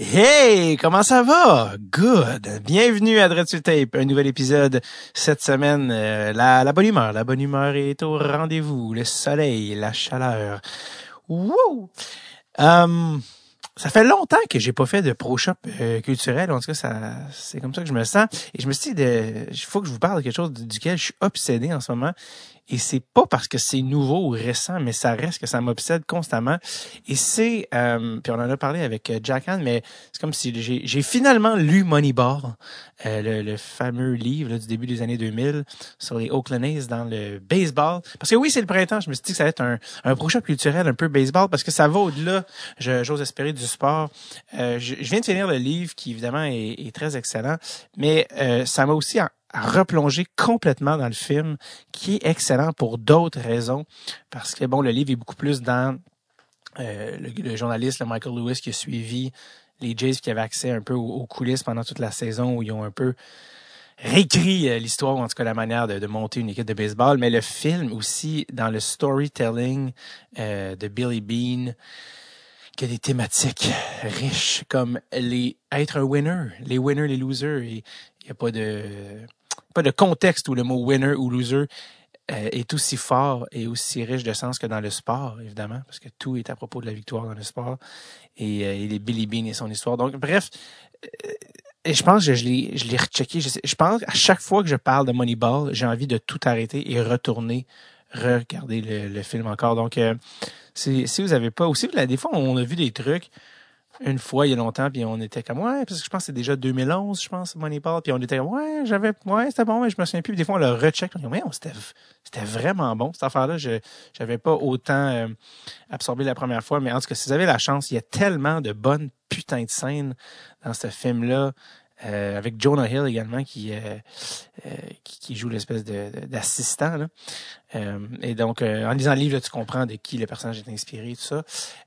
Hey, comment ça va? Good. Bienvenue à Dreadful Tape, un nouvel épisode cette semaine. Euh, la, bonne humeur, la bonne humeur est au rendez-vous. Le soleil, la chaleur. Wouh! Um, ça fait longtemps que j'ai pas fait de pro shop euh, culturel. En tout cas, ça, c'est comme ça que je me sens. Et je me suis dit, il faut que je vous parle de quelque chose duquel je suis obsédé en ce moment. Et c'est pas parce que c'est nouveau ou récent, mais ça reste que ça m'obsède constamment. Et c'est, euh, puis on en a parlé avec euh, Jack Ann, mais c'est comme si j'ai finalement lu Moneyball, euh, le, le, fameux livre du début des années 2000 sur les Oakland A's dans le baseball. Parce que oui, c'est le printemps. Je me suis dit que ça va être un, un projet culturel un peu baseball parce que ça va au-delà, j'ose espérer, du sport. Euh, je, je, viens de finir le livre qui évidemment est, est très excellent, mais euh, ça m'a aussi à replonger complètement dans le film, qui est excellent pour d'autres raisons, parce que bon, le livre est beaucoup plus dans euh, le, journaliste, le Michael Lewis, qui a suivi les Jays, qui avait accès un peu aux, coulisses pendant toute la saison, où ils ont un peu réécrit euh, l'histoire, ou en tout cas la manière de, monter une équipe de baseball, mais le film aussi, dans le storytelling euh, de Billy Bean, qui a des thématiques riches comme les être un winner, les winners, les losers. Il n'y a pas de pas de contexte où le mot winner ou loser euh, est aussi fort et aussi riche de sens que dans le sport, évidemment, parce que tout est à propos de la victoire dans le sport et, euh, et les Billy Bean et son histoire. Donc, bref, euh, et je pense que je l'ai, je l'ai rechecké. Je, je pense à chaque fois que je parle de Moneyball, j'ai envie de tout arrêter et retourner regarder le, le film encore. Donc, si, si vous avez pas, aussi, des fois, on a vu des trucs une fois il y a longtemps, puis on était comme ouais, parce que je pense que c'est déjà 2011, je pense, Moneyball, puis on était comme ouais, j'avais ouais, c'était bon, mais je me souviens plus. Puis des fois on le recheck, on dit ouais, c'était c'était vraiment bon cette affaire-là. Je j'avais pas autant euh, absorbé la première fois, mais en tout cas, si vous avez la chance, il y a tellement de bonnes putains de scènes dans ce film-là. Euh, avec Jonah Hill également qui euh, euh qui, qui, joue l'espèce de, d'assistant là. Euh, et donc en lisant le livre là, tu comprends de qui le personnage est inspiré tout ça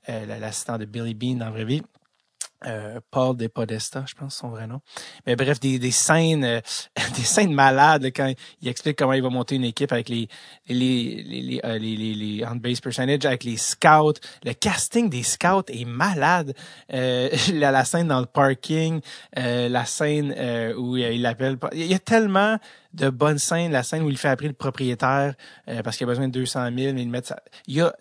l'assistant de Billy Bean dans la vraie vie euh, Paul De Podesta, je pense son vrai nom. Mais bref, des, des scènes, euh, des scènes malades quand il explique comment il va monter une équipe avec les les les les, euh, les, les, les on base percentage, avec les scouts. Le casting des scouts est malade. Euh, la, la scène dans le parking, la scène où il l'appelle. Il y a tellement de bonnes scènes. La scène où il fait appeler le propriétaire parce qu'il a besoin de 200 000, mais il met ça. Il y a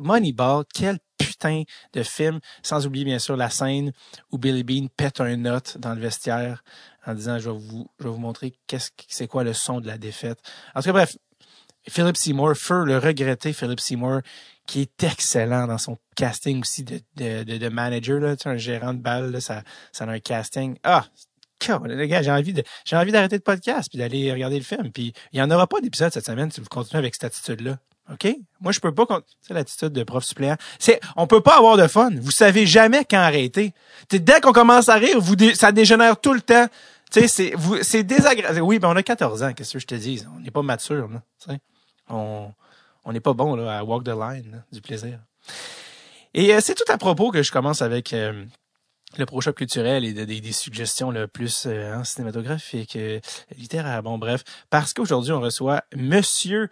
Moneyball, quel putain de film, sans oublier bien sûr la scène où Billy Bean pète un note dans le vestiaire en disant je vais vous, je vais vous montrer qu'est-ce c'est quoi le son de la défaite. En tout cas, bref, Philip Seymour, Feu, le regretté Philip Seymour, qui est excellent dans son casting aussi de, de, manager, là, tu un gérant de balle, ça, ça a un casting. Ah, les gars, j'ai envie de, j'ai envie d'arrêter le podcast puis d'aller regarder le film. Puis il y en aura pas d'épisode cette semaine si vous continuez avec cette attitude-là. OK? Moi, je peux pas, c'est l'attitude de prof suppléant. C'est, on peut pas avoir de fun. Vous savez jamais quand arrêter. dès qu'on commence à rire, ça dégénère tout le temps. Tu sais, c'est, désagréable. Oui, ben, on a 14 ans, qu'est-ce que je te dis? On n'est pas mature, là. On, on n'est pas bon, là, à walk the line, du plaisir. Et euh, c'est tout à propos que je commence avec, euh, le pro-shop culturel et des, suggestions le plus euh, hein, cinématographiques, littéraires, bon bref, parce qu'aujourd'hui on reçoit Monsieur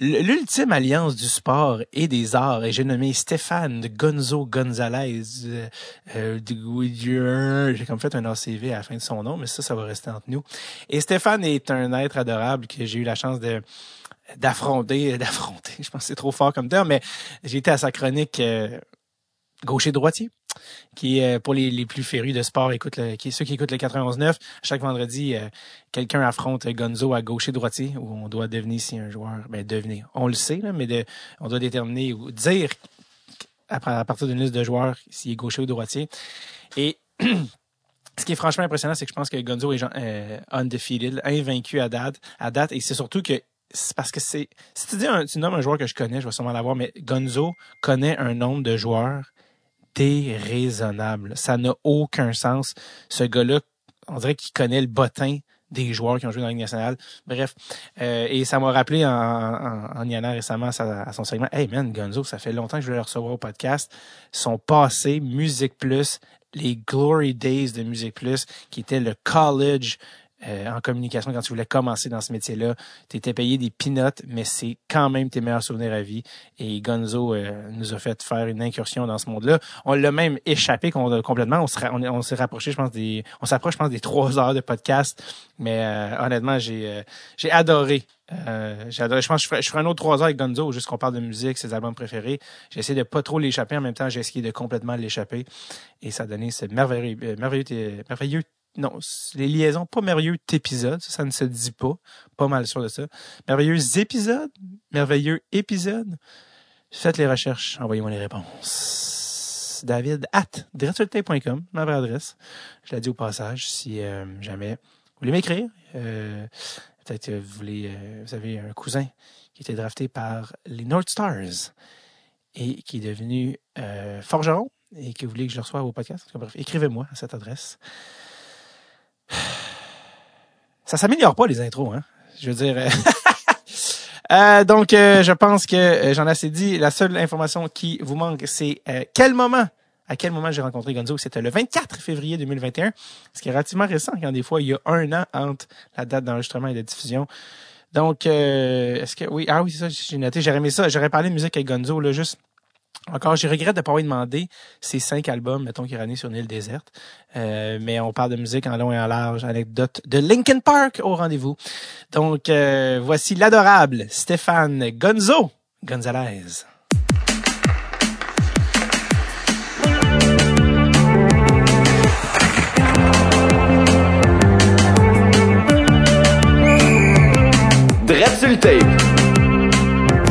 l'ultime alliance du sport et des arts, et j'ai nommé Stéphane Gonzo Gonzalez. Euh, euh j'ai comme fait un ACV à la fin de son nom, mais ça, ça va rester entre nous. Et Stéphane est un être adorable que j'ai eu la chance de d'affronter, d'affronter, je pense que c'est trop fort comme terme, mais j'ai été à sa chronique euh, gaucher-droitier qui est pour les, les plus férus de sport, écoute ceux qui écoutent le 91.9, chaque vendredi, euh, quelqu'un affronte Gonzo à gaucher droitier, où on doit devenir si un joueur, ben devenir, on le sait, mais on doit déterminer ou dire à, partir d'une liste de joueurs s'il est gaucher ou droitier. Et ce qui est franchement impressionnant, c'est que je pense que Gonzo est euh, undefeated, invaincu à date, à date, et c'est surtout que parce que c'est si tu dis un, tu nommes un joueur que je connais, je vais sûrement l'avoir, mais Gonzo connaît un nombre de joueurs déraisonnable. Ça n'a aucun sens. Ce gars-là, on dirait qu'il connaît le bottin des joueurs qui ont joué dans la Ligue nationale. Bref, euh, et ça m'a rappelé en, en, en y récemment à, son segment, Hey man, Gonzo, ça fait longtemps que je voulais le recevoir au podcast. Son passé, Musique Plus, les Glory Days de Musique Plus, qui était le college euh, en communication quand tu voulais commencer dans ce métier-là. Tu étais payé des peanuts, mais c'est quand même tes meilleurs souvenirs à vie. Et Gonzo euh, nous a fait faire une incursion dans ce monde-là. On l'a même échappé complètement. On s'est on, rapproché, je pense, des on s'approche, je pense, des trois heures de podcast. Mais euh, honnêtement, j'ai j'ai adoré. j'ai adoré. Je pense que je ferai, un autre trois heures avec Gonzo, juste qu'on parle de musique, ses albums préférés. J'ai essayé de pas trop l'échapper. En même temps, j'ai essayé de complètement l'échapper. Et ça a donné ce merveilleux, merveilleux, merveilleux non, les liaisons, pas merveilleux épisodes, ça, ne se dit pas. Pas mal sûr de ça. Merveilleux épisodes, merveilleux épisode. Faites les recherches, envoyez-moi les réponses. David at directsurtape.com, ma vraie adresse. Je l'ai dit au passage, si euh, jamais vous voulez m'écrire, euh, peut-être vous voulez, euh, vous avez un cousin qui était drafté par les North Stars et qui est devenu forgeron et que vous voulez que je le reçoive au podcast. Bref, écrivez-moi à cette adresse ça s'améliore pas les intros, hein. Je veux dire. Euh, euh, donc, euh, je pense que j'en ai assez dit. La seule information qui vous manque, c'est quel moment, à quel moment j'ai rencontré Gonzo. C'était le 24 février 2021, ce qui est relativement récent, quand des fois il y a un an entre la date d'enregistrement et de diffusion. Donc, est-ce que oui, ah oui, c'est ça, j'ai noté. J'aurais aimé ça. J'aurais parlé de musique avec Gonzo là, juste encore, je regrette de ne pas avoir demandé ces cinq albums, mettons, qu'il y sur une île déserte. Euh, mais on parle de musique en long et en large, anecdote de Linkin Park au rendez-vous. Donc, euh, voici l'adorable Stéphane Gonzo Gonzalez.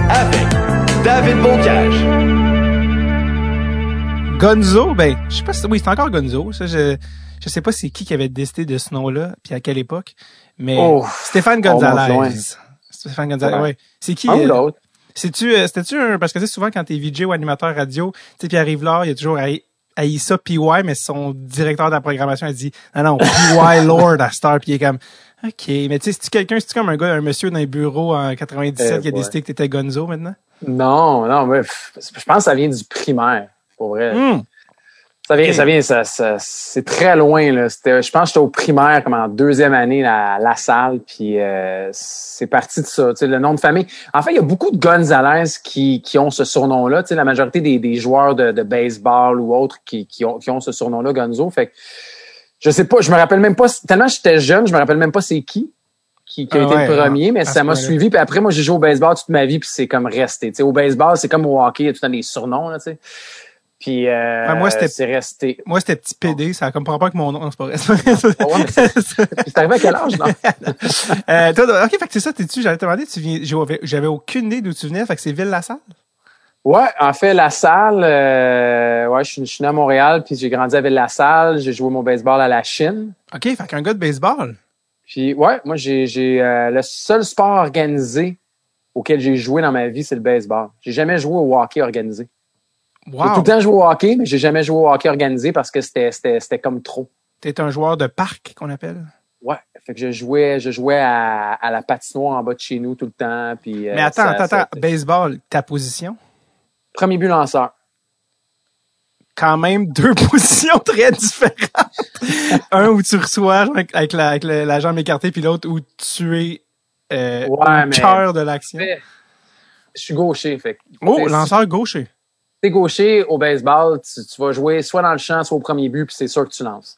Avec David Boncage. Gonzo, ben, je sais pas si, oui, c'est encore Gonzo. Ça, je, je sais pas c'est qui qui avait décidé de ce nom-là, puis à quelle époque. Mais oh, Stéphane Gonzalez. Stéphane Gonzalez, ouais. C'est qui? Un euh, C'est-tu, euh, c'était-tu un, parce que c'est souvent quand t'es VJ ou animateur radio, tu sais, puis arrive là, il y a toujours Aïssa PY, mais son directeur de la programmation a dit, non, non, PY Lord à Star, puis il est comme, OK, mais tu sais, c'est-tu quelqu'un, c'est-tu comme un gars, un monsieur dans les bureaux en 97 eh, qui a décidé que t'étais Gonzo maintenant? Non, non, mais je pense que ça vient du primaire pour vrai. Hmm. Ça vient, ça vient, ça, c'est très loin. Là. Je pense que j'étais au primaire, comme en deuxième année à la salle, puis euh, c'est parti de ça. Tu sais, le nom de famille. En fait, il y a beaucoup de Gonzalez qui, qui ont ce surnom-là. Tu sais, la majorité des, des joueurs de, de, baseball ou autres qui, qui, ont, qui ont ce surnom-là, Gonzo. Fait que je sais pas, je me rappelle même pas. Tellement j'étais jeune, je me rappelle même pas c'est qui qui, qui a ah été le premier, mais ça m'a suivi. Puis après, moi, j'ai joué au baseball toute ma vie, puis c'est comme resté. Tu sais, au baseball, c'est comme au hockey, il y a tout le temps des surnoms. Là, tu sais. Puis euh, moi, c'est resté. Moi, c'était petit PD, ça comprend pas avec mon nom, c'est pas vrai. c'est arrivé à quel âge, non? euh, toi, ok, fait que c'est ça, t'es-tu, j'allais te demander, tu viens, j'avais aucune idée d'où tu venais, fait que c'est Ville-la-Salle? Ouais, en fait, la salle, euh, ouais, je suis, je suis né à Montréal, puis j'ai grandi à Ville-la-Salle, j'ai joué mon baseball à la Chine. OK, fait qu'un gars de baseball. Puis ouais, moi j'ai j'ai euh, le seul sport organisé auquel j'ai joué dans ma vie, c'est le baseball. J'ai jamais joué au hockey organisé. J'ai tout le temps joué au hockey, mais j'ai jamais joué au hockey organisé parce que c'était, comme trop. T'es un joueur de parc qu'on appelle? Ouais. Fait que je jouais, je jouais à, à la patinoire en bas de chez nous tout le temps. Puis, euh, mais attends, attends, attends. Baseball, ta position? Premier but lanceur. Quand même deux positions très différentes. Un où tu reçois avec, la, avec la jambe écartée, puis l'autre où tu es euh, au cœur de l'action. Je suis gaucher. Fait, oh, lanceur gaucher t'es gaucher au baseball, tu, vas jouer soit dans le champ, soit au premier but, puis c'est sûr que tu lances.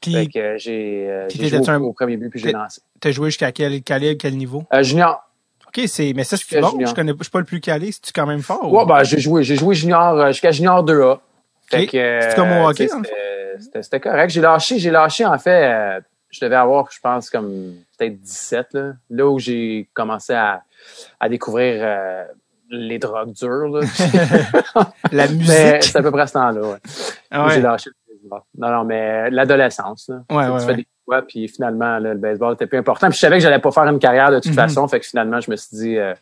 Puis, que j'ai, euh, joué au, premier but, puis j'ai lancé. T'as joué jusqu'à quel calibre, quel niveau? Euh, junior. OK, c'est, mais ça, c'est bon. Je connais, je suis pas le plus calé. C'est-tu quand même fort? Ouais, ben, j'ai joué, j'ai joué junior, euh, jusqu'à junior 2A. Fait que, c'est comme au hockey, c'était, correct. J'ai lâché, j'ai lâché, en fait, euh, je devais avoir, je pense, comme, peut-être 17, là. Là où j'ai commencé à, à découvrir, les drogues dures. Là. la musique. c'est à peu près à ce temps-là. Ouais. Ah J'ai lâché le baseball. Non, non, mais l'adolescence. Ouais, ouais, tu fais des fois, puis finalement, le baseball était plus important. Puis je savais que j'allais pas faire une carrière de toute mm-hmm. façon. Fait que finalement, je me suis dit euh,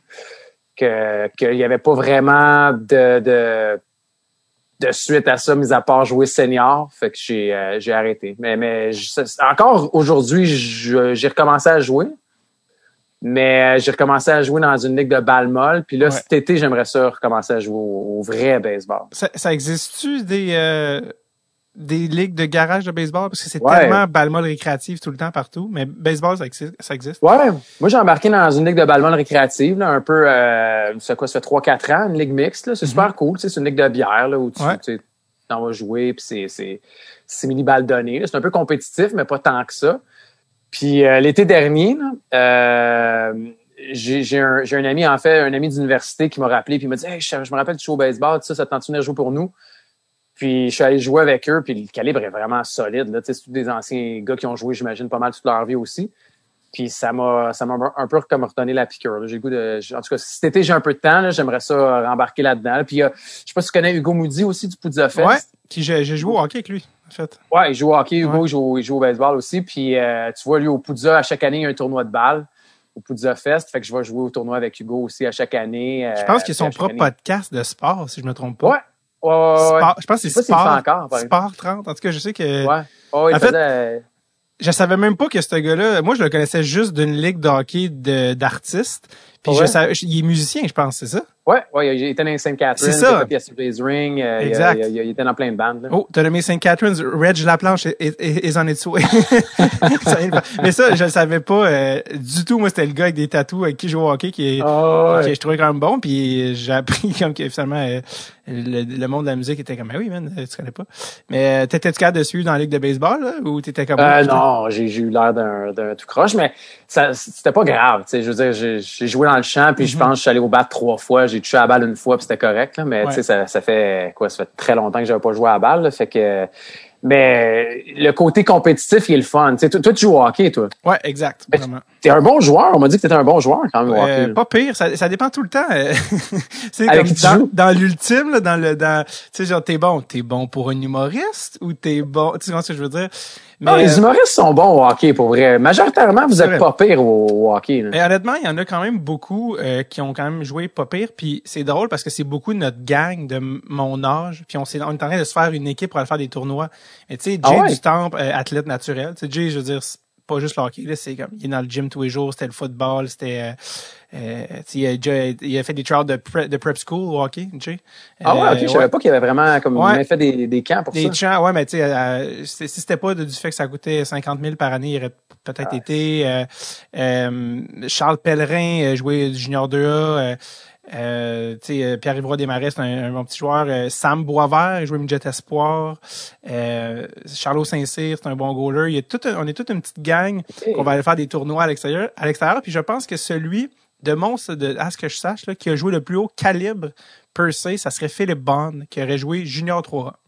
que qu'il y avait pas vraiment de, de de suite à ça, mis à part jouer senior, fait que j'ai euh, j'ai arrêté. Mais mais encore aujourd'hui, j'ai recommencé à jouer. Mais euh, j'ai recommencé à jouer dans une ligue de balle molle. Puis là, cet été, j'aimerais ça recommencer à jouer au, vrai baseball. Ça, existe-tu des... Euh, des ligues de garage de baseball? Parce que c'est tellement balle molle récréative tout le temps partout. Mais baseball, ça existe. Ça existe. Ouais. Moi, j'ai embarqué dans une ligue de balle molle récréative, là, un peu, euh, c'est quoi, ça fait 3-4 ans, une ligue mixte. C'est mm-hmm. super cool. C'est une ligue de bière là, où tu, tu vas jouer, puis c'est, c'est, c'est mini balle donnée. C'est un peu compétitif, mais pas tant que ça. Puis euh, l'été dernier, euh, j'ai un, ami, en fait, un ami d'université qui m'a rappelé puis il m'a dit hey, je, me rappelle du show au baseball, ça, ça tente de jouer pour nous. Puis je suis allé jouer avec eux, puis le calibre est vraiment solide. Là. C'est tous des anciens gars qui ont joué, j'imagine, pas mal toute leur vie aussi. Puis ça m'a ça m'a un peu comme redonné la piqûre. J'ai goût de. En tout cas, cet été j'ai un peu de temps, j'aimerais ça rembarquer là-dedans. Puis euh, je sais pas si tu connais Hugo Moody aussi du Poudza Fest. Ouais, qui j'ai joué au hockey avec lui, en fait. Ouais, il joue au hockey, Hugo, il, joue, il, joue, au baseball aussi. Puis euh, tu vois, lui, au Poudza, à chaque année, il y a un tournoi de balle au Poudza Fest. Fait que je vais jouer au tournoi avec Hugo aussi à chaque année. je pense qu'il a son propre podcast de sport, si je me trompe pas. Ouais. Ouais, ouais, je pense que c'est Sport, encore, Sport 30. En tout cas, je sais que... Ouais. Oh, il en fait, je savais même pas que ce gars-là... Moi, je le connaissais juste d'une ligue de hockey d'artistes. Puis je savais, il est musicien, je pense, c'est ça? Ouais, ouais, il était dans Sainte-Catherine. C'est ça. Il a fait Ring. Euh, exact. Il, il, était dans plein de bandes. Là. Oh, t'as nommé Sainte-Catherine. Reg Laplanche est, est, en its way. Mais ça, je le savais pas euh, du tout. Moi, c'était le gars avec des tatous avec qui je joue au hockey qui, est, oh, ouais. je trouvais quand même bon. Puis j'ai appris comme que finalement euh, le, monde de la musique était comme ah oui man, tu connais pas. Mais t'étais-tu capable de suivre dans la ligue de baseball là, ou t'étais comme euh, Non, j'ai eu l'air d'un tout croche, mais ça c'était pas grave. Tu sais, je veux dire, j'ai joué dans le champ, puis je mhm. pense que je suis allé au bat trois fois, j'ai touché à la balle une fois, puis c'était correct. Là, mais tu sais, ça, ça fait quoi Ça fait très longtemps que j'avais pas joué à la balle. Là, fait que mais le côté compétitif, il est le fun. Sais, toi, tu joues au hockey, toi. Ouais, exact. T'es un bon joueur. On m'a dit que t'étais un bon joueur quand même au hockey. pas pire. Ça, ça, dépend tout le temps. c'est comme dans, dans l'ultime, dans le, dans, tu sais, genre, t'es bon. T'es bon pour un humoriste ou t'es bon, tu sais ce que je veux dire? Mais, les humoristes sont bons au hockey, pour vrai. Majoritairement, vous êtes pas pire au, hockey. Et honnêtement, il y en a quand même beaucoup euh, qui ont quand même joué pas pire. Puis c'est drôle parce que c'est beaucoup de notre gang de mon âge. Puis on, est, on est en train de se faire une équipe pour aller faire des tournois. Mais tu sais, ah Jay du Temple, euh, athlète naturel. Tu sais, Jay, je veux dire, pas juste le hockey, là, c'est comme, il est dans le gym tous les jours, c'était le football, c'était, euh, euh il, a, il a fait des trials de, de prep school au hockey, Jay. Ah ouais, ok, je savais pas qu'il y avait vraiment, comme, fait des, des camps pour des ça. Des camps, ouais, mais tu sais, euh, si c'était pas du fait que ça coûtait 50 000 par année, il aurait peut-être été, euh, Charles Pellerin jouait junior 2A, euh, euh, Pierre-Yves Desmarais, c'est un, bon petit joueur. Euh, Sam Boisvert, il joue Midget Espoir. Euh, Charlot Saint-Cyr, c'est un bon goaler. Il y a tout on est toute une petite gang qu'on va aller faire des tournois à l'extérieur. À l'extérieur, puis je pense que celui de monstre, de, à ce que je sache, là, qui a joué le plus haut calibre per se, ça serait Philippe Bond, qui aurait joué Junior 3.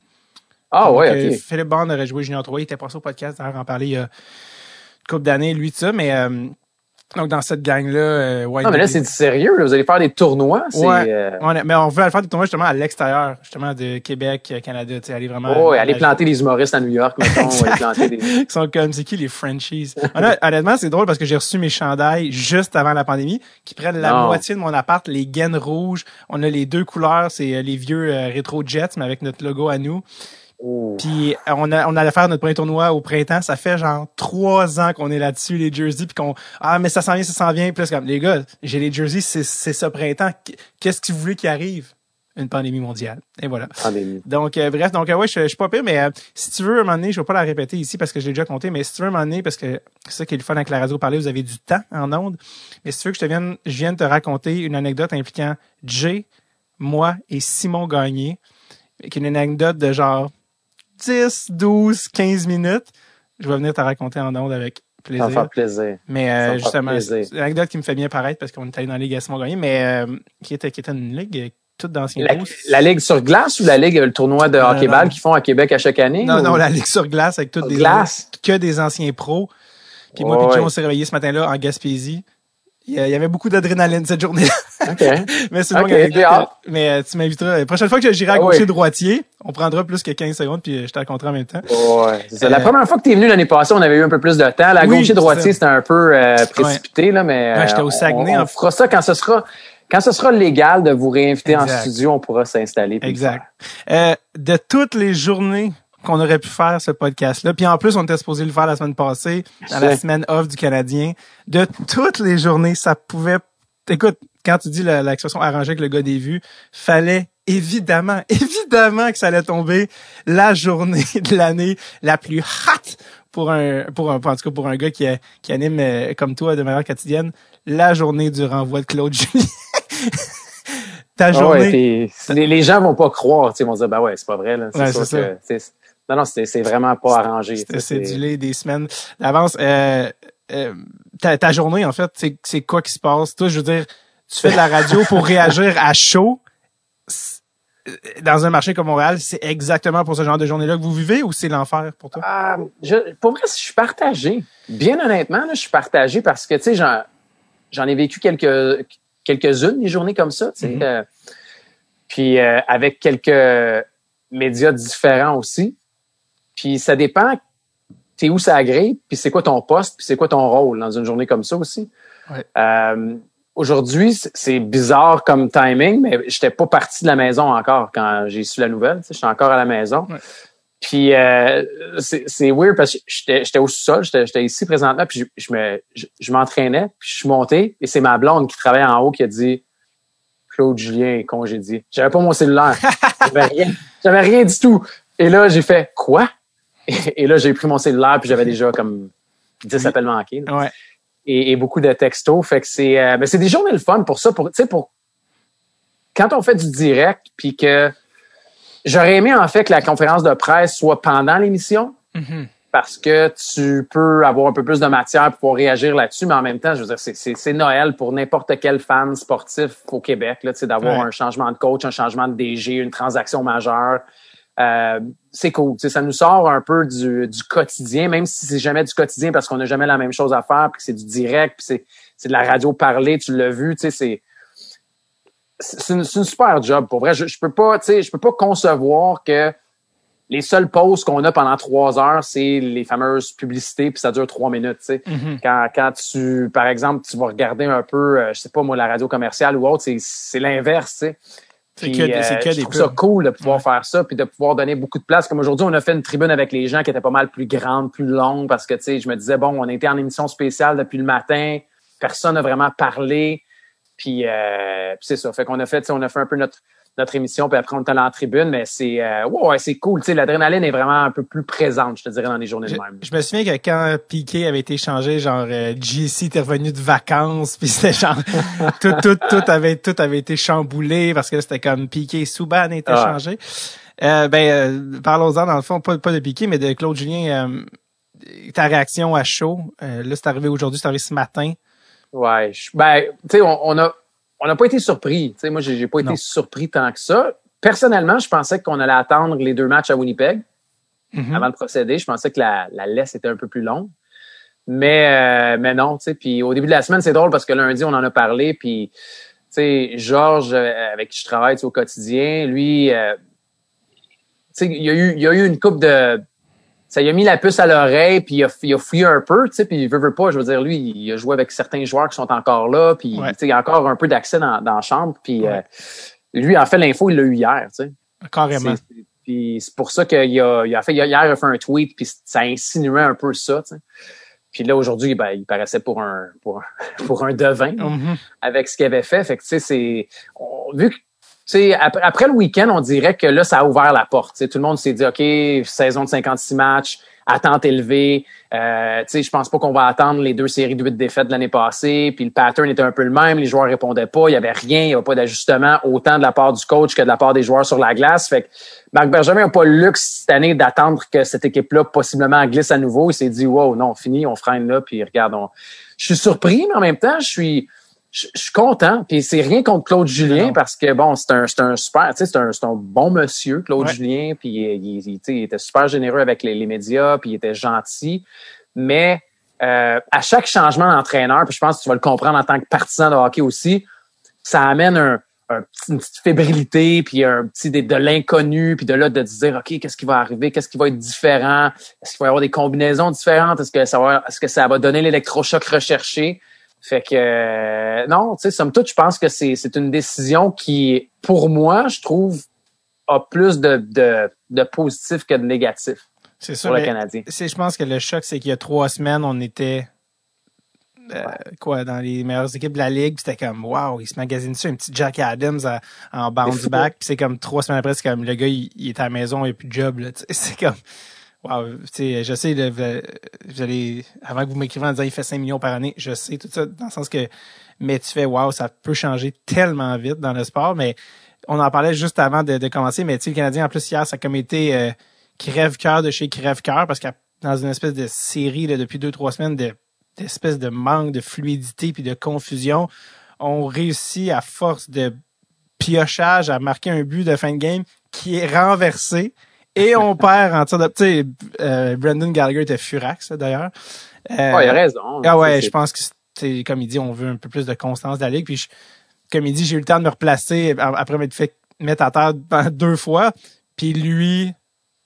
Ah ouais, ok. Philippe Bond aurait joué Junior 3. Il était passé au podcast, d'ailleurs, en parler il y a une couple d'années, lui, de ça, mais donc, dans cette gang-là, euh, ouais. Non, mais là, c'est du sérieux. Vous allez faire des tournois. Ouais, euh... mais on veut aller faire des tournois justement à l'extérieur, justement, de Québec, euh, Canada. Tu sais, aller vraiment. Oh, aller planter des humoristes à New York, mettons. aller planter des... Ils sont comme, c'est qui les Frenchies? honnêtement, c'est drôle parce que j'ai reçu mes chandails juste avant la pandémie, qui prennent la moitié de mon appart, les gaines rouges. On a les deux couleurs, c'est euh, les vieux rétro Jets, mais avec notre logo à nous. Oh. Puis on a on allait faire notre premier tournoi au printemps. Ça fait genre trois ans qu'on est là-dessus les jerseys puis qu'on ah mais ça s'en vient ça s'en vient. Puis comme les gars j'ai les jerseys c'est c'est ce printemps. Qu'est-ce que vous voulez qui arrive? Une pandémie mondiale. Et voilà. Donc euh, bref donc euh, ouais je, je suis pas pire mais euh, si tu veux un moment donné je vais pas la répéter ici parce que je l'ai déjà compté mais si tu veux un moment donné parce que c'est ça qui est le fun avec la radio parler vous avez du temps en ondes mais si tu veux que je te vienne je viens de te raconter une anecdote impliquant Jay moi et Simon Gagné qui est une anecdote de genre 10, 12, 15 minutes, je vais venir te raconter en ondes avec plaisir. Ça va faire plaisir. Mais euh, justement, c'est une anecdote qui me fait bien paraître parce qu'on est allé dans la Ligue Simon Gagné, mais euh, qui, était, qui était une ligue toute d'anciens la, la, ligue sur glace ou la ligue, le tournoi de hockey-ball qu'ils font à Québec à chaque année? Non, non, la ligue sur glace avec toutes des glace. que des anciens pros. Puis moi, puis on s'est réveillé ce matin-là en Gaspésie. Il y avait beaucoup d'adrénaline cette journée-là. OK. mais c'est okay, Mais euh, tu m'inviteras. La prochaine fois que j'irai à ah gaucher droitier, on prendra plus que 15 secondes puis euh, je te raconterai en même temps. Ouais, c'est La euh, première fois que tu es venu l'année passée, on avait eu un peu plus de temps. La gaucher droitier, c'était un peu précipité là, mais ouais, j'étais au Saguenay. On, on fera ça quand ce sera quand ce sera légal de vous réinviter en studio, on pourra s'installer. Exact. Euh, de toutes les journées qu'on aurait pu faire ce podcast-là. Puis en plus, on était supposé le faire la semaine passée, dans la semaine off du Canadien. De toutes les journées, ça pouvait... Écoute, quand tu dis l'expression arranger avec le gars des vues, fallait évidemment, évidemment que ça allait tomber la journée de l'année la plus hot pour un, pour un, en tout cas pour un gars qui, qui anime euh, comme toi de manière quotidienne, la journée du renvoi de Claude Julien. Ta ah journée. les, gens vont pas croire, ils vont dire, ben ouais, c'est pas vrai, là. C'est ça. Que, non, non, c'est vraiment pas arrangé. C'est du des semaines d'avance. Euh, euh, ta, ta, journée, en fait, c'est quoi qui se passe? Toi, je veux dire, tu fais de la radio pour réagir à chaud dans un marché comme Montréal, c'est exactement pour ce genre de journée-là que vous vivez ou c'est l'enfer pour toi? Euh, je, pour vrai, je suis partagé. Bien honnêtement, là, je suis partagé parce que, tu sais, j'en ai vécu quelques quelques-unes des journées comme ça, tu sais. Mm-hmm. Euh, puis euh, avec quelques médias différents aussi. Puis ça dépend t'es où ça agrée, puis c'est quoi ton poste, puis c'est quoi ton rôle dans une journée comme ça aussi. Euh, aujourd'hui, c'est bizarre comme timing, mais j'étais pas parti de la maison encore quand j'ai su la nouvelle. J'étais encore à la maison. Puis euh, c'est weird parce que j'étais au sous-sol, j'étais ici présentement, puis je, me je, m'entraînais, puis je suis monté, et c'est ma blonde qui travaille en haut qui a dit Claude Julien est congédié. J'avais pas mon cellulaire. J'avais rien. J'avais rien du tout. Et là, j'ai fait Quoi? Et, là, j'ai pris mon cellulaire, puis j'avais déjà comme 10 appels manqués. Ouais. Et, et, beaucoup de textos. Fait que c'est euh, ben, c'est des journées le fun pour ça. Pour, pour quand on fait du direct, puis que J'aurais aimé en fait que la conférence de presse soit pendant l'émission. Mm-hmm. Parce que tu peux avoir un peu plus de matière pour pouvoir réagir là-dessus, mais en même temps, je veux dire, c'est Noël pour n'importe quel fan sportif au Québec, là, d'avoir un changement de coach, un changement de DG, une transaction majeure. Euh, c'est cool. Ça nous sort un peu du, du quotidien, même si c'est jamais du quotidien parce qu'on n'a jamais la même chose à faire, puis c'est du direct, puis c'est de la radio parlée, tu l'as vu, c'est c'est une, une, super job pour vrai. Je, je peux pas, tu sais, je peux pas concevoir que les seules pauses qu'on a pendant trois heures, c'est les fameuses publicités, puis ça dure trois minutes. Tu sais. Mm-hmm. quand, quand tu, par exemple, tu vas regarder un peu, euh, je sais pas moi, la radio commerciale ou autre, c'est l'inverse. C'est que, euh, que je trouve ça cool de pouvoir faire ça, puis de pouvoir donner beaucoup de place. Comme aujourd'hui, on a fait une tribune avec les gens qui étaient pas mal plus grande, plus longue, parce que tu sais, je me disais bon, on était en émission spéciale depuis le matin, personne n'a vraiment parlé. Puis, euh, c'est ça. Fait qu'on a fait, on a fait un peu notre notre émission, puis après on est allé en tribune, mais c'est euh, ouais, c'est cool. Tu sais, l'adrénaline est vraiment un peu plus présente, je te dirais, dans les journées de même. Je me souviens que quand Piqué avait été changé, genre euh, JC était revenu de vacances, puis c'était genre tout, tout, tout avait tout avait été chamboulé parce que c'était comme Piqué Souban était ah. changé. Euh, ben euh, parlons-en dans le fond, pas, pas de Piqué, mais de Claude Julien. Euh, ta réaction à chaud, là c'est arrivé aujourd'hui, c'est arrivé ce matin. Ouais, ben, tu sais, on, a, on n'a pas été surpris. Tu sais, moi, j'ai pas été surpris tant que ça. Personnellement, je pensais qu'on allait attendre les deux matchs à Winnipeg mm-hmm. avant de procéder. Je pensais que la, la laisse était un peu plus longue. Mais, euh, mais non, tu sais. Puis au début de la semaine, c'est drôle parce que lundi, on en a parlé. Puis, tu sais, Georges, euh, avec qui je travaille au quotidien, lui, euh, tu sais, il y a eu, il y a eu une coupe de ça lui a mis la puce à l'oreille, puis il a, il a fouillé un peu, tu sais, puis il veut, veut pas, je veux dire, lui, il a joué avec certains joueurs qui sont encore là, puis tu sais, il y a encore un peu d'accès dans, dans la chambre, puis euh, lui, en fait, l'info, il l'a eu hier, tu sais. Carrément. Puis c'est pour ça qu'il a, il a fait, hier, il a fait un tweet, puis ça insinuait un peu ça, tu sais. Puis là, aujourd'hui, ben, il paraissait pour un, pour un, pour un devin mm-hmm. avec ce qu'il avait fait. Fait que, tu sais, c'est, vu que sais, après, le week-end, on dirait que là, ça a ouvert la porte. tout le monde s'est dit, OK, saison de 56 matchs, attente élevée. Euh, je pense pas qu'on va attendre les deux séries de huit défaites de l'année passée. Puis le pattern était un peu le même. Les joueurs répondaient pas. Il y avait rien. Il y avait pas d'ajustement autant de la part du coach que de la part des joueurs sur la glace. Fait que Marc Benjamin n'a pas le luxe cette année d'attendre que cette équipe-là possiblement glisse à nouveau. Il s'est dit, wow, non, fini, on freine là. Puis regarde, je suis surpris, mais en même temps, je suis je, suis content. Puis c'est rien contre Claude Julien parce que bon, c'est un, c'est un super, tu sais, c'est un, c'est un bon monsieur, Claude Julien. Puis il, il, il, était super généreux avec les, les médias, puis il était gentil. Mais euh, à chaque changement d'entraîneur, puis je pense que tu vas le comprendre en tant que partisan de hockey aussi, ça amène un, un une petite fébrilité, puis un petit de, de l'inconnu, puis de là de dire ok qu'est-ce qui va arriver, qu'est-ce qui va être différent, est-ce qu'il va y avoir des combinaisons différentes, est-ce que ça va, est-ce que ça va donner l'électrochoc recherché? Fait que euh, non, tu sais, somme toute, je pense que c'est, c'est une décision qui, pour moi, je trouve, a plus de, de, de positif que de négatif. C'est sûr. Pour le Canadien. C'est, je pense que le choc, c'est qu'il y a trois semaines, on était euh, quoi, dans les meilleures équipes de la ligue. C'était comme, wow, il se magasine ça, un petit Jack Adams en bounce back. Puis c'est comme trois semaines après, c'est comme le gars, il, est à la maison, il a plus de job. Là, c'est comme, je sais, vous allez, avant que vous m'écriviez en disant il fait 5 millions par année, je sais tout ça, dans le sens que, mais tu fais, wow, ça peut changer tellement vite dans le sport, mais on en parlait juste avant de, commencer, mais tu sais, le Canadien, en plus, hier, ça a comme été euh, crève-cœur de chez crève-cœur, parce que dans une espèce de série depuis deux, trois semaines de d'espèce de manque de fluidité puis de confusion, on réussit à force de piochage à marquer un but de fin de game qui est renversé et on perd en tir de... Tu sais, euh, Brendan Gallagher était furax, d'ailleurs. Euh, il a raison. Ah ouais, je pense que, comme il dit, on veut un peu plus de constance de la ligue. Puis, comme il dit, j'ai eu le temps de me replacer après m'être fait mettre à terre deux fois. Puis lui,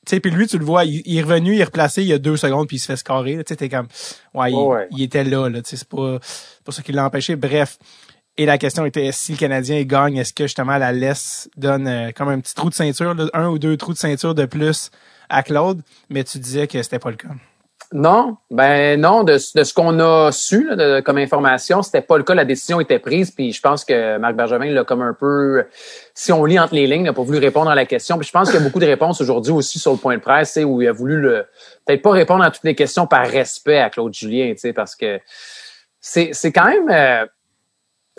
tu sais, puis lui, tu le vois, il, est revenu, il est replacé il y a deux secondes, puis il se fait scorer. Tu sais, t'es comme, ouais, il, était là, là. Tu sais, c'est pas, pour ça qu'il l'a empêché. Bref. Et la question était, si le Canadien gagne, est-ce que justement la laisse donne euh, comme un petit trou de ceinture, un ou deux trous de ceinture de plus à Claude? Mais tu disais que c'était pas le cas. Non, ben non, de, ce qu'on a su comme information, c'était pas le cas. La décision était prise, puis je pense que Marc Bergevin l'a comme un peu, si on lit entre les lignes, n'a pas voulu répondre à la question. Puis je pense qu'il y a beaucoup de réponses aujourd'hui aussi sur le point de presse, où il a voulu peut-être pas répondre à toutes les questions par respect à Claude Julien, parce que c'est c'est quand même euh,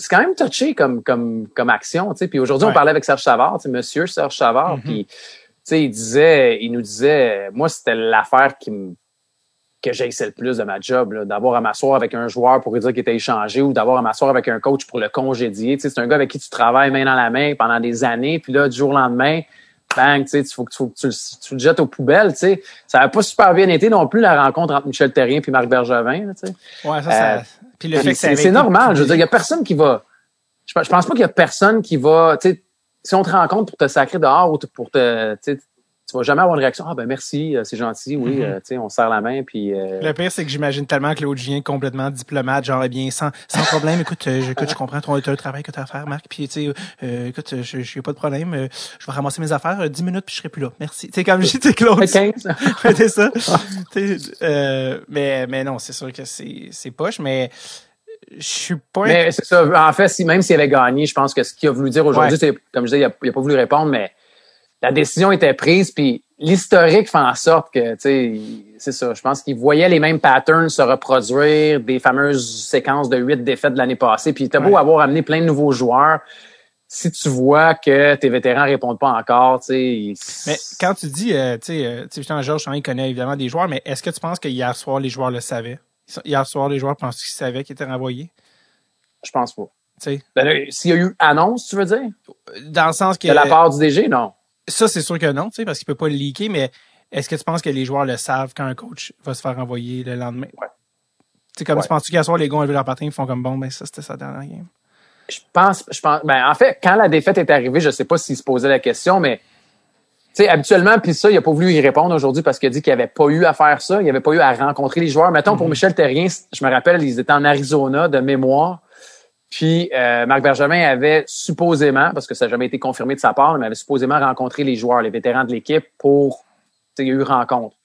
c'est quand même touché comme comme comme action, tu sais. Puis aujourd'hui, on parlait avec Serge Savard, tu sais, Monsieur Serge Savard, mm-hmm. puis tu sais, il disait, il nous disait, moi c'était l'affaire qui me que j'essaie le plus de ma job, d'avoir à m'asseoir avec un joueur pour lui dire qu'il était échangé ou d'avoir à m'asseoir avec un coach pour le congédier. Tu sais, c'est un gars avec qui tu travailles main dans la main pendant des années, puis là, du jour au lendemain, bang, tu sais, faut que, tu, tu, le jettes aux poubelles, tu sais. Ça n'a pas super bien été non plus la rencontre entre Michel Terrien et Marc Bergevin, tu sais. Ouais, ça, ça... Puis le fait que c'est normal. Je veux dire, il y a personne qui va... Je, pense pas qu'il y a personne qui va, tu sais, si on te rencontre pour te sacrer dehors ou pour te, tu vas jamais avoir une réaction. Ah ben merci, euh, c'est gentil, oui, mm-hmm. euh, tu sais, on serre la main puis. Euh, le pire, c'est que j'imagine tellement que l'autre vient complètement diplomate, genre eh bien sans, sans problème. écoute, écoute, je comprends ton le travail que tu as à faire, Marc. Puis tu sais, écoute, je n'ai pas de problème. je vais ramasser mes affaires, dix minutes puis je serai plus là. Merci. Tu sais, comme dit, Claude. c'est ça. mais mais non, c'est sûr que c'est c'est poche, mais je suis pas. Mais c'est ça. En fait, si, même s'il avait gagné, je pense que ce qu'il a voulu dire aujourd'hui, c'est comme je disais, il a, il a pas voulu répondre, mais la décision était prise, puis l'historique fait en sorte que, tu sais, c'est ça. Je pense qu'il voyait les mêmes patterns se reproduire, des fameuses séquences de huit défaites de l'année passée. Puis t'as beau avoir amené plein de nouveaux joueurs, si tu vois que tes vétérans répondent pas encore, tu sais. Mais quand tu dis, euh, tu sais, euh, Georges, il connaît évidemment des joueurs, mais est-ce que tu penses que hier soir les joueurs le savaient? Hier soir, les joueurs pensent qu'ils savaient qu'ils étaient renvoyés? Je pense pas. Ben, s'il y a eu annonce, tu veux dire? Dans le sens que de la part du DG, non. Ça, c'est sûr que non, tu sais, parce qu'il peut pas le leaker, mais est-ce que tu penses que les joueurs le savent quand un coach va se faire envoyer le lendemain? Ouais. Comme tu penses-tu qu'à soir, les gars ont vu leur patin, ils font comme bon, ben ça, c'était sa dernière game? Je pense, je pense, ben, en fait, quand la défaite est arrivée, je sais pas s'il se posait la question, mais, tu sais, habituellement, puis ça, il a pas voulu y répondre aujourd'hui parce qu'il a dit qu'il avait pas eu à faire ça, il avait pas eu à rencontrer les joueurs. Mettons, pour mm-hmm. Michel Terrien, je me rappelle, ils étaient en Arizona de mémoire. Puis euh, Marc Bergevin avait supposément, parce que ça n'a jamais été confirmé de sa part, mais avait supposément rencontré les joueurs, les vétérans de l'équipe pour. Il y a eu rencontre.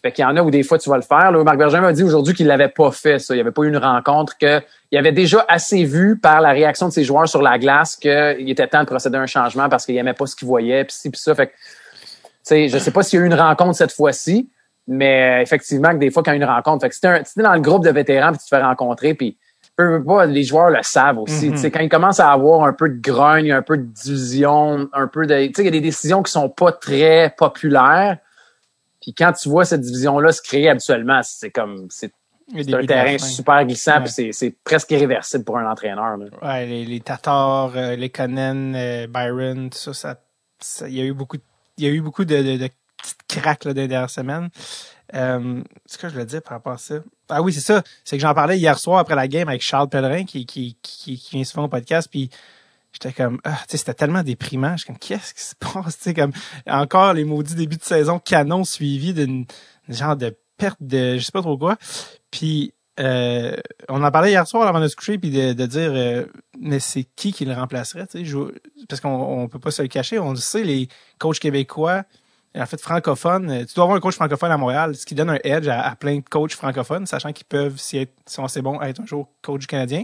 Fait qu'il y en a où des fois tu vas le faire. Là, Marc Bergevin a dit aujourd'hui qu'il l'avait pas fait, ça. Il n'y avait pas eu une rencontre, qu'il avait déjà assez vu par la réaction de ses joueurs sur la glace qu'il était temps de procéder à un changement parce qu'il n'aimait pas ce qu'il voyait, puis ci, puis ça. Fait que, je sais pas s'il y a eu une rencontre cette fois-ci, mais effectivement, que des fois, quand il y a une rencontre, fait que si tu es dans le groupe de vétérans puis tu te fais rencontrer, puis pas, les joueurs le savent aussi. Mm Quand ils commencent à avoir un peu de grogne, un peu de division, un peu de. Il y a des décisions qui sont pas très populaires. Puis quand tu vois cette division-là se créer habituellement, c'est comme. C'est un terrain super glissant, puis c'est presque irréversible pour un entraîneur. Là. Ouais, les, les Tatars, euh, les Conan, euh, Byron, tout ça, ça, il y a eu beaucoup, il y a eu beaucoup de, de, de petites craques là, des dernières semaines. Euh, ce que je voulais dire par rapport à ça. Ah oui, c'est ça. C'est que j'en parlais hier soir après la game avec Charles Pellerin qui, qui, qui, qui vient souvent au podcast. Puis j'étais comme, ah, tu sais, c'était tellement déprimant. Je comme, qu'est-ce qui se passe? Tu sais, comme, encore les maudits débuts de saison canon suivis d'une genre de perte de, je sais pas trop quoi. Puis, euh, on en parlait hier soir avant de se coucher puis de, de dire euh, mais c'est qui qui le remplacerait tu sais? Parce qu'on on peut pas se le cacher on le sait les coachs québécois en fait, francophone. Euh, tu dois avoir un coach francophone à Montréal, ce qui donne un edge à, plein de coachs francophones, sachant qu'ils peuvent, si, être, si on sait bon, être un jour coach canadien.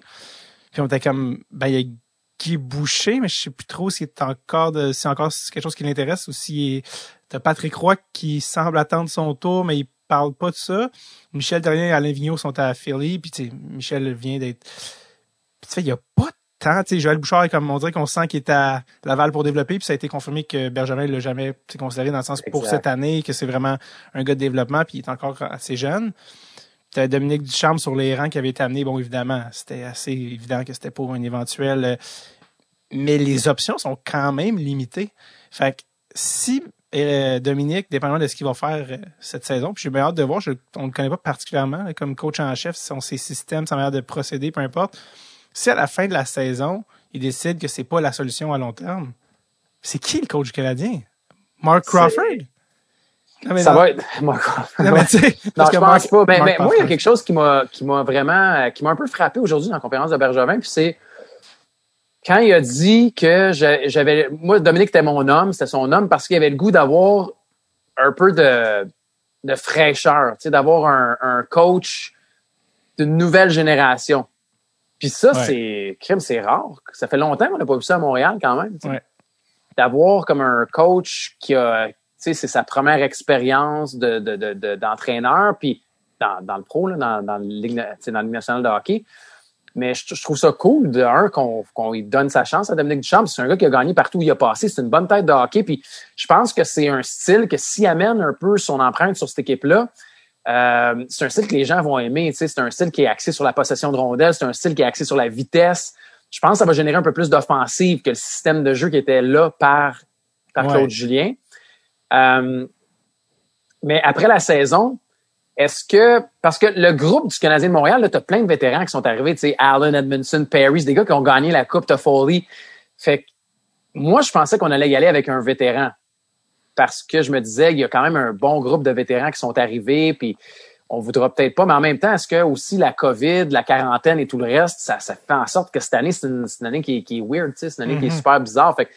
Puis on était comme, ben, il y a Guy Boucher, mais je sais plus trop si c'est encore de, si encore quelque chose qui l'intéresse ou si t'as Patrick Roy qui semble attendre son tour, mais il parle pas de ça. Michel Terrien et Alain Vigneault sont à Philly, puis Michel vient d'être, tu il y a pas tant. Tu sais, Joël Bouchard, comme on dirait qu'on sent qu'il est à Laval pour développer, puis ça a été confirmé que Bergevin l'a jamais considéré dans le sens pour cette année, que c'est vraiment un gars de développement, puis il est encore assez jeune. T'as Dominique Ducharme sur les rangs qui avait été amené, bon, évidemment, c'était assez évident que c'était pour un éventuel... Euh, mais les options sont quand même limitées. Fait que si euh, Dominique, dépendamment de ce qu'il va faire euh, cette saison, puis j'ai bien hâte de voir, je, on ne le connaît pas particulièrement, comme coach en chef, son ses systèmes, sa manière de procéder, peu importe si à la fin de la saison, il décide que c'est pas la solution à long terme, c'est qui le coach canadien? Mark Crawford? ça va être Mark Crawford. Non, mais non je pense pas. Ben, ben, moi, il y a quelque chose qui m'a qui m'a vraiment qui m'a un peu frappé aujourd'hui dans la conférence de Bergevin, puis c'est quand il a dit que j'avais moi Dominique était mon homme, c'était son homme parce qu'il avait le goût d'avoir un peu de de fraîcheur, tu sais, d'avoir un, un coach d'une nouvelle génération. Puis ça, c'est crime, c'est rare. Ça fait longtemps qu'on n'a pas vu ça à Montréal quand même. D'avoir comme un coach qui a, tu sais, c'est sa première expérience de, d'entraîneur, puis dans, dans le pro, là, dans, dans, le dans nationale de hockey. Mais je, trouve ça cool, de un, qu'on, qu'on lui donne sa chance à Dominique Duchamp. C'est un gars qui a gagné partout où il a passé. C'est une bonne tête de hockey. Puis je pense que c'est un style que s'il amène un peu son empreinte sur cette équipe-là, euh, c'est un style que les gens vont aimer. C'est un style qui est axé sur la possession de rondelles, c'est un style qui est axé sur la vitesse. Je pense que ça va générer un peu plus d'offensive que le système de jeu qui était là par, par Claude Julien. Euh, mais après la saison, est-ce que parce que le groupe du Canadien de Montréal, tu as plein de vétérans qui sont arrivés, tu sais, Allen, Edmondson, Perry, des gars qui ont gagné la Coupe de Foley. Fait que moi, je pensais qu'on allait y aller avec un vétéran parce que je me disais, il y a quand même un bon groupe de vétérans qui sont arrivés, puis on voudra peut-être pas, mais en même temps, est-ce que aussi la COVID, la quarantaine et tout le reste, ça, ça fait en sorte que cette année, c'est une, année qui, qui, est weird, c'est une année qui est mm-hmm. super bizarre. Fait que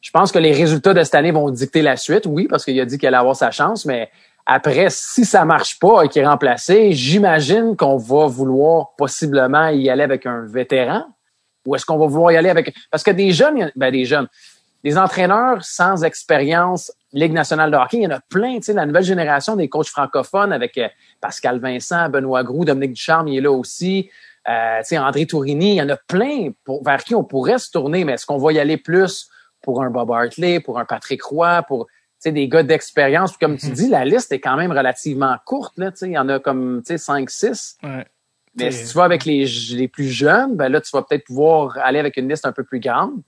je pense que les résultats de cette année vont dicter la suite, oui, parce qu'il a dit qu'il allait avoir sa chance, mais après, si ça marche pas et qu'il est remplacé, j'imagine qu'on va vouloir possiblement y aller avec un vétéran. Ou est-ce qu'on va vouloir y aller avec... Parce que des jeunes, ben des jeunes, des entraîneurs sans expérience Ligue nationale de hockey, il y en a plein, tu sais, la nouvelle génération des coachs francophones avec euh, Pascal Vincent, Benoît Groux, Dominique Ducharme, il est là aussi. Euh, tu sais, André Tourigny, il y en a plein pour, vers qui on pourrait se tourner, mais est-ce qu'on va y aller plus pour un Bob Hartley, pour un Patrick Roy, pour des gars d'expérience? Comme tu mhm. dis, la liste est quand même relativement courte. Là, il y en a comme 5-6. Ouais. Mais si tu vas avec les, les plus jeunes, ben là, tu vas peut-être pouvoir aller avec une liste un peu plus grande.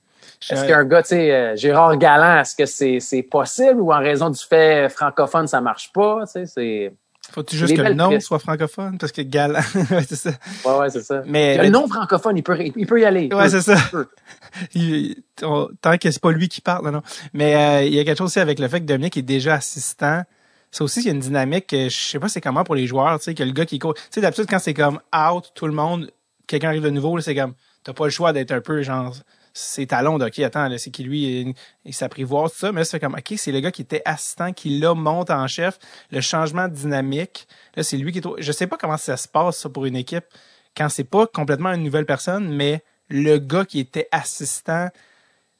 Est-ce qu'un gars, tu sais, euh, Gérard Galland, est-ce que c'est, possible ou en raison du fait francophone, ça marche pas? Tu sais, c'est. Faut-tu juste que le nom soit francophone? Parce que Galland, ouais, c'est ça. Ouais, ouais, c'est ça. Mais, le nom francophone, il peut, il peut y aller. Ouais, c'est ça. tant que c'est pas lui qui parle, non. Mais euh, il y a quelque chose aussi avec le fait que Dominique est déjà assistant. C'est aussi, il y a une dynamique, je sais pas c'est comment pour les joueurs, tu sais, que le gars qui court. Tu sais, d'habitude, quand c'est comme out, tout le monde, quelqu'un arrive de nouveau, c'est comme, t'as pas le choix d'être un peu genre ses talons de OK, attends, c'est qui lui, il, s'apprivoise, tout ça. Mais c'est comme OK, c'est le gars qui était assistant, qui là monte en chef. Le changement dynamique, là, c'est lui qui est Je sais pas comment ça se passe, pour une équipe, quand c'est pas complètement une nouvelle personne, mais le gars qui était assistant,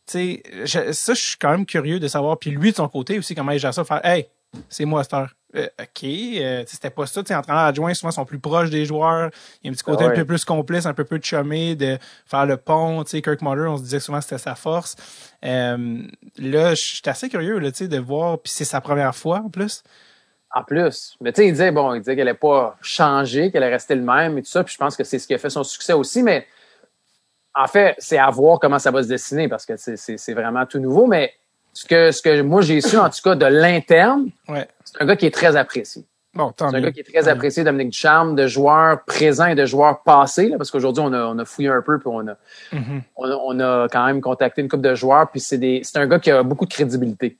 tu sais, ça, je suis quand même curieux de savoir. Puis lui, de son côté aussi, comment il gère ça, faire Hey, c'est moi, Star. Euh, OK, euh, c'était pas ça. Entraîneurs adjoints, souvent, sont plus proches des joueurs. Il y a un petit côté ah un peu plus complice, un peu plus chumé, de faire le pont. sais Kirk Muller, on se disait souvent que c'était sa force. Euh, là, je suis assez curieux là, de voir. Puis c'est sa première fois, en plus. En plus. Mais tu sais, il disait, bon, il disait qu'elle n'allait pas changer, qu'elle allait rester le même et tout ça. Puis je pense que c'est ce qui a fait son succès aussi. Mais en fait, c'est à voir comment ça va se dessiner parce que c'est vraiment tout nouveau. Mais ce que, ce que moi j'ai su, en tout cas, de l'interne, c'est un gars qui est très apprécié. Bon, c'est un gars qui est très apprécié, Dominique Ducharme, de joueurs présents et de joueurs passés, là, parce qu'aujourd'hui, on a, on a fouillé un peu, puis on a, mm-hmm. on a, quand même contacté une couple de joueurs, puis c'est des, c'est un gars qui a beaucoup de crédibilité.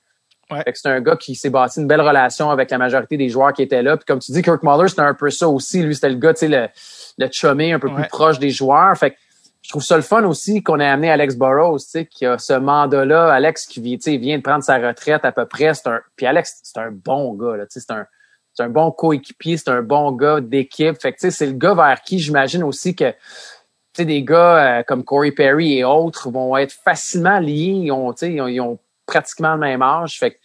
Ouais. c'est un gars qui s'est bâti une belle relation avec la majorité des joueurs qui étaient là. Puis comme tu dis, Kirk Muller, c'était un peu ça aussi. Lui, c'était le gars, tu sais, le, le chumé un peu plus proche des joueurs. Fait que trouve ça le fun aussi qu'on ait amené Alex Burrows, tu sais, qui a ce mandat-là. Alex qui vient, de prendre sa retraite à peu près. Un, puis Alex, c'est un bon gars, là, tu sais, c'est un, c'est un bon coéquipier, c'est un bon gars d'équipe. Fait que, tu sais, c'est le gars vers qui j'imagine aussi que, tu sais, des gars euh, comme Corey Perry et autres vont être facilement liés. Ils ont, tu sais, ils ont, pratiquement le même âge. Fait que,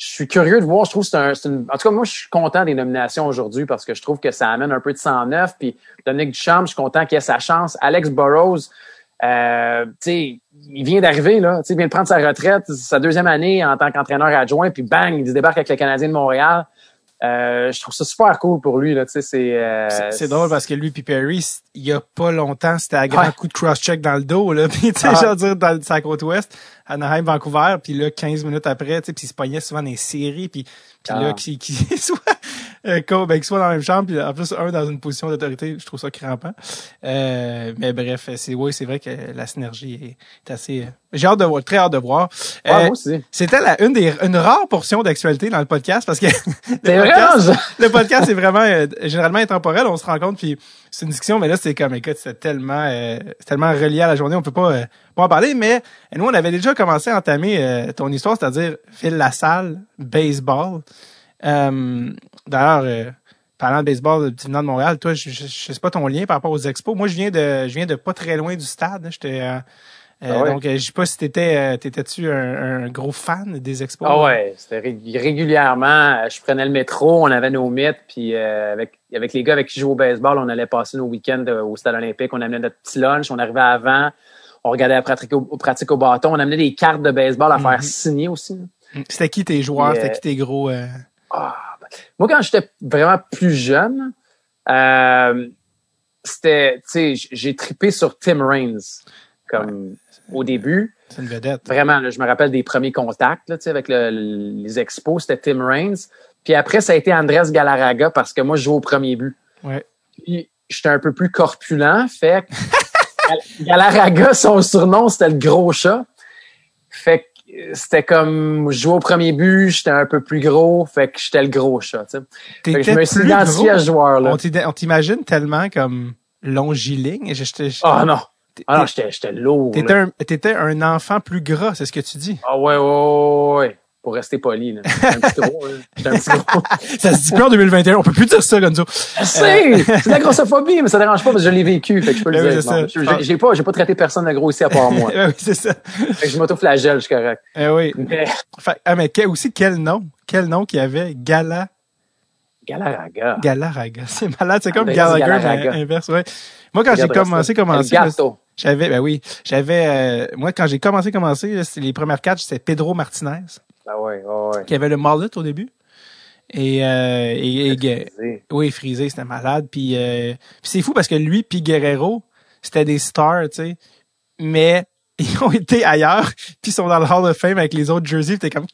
je suis curieux de voir. Je trouve c'est un, une... En tout cas, moi, je suis content des nominations aujourd'hui parce que je trouve que ça amène un peu de 109. Puis Dominique Duchamp, je suis content qu'il ait sa chance. Alex Burrows, euh, il vient d'arriver, là. Il vient de prendre sa retraite, sa deuxième année en tant qu'entraîneur adjoint, puis bang, il débarque avec le Canadien de Montréal. Euh, je trouve ça super cool pour lui. Là, c'est, euh, c'est drôle parce que lui puis Perry, il y a pas longtemps, c'était un grand coup de cross-check dans le dos. Là, puis tu sais, ah. dire, dans sa côte ouest, Anaheim, Vancouver, puis là, 15 minutes après, tu sais, puis il se pognait souvent dans les séries, puis puis là, ah. qui, qui soit, euh, ben, soit dans la même chambre, puis en plus, un dans une position d'autorité, je trouve ça crampant. Euh, mais bref, c'est oui, c'est vrai que la synergie est, assez... Euh, j'ai hâte de voir, très hâte de voir. Euh, C'était la, une des une rare portion d'actualité dans le podcast, parce que le, podcast, le podcast est vraiment généralement intemporel, on se rend compte, puis c'est une discussion, mais là, c'est comme, écoute, c'est tellement, tellement relié à la journée, on peut pas, pas en parler, mais nous, on avait déjà commencé à entamer ton histoire, c'est-à-dire Phil Lassalle, baseball. D'ailleurs, euh, parlant de baseball, tu venant de Montréal, toi, je, je, sais pas ton lien par rapport aux expos. Moi, je viens de, je viens de pas très loin du stade. J'étais, euh, euh, ah Donc, je sais pas si t'étais, t'étais-tu un, un, gros fan des expos? Ah ouais, c'était régulièrement. Je prenais le métro, on avait nos mythes, puis avec avec les gars avec qui je joue au baseball, on allait passer nos week-ends au stade olympique. On amenait notre petit lunch, on arrivait avant, on regardait la pratique au, pratique au bâton, on amenait des cartes de baseball à faire mhm. signer aussi. C'était qui tes joueurs? C'était qui tes gros... Euh... Ah, moi, quand j'étais vraiment plus jeune, euh, c'était, tu sais, j'ai tripé sur Tim Raines comme au début. C'est une vedette. Vraiment, je me rappelle des premiers contacts là, avec le, les expos, c'était Tim Raines. Puis après, ça a été Andrés Galarraga parce que moi, je jouais au premier but. Ouais. Puis j'étais un peu plus corpulent, fait Galarraga, son surnom, c'était le gros chat. Fait c'était comme je jouais au premier but, j'étais un peu plus gros, fait que j'étais le gros chat. Tu sais. je me suis identifié à ce joueur là. On t'imagine tellement comme longiligne. Ah non. Ah non, j'étais lourd. T'étais un, étais un enfant plus gras, c'est ce que tu dis? Ah ouais, ouais, ouais pour rester poli. Là. un petit gros. un petit gros. ça se dit plus en 2021. On peut plus dire ça, Gonzo. Je sais! C'est de la grossophobie, mais ça dérange pas parce que je l'ai vécu. Fait que je peux le ben dire. j'ai pas, j'ai pas traité personne de gros ici à part moi. oui, c'est ça. Fait que je m'auto-flagelle, je suis correct. Eh oui. Mais, fait, ah, mais aussi, quel nom? Quel nom qu'il y avait? Gala? Galaraga. Galaraga. C'est malade. C'est comme ah, ben, Gallagher, inverse, ouais. Moi, quand j'ai commencé, commencé. J'avais, ben oui, j'avais, euh, moi, quand j'ai commencé, commencé, les premières quatre, c'était Pedro Martinez. Ah ouais, ouais. Qui avait le mullet au début. Et, euh, et, frisé. oui, frisé, c'était malade. Puis, euh, puis c'est fou parce que lui puis Guerrero, c'était des stars, tu sais. Mais ils ont été ailleurs, puis ils sont dans le Hall of Fame avec les autres jerseys. T'es comme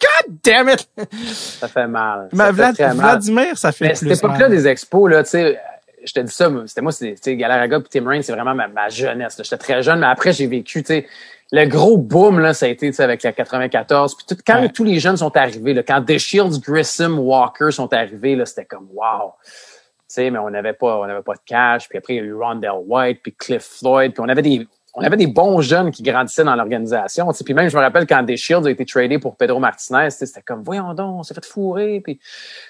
God damn it! Ça fait mal. Ça fait Vladimir, ça fait Mais plus cette époque-là des expos, là, tu sais, je te dis ça, c'était moi, c'était Galaraga et Tim Raines, c'est vraiment ma, ma jeunesse. J'étais très jeune, mais après, j'ai vécu, tu sais, le gros boom, là, ça a été avec la 94. Puis tout, quand tous les jeunes sont arrivés, là, quand The Shields, Grissom, Walker sont arrivés, là, c'était comme wow. sais, mais on n'avait pas, on pas de cash. Puis après, il y a eu Rondell White, puis Cliff Floyd. Puis on avait des, on avait des bons jeunes qui grandissaient dans l'organisation. Puis même, je me rappelle quand The Shields a été tradé pour Pedro Martinez, c'était comme, voyons donc, on s'est fait fourrer. Puis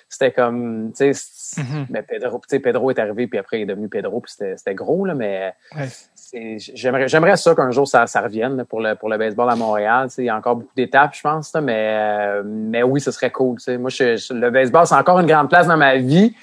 c'était comme, tu sais, mais Pedro, Pedro est arrivé, puis après, il est devenu Pedro, puis c'était gros, là, mais j'aimerais j'aimerais ça qu'un jour ça, ça revienne pour le pour le baseball à Montréal. Il y a encore beaucoup d'étapes, je pense, mais euh, mais oui, ce serait cool. Moi, le baseball, c'est encore une grande place dans ma vie.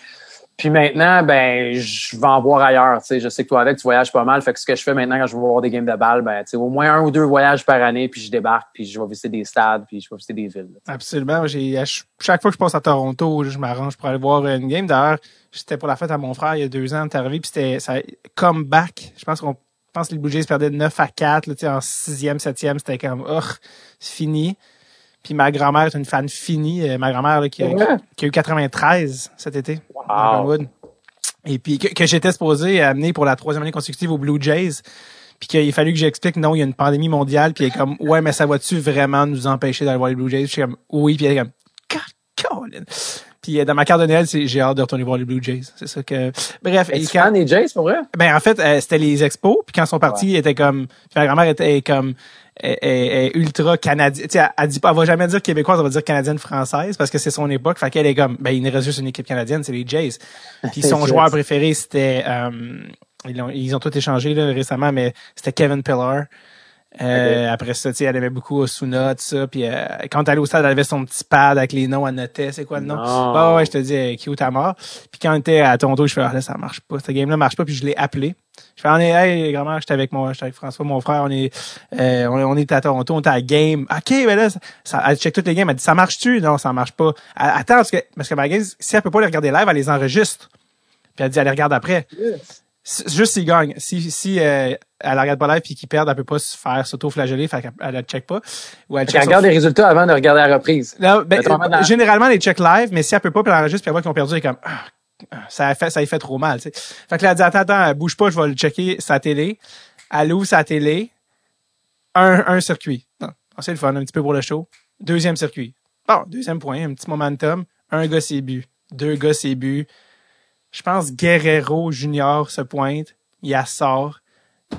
Puis maintenant, ben, je vais en voir ailleurs. Je sais que toi avec, tu voyages pas mal. Fait que ce que je fais maintenant quand je vais voir des games de balle, ben, au moins un ou deux voyages par année, puis je débarque, puis je vais visiter des stades, puis je vais visiter des villes. Absolument. J'ai chaque fois que je passe à Toronto, je m'arrange pour aller voir une game. D'ailleurs, j'étais pour la fête à mon frère il y a deux ans, t'es arrivé, puis c'était ça comeback. Je pense qu'on pense que les Blue Jays perdaient de 9 à 4. Là, en sixième, septième, c'était comme, oh, c'est fini. Puis ma grand-mère est une fan finie. Euh, ma grand-mère qui, a, qui a eu 93 cet été. Wow. Et puis que, j'étais supposé amener pour la troisième année consécutive aux Blue Jays. Puis qu'il a fallu que j'explique, non, il y a une pandémie mondiale. Puis elle est comme, ouais, mais ça va-tu vraiment nous empêcher d'aller voir les Blue Jays? Je suis comme, oui. Puis elle est comme, God, Puis dans ma carte de Noël, j'ai hâte de retourner voir les Blue Jays. C'est ça que. Bref. Et quand les Jays pour vrai? Ben en fait, c'était les expos. Puis quand ils sont partis, ouais. était comme. ma grand-mère était comme est, est, ultra canadienne. Elle, elle dit pas, elle va jamais dire québécoise, elle va dire canadienne française parce que c'est son époque. Fait qu'elle est comme, ben il reste juste une équipe canadienne, c'est les Jays. Puis son joueur préféré c'était, euh, ils ont, ils ont tous échangé là, récemment, mais c'était Kevin Pillar. Euh, okay. Après ça, tu sais, elle aimait beaucoup Osuna, tout ça. Puis euh, quand elle allait au stade, elle avait son petit pad avec les noms, elle notait, c'est quoi le nom? Non. ouais, je te dis, euh, cute à mort. Puis quand on était à Toronto, je fais, ah, là, ça marche pas. Ce game-là marche pas, puis je l'ai appelé. Je fais, on est, hey, grand-mère, j'étais avec moi, j'étais avec François, mon frère, on est, euh, on, on, est à Toronto, on est à game. OK, ben là, ça, elle check toutes les games, elle dit, ça marche-tu? Non, ça marche pas. Elle, attends, parce que, parce que ma game, si elle peut pas les regarder live, elle les enregistre. Puis elle dit, elle les regarde après. Yes. Juste s'ils gagnent. Si, si euh, elle la regarde pas live puis qu'ils perdent, elle peut pas se faire s'auto-flageller, fait qu'elle ne check pas. Ou elle, check regarde les résultats avant de regarder la reprise. Non, ben, dans... généralement, elle check live, mais si elle peut pas, puis elle enregistre, puis elle voit qu'ils ont perdu, elle est comme, ah, ça a fait, ça fait trop mal, tu sais. Fait que là, elle dit, attends, attends, bouge pas, je vais le checker sa télé. Elle ouvre sa télé. Un, un circuit. C'est le fun, un petit peu pour le show. Deuxième circuit. Bon, deuxième point, un petit momentum. Un gars, c'est but. Deux gars, c'est but. Je pense Guerrero Junior se pointe. Il sort.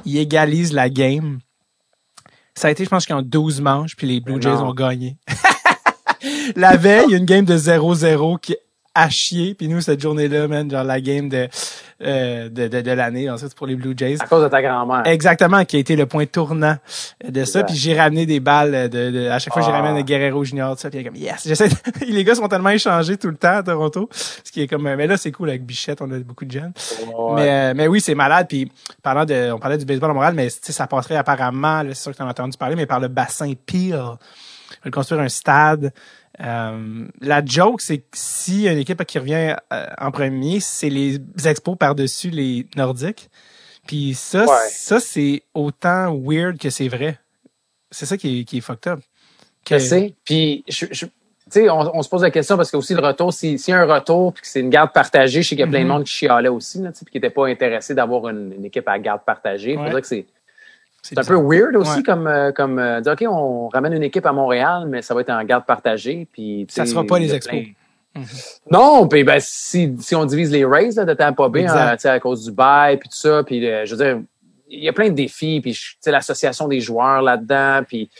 Il égalise la game. Ça a été, je pense, ont 12 manches, puis les Blue Jays ont gagné. la veille, il y a une game de 0-0 qui à chier. Puis nous, cette journée-là, man, genre la game de, euh, de, de, de l'année, ensuite pour les Blue Jays. À cause de ta grand-mère. Exactement, qui a été le point tournant de ça. Puis j'ai ramené des balles de, de à chaque fois, j'ai ah. ramené Guerrero Junior, tout ça. Puis comme, yes, j'essaie les gars sont tellement échangés tout le temps à Toronto. Ce qui est comme, mais là, c'est cool avec Bichette, on a beaucoup de jeunes. Ouais. Mais, euh, mais oui, c'est malade. Puis parlant de, on parlait du baseball à Montréal, mais ça passerait apparemment, c'est sûr que t'en as entendu parler, mais par le bassin Peel. Ils construire un stade. Euh, la joke, c'est que si une équipe qui revient euh, en premier, c'est les expos par-dessus les Nordiques. Puis ça, ouais. ça c'est autant weird que c'est vrai. C'est ça qui est, qui est fucked up. Que... Je sais. Puis, je, je tu sais, on, on, se pose la question parce que aussi le retour, s'il si y a un retour puis que c'est une garde partagée, je sais qu'il y a plein de monde qui chialait aussi, là, puis qui n'était pas intéressé d'avoir une, une, équipe à garde partagée. Il ouais. faudrait que c'est c'est un peu weird aussi ouais. comme euh, comme euh, dire ok on ramène une équipe à Montréal mais ça va être en garde partagée puis ça sera pas les expos. Plein... Mm-hmm. Non, puis ben si, si on divise les Rays là, de Tampa Bay hein, à cause du bail puis tout ça puis euh, je veux dire il y a plein de défis puis l'association des joueurs là-dedans puis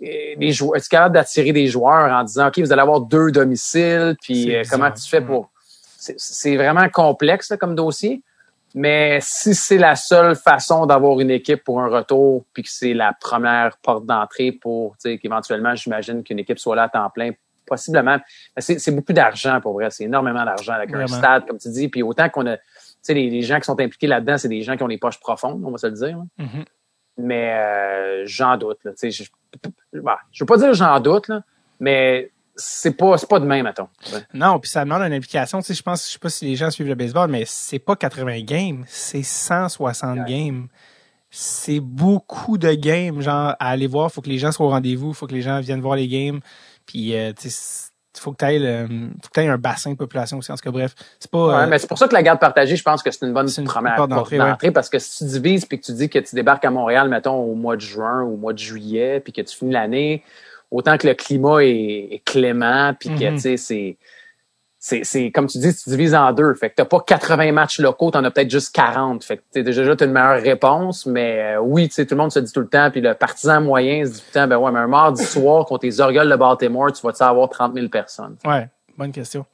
les joueurs es-tu capable d'attirer des joueurs en disant ok vous allez avoir deux domiciles puis comment tu fais pour c'est vraiment complexe là, comme dossier? Mais si c'est la seule façon d'avoir une équipe pour un retour, puis que c'est la première porte d'entrée pour, tu sais, qu'éventuellement, j'imagine qu'une équipe soit là à temps plein, possiblement. C'est beaucoup d'argent pour vrai. C'est énormément d'argent avec un stade, comme tu dis. Puis autant qu'on a, tu sais, les, les, gens qui sont impliqués là-dedans, c'est des gens qui ont les poches profondes, on va se le dire. Mm -hmm. Mais euh, j'en doute. Là, je, bah, je veux pas dire j'en doute, là, mais c'est pas c'est pas de même mettons. Ouais. Non, puis ça demande une implication, tu sais je pense je sais pas si les gens suivent le baseball mais c'est pas 80 games, c'est 160 ouais. games. C'est beaucoup de games genre à aller voir, faut que les gens soient au rendez-vous, faut que les gens viennent voir les games puis euh, tu sais faut que tu aies, faut un bassin de population aussi. En tout cas, bref, c'est pas. Ouais, euh, mais c'est pour ça que la garde partagée, je pense que c'est une bonne une première porte d'entrée. Ouais. Parce que si tu divises puis que tu dis que tu débarques à Montréal, mettons, au mois de juin ou au mois de juillet, puis que tu finis l'année, autant que le climat est, est clément, puis que, mm -hmm. tu sais, c'est... C'est, comme tu dis, tu divises en deux. Fait que t'as pas 80 matchs locaux, t'en as peut-être juste 40. Fait que t'es déjà t'as une meilleure réponse, mais euh, oui, tu sais, tout le monde se dit tout le temps, puis le partisan moyen se dit tout le temps, ben ouais, mais un mardi soir contre les Orioles de Baltimore, tu vas-tu avoir 30 000 personnes? Ouais, bonne question.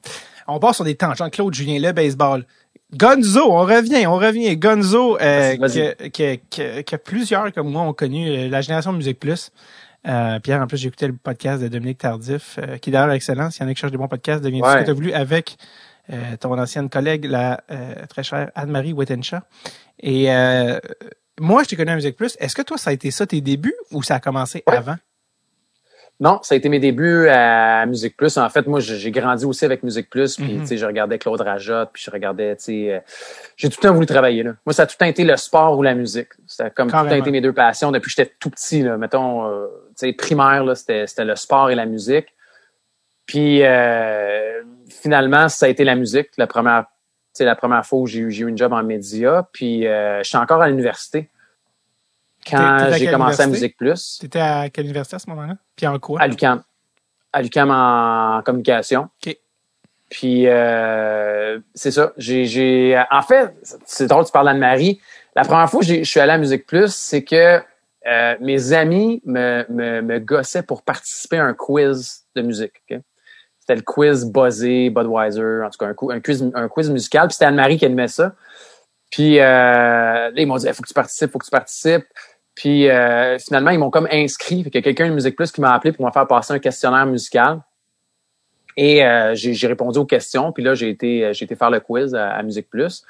On part sur des tangents. Claude Julien, le baseball. Gonzo, on revient, on revient. Gonzo, euh, que, que, que, que, plusieurs comme moi ont connu euh, la génération de Musique Plus. Euh, Pierre, en plus, j'ai écouté le podcast de Dominique Tardif, euh, qui est d'ailleurs excellent. S'il y en a qui cherchent des bons podcasts, deviens ouais. ce que tu as voulu avec euh, ton ancienne collègue, la très chère Anne-Marie Wittenshaw. Et moi, je t'ai connu à Musique Plus. Est-ce que toi, ça a été ça tes débuts ou ça a commencé ouais. avant? Non, ça a été mes débuts à Musique Plus. En fait, moi, j'ai grandi aussi avec Musique Plus. Puis, Mm-hmm. tu sais, je regardais Claude Rajotte, puis je regardais, tu sais, euh, j'ai tout le temps voulu travailler là. Moi, ça a tout le temps été le sport ou la musique. C'était comme Carrément. tout le temps été mes deux passions depuis que j'étais tout petit. Là. Mettons, euh, tu sais, primaire, là, c'était le sport et la musique. Puis, euh, finalement, ça a été la musique. La première, tu sais, la première fois où j'ai eu, eu une job en média. Puis, euh, je suis encore à l'université quand j'ai commencé à Musique Plus. Tu étais à quelle université à ce moment-là? Puis en quoi? À l'UQAM. À l'UQAM en communication. OK. Puis euh, c'est ça. J'ai, en fait, c'est drôle, tu parles d'Anne-Marie. La première fois que je suis allé à Musique Plus, c'est que euh, mes amis me, me, me, gossaient pour participer à un quiz de musique. C'était le quiz buzzé, Budweiser, en tout cas un, quiz, un quiz musical. Puis c'était Anne-Marie qui animait ça. Puis euh, ils m'ont dit, il faut que tu participes, faut que tu participes. Puis euh, finalement, ils m'ont comme inscrit. Fait a quelqu'un de Musique Plus qui m'a appelé pour me faire passer un questionnaire musical. Et euh, j'ai répondu aux questions. Puis là, j'ai été, j'ai été faire le quiz à, Musique Plus.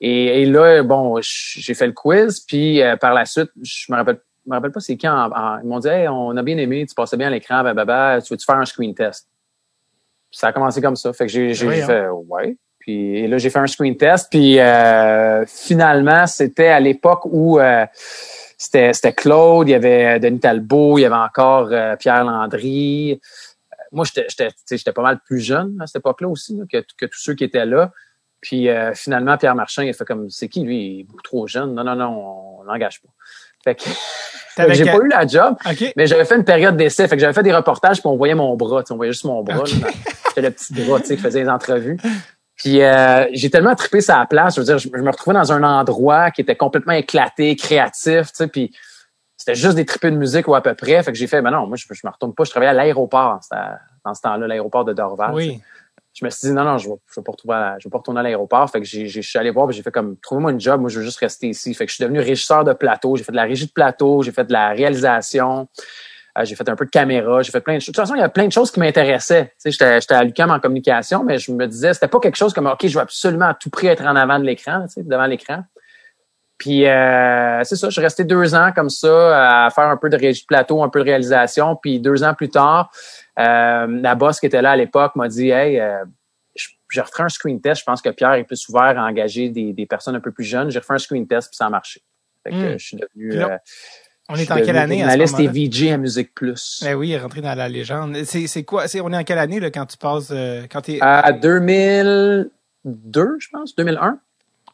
Et, là, bon, j'ai fait le quiz. Puis par la suite, je me rappelle, me rappelle pas c'est quand. ils m'ont dit, hey, on a bien aimé, tu passais bien à l'écran, bah, tu veux-tu faire un screen test? ça a commencé comme ça. Fait que j'ai hein. fait, ouais. Puis là, j'ai fait un screen test. Puis euh, finalement, c'était à l'époque où euh, c'était Claude, il y avait Denis Talbot, il y avait encore euh, Pierre Landry. Moi, j'étais pas mal plus jeune à cette époque-là aussi que, que, tous ceux qui étaient là. Puis finalement, Pierre Marchand, il a fait comme c'est qui lui? Il est beaucoup trop jeune. Non, non, non, on l'engage pas. Fait que j'ai pas eu la job, mais j'avais fait une période d'essai. Fait que j'avais fait des reportages puis on voyait mon bras. On voyait juste mon bras. C'était le petit bras qui faisait les entrevues. Puis euh, j'ai tellement trippé sa place. Je veux dire, je, me retrouvais dans un endroit qui était complètement éclaté, créatif, tu sais, puis c'était juste des trippés de musique ou à peu près. Fait que j'ai fait, ben non, moi, je, je me retourne pas. Je travaillais à l'aéroport dans ce temps-là, l'aéroport de Dorval. Oui. Je me suis dit, non, non, je vais, je vais pas, retrouver je vais pas retourner à l'aéroport. Fait que j'ai, je suis allé voir, j'ai fait comme, trouvez-moi une job, moi, je veux juste rester ici. Fait que je suis devenu régisseur de plateau. J'ai fait de la régie de plateau, j'ai fait de la réalisation. Euh, j'ai fait un peu de caméra, j'ai fait plein de choses. De toute façon, il y a plein de choses qui m'intéressaient. Tu sais, j'étais, à l'UQAM en communication, mais je me disais, c'était pas quelque chose comme, OK, je veux absolument à tout prix être en avant de l'écran, devant l'écran. Puis euh, c'est ça, je suis resté deux ans comme ça à faire un peu de régie de plateau, un peu de réalisation. Puis deux ans plus tard, euh, la boss qui était là à l'époque m'a dit, hey, je, je refais un screen test. Je pense que Pierre est plus ouvert à engager des, des personnes un peu plus jeunes. J'ai refait un screen test puis ça a marché. Fait que hmm. je suis devenu on est en quelle année? Journaliste et VJ à Musique Plus. Ben oui, rentré dans la légende. C'est quoi? on est en quelle année là, quand tu passes euh, quand es... À 2002, je pense, 2001.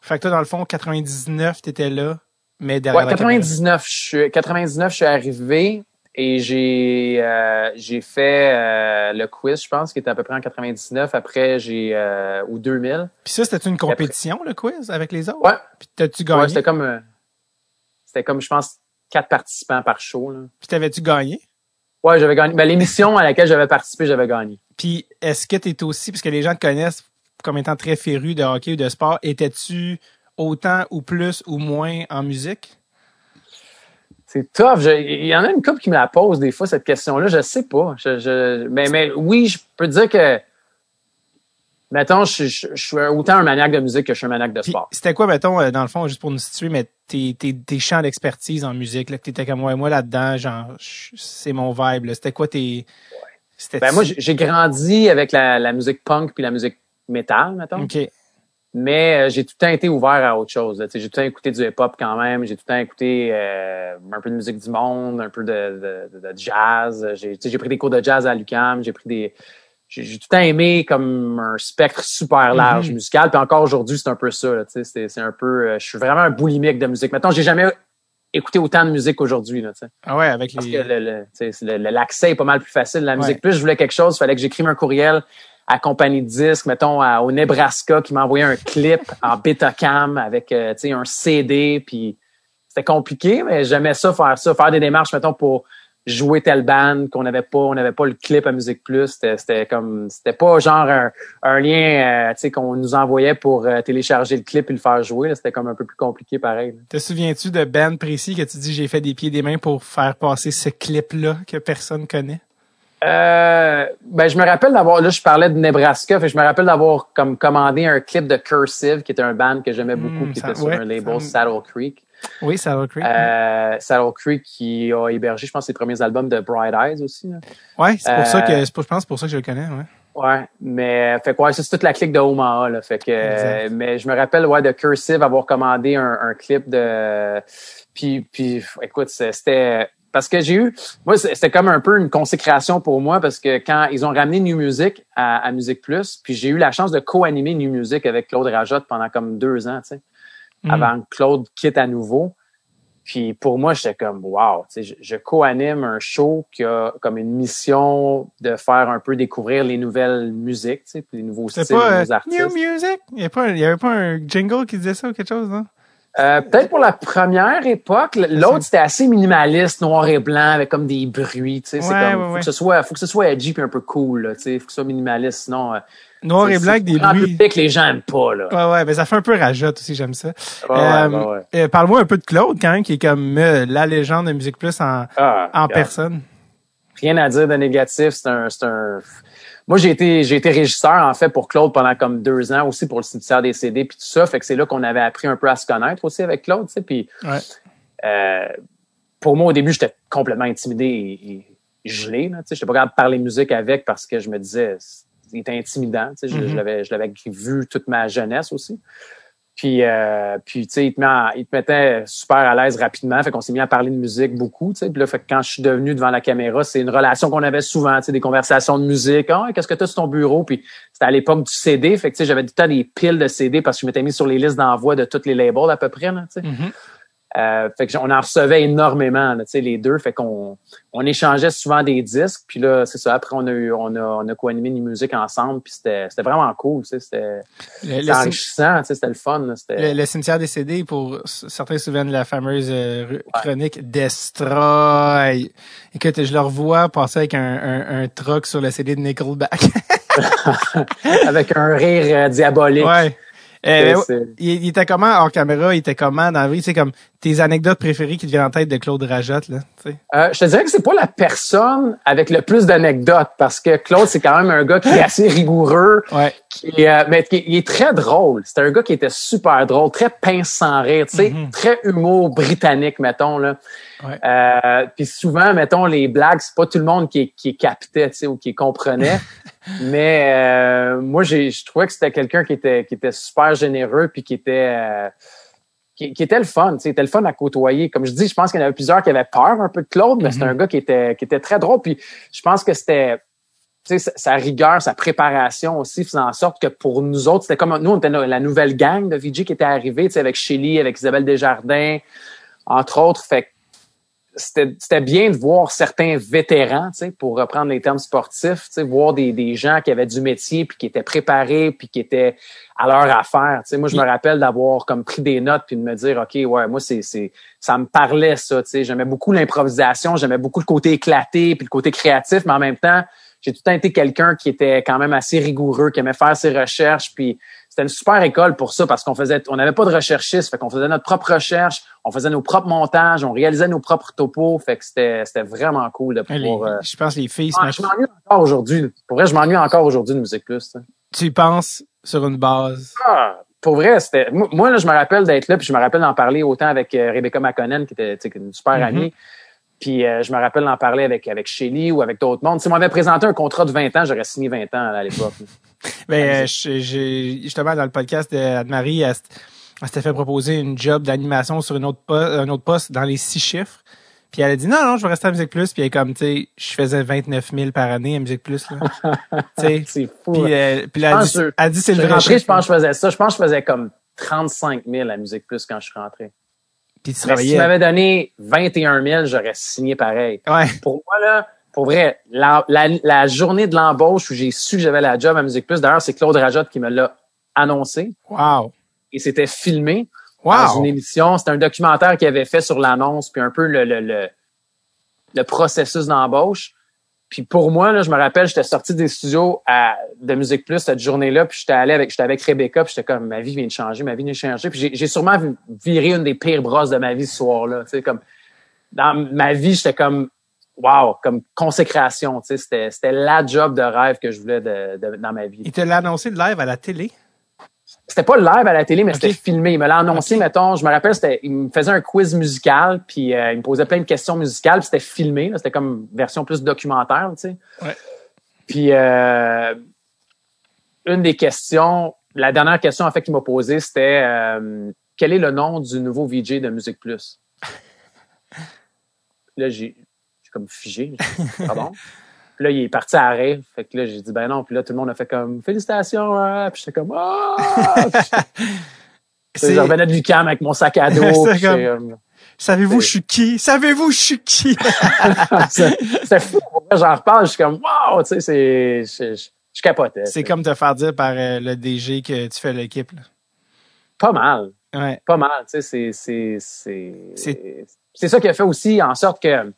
Fait que toi, dans le fond, 99, tu étais là, mais derrière ouais, 99, je suis, 99, je suis arrivé et j'ai euh, j'ai fait euh, le quiz, je pense, qui était à peu près en 99. Après, j'ai euh, ou 2000. Puis ça, c'était une compétition, le quiz, avec les autres? Ouais. Puis t'as-tu gagné? Ouais, c'était comme, c'était comme, je pense, quatre participants par show. Là. Puis t'avais-tu gagné? Ouais, j'avais gagné. Ben, l'émission à laquelle j'avais participé, j'avais gagné. Puis est-ce que tu es aussi, parce que les gens te connaissent comme étant très féru de hockey ou de sport, étais-tu autant ou plus ou moins en musique? C'est tough. Il y en a une couple qui me la pose des fois, cette question-là. Je sais pas. Je, mais, mais oui, je peux dire que Mettons, je, je, suis autant un maniaque de musique que je suis un maniaque de sport. C'était quoi, mettons, euh, dans le fond, juste pour nous situer, mais tes, tes, tes champs d'expertise en musique, là, que t'étais comme moi et moi là-dedans, genre, c'est mon vibe, C'était quoi tes... Ben moi, j'ai grandi avec la, la, musique punk puis la musique metal, mettons. OK. Mais euh, j'ai tout le temps été ouvert à autre chose. J'ai tout le temps écouté du hip-hop quand même. J'ai tout le temps écouté euh, un peu de musique du monde, un peu de, de, de jazz. J'ai pris des cours de jazz à l'UQAM. J'ai pris des j'ai tout le temps aimé comme un spectre super large mhm. musical. Puis encore aujourd'hui, c'est un peu ça. C'est un peu. Euh, je suis vraiment un boulimique de musique. Maintenant, j'ai jamais écouté autant de musique aujourd'hui. Ah ouais, avec Parce que l'accès est pas mal plus facile. La musique, plus je voulais quelque chose, il fallait que j'écrive un courriel à compagnie de disques, mettons au Nebraska, qui m'envoyait un clip en Betacam avec euh, un CD. Puis c'était compliqué, mais j'aimais ça, faire ça, faire des démarches, mettons, pour jouer telle bande qu'on n'avait pas on n'avait pas le clip à musique plus. C'était comme c'était pas genre un, lien euh, tu sais qu'on nous envoyait pour euh, télécharger le clip et le faire jouer c'était comme un peu plus compliqué pareil te souviens-tu de band précis que tu dis j'ai fait des pieds et des mains pour faire passer ce clip là que personne connaît? Euh, ben je me rappelle d'avoir là je parlais de Nebraska fait je me rappelle d'avoir comme commandé un clip de Cursive qui était un band que j'aimais beaucoup hmm, qui était sur un label Saddle Creek oui, Saddle Creek. Euh, Saddle Creek qui a hébergé, je pense, ses premiers albums de Bright Eyes aussi. Oui, c'est pour ça que, euh, je pense, pour ça que je le connais, ouais. Ouais, mais fait quoi, c'est toute la clique de Omaha là, fait que mais je me rappelle ouais de Cursive avoir commandé un, un clip de puis puis écoute, c'était parce que j'ai eu moi c'était comme un peu une consécration pour moi parce que quand ils ont ramené New Music à, à Musique Plus, puis j'ai eu la chance de co-animer New Music avec Claude Rajotte pendant comme deux ans, tu sais. Mm. avant que Claude quitte à nouveau. Puis pour moi, j'étais comme wow, je, je co-anime un show qui a comme une mission de faire un peu découvrir les nouvelles musiques, tu sais, puis les nouveaux styles, pas, les artistes. New music? Il n'y avait, pas un jingle qui disait ça ou quelque chose, non? Euh, peut-être pour la première époque, l'autre c'était assez minimaliste, noir et blanc, avec comme des bruits. Tu sais, c'est comme ouais, faut ouais. que ce soit, faut que ce soit edgy puis un peu cool. Là, tu sais, faut que ce soit minimaliste, sinon. euh, Noir et blanc avec des bruits. public, les gens aiment pas là. Ouais, ouais, mais ça fait un peu rajotte aussi, j'aime ça. Euh, euh, Parle-moi un peu de Claude, quand même, qui est comme la légende de Musique Plus en, Ah, en personne. rien à dire de négatif. C'est un, c'est un. Moi, j'ai été, j'ai été régisseur en fait pour Claude pendant comme deux ans aussi pour le cimetière des CD puis tout ça. Fait que c'est là qu'on avait appris un peu à se connaître aussi avec Claude. Tu sais, puis Ouais. euh, pour moi au début, j'étais complètement intimidé et, et gelé. Là, tu sais, j'étais pas capable de parler musique avec parce que je me disais, il était intimidant. Tu sais, je, Mhm. je l'avais, je l'avais vu toute ma jeunesse aussi. Puis, euh, puis tu sais, il te, mettait super à l'aise rapidement. Fait qu'on s'est mis à parler de musique beaucoup. Tu sais, puis là, fait que quand je suis devenu devant la caméra, c'est une relation qu'on avait souvent. Tu sais, des conversations de musique. Ah, qu'est-ce que tu as sur ton bureau? Puis c'était à l'époque du CD. Fait que tu sais, j'avais le temps des piles de CD parce que je m'étais mis sur les listes d'envoi de toutes les labels à peu près. Là, tu sais. Mhm. Euh, fait que on en recevait énormément, là, tu sais, les deux. Fait qu'on on échangeait souvent des disques. Puis là, c'est ça. Après, on a eu, on a, on a co-animé une musique ensemble. Puis c'était, c'était vraiment cool. C'était, enrichissant. C'était le fun. là, le- le cimetière des CD, pour certains se souviennent de la fameuse euh, chronique Destroy. Écoute, je le revois passer avec un, un, un truck sur le CD de Nickelback. avec un rire euh, diabolique. ouais. Euh, il, il était comment hors caméra? Il était comment dans la vie? C'est comme tes anecdotes préférées qui te viennent en tête de Claude Rajotte, là. Euh, je te dirais que c'est pas la personne avec le plus d'anecdotes parce que Claude, c'est quand même un gars qui est assez rigoureux, Ouais. qui est, euh, mais qui est, il est très drôle. C'était un gars qui était super drôle, très pince sans rire, tu sais, Mhm. très humour britannique, mettons là. Ouais. Euh, puis souvent, mettons les blagues, c'est pas tout le monde qui, qui captait, ou qui comprenait. mais moi, je trouvais que c'était quelqu'un qui était qui était super généreux puis qui était qui, qui était le fun, tu sais, était le fun à côtoyer. Comme je dis, je pense qu'il y en avait plusieurs qui avaient peur un peu de Claude, mais Mhm. c'était un gars qui était qui était très drôle. Puis je pense que c'était sa, rigueur, sa préparation aussi faisait en sorte que pour nous autres, c'était comme nous, on était la nouvelle gang de VJ qui était arrivée, tu sais, avec Shelly, avec Isabelle Desjardins, entre autres. Fait c'était c'était bien de voir certains vétérans, tu sais, pour reprendre les termes sportifs, tu sais, voir des, des gens qui avaient du métier puis qui étaient préparés puis qui étaient à leur affaire. Tu sais, moi, je me rappelle d'avoir comme pris des notes puis de me dire, ok, ouais, moi, c'est c'est ça me parlait ça. Tu sais, j'aimais beaucoup l'improvisation, j'aimais beaucoup le côté éclaté puis le côté créatif, mais en même temps, j'ai tout le temps été quelqu'un qui était quand même assez rigoureux, qui aimait faire ses recherches puis c'était une super école pour ça parce qu'on faisait, on n'avait pas de recherchistes, fait qu'on faisait notre propre recherche, on faisait nos propres montages, on réalisait nos propres topos, fait que c'était, c'était vraiment cool de Les- pouvoir. euh, Je pense les filles ah, je m'ennuie encore aujourd'hui. Pour vrai, je m'ennuie encore aujourd'hui de Musique Plus. tu sais. Tu y penses sur une base? Ah, pour vrai, c'était. Moi, là, je me rappelle d'être là, puis je me rappelle d'en parler autant avec euh, Rebecca McConnell, qui était une super Mhm. amie. Puis euh, je me rappelle d'en parler avec, avec Shelly ou avec d'autres mondes. Si on m'avait présenté un contrat de 20 ans, j'aurais signé 20 ans à l'époque. Ben, euh, j'ai justement dans le podcast de Anne-Marie, elle, s'était fait proposer une job d'animation sur une autre po- un autre poste dans les six chiffres. Puis elle a dit non, non, je vais rester à Musique Plus. Puis elle est comme, tu sais, je faisais 29 000 par année à Musique Plus. C'est fou. Puis, là. euh, puis là, elle dit, c'est Je le suis vrai je pense que je faisais ça. Je pense que je faisais comme 35 000 à Musique Plus quand je suis rentré. Puis tu Mais si tu m'avais donné 21 000, j'aurais signé pareil. Ouais. Pour moi, là, pour vrai, la, la, la journée de l'embauche où j'ai su que j'avais la job à Musique Plus, d'ailleurs, c'est Claude Rajotte qui me l'a annoncé Wow. et c'était filmé dans Wow. une émission. C'était un documentaire qu'il avait fait sur l'annonce puis un peu le, le, le, le processus d'embauche. Puis pour moi, là, je me rappelle, j'étais sorti des studios à, de Musique Plus cette journée-là, puis j'étais allé avec, j'étais avec Rebecca, puis j'étais comme, ma vie vient de changer, ma vie vient de changer. Puis j'ai, sûrement viré une des pires brosses de ma vie ce soir-là. Tu sais, comme, dans ma vie, j'étais comme, wow, comme consécration. Tu sais, c'était, c'était la job de rêve que je voulais de, de- dans ma vie. Il te l'a annoncé live à la télé? C'était pas live à la télé, mais c'était filmé. Il me l'a annoncé, mettons, je me rappelle, c'était, il me faisait un quiz musical, puis euh, il me posait plein de questions musicales, puis c'était filmé. là. C'était comme version plus documentaire, tu sais. Ouais. Puis euh, une des questions, la dernière question en fait qu'il m'a posée, c'était euh, quel est le nom du nouveau VJ de Musique Plus? là, j'ai, j'ai comme figé. Pardon? Puis là, il est parti à rire. Fait que là, j'ai dit, ben non. Puis là, tout le monde a fait comme, félicitations. hein. Puis j'étais comme, ah! Puis C'est je revenais de l'UQAM avec mon sac à dos. C'est comme- Savez-vous je suis qui? Savez-vous je suis qui? c'est fou. J'en reparle, je suis comme, wow, tu sais, c'est, je, je, capotais. C'est comme te faire dire par euh, le DG que tu fais l'équipe. Pas mal. Ouais. Pas mal, tu sais, c'est, c'est, c'est ça qui a fait aussi en sorte que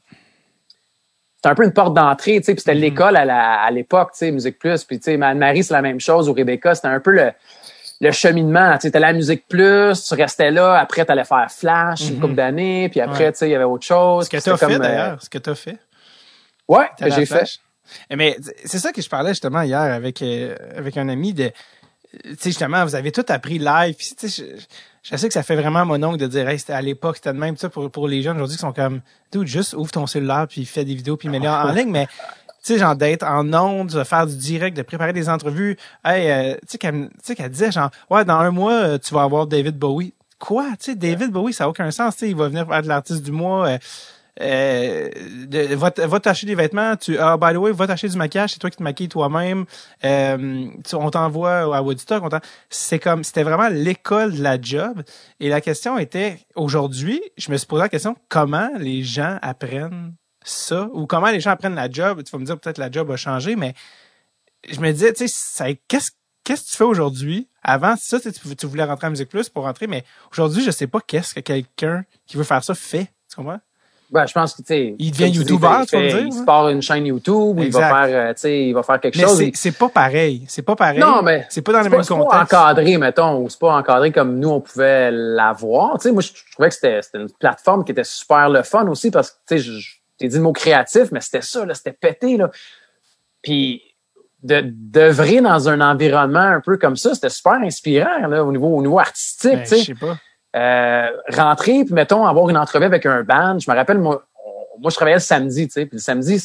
c'était un peu une porte d'entrée, tu sais, puis c'était mm-hmm. l'école à l'époque, tu sais, Musique Plus, puis tu sais, Marie, c'est la même chose, ou Rebecca, c'était un peu le, le cheminement. Tu sais, la Musique Plus, tu restais là, après tu allais faire Flash une mm-hmm. couple d'années, puis après, tu sais, il y avait autre chose. Ce que tu as fait, d'ailleurs, ce que tu as fait. Ouais, que j'ai fait. Mais c'est ça que je parlais justement hier avec, euh, avec un ami de tu sais, justement, vous avez tout appris live. tu sais, je, sais que ça fait vraiment mon oncle de dire, hey, c'était à l'époque, c'était de même, ça, pour, pour les jeunes aujourd'hui qui sont comme, dude, juste ouvre ton cellulaire puis fais des vidéos puis mets-les en, ligne, mais, tu sais, genre, d'être en ondes, de faire du direct, de préparer des entrevues. Hey, euh, tu sais, qu'elle, disait, genre, ouais, dans un mois, euh, tu vas avoir David Bowie. Quoi? Tu sais, David Bowie, ça n'a aucun sens. Tu sais, il va venir de l'artiste du mois. Euh, euh, va, va t'acheter des vêtements, tu ah by the way, va t'acheter du maquillage, c'est toi qui te maquilles toi-même. Euh, on t'envoie à Woodstock, on c'est comme c'était vraiment l'école de la job. Et la question était aujourd'hui, je me suis posé la question comment les gens apprennent ça? Ou comment les gens apprennent la job, tu vas me dire peut-être la job a changé mais je me disais tu sais qu'est-ce qu'est-ce que tu fais aujourd'hui? Avant ça tu, voulais rentrer en musique plus pour rentrer mais aujourd'hui je sais pas qu'est-ce que quelqu'un qui veut faire ça fait. Tu comprends? Ben, je pense que, tu sais. Il devient YouTuber, tu vas me dire. Il se part une chaîne YouTube, il va faire, euh, tu sais, il va faire quelque chose. Mais c'est pas pareil. C'est pas pareil. Non, mais. C'est pas dans le même contexte. C'est pas encadré, mettons, ou c'est pas encadré comme nous, on pouvait l'avoir. Tu sais, moi, je trouvais que c'était une plateforme qui était super le fun aussi parce que, tu sais, j'ai dit le mot créatif, mais c'était ça, là, c'était pété, là. Puis, de d'œuvrer dans un environnement un peu comme ça, c'était super inspirant, là, au niveau, au niveau artistique, ben, tu sais. Je sais pas. Euh, rentrer, puis mettons, avoir une entrevue avec un band. Je me rappelle, moi, moi je travaillais le samedi, tu sais, puis le samedi,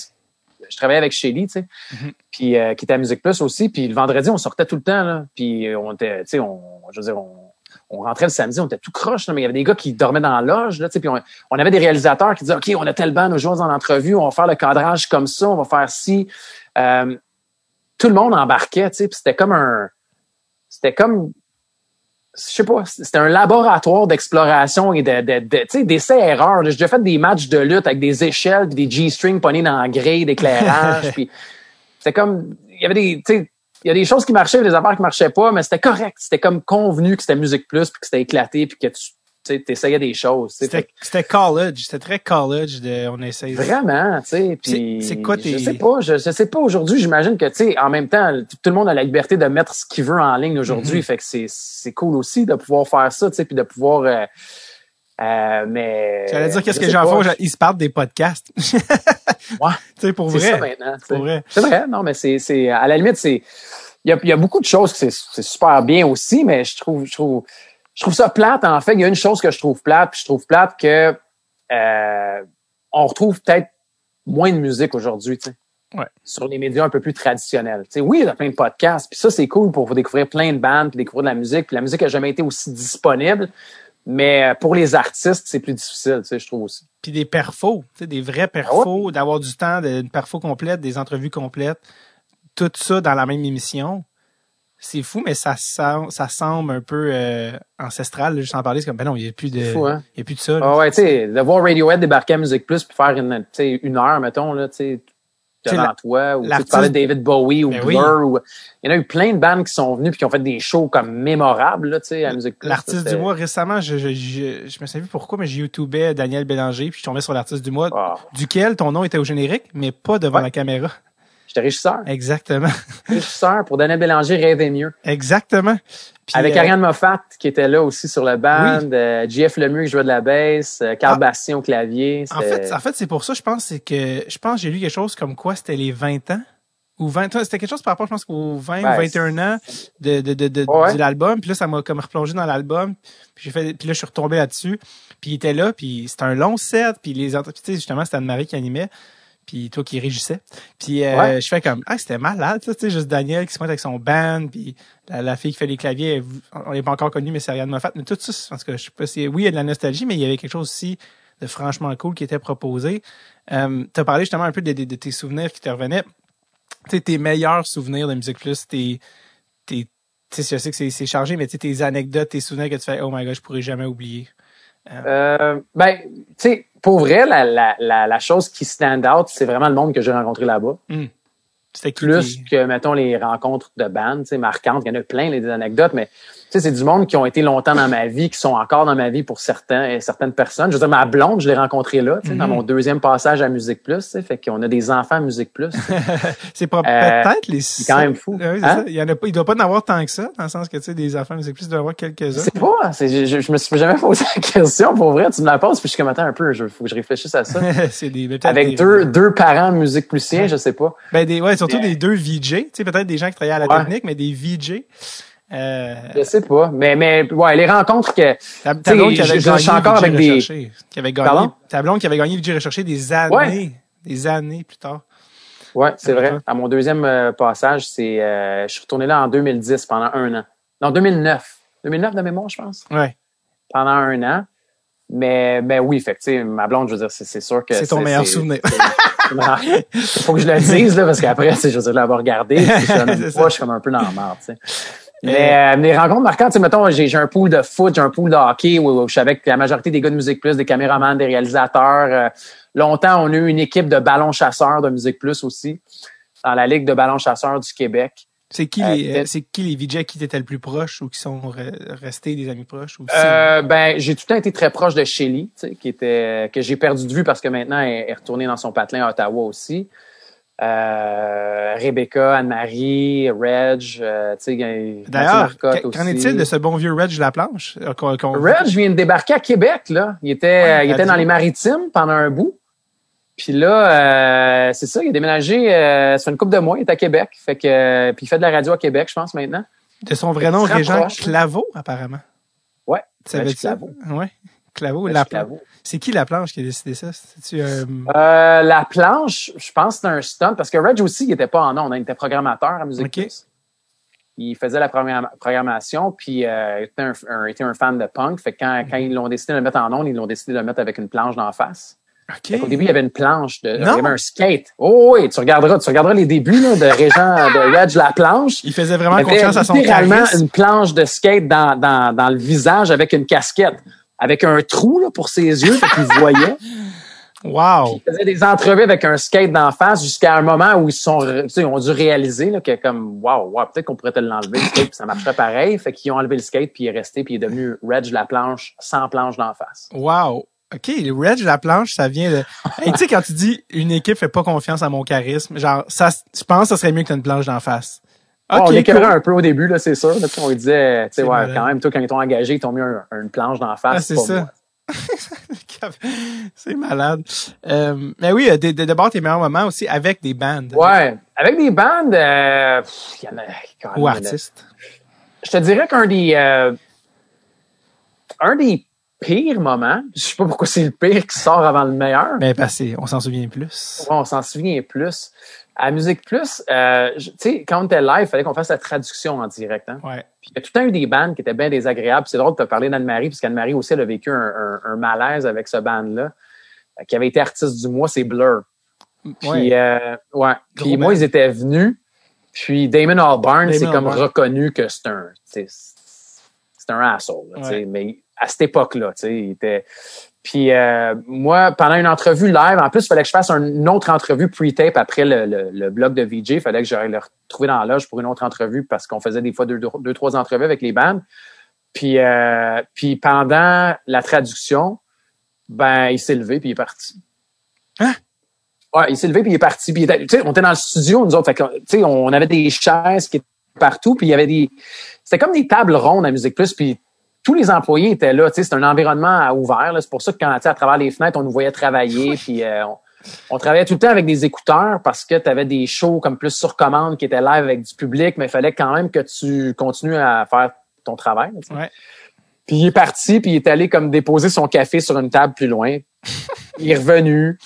je travaillais avec Shelly, tu sais, mm-hmm. puis euh, qui était à Musique Plus aussi, puis le vendredi, on sortait tout le temps, là, puis on était, tu sais, on, je veux dire, on, on rentrait le samedi, on était tout croche, là, mais il y avait des gars qui dormaient dans la loge, là, tu sais, puis on, avait des réalisateurs qui disaient, OK, on a tel band aujourd'hui dans l'entrevue, on va faire le cadrage comme ça, on va faire ci. Euh, tout le monde embarquait, tu sais, puis c'était comme un... C'était comme je sais pas, c'était un laboratoire d'exploration et de, de, de tu sais, d'essais-erreurs. J'ai déjà fait des matchs de lutte avec des échelles des G-strings pognés dans la grille d'éclairage. puis c'était comme, il y avait des, tu sais, il y a des choses qui marchaient, des affaires qui marchaient pas, mais c'était correct. C'était comme convenu que c'était musique plus, puis que c'était éclaté, puis que tu tu essayais des choses. C'était college, c'était très college de on essaye. Vraiment, tu sais. C'est quoi tes... Je sais pas, je, sais pas aujourd'hui. J'imagine que tu sais, en même temps, tout le monde a la liberté de mettre ce qu'il veut en ligne aujourd'hui. Mm-hmm. Fait que c'est c'est cool aussi de pouvoir faire ça, tu sais, puis de pouvoir. Euh, euh, mais. J'allais dire qu'est-ce que j'en fais, ils se parlent des podcasts. ouais. Tu sais pour vrai. C'est ça maintenant. Pour vrai. C'est vrai. Non, mais c'est c'est à la limite c'est il y a, y a beaucoup de choses que c'est super bien aussi, mais je trouve je trouve je trouve ça plate, en fait. Il y a une chose que je trouve plate, puis je trouve plate que euh, on retrouve peut-être moins de musique aujourd'hui, tu sais. Ouais. Sur les médias un peu plus traditionnels. Tu sais, oui, il y a plein de podcasts, puis ça, c'est cool pour vous découvrir plein de bandes, puis découvrir de la musique. Puis la musique n'a jamais été aussi disponible. Mais euh, pour les artistes, c'est plus difficile, tu sais, je trouve aussi. Puis des perfos, tu sais, des vrais perfos, d'avoir du temps, une perfo complète, des entrevues complètes, tout ça dans la même émission c'est fou, mais ça, ça, ça semble un peu euh, ancestral. Juste en parler, c'est comme, ben non, il n'y a plus de, hein? il y a plus de ça. Ah ouais, tu sais, de voir Radiohead débarquer à Musique Plus puis faire une, une heure, mettons, là, tu sais, devant toi, ou tu parlais de David Bowie ou ben Blur. Ou... Il y en a eu plein de bandes qui sont venues puis qui ont fait des shows comme mémorables, là, tu sais, à Musique Plus. L'artiste du mois, récemment, je, je, je, je me souviens plus pourquoi, mais j'ai YouTubé Daniel Bélanger puis je tombais sur l'artiste du mois, ah. duquel ton nom était au générique, mais pas devant la caméra. J'étais régisseur. Exactement. régisseur pour Daniel Bélanger Rêver mieux. Exactement. Avec euh, Ariane Moffat qui était là aussi sur le band, oui. euh, JF Lemieux qui jouait de la basse, euh, Carl ah. Bastien au clavier. En fait, en fait c'est pour ça, je pense, c'est que je pense j'ai lu quelque chose comme quoi c'était les 20 ans ou 20 c'était quelque chose par rapport je pense aux 20 ou 21 ans de de de, de, de l'album puis là ça m'a comme replongé dans l'album puis j'ai fait puis là je suis retombé là-dessus puis il était là puis c'était un long set puis les entreprises justement c'était Anne-Marie qui animait puis toi qui régissais. Puis euh, je fais comme ah c'était malade, tu sais juste Daniel qui se met avec son band, puis la, fille qui fait les claviers, on n'est pas encore connu mais c'est Ariane Moffat, mais tout ça parce que je sais pas si oui il y a de la nostalgie mais il y avait quelque chose aussi de franchement cool qui était proposé. Euh, tu as parlé justement un peu de, tes souvenirs qui te revenaient. Tu sais tes meilleurs souvenirs de Musique Plus, tes tes tu sais je sais que c'est chargé mais tes anecdotes, tes souvenirs que tu fais oh my god, je pourrais jamais oublier. Euh, ben, tu sais, pour vrai, la, la, la, la, chose qui stand out, c'est vraiment le monde que j'ai rencontré là-bas. Mm. Plus que, mettons, les rencontres de band, tu sais, marquantes. Il y en a plein, les anecdotes, mais sais, c'est du monde qui ont été longtemps dans ma vie, qui sont encore dans ma vie pour certains, certaines personnes. Je veux dire, ma blonde, je l'ai rencontrée là, dans mhm. mon deuxième passage à Musique Plus, fait qu'on a des enfants à Musique Plus. c'est pas euh, peut-être les. C'est quand même fou. Hein? Il y en a pas, il doit pas en avoir tant que ça, dans le sens que tu sais, des enfants à Musique Plus, il doit y avoir quelques-uns. C'est pas, je, je, me suis jamais posé la question pour vrai. Tu me la poses, puis je suis comme attends un peu, il faut que je réfléchisse à ça. des, Avec deux, deux parents Musique Plusiens, je sais pas. Ben des, ouais, surtout des deux VJ, tu sais, peut-être des gens qui travaillent à la technique, mais des VJ. Euh... Je sais pas, mais mais ouais, les rencontres que ta, ta blonde qui avait je, gagné encore avec des qui avait gagné Pardon? ta blonde qui avait gagné recherché des années, des années plus tard. Ouais, c'est vrai. À mon deuxième euh, passage, c'est euh, je suis retourné là en 2010 pendant un an. Non, 2009. 2009 de mémoire, je pense. Ouais. Pendant un an. Mais ben oui, fait que, ma blonde, je veux dire, c'est sûr que c'est ton meilleur souvenir. Il faut que je le dise là, parce qu'après, je veux dire, regarder. Je, je suis comme un peu dans la merde, tu sais. Mais les euh, rencontres marquantes, tu sais, mettons, j'ai un pool de foot, j'ai un pool de hockey où, je suis avec la majorité des gars de Musique Plus, des caméramans, des réalisateurs. Euh, longtemps, on a eu une équipe de ballons chasseurs de Musique Plus aussi, dans la Ligue de ballons chasseurs du Québec. C'est qui, les, euh, c'est qui les VJ qui étaient le plus proches ou qui sont restés des amis proches aussi? ben, j'ai tout le temps été très proche de Shelly, qui était, que j'ai perdu de vue parce que maintenant elle est retournée dans son patelin à Ottawa aussi. Euh, Rebecca, Anne-Marie, Reg, euh, tu sais, D'ailleurs, qu'en est-il de ce bon vieux Reg Laplanche? Euh, Reg vient de débarquer à Québec, là. Il était, il était dans les maritimes pendant un bout. Puis là, c'est ça, il a déménagé, ça fait une couple de mois, il est à Québec. Fait que, puis il fait de la radio à Québec, je pense, maintenant. De son vrai nom, Régent Claveau, apparemment. Ouais. Ça veut dire Ouais. Claveau, la C'est qui la planche qui a décidé ça? -tu, euh... Euh, la planche, je pense que c'est un stunt parce que Reg aussi, il était pas en on il était programmateur à Musique Il faisait la programmation, puis euh, il était un, était un, fan de punk. Fait que quand, quand ils l'ont décidé de le mettre en ondes, ils l'ont décidé de le mettre avec une planche d'en face. Okay. Au début, il y avait une planche, de, il y avait un skate. Oh oui, tu regarderas, tu regarderas les débuts là, de Régent de Reg la planche. Il faisait vraiment confiance à son littéralement une planche de skate dans, dans, dans le visage avec une casquette avec un trou là, pour ses yeux, fait qu'il voyait. Wow. il faisait des entrevues avec un skate d'en face jusqu'à un moment où ils sont, ils ont dû réaliser là, que comme wow, wow peut-être qu'on pourrait te l'enlever le skate puis ça marcherait pareil. Fait qu'ils ont enlevé le skate puis il est resté puis il est devenu Reg la planche sans planche d'en face. Wow. OK, Reg la planche, ça vient de. tu sais, quand tu dis une équipe fait pas confiance à mon charisme, genre, ça, je pense que ça serait mieux que t'aies une planche d'en face. Okay, on l'écœurait un peu au début, là, c'est sûr. on disait, tu sais, ouais, quand même, toi, quand ils t'ont engagé, ils t'ont mis une planche d'en face. Ah, c'est ça. c'est malade. Euh, mais oui, euh, d'abord tes meilleurs moments aussi avec des bandes. Ouais, avec des bandes, euh, y en a quand. Ou artistes. Je te dirais qu'un des euh, un des pires moments, je sais pas pourquoi c'est le pire qui sort avant le meilleur. Ben passé, on s'en souvient plus. Ouais, on s'en souvient plus. À Musique Plus, euh, tu sais, quand on était live, il fallait qu'on fasse la traduction en direct. Hein? Ouais. Puis il y a tout le temps eu des bandes qui étaient bien désagréables. C'est drôle de te parler d'Anne-Marie, parce qu'Anne-Marie aussi, elle a vécu un, un, malaise avec ce band-là, qui avait été artiste du mois, c'est Blur. Puis, euh, ouais. Puis moi, ils étaient venus. Puis Damon Albarn, c'est comme reconnu que c'est un, c'est un asshole. Là, Mais à cette époque-là, tu sais, il était. Puis euh, moi, pendant une entrevue live, en plus, il fallait que je fasse une autre entrevue pre-tape après le, le, blog de VJ. Il fallait que j'aille le retrouver dans la loge pour une autre entrevue parce qu'on faisait des fois deux, deux, trois entrevues avec les bandes. Puis, euh, puis pendant la traduction, ben il s'est levé puis il est parti. Hein? Ouais, il s'est levé puis il est parti. Puis, tu sais, on était dans le studio, nous autres. Fait que, tu sais, on avait des chaises qui étaient partout. Puis il y avait des... C'était comme des tables rondes à Musique Plus. Puis tous les employés étaient là. C'est un environnement ouvert. C'est pour ça que quand à travers les fenêtres, on nous voyait travailler. puis euh, on, travaillait tout le temps avec des écouteurs parce que tu avais des shows comme plus sur commande qui étaient live avec du public, mais il fallait quand même que tu continues à faire ton travail. Puis il est parti, puis il est allé comme déposer son café sur une table plus loin. il est revenu,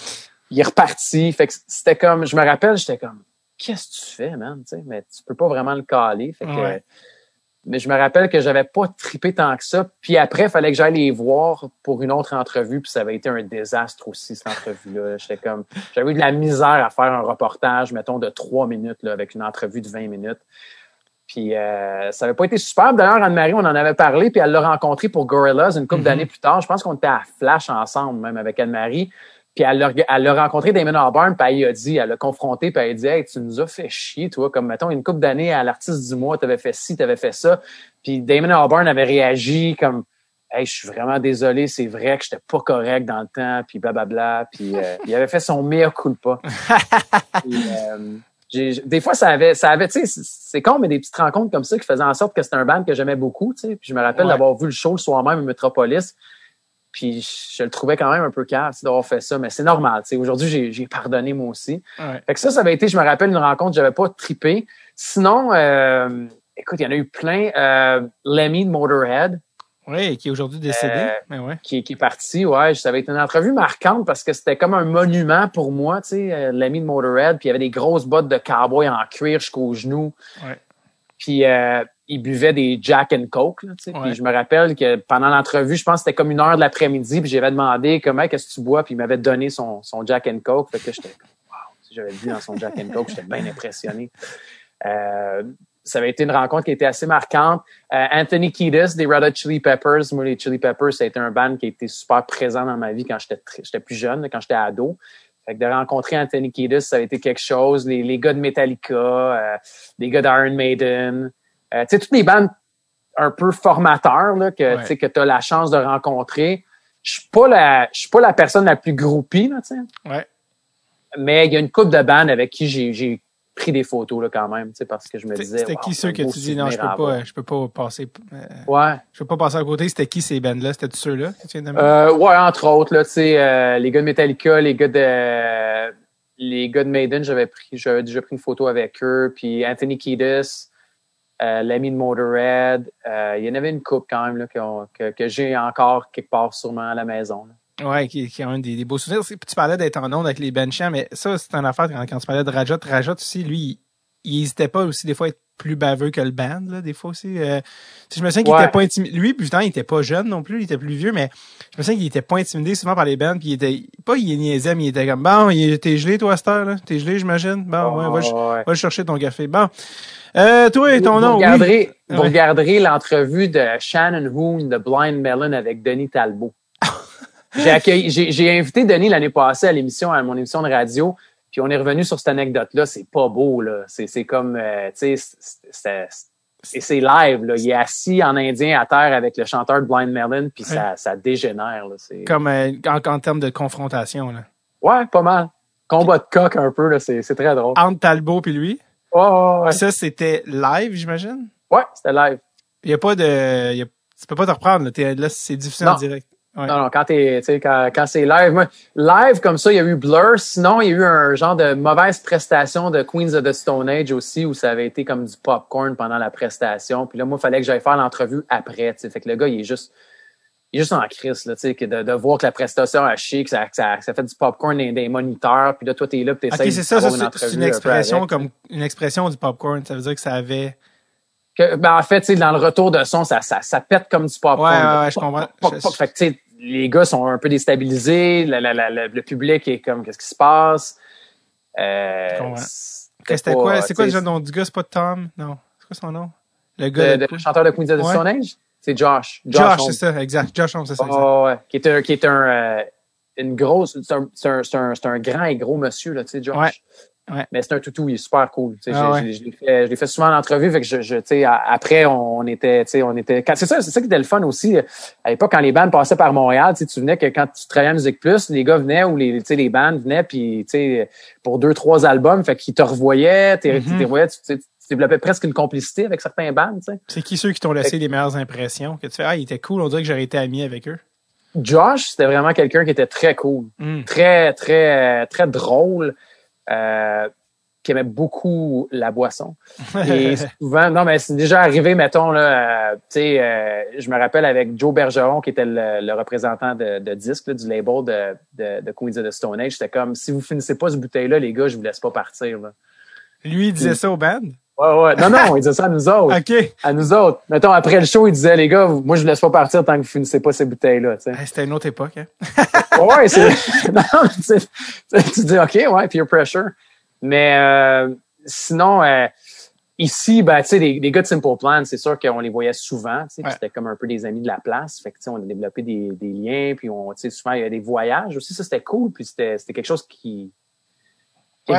il est reparti. Fait que c'était comme, je me rappelle, j'étais comme, qu'est-ce que tu fais, man? mais tu peux pas vraiment le caler. Fait que, mais je me rappelle que j'avais pas tripé tant que ça. Puis après, il fallait que j'aille les voir pour une autre entrevue, puis ça avait été un désastre aussi, cette entrevue-là. J'étais comme, j'avais eu de la misère à faire un reportage, mettons, de trois minutes, là, avec une entrevue de 20 minutes. Puis euh, ça avait pas été super. D'ailleurs, Anne-Marie, on en avait parlé, puis elle l'a rencontré pour Gorillaz une couple mm-hmm. d'années plus tard. Je pense qu'on était à Flash ensemble, même avec Anne-Marie. Puis elle l'a rencontré Damon Albarn, puis elle a dit, elle l'a confronté, puis elle a dit Hey, tu nous as fait chier, toi, comme mettons, une couple d'années à l'artiste du mois, t'avais fait ci, t'avais fait ça. Puis Damon Albarn avait réagi comme Hey, je suis vraiment désolé, c'est vrai que j'étais pas correct dans le temps, puis blablabla. Puis euh, il avait fait son meilleur culpa. puis, euh, des fois, ça avait, ça avait, tu sais, c'est con, mais des petites rencontres comme ça qui faisaient en sorte que c'était un band que j'aimais beaucoup, tu sais. Puis je me rappelle d'avoir vu le show le soir même à Metropolis. Puis je le trouvais quand même un peu casse d'avoir fait ça, mais c'est normal. Aujourd'hui, j'ai pardonné moi aussi. Fait que ça, ça avait été, je me rappelle, une rencontre, j'avais pas trippé. Sinon, euh, écoute, il y en a eu plein. Euh, Lemmy de Motorhead. Oui, qui est aujourd'hui décédé. Euh, ben ouais. qui, qui, est parti, ouais. Ça avait été une entrevue marquante parce que c'était comme un monument pour moi, tu sais, euh, l'ami de Motorhead. Puis il y avait des grosses bottes de cowboy en cuir jusqu'aux genoux. Ouais. Puis euh, il buvait des Jack and Coke, sais. Puis je me rappelle que pendant l'entrevue, je pense que c'était comme une heure de l'après-midi, puis j'avais demandé comment qu'est-ce que tu bois, puis il m'avait donné son, son Jack and Coke. Fait que j'étais wow, j'avais vu dans son Jack and Coke, j'étais bien impressionné. Euh, ça avait été une rencontre qui était assez marquante. Euh, Anthony Kiedis des Red Hot Chili Peppers. Moi, les Chili Peppers, ça a été un band qui a été super présent dans ma vie quand j'étais j'étais plus jeune, quand j'étais ado. Fait que de rencontrer Anthony Kiedis, ça a été quelque chose. Les, les gars de Metallica, euh, les gars d'Iron Maiden. Euh, tu sais, toutes les bandes un peu formateurs là, que, tu sais, que as la chance de rencontrer. Je suis pas la je suis pas la personne la plus groupie, là, tu sais. Ouais. Mais il y a une couple de bandes avec qui j'ai pris des photos là quand même, tu sais, parce que je me disais. C'était qui ceux que tu dis non, je peux pas, je peux pas passer. Euh, ouais. Je peux pas passer à côté. C'était qui ces bands là C'était que tu viens de euh, Ouais, entre autres là, tu sais, euh, les gars de Metallica, les gars de les gars de Maiden, j'avais pris, j'avais déjà pris une photo avec eux, puis Anthony Kiedis. Euh, l'ami de Motorhead, il y en avait une coupe quand même là, que, j'ai encore quelque part sûrement à la maison. Là. Ouais, qui, qui a un des, beaux souvenirs. Tu parlais d'être en onde avec les benchants, mais ça, c'est une affaire quand, tu parlais de Rajat. Rajat aussi, lui, il hésitait pas aussi des fois à être plus baveux que le band, là, des fois aussi. Euh, je me souviens qu'il était pas intimidé. Lui, putain, il était pas jeune non plus, il était plus vieux, mais je me souviens qu'il était pas intimidé souvent par les bands, puis il était, pas il niaisait, mais il était comme, bon, t'es gelé, toi, à cette heure, là? T'es gelé, j'imagine? Bon, ouais, va, oh, va, chercher ton café. Bon. Euh, toi et ton nom. Vous regarderez, vous regarderez l'entrevue de Shannon Hoon de Blind Melon avec Denis Talbot. J'ai accueilli, j'ai invité Denis l'année passée à l'émission, à mon émission de radio, puis on est revenu sur cette anecdote-là. C'est pas beau, là. C'est comme, euh, tu sais, et c'est live, là. Il est assis en indien à terre avec le chanteur de Blind Melon, puis ça, ça dégénère, là. Comme euh, en, termes de confrontation, là. Ouais, pas mal. Combat de coq un peu, là. C'est très drôle. Entre Talbot puis lui? Oh, ouais. Ça, c'était live, j'imagine? Ouais, c'était live. Il y a pas de, y a, tu peux pas te reprendre, là. là c'est difficile en direct. Non, non, quand t'es, quand, quand c'est live, live comme ça, il y a eu Blur. Sinon, il y a eu un genre de mauvaise prestation de Queens of the Stone Age aussi, où ça avait été comme du popcorn pendant la prestation. Puis là, moi, il fallait que j'aille faire l'entrevue après. Fait que le gars, il est juste, il est juste en crise, là, tu sais, de, de voir que la prestation a chié, que ça, ça, ça fait du popcorn dans des moniteurs, puis là, toi, t'es là, puis t'essayes okay, c'est ça, ça c'est une expression comme une expression du popcorn. Ça veut dire que ça avait que, ben, en fait, tu sais, dans le retour de son, ça, ça, ça pète comme du popcorn. Ouais, ouais, ouais je comprends. fait que, tu sais, les gars sont un peu déstabilisés, le public est comme qu'est-ce qui se passe? Euh, c'était quoi, c'est quoi le nom du gars, c'est pas Tom? Non. C'est quoi son nom? Le gars. Le, chanteur de Queens of the Stone Age? C'est Josh. Josh, c'est ça, exact. Josh Holmes, c'est ça. Oh, ouais. Qui est un, qui est un, euh, une grosse, c'est un, c'est un, c'est un, grand et gros monsieur, là, tu sais, Josh. Ouais. Ouais. Mais c'est un toutou, il est super cool. Ah je, l'ai fait, je l'ai fait souvent en entrevue, fait que je, je après on était, on était. C'est ça, c'est ça qui était le fun aussi. À l'époque, quand les bandes passaient par Montréal, tu venais que quand tu travaillais à Musique Plus, les gars venaient ou les, les bandes venaient puis pour deux trois albums, fait qu'ils te revoyaient, tu, mm-hmm. tu, développais presque une complicité avec certains bandes. C'est qui ceux qui t'ont laissé les meilleures impressions que tu fais ah il était cool, on dirait que j'aurais été ami avec eux. Josh, c'était vraiment quelqu'un qui était très cool, mm. très très très drôle. Euh, qui aimait beaucoup la boisson. Et souvent, non, mais c'est déjà arrivé, mettons, là, euh, tu sais, euh, je me rappelle avec Joe Bergeron, qui était le, représentant de, de disque, du label de, de, de, Queens of the Stone Age, c'était comme, si vous finissez pas ce bouteille-là, les gars, je vous laisse pas partir. Là. Lui, il disait ça au band? Ouais, ouais. Non, non, il disait ça à nous autres. OK. À nous autres. Mettons, après le show, il disait, les gars, moi, je vous laisse pas partir tant que vous finissez pas ces bouteilles-là, C'était une autre époque, hein? ouais, c'est, non, tu dis, OK, ouais, peer pressure. Mais euh, sinon, euh, ici, ben, tu sais, les, gars de Simple Plan, c'est sûr qu'on les voyait souvent, tu sais, c'était comme un peu des amis de la place. Fait que, tu sais, on a développé des, des liens, puis on, tu sais, souvent, il y a des voyages aussi. Ça, c'était cool, puis c'était quelque chose qui,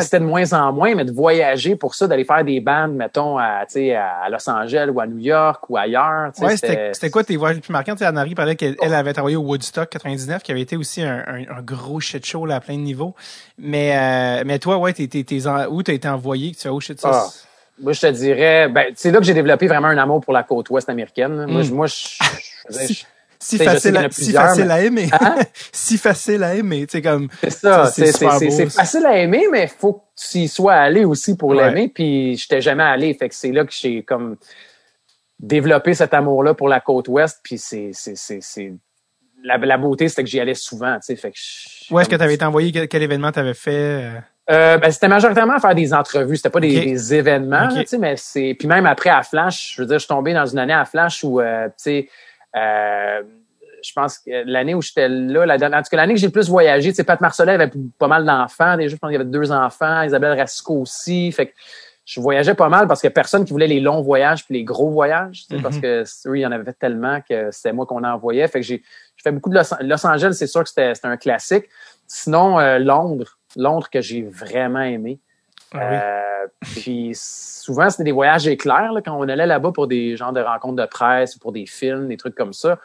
c'était de moins en moins, mais de voyager pour ça, d'aller faire des bandes, mettons, à, à Los Angeles ou à New York ou ailleurs. Ouais, c'était quoi tes voyages les plus marquants? Anne-Marie parlait qu'elle avait travaillé au Woodstock 99, qui avait été aussi un, un, gros shit show là, à plein de niveaux. Mais, euh, mais toi, ouais, t'es, t'es, t'es où t'as été envoyé? Que tu as au shit ah. Moi, je te dirais, ben, c'est là que j'ai développé vraiment un amour pour la côte ouest américaine. Moi, hmm. moi, je, si facile, à, si facile à aimer. Hein? si facile à aimer, tu sais comme. C'est ça, c'est facile à aimer, mais faut que tu y sois allé aussi pour l'aimer. Puis j'étais jamais allé, fait que c'est là que j'ai comme développé cet amour-là pour la côte ouest. Puis c'est c'est la, la beauté, c'était que j'y allais souvent, tu sais, fait que. Où est-ce que tu avais été envoyé? Quel, événement tu avais fait? Euh? euh, ben, c'était majoritairement à faire des entrevues. C'était pas des, des événements, tu sais, mais c'est. Puis même après à Flash, je veux dire, je suis tombé dans une année à Flash où, euh, tu sais, euh, je pense que l'année où j'étais là, la, en tout cas l'année que j'ai le plus voyagé, tu sais, Pat Marcellet avait pas mal d'enfants. Déjà, je pense qu'il y avait deux enfants, Isabelle Rasco aussi. Fait que je voyageais pas mal parce a personne qui voulait les longs voyages puis les gros voyages, tu sais, parce mm-hmm. que oui, il y en avait tellement que c'était moi qu'on envoyait. Fait que j'ai fait beaucoup de Los, Angeles, c'est sûr que c'était un classique. Sinon, euh, Londres, Londres que j'ai vraiment aimé. Ah euh, puis souvent, c'était des voyages éclairs là, quand on allait là-bas pour des genres de rencontres de presse ou pour des films, des trucs comme ça.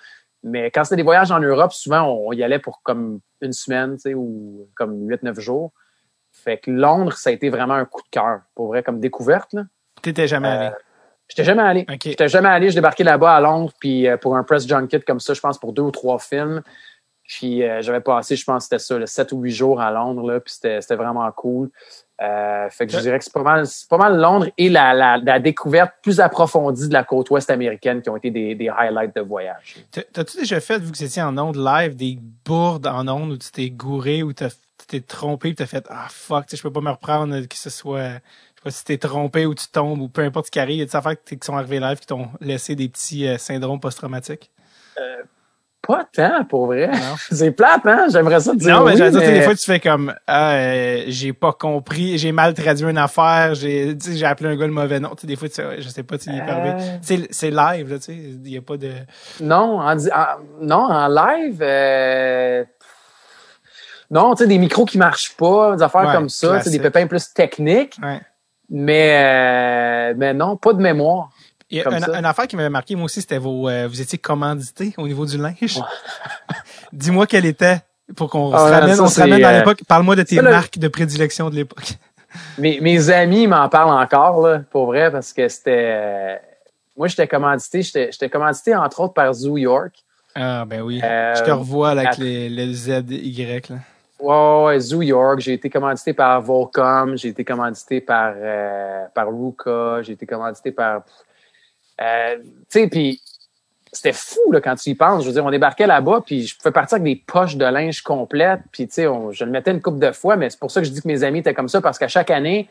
Mais quand c'était des voyages en Europe, souvent, on y allait pour comme une semaine, tu sais, ou comme 8-9 jours. Fait que Londres, ça a été vraiment un coup de cœur, pour vrai, comme découverte. T'étais jamais allé? Euh, j'étais jamais allé. J'étais jamais allé. Je débarquais là-bas à Londres, puis euh, pour un press junket comme ça, je pense pour deux ou trois films. Puis euh, j'avais passé, je pense, c'était ça, le 7 ou 8 jours à Londres, là, puis c'était vraiment cool. Euh, fait que je dirais que c'est pas mal, c'est pas mal Londres et la, la, la, découverte plus approfondie de la côte ouest américaine qui ont été des, des highlights de voyage. T'as-tu déjà fait, vu que c'était en ondes live, des bourdes en ondes où tu t'es gouré, où tu t'es trompé, tu t'as fait ah fuck, je peux pas me reprendre que ce soit, je sais pas si t'es trompé ou tu tombes ou peu importe ce qui arrive, il y a des affaires qui sont arrivées live qui t'ont laissé des petits euh, syndromes post-traumatiques? Euh, pas tant, pour vrai. c'est plate, hein? J'aimerais ça te dire. Non, mais j'allais dire, des fois, tu fais comme, ah, euh, j'ai pas compris, j'ai mal traduit une affaire, j'ai, sais, j'ai appelé un gars le mauvais nom. Tu sais, des fois, tu sais, je sais pas, tu euh... C'est, c'est live, là, tu sais, il y a pas de. Non, en, non, en live, euh... non, tu sais, des micros qui marchent pas, des affaires comme ça, tu sais, des pépins plus techniques. Ouais. Mais, euh, mais non, pas de mémoire. Il y a une, affaire qui m'avait marqué, moi aussi, c'était vos, euh, vous étiez commandité au niveau du linge. Dis-moi quelle était pour qu'on se ah, ramène, on se ramène dans euh, l'époque. Parle-moi de tes marques de prédilection de l'époque. mes, mes amis m'en parlent encore, là, pour vrai, parce que c'était, euh, moi, j'étais commandité, j'étais commandité entre autres par Zoo York. Ah, ben oui. je te revois avec les, les ZY, là. Ouais, ouais, Zoo York. J'ai été commandité par Volcom. J'ai été commandité par, par Ruka. J'ai été commandité par euh, tu sais, puis c'était fou là, quand tu y penses. Je veux dire, on débarquait là-bas, puis je pouvais partir avec des poches de linge complètes, puis tu sais, je le mettais une coupe de fois, mais c'est pour ça que je dis que mes amis étaient comme ça, parce qu'à chaque année,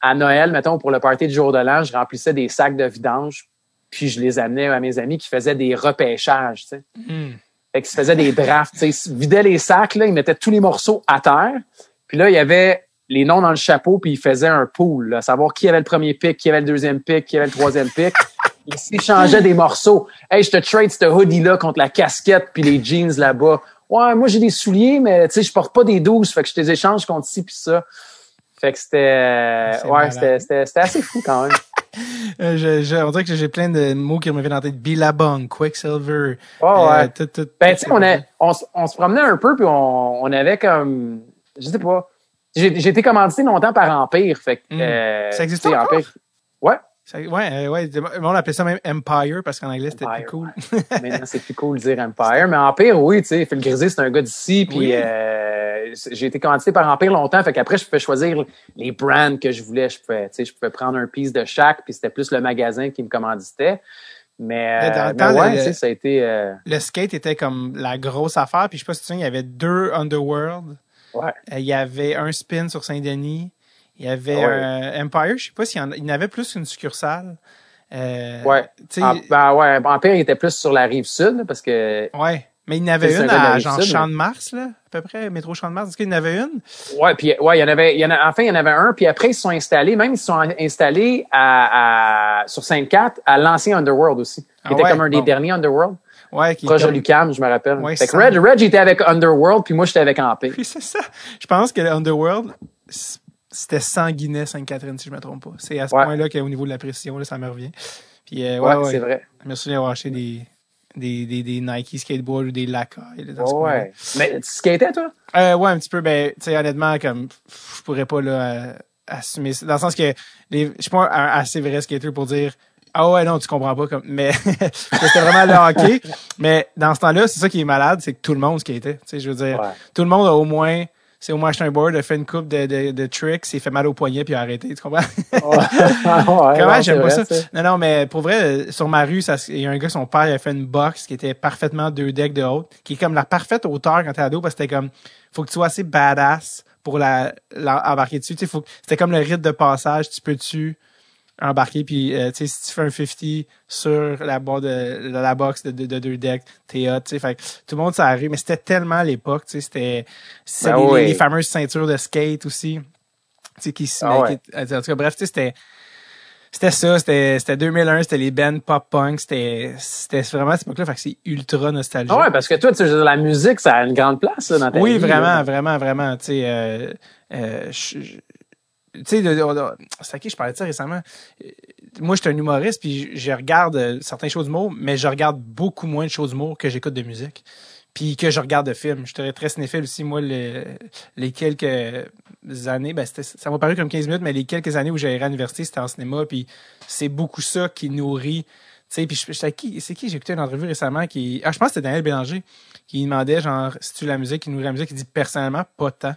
à Noël, mettons, pour le party du jour de l'an, je remplissais des sacs de vidange, puis je les amenais à mes amis qui faisaient des repêchages, tu sais. Mm. Fait qu'ils faisaient des drafts, tu sais, ils vidaient les sacs, là, ils mettaient tous les morceaux à terre, puis là, il y avait les noms dans le chapeau, puis ils faisaient un pool, savoir qui avait le premier pic, qui avait le deuxième pic, qui avait le troisième pic. Ils s'échangeaient des morceaux. Hey, je te trade ce hoodie-là contre la casquette puis les jeans là-bas. Ouais, moi j'ai des souliers, mais tu sais, je porte pas des douze, fait que je te les échange contre ci puis ça. Fait que c'était, ouais, c'était, assez fou quand même. Euh, je, je, on dirait que j'ai plein de mots qui me viennent en tête. Billabong, Quicksilver. Oh, ouais. Euh, ben, tu sais, on, on, on, se promenait un peu puis on, on avait comme, je sais pas. J'ai été commandité longtemps par Empire. Fait que, hmm. euh, ça existe Empire. Ouais. Ouais, euh, ouais, on appelait ça même Empire parce qu'en anglais c'était plus cool. Maintenant c'est plus cool de dire Empire, mais Empire, oui, tu sais, Phil Grisé c'est un gars d'ici, puis euh, j'ai été commandité par Empire longtemps, fait qu'après je pouvais choisir les brands que je voulais, je pouvais, tu sais, je pouvais prendre un piece de chaque, puis c'était plus le magasin qui me commanditait. Mais, dans le temps, ouais, ça a été. Le skate était comme la grosse affaire, puis je sais pas si tu sais, il y avait deux Underworld. Ouais. Il y avait un spin sur Saint-Denis. Il y avait un Empire, je sais pas s'il y en, il y avait plus qu'une succursale. Euh, ouais. Ah, ben ouais, Empire était plus sur la rive sud parce que ouais. Mais il y en avait une à genre Champ de Mars, là, à peu près, métro Champ de Mars. Est-ce qu'il y en avait une? Ouais, puis ouais, il y en avait, il y en a, enfin, il y en avait un, puis après, ils se sont installés, même ils se sont installés à, à sur Sainte-Cat, à l'ancien Underworld aussi. Qui ah était comme un des derniers Underworld. Ouais, qui Proche de Lucam, je me rappelle. Ouais, fait que Reg, Reg était avec Underworld, puis moi, j'étais avec Ampé. Oui, c'est ça. Je pense que Underworld, c'était sanguinet Sainte-Catherine, si je me trompe pas. C'est à ce point-là qu'au niveau de la précision, là, ça me revient. Puis, euh, ouais, ouais, c'est vrai. Je me souviens avoir acheté des, des, des, des Nike skateboards ou des Lacoste. ouais. Mais tu skatais, toi? Euh, ouais, un petit peu. Ben, tu sais, honnêtement, comme, je pourrais pas, là, euh, assumer Dans le sens que, les, je suis pas un assez vrai skater pour dire, ah ouais, non, tu comprends pas comme, mais c'était vraiment le hockey. mais dans ce temps-là, c'est ça qui est malade, c'est que tout le monde skatait. Tu sais, je veux dire, tout le monde a au moins, c'est au moins acheté un board, a fait une coupe de, de, de tricks, s'est fait mal au poignet puis a arrêté. Tu comprends? ouais, Comment j'aime pas ça? Non, non, mais pour vrai, sur ma rue, il y a un gars, son père, il a fait une box qui était parfaitement deux decks de haut, qui est comme la parfaite hauteur quand t'es ado, parce que c'était comme, faut que tu sois assez badass pour la, embarquer dessus. Tu sais, c'était comme le rite de passage, tu peux tu embarquer puis euh, tu sais si tu fais un 50 sur la bord de, la box de, deux decks t'es hot tu sais fait tout le monde s'est mais c'était tellement l'époque tu sais c'était c'est ben les, fameuses ceintures de skate aussi tu sais qui se ah en tout cas bref tu sais c'était c'était ça, c'était c'était 2001, c'était les bands pop punk, c'était c'était vraiment cette époque-là, fait que c'est ultra nostalgique. Ah ouais, parce que toi, tu sais, la musique, ça a une grande place dans ta oui, vie. Oui, vraiment, vraiment, vraiment, tu sais, euh, euh, tu sais, c'est à qui je parlais de ça récemment? Moi, je suis un humoriste, puis je regarde euh, certaines choses d'humour, mais je regarde beaucoup moins de choses d'humour que j'écoute de musique. Puis que je regarde de films. Je suis très cinéphile aussi. Moi, les, quelques années, ben ça m'a paru comme 15 minutes, mais les quelques années où j'allais à l'université, c'était en cinéma. Puis c'est beaucoup ça qui nourrit. Tu sais, puis c'est qui, qui j'ai écouté une entrevue récemment qui, ah, je pense que c'était Daniel Bélanger, qui demandait genre, si tu la musique, qui nourrit la musique, il dit personnellement, pas tant.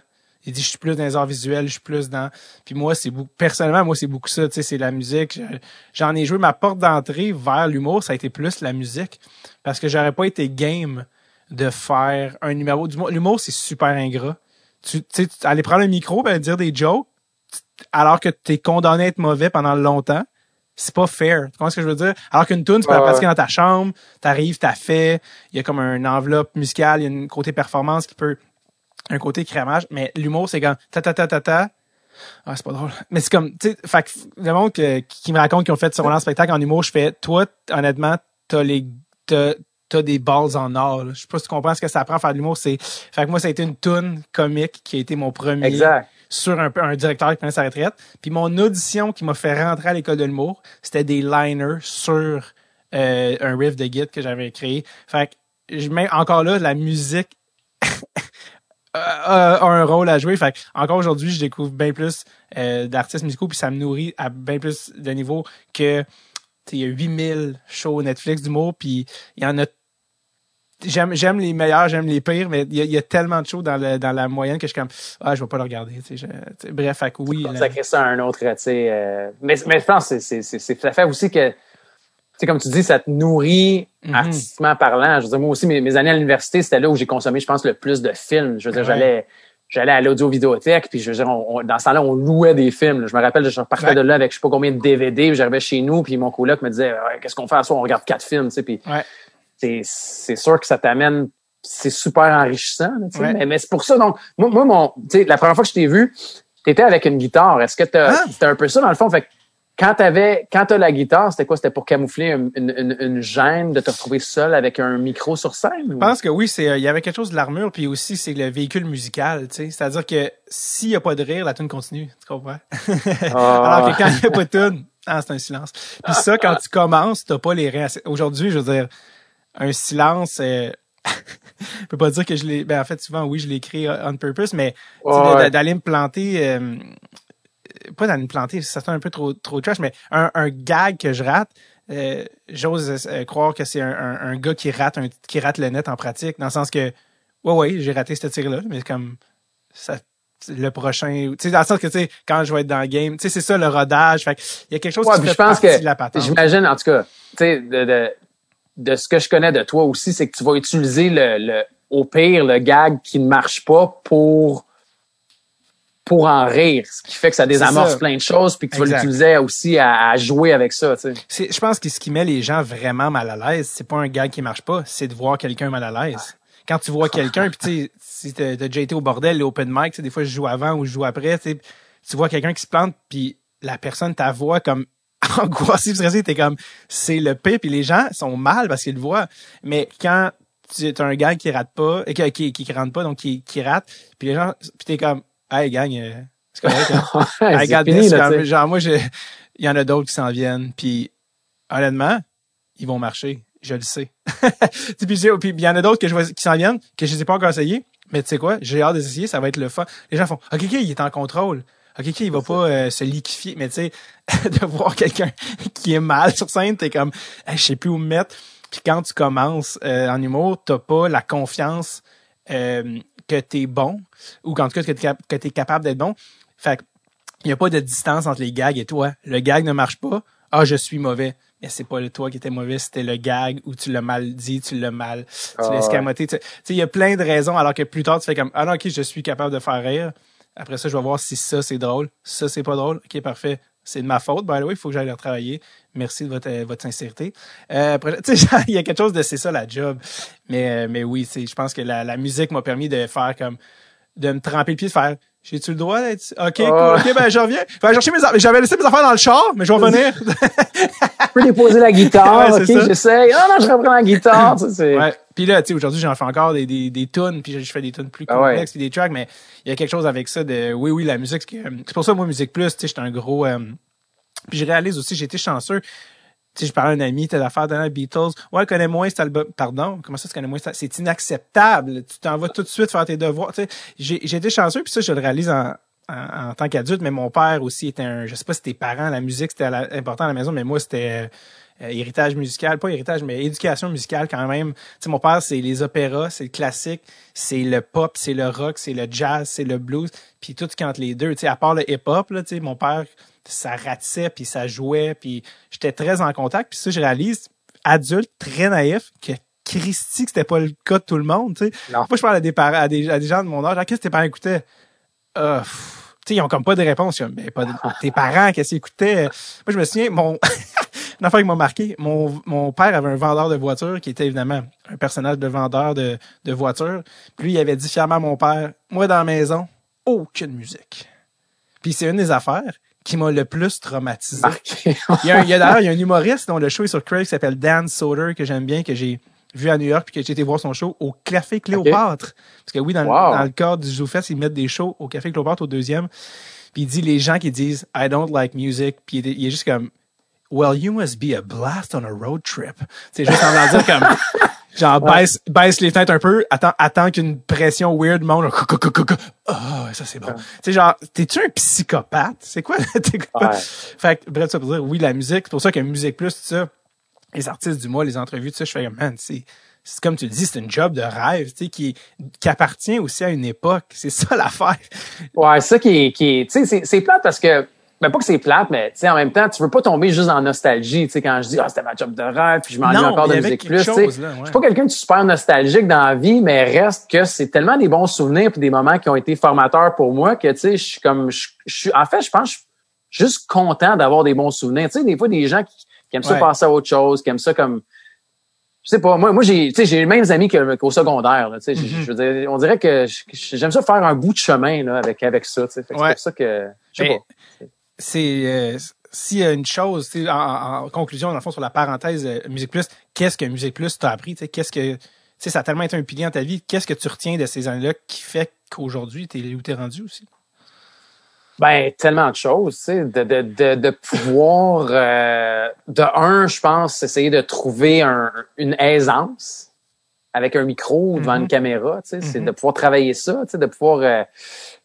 Il dit, je suis plus dans les arts visuels, je suis plus dans... Puis moi, c'est beaucoup... Personnellement, moi, c'est beaucoup ça, tu sais, c'est la musique. J'en ai joué ma porte d'entrée vers l'humour, ça a été plus la musique. Parce que j'aurais pas été game de faire un numéro d'humour. L'humour, c'est super ingrat. Tu sais, aller prendre un micro ben, dire des jokes alors que tu es condamné à être mauvais pendant longtemps, c'est pas fair. Tu comprends ce que je veux dire? Alors qu'une tune, tu peux la pratiquer dans ta chambre, t'arrives, t'as fait, il y a comme un enveloppe musicale, il y a une côté performance qui peut un côté crémage, mais l'humour, c'est comme ta ta ta ta ta. Ah, c'est pas drôle. Mais c'est comme, tu sais, fait que le monde qui me raconte qu'ils ont fait ce roland spectacle en humour, je fais, toi, honnêtement, t'as les, t'as, t'as des balles en or. Là. Je sais pas si tu comprends ce que ça prend à faire de l'humour. C'est, fait que moi, ça a été une toune comique qui a été mon premier. Exact. Sur un, un directeur qui prenait sa retraite. Puis mon audition qui m'a fait rentrer à l'école de l'humour, c'était des liners sur euh, un riff de guide que j'avais créé. Fait que, je mets encore là, la musique a, un rôle à jouer. Fait encore aujourd'hui, je découvre bien plus euh, d'artistes musicaux, puis ça me nourrit à bien plus de niveau que il y a 8000 shows Netflix d'humour, puis il y en a j'aime j'aime les meilleurs, j'aime les pires, mais il y, a, tellement de shows dans, le, dans la moyenne que je suis comme ah je vais pas le regarder. Je, bref, fait que oui. Crée ça à un autre, tu sais. Euh, mais, mais je pense que c'est ça fait aussi que sais, comme tu dis, ça te nourrit mm-hmm. artistiquement parlant. Je veux dire, moi aussi, mes, années à l'université, c'était là où j'ai consommé, je pense, le plus de films. Je veux dire, j'allais j'allais à l'audio-vidéothèque, puis je veux dire, dans ce temps-là, on louait des films. Je me rappelle, je partais de là avec je sais pas combien de DVD, j'arrivais chez nous, puis mon coloc me disait Qu'est-ce qu'on fait à soir? On regarde quatre films, tu sais, puis c'est sûr que ça t'amène c'est super enrichissant. Mais, mais c'est pour ça, donc, moi, moi mon, la première fois que je t'ai vu, t'étais avec une guitare. Est-ce que t'as, ah! un peu ça dans le fond? Fait quand t'avais, quand t'as la guitare, c'était quoi? C'était pour camoufler une, une, une, gêne de te retrouver seul avec un micro sur scène? Je pense que oui, c'est, euh, il y avait quelque chose de l'armure, puis aussi c'est le véhicule musical, tu sais. C'est-à-dire que s'il y a pas de rire, la tune continue, tu comprends? Ah. Alors que quand il y a pas de tune, ah, c'est un silence. Puis ça, quand tu commences, t'as pas les reins. Aujourd'hui, je veux dire, un silence, euh... je peux pas dire que je l'ai, ben en fait, souvent, oui, je l'ai créé on purpose, mais d'aller me planter, euh, pas dans une plantée, ça fait un peu trop, trop trash, mais un, un gag que je rate, euh, j'ose euh, croire que c'est un, un, gars qui rate un, qui rate le net en pratique, dans le sens que, ouais, ouais, j'ai raté ce tir-là, mais comme, ça, le prochain, tu sais, dans le sens que, tu sais, quand je vais être dans le game, tu sais, c'est ça, le rodage, fait il y a quelque chose qui fait je pense que, de la patente. J'imagine, en tout cas, tu sais, de, de, de, ce que je connais de toi aussi, c'est que tu vas utiliser le, le, au pire, le gag qui ne marche pas pour pour en rire, ce qui fait que ça désamorce plein de choses, puis que tu vas l'utiliser aussi à, jouer avec ça. Tu sais. Je pense que ce qui met les gens vraiment mal à l'aise, c'est pas un gag qui marche pas, c'est de voir quelqu'un mal à l'aise. Quand tu vois quelqu'un, puis tu sais, si t'as déjà été au bordel, l'open mic, des fois je joue avant ou je joue après, tu vois quelqu'un qui se plante, puis la personne, ta voix comme angoissée, stressée, t'es comme, c'est le pire, puis les gens sont mal parce qu'ils le voient. Mais quand tu as un gars qui rate pas, et qui, qui, qui rentre pas, donc qui, qui rate, puis les gens, puis t'es comme, hey, gang, euh, c'est correct, hein? genre, moi, il y en a d'autres qui s'en viennent, puis honnêtement, ils vont marcher. Je le sais. puis il y en a d'autres que je vois qui s'en viennent, que je ne les ai pas encore essayés. Mais tu sais quoi, j'ai hâte d'essayer, ça va être le fun. Les gens font OK, OK, il est en contrôle. OK, OK, il va pas euh, se liquifier. Mais tu sais, de voir quelqu'un qui est mal sur scène, t'es comme je sais plus où me mettre. Puis quand tu commences euh, en humour, t'as pas la confiance euh, que t'es bon, ou en tout cas que t'es, capable d'être bon. Fait il y a pas de distance entre les gags et toi. Le gag ne marche pas. Ah, je suis mauvais. Mais c'est pas le toi qui était mauvais, c'était le gag ou tu l'as mal dit, tu l'as mal, tu l'as ah, escamoté. Tu sais, il y a plein de raisons alors que plus tard tu fais comme ah non ok je suis capable de faire rire. Après ça je vais voir si ça c'est drôle, ça c'est pas drôle. Ok parfait, c'est de ma faute. By the way, il faut que j'aille le travailler. Merci de votre, votre sincérité. Euh, il y a quelque chose de c'est ça la job. Mais, euh, mais oui, je pense que la, la musique m'a permis de faire comme de me tremper le pied, de faire j'ai-tu le droit d'être. OK, ah. OK, ben je reviens. Je vais chercher mes affaires. J'avais laissé mes affaires dans le char, mais je vais revenir. je peux déposer la guitare, OK, j'essaie. Ah non, je reprends la guitare. ouais. Puis là, tu sais, aujourd'hui, j'en fais encore des, des, des tunes, puis je fais des tunes plus ah complexes, puis des tracks, mais il y a quelque chose avec ça de oui, oui, la musique. C'est pour ça, moi, Musique Plus, tu sais, j'étais un gros. Euh, puis je réalise aussi, j'ai été chanceux sais, je parlais à un ami, t'as l'affaire dans les Beatles. Ouais, connais moins cet album. Pardon, comment ça, tu connais moins C'est inacceptable. Tu t'en vas tout de suite faire tes devoirs. Tu sais, j'ai été chanceux, puis ça, je le réalise en, en, tant qu'adulte, mais mon père aussi était un, je sais pas si tes parents, la musique, c'était important à la maison, mais moi, c'était euh, héritage musical, pas héritage, mais éducation musicale quand même. Tu sais, mon père, c'est les opéras, c'est le classique, c'est le pop, c'est le rock, c'est le jazz, c'est le blues, puis tout entre les deux. Tu sais, à part le hip-hop, là, tu sais, mon père, ça ratissait, puis ça jouait, puis j'étais très en contact. Puis ça, je réalise, adulte, très naïf, que Christy, que c'était pas le cas de tout le monde, tu sais. Moi, je parle à des, parents, à des, gens de mon âge, ah, qu'est-ce que tes parents écoutaient? Euh, tu sais, ils ont comme pas de réponse. Mais pas tes parents, qu'est-ce qu'ils écoutaient? Moi, je me souviens, mon, une affaire qui m'a marqué, mon, mon père avait un vendeur de voitures qui était évidemment un personnage de vendeur de, de voitures. Puis lui, il avait dit fièrement à mon père, moi, dans la maison, aucune musique. Puis c'est une des affaires qui m'a le plus traumatisé. il y a, d'ailleurs, il y a un humoriste dont le show est sur Craig qui s'appelle Dan Soder, que j'aime bien, que j'ai vu à New York, puis que j'ai été voir son show au Café Cléopâtre. Parce que oui, dans, le cadre du ZooFest, ils mettent des shows au Café Cléopâtre au deuxième. Puis il dit les gens qui disent I don't like music, puis il est juste comme Well, you must be a blast on a road trip. C'est juste en dire comme Genre, baisse, baisse les têtes un peu, attends, attends qu'une pression weird monte. Oh, ça c'est bon. Tu sais, genre, t'es-tu un psychopathe? C'est quoi? ouais. Fait que, bref, ça pour dire, oui, la musique, c'est pour ça que Musique Plus, tout ça, les artistes du mois, les entrevues, tout ça, je fais, man, c'est, c'est comme tu le dis, c'est une job de rêve, tu sais, qui, qui appartient aussi à une époque. C'est ça l'affaire. Ouais, ça qui est, qui est, tu sais, c'est, c'est plate parce que ben pas que c'est plate, mais tu sais, en même temps, tu veux pas tomber juste en nostalgie. Tu sais, quand je dis ah c'était ma job de rêve, puis je m'ennuie encore de musique plus. tu sais, Je suis pas quelqu'un de super nostalgique dans la vie, mais reste que c'est tellement des bons souvenirs puis des moments qui ont été formateurs pour moi que tu sais, je suis comme je, suis. En fait, je pense je suis juste content d'avoir des bons souvenirs. Tu sais, des fois des gens qui, aiment ça passer à autre chose, qui aiment ça comme je sais pas, moi, moi j'ai, j'ai les mêmes amis qu'au secondaire. Là, mm-hmm. je veux dire, on dirait que j'aime ça faire un bout de chemin là, avec, avec ça. C'est pour ça que. Je sais pas c'est euh, s'il y a une chose, en, en, conclusion, dans le fond, sur la parenthèse euh, Musique Plus, qu'est-ce que Musique Plus t'a appris? Qu'est-ce que ça a tellement été un pilier dans ta vie. Qu'est-ce que tu retiens de ces années-là qui fait qu'aujourd'hui, tu es où tu es rendu aussi? Ben, tellement de choses, tu sais, de, de, de, de pouvoir, euh, de un, je pense, essayer de trouver un, une aisance avec un micro devant une mm-hmm. caméra, tu sais, c'est de pouvoir travailler ça, tu sais, de pouvoir euh,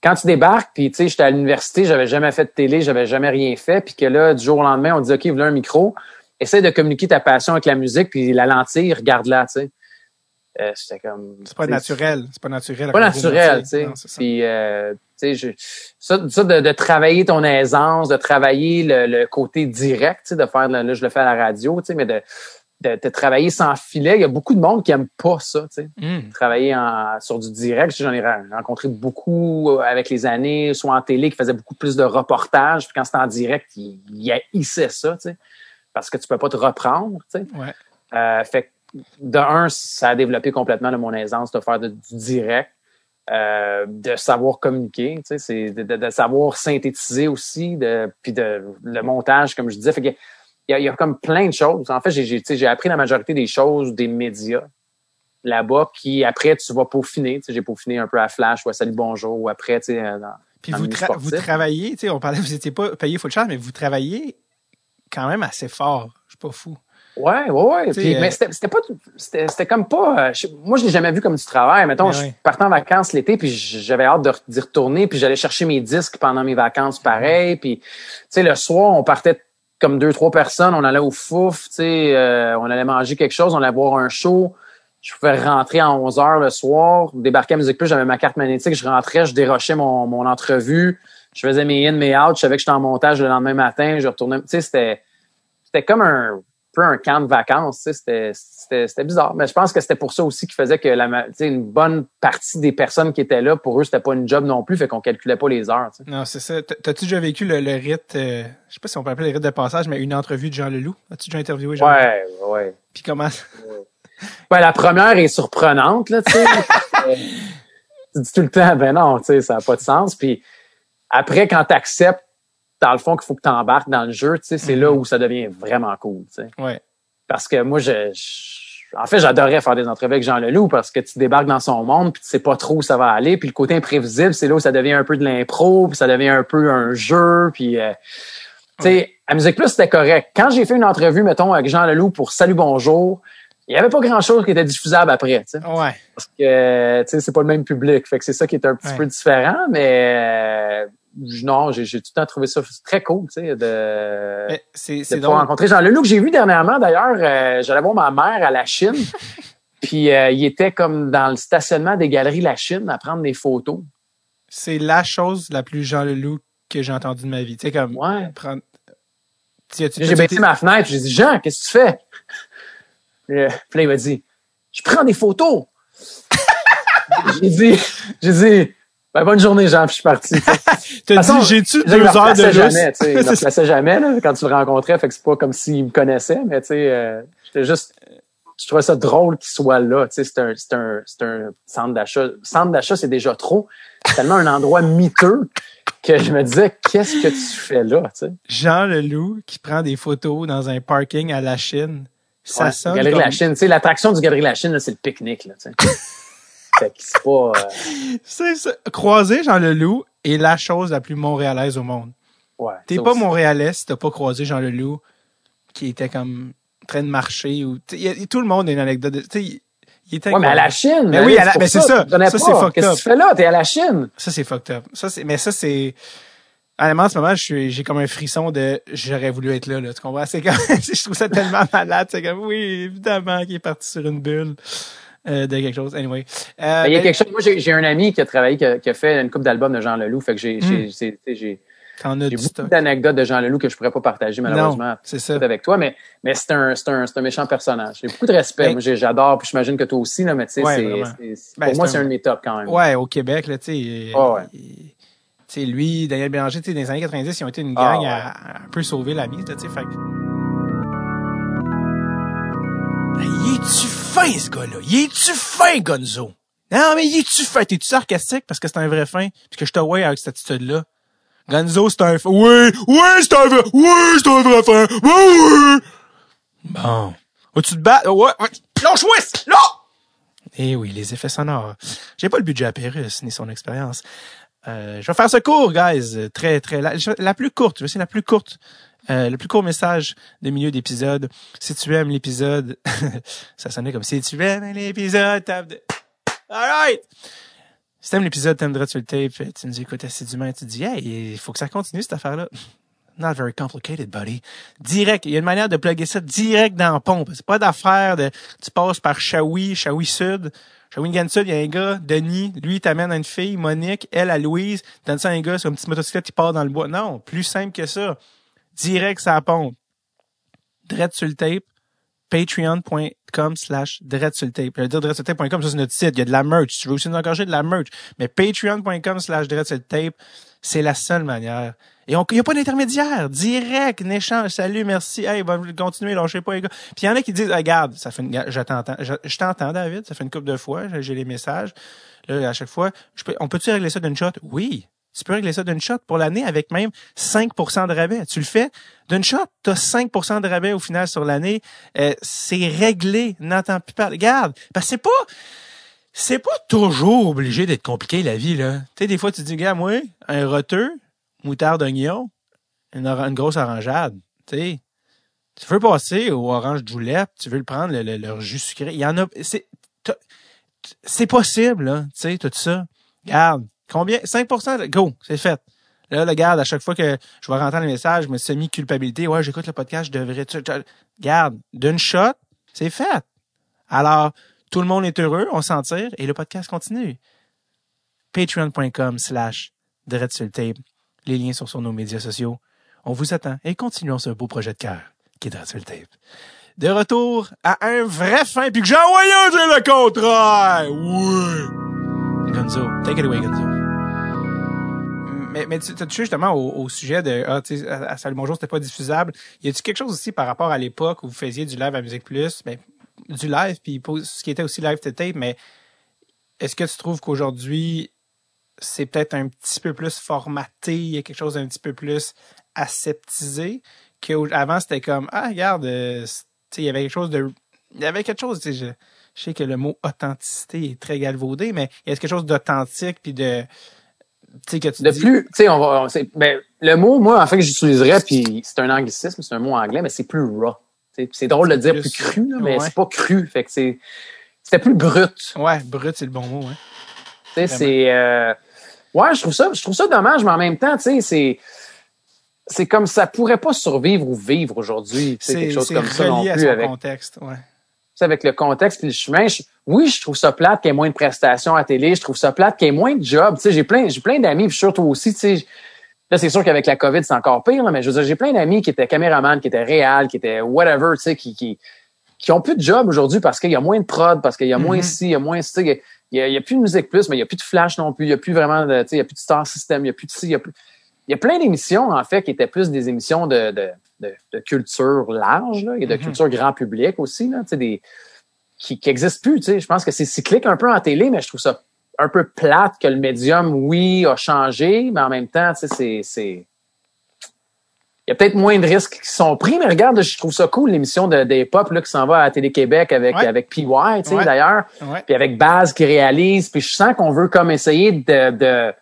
quand tu débarques puis tu sais j'étais à l'université, j'avais jamais fait de télé, j'avais jamais rien fait puis que là du jour au lendemain on dit OK, voilà un micro, essaie de communiquer ta passion avec la musique puis la lentille, regarde-la, tu sais. Euh, c'était comme c'est pas naturel, c'est pas naturel. Pas naturel, tu sais. Puis euh, tu sais ça, ça de, de, travailler ton aisance, de travailler le, le côté direct, tu sais de faire là je le fais à la radio, tu sais mais de de, travailler sans filet. Il y a beaucoup de monde qui aime pas ça, tu sais. Mm. Travailler en, sur du direct. J'en ai rencontré beaucoup euh, avec les années, soit en télé, qui faisaient beaucoup plus de reportages. Puis quand c'était en direct, ils, ils haïssaient ça, tu sais. Parce que tu peux pas te reprendre, tu sais. Ouais. Euh, fait de un, ça a développé complètement de mon aisance de faire du direct. Euh, de savoir communiquer, tu sais, c'est de, de, savoir synthétiser aussi, de, puis de le montage, comme je disais. Fait que il y, a, comme plein de choses. En fait, j'ai appris la majorité des choses des médias là-bas, qui après, tu vas peaufiner. J'ai peaufiné un peu à Flash ou à Salut Bonjour ou après, tu sais, dans, Puis vous, vous travaillez, tu sais, on parlait, vous n'étiez pas payé full charge, mais vous travaillez quand même assez fort. Je suis pas fou. Ouais, ouais, ouais. mais euh, c'était pas, c'était comme pas. Euh, moi, je l'ai jamais vu comme du travail. Mettons, je partais en vacances l'été, puis j'avais hâte d'y retourner, puis j'allais chercher mes disques pendant mes vacances, pareil. Puis, tu sais, le soir, on partait comme deux, trois personnes, on allait au fouf, tu sais, euh, on allait manger quelque chose, on allait voir un show. Je pouvais rentrer à 11 heures le soir, débarquer à Musique Plus, j'avais ma carte magnétique, je rentrais, je dérochais mon, mon entrevue, je faisais mes in, mes out, je savais que j'étais en montage le lendemain matin, je retournais, tu sais, c'était, c'était comme un, peu un camp de vacances. C'était, c'était, bizarre. Mais je pense que c'était pour ça aussi qui faisait que la, une bonne partie des personnes qui étaient là, pour eux, c'était pas une job non plus, fait qu'on calculait pas les heures. Non, c'est ça. T'as-tu déjà vécu le, le rite, euh, je sais pas si on peut appeler le rite de passage, mais une entrevue de Jean Leloup? As-tu déjà interviewé Jean Ouais, ouais. Puis comment? Ouais. la première est surprenante, là, tu sais. tu dis tout le temps, ben non, tu sais, ça n'a pas de sens. Puis après, quand tu acceptes dans le fond, qu'il faut que tu embarques dans le jeu, tu sais, c'est là mhm. où ça devient vraiment cool, tu sais. Ouais. Parce que moi, je, en fait, j'adorais faire des entrevues avec Jean Leloup parce que tu débarques dans son monde puis tu sais pas trop où ça va aller. Puis le côté imprévisible, c'est là où ça devient un peu de l'impro, puis ça devient un peu un jeu. Puis, euh, tu sais, à Musique Plus, c'était correct. Quand j'ai fait une entrevue, mettons, avec Jean Leloup pour Salut Bonjour, il y avait pas grand-chose qui était diffusable après, tu sais. Ouais. Parce que, tu sais, c'est pas le même public. Fait que c'est ça qui est un petit peu différent, mais non, j'ai tout le temps trouvé ça très cool, tu sais, de, de pouvoir rencontrer Jean Leloup que j'ai vu dernièrement, d'ailleurs, euh, j'allais voir ma mère à la Chine, puis euh, il était comme dans le stationnement des galeries La Chine à prendre des photos. C'est la chose la plus Jean Leloup que j'ai entendue de ma vie, tu sais, comme ouais. prendre... J'ai baissé ma fenêtre, j'ai dit, Jean, qu'est-ce que tu fais? Puis là, il m'a dit, je prends des photos. j'ai dit, j'ai dit, ben, bonne journée, Jean, puis je suis parti. T'as dit, j'ai-tu deux heures de jamais, tu sais. Il me replaçait jamais, là, quand tu le rencontrais. Fait que c'est pas comme s'il me connaissait, mais tu sais, euh, j'étais juste, je trouvais ça drôle qu'il soit là. Tu sais, c'est un, c'est un, c'est un centre d'achat. Centre d'achat, c'est déjà trop. C'est tellement un endroit miteux que je me disais, qu'est-ce que tu fais là, tu sais? Jean Leloup qui prend des photos dans un parking à la Chine. Ça ouais, sonne. Galerie La Chine, tu sais, l'attraction du Galerie La Chine, c'est le pique-nique, là, tu sais. c'est pas. Euh, c'est Croiser Jean Leloup est la chose la plus montréalaise au monde. Ouais. T'es pas montréalais si t'as pas croisé Jean Leloup qui était comme en train de marcher ou tout le monde a une anecdote. De, il, était ouais, mais à la Chine. Mais oui, mais c'est ça. Ça, c'est fucked Qu'est-ce que tu fais là? T'es à la Chine. Ça, c'est fucked up. Ça, c'est, mais ça, c'est, Honnêtement, en ce moment, j'ai comme un frisson de j'aurais voulu être là, là. Tu comprends? C'est comme, je trouve ça tellement malade. C'est comme, oui, évidemment, qu'il est parti sur une bulle. Euh, de quelque chose. Anyway. Euh, il y a quelque chose. Moi, j'ai un ami qui a travaillé, qui a, fait une coupe d'albums de Jean Leloup. Fait que j'ai, j'ai, beaucoup d'anecdotes de Jean Leloup que je pourrais pas partager malheureusement c'est ça. avec toi, mais, mais c'est un, un, un méchant personnage. J'ai beaucoup de respect. Ben moi, j'adore, puis j'imagine que toi aussi, là, mais tu sais, c'est, ben, pour moi, c'est un de mes tops quand même. Ouais, au Québec, là, tu sais. Oh, ouais. Sais, lui, Daniel Bélanger, tu sais, dans les années 90, ils ont été une gang ah, à, un peu sauver la mise, tu sais, fait fin, ce gars-là? Il est-tu fin, Gonzo? Non, mais il est-tu fin? T'es-tu sarcastique parce que c'est un vrai fin? Puis que je te vois avec cette attitude-là? Gonzo, c'est un fin. Oui, oui, c'est un vrai, oui, c'est un vrai fin. Oui, oui. Bon. Vas-tu te battre? Ouais, ouais. Lâche-moi, là! Eh oui, les effets sonores. J'ai pas le budget à Pérus, ni son expérience. Euh, je vais faire ce cours, guys. Très, très, la, la plus courte. Je vais essayer la plus courte euh, le plus court message de milieu d'épisode. Si tu aimes l'épisode, ça sonnait comme si tu aimes l'épisode, tape de... Alright! Si t'aimes l'épisode, t'aimerais tu le tape, tu nous écoutes assidûment tu te dis, hey, il faut que ça continue cette affaire-là. Not very complicated, buddy. Direct. Il y a une manière de plugger ça direct dans la pompe. C'est pas d'affaire de, tu passes par Shawi, Shawi Sud. Shawinigan Sud, il y a un gars, Denis, lui, t'amène à une fille, Monique, elle à Louise, donne ça à un gars sur une petite motocyclette qui part dans le bois. Non, plus simple que ça direct sa pompe. Drette sur le tape, patreon.com slash dreadsultape. Je dire dreadsultape.com, ça c'est notre site. Il y a de la merch. Tu veux aussi nous encourager de la merch. Mais patreon.com slash dreadsultape, c'est la seule manière. Et il n'y a pas d'intermédiaire. Direct, échange. Salut, merci. Hey, bon, continuez, lâchez pas, les gars. Puis il y en a qui disent, regarde, ça fait une, je t'entends, je, t'entends, David. Ça fait une couple de fois. J'ai les messages. Là, à chaque fois, je peux, on peut-tu régler ça d'une shot? Oui. Tu peux régler ça d'une shot pour l'année avec même 5% de rabais. Tu le fais d'une shot, tu as 5% de rabais au final sur l'année. Euh, c'est réglé, n'entends plus parler. Regarde, parce c'est pas c'est pas toujours obligé d'être compliqué la vie là. Tu sais des fois tu dis gars moi, un roteux, moutarde d'oignon, une, grosse orangeade, tu. Tu veux passer au orange julep, tu veux le prendre le, le, jus sucré, il y en a c'est c'est possible là, tu sais tout ça. Regarde, Combien? 5% Go, c'est fait. Là, le garde, à chaque fois que je vais rentrer le message, je me semi-culpabilité. Ouais, j'écoute le podcast, je devrais... Garde, d'une shot, c'est fait. Alors, tout le monde est heureux, on s'en tire, et le podcast continue. Patreon.com slash tape. Les liens sont sur nos médias sociaux. On vous attend et continuons ce beau projet de cœur qui est tape. De retour à un vrai fin, puis que j'ai envoyé le contraire! Oui! Gonzo, take it away, Gonzo mais, tu as touché justement au, sujet de ah, tu sais, à, Salut Bonjour, c'était pas diffusable. Y a-tu quelque chose aussi par rapport à l'époque où vous faisiez du live à Musique Plus, mais ben, du live, puis ce qui était aussi live tape, mais est-ce que tu trouves qu'aujourd'hui, c'est peut-être un petit peu plus formaté, il y a quelque chose d'un petit peu plus aseptisé, qu'avant c'était comme Ah, regarde, euh, il y avait quelque chose de. Il y avait quelque chose, je, je sais que le mot authenticité est très galvaudé, mais il y a quelque chose d'authentique puis de de plus, tu sais, on va, ben, le mot, moi, en fait, que j'utiliserais, puis c'est un anglicisme, c'est un mot anglais, mais c'est plus raw. C'est drôle de dire plus, cru, mais c'est pas cru. Fait que c'est, c'était plus brut. Ouais, brut, c'est le bon mot, ouais. Tu sais, c'est, euh, ouais, je trouve ça, je trouve ça dommage, mais en même temps, tu sais, c'est, c'est comme ça pourrait pas survivre ou vivre aujourd'hui. C'est quelque chose comme ça non plus. avec, contexte, ouais avec le contexte puis le chemin, oui, je trouve ça plate qu'il y ait moins de prestations à télé, je trouve ça plate qu'il y ait moins de jobs. Tu sais, j'ai plein, j'ai plein d'amis, puis surtout aussi, tu sais, là, c'est sûr qu'avec la COVID, c'est encore pire, mais je veux dire, j'ai plein d'amis qui étaient caméramans, qui étaient réels, qui étaient whatever, tu sais, qui, qui, qui ont plus de job aujourd'hui parce qu'il y a moins de prod, parce qu'il y a moins mm-hmm. ci, il y a moins ci, il y a, il y a plus de musique plus, mais il y a plus de flash non plus, il y a plus vraiment de, tu sais, il y a plus de star system, il y a plus de ci, il y a plus, il y a plein d'émissions, en fait, qui étaient plus des émissions de, de, de, culture large, là, et de mm-hmm. culture grand public aussi, là, des, qui, qui existe plus. Je pense que c'est cyclique un peu en télé, mais je trouve ça un peu plate que le médium, oui, a changé, mais en même temps, c'est. Il y a peut-être moins de risques qui sont pris, mais regarde, je trouve ça cool, l'émission de, des pop là, qui s'en va à Télé-Québec avec, avec PY, tu sais, d'ailleurs. Puis avec Baz qui réalise. Puis je sens qu'on veut comme essayer de, de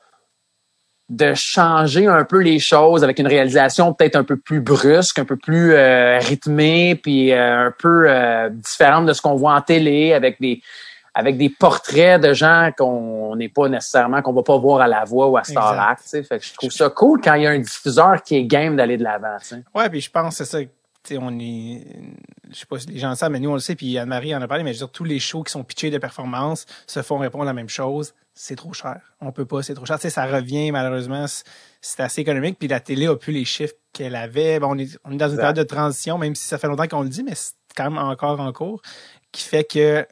de changer un peu les choses avec une réalisation peut-être un peu plus brusque, un peu plus euh, rythmée, puis euh, un peu euh, différente de ce qu'on voit en télé, avec des avec des portraits de gens qu'on n'est pas nécessairement qu'on va pas voir à la voix ou à Starac. Fait que je trouve ça cool quand il y a un diffuseur qui est game d'aller de l'avant. Ouais, puis je pense que c'est ça on est, je sais pas si les gens le savent, mais nous on le sait, puis Anne-Marie en a parlé, mais je veux dire, tous les shows qui sont pitchés de performance se font répondre à la même chose. C'est trop cher. On peut pas, c'est trop cher. Tu sais, ça revient, malheureusement, c'est assez économique, puis la télé a plus les chiffres qu'elle avait. Bon, on est, on est dans une période de transition, même si ça fait longtemps qu'on le dit, mais c'est quand même encore en cours, qui fait que,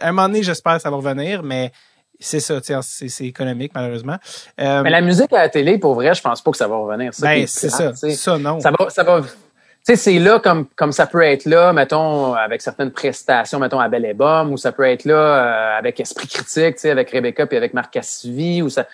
à un moment donné, j'espère que ça va revenir, mais c'est ça, c'est économique, malheureusement. Euh, mais la musique à la télé, pour vrai, je pense pas que ça va revenir. ben, c'est ça. Ça, non. Ça va, ça va, sais, c'est là comme, comme ça peut être là, mettons, avec certaines prestations, mettons, à Belle et ou ça peut être là euh, avec Esprit Critique, tu sais, avec Rebecca puis avec Marc Cassivi, ou ça,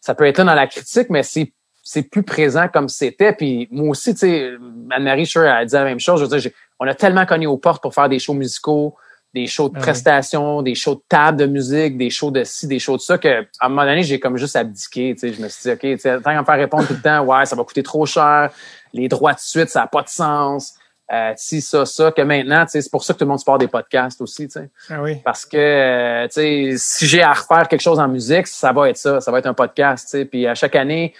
ça peut être là dans la critique, mais c'est c'est plus présent comme c'était. Puis moi aussi, tu sais, Anne-Marie Sure a dit la même chose. Je veux dire, on a tellement connu aux portes pour faire des shows musicaux, des shows de ah prestations, des shows de table de musique, des shows de ci, des shows de ça, que à un moment donné, j'ai comme juste abdiqué. Tu sais, je me suis dit, OK, tant qu'à me faire répondre tout le temps, ouais, ça va coûter trop cher, les droits de suite, ça n'a pas de sens. Euh, si ça, ça, que maintenant, c'est pour ça que tout le monde se des podcasts aussi, tu sais. Ah oui. Parce que, euh, tu sais, si j'ai à refaire quelque chose en musique, ça va être ça, ça va être un podcast, tu sais. Puis à chaque année,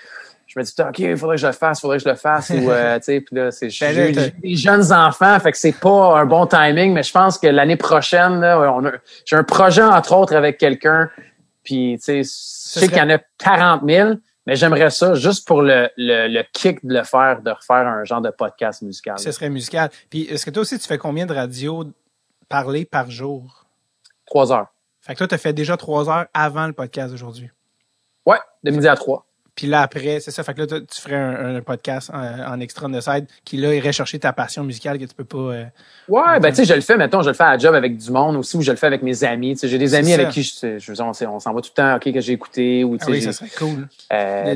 je me dis OK, il faudrait que je le fasse, il faudrait que je le fasse ou euh, tu sais puis là c'est ben j'ai des jeunes enfants, fait que c'est pas un bon timing, mais je pense que l'année prochaine là, on a j'ai un projet entre autres avec quelqu'un puis tu sais je sais qu'il y en a 40 000, Mais j'aimerais ça juste pour le, le, le, kick de le faire, de refaire un genre de podcast musical. Ce serait musical. Puis est-ce que toi aussi tu fais combien de radio parler par jour? Trois heures. Fait que toi, tu as fait déjà trois heures avant le podcast d'aujourd'hui. Ouais, de midi à trois. Puis là, après, c'est ça. Fait que là, tu ferais un, podcast en, extra de side qui, là, irait chercher ta passion musicale que tu peux pas. Euh, ouais, ben, tu sais, je le fais, mettons, je le fais à job avec du monde aussi ou je le fais avec mes amis. Tu sais, j'ai des amis avec qui je, je, on, on s'en va tout le temps, OK, que j'ai écouté ou, tu ah oui, ça serait cool. Euh,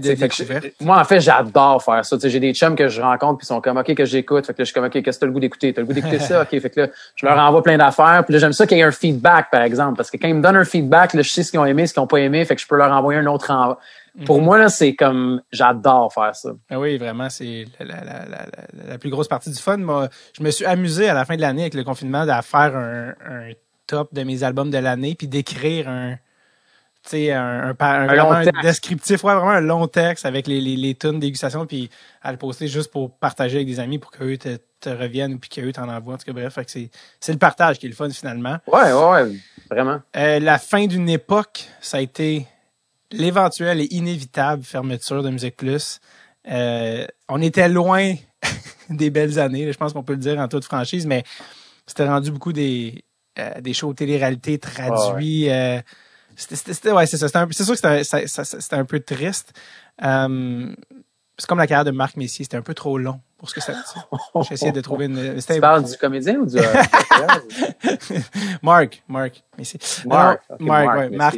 moi, en fait, j'adore faire ça. Tu sais, j'ai des chums que je rencontre puis ils sont comme, OK, que j'écoute. Fait que là, je suis comme, OK, qu'est-ce que t'as le goût d'écouter? T'as le goût d'écouter ça? OK, fait que là, je leur envoie plein d'affaires. Puis là, j'aime ça qu'il y ait un feedback, par exemple. Parce que quand ils me donnent un feedback, là, je sais ce qu'ils ont aimé, ce qu'ils ont pas aimé. Fait que je peux leur envoyer un autre envoi pour mhm. moi, là, c'est comme j'adore faire ça. Ah oui, vraiment, c'est la, la, la, la, plus grosse partie du fun. Moi, je me suis amusé à la fin de l'année avec le confinement à faire un, un top de mes albums de l'année, puis d'écrire un, tu un, un, un, descriptif, ouais, vraiment un long texte avec les, les, les tonnes dégustation, puis à le poster juste pour partager avec des amis pour qu'eux te, te reviennent, puis qu'eux t'en envoient. En tout cas, bref, c'est, c'est le partage qui est le fun finalement. Ouais, ouais, ouais vraiment. Euh, la fin d'une époque, ça a été l'éventuelle et inévitable fermeture de Musique Plus. Euh, on était loin des belles années, je pense qu'on peut le dire en toute franchise, mais c'était rendu beaucoup des, euh, des shows télé-réalité traduits. Euh, c'était, ouais, c'est ça. C'est sûr que c'était un peu triste. Euh, c'est comme la carrière de Marc Messier, c'était un peu trop long pour ce que ça J'ai essayé de trouver une. Tu parles du comédien ou du. Marc, Marc Messier. Marc, Marc, Marc,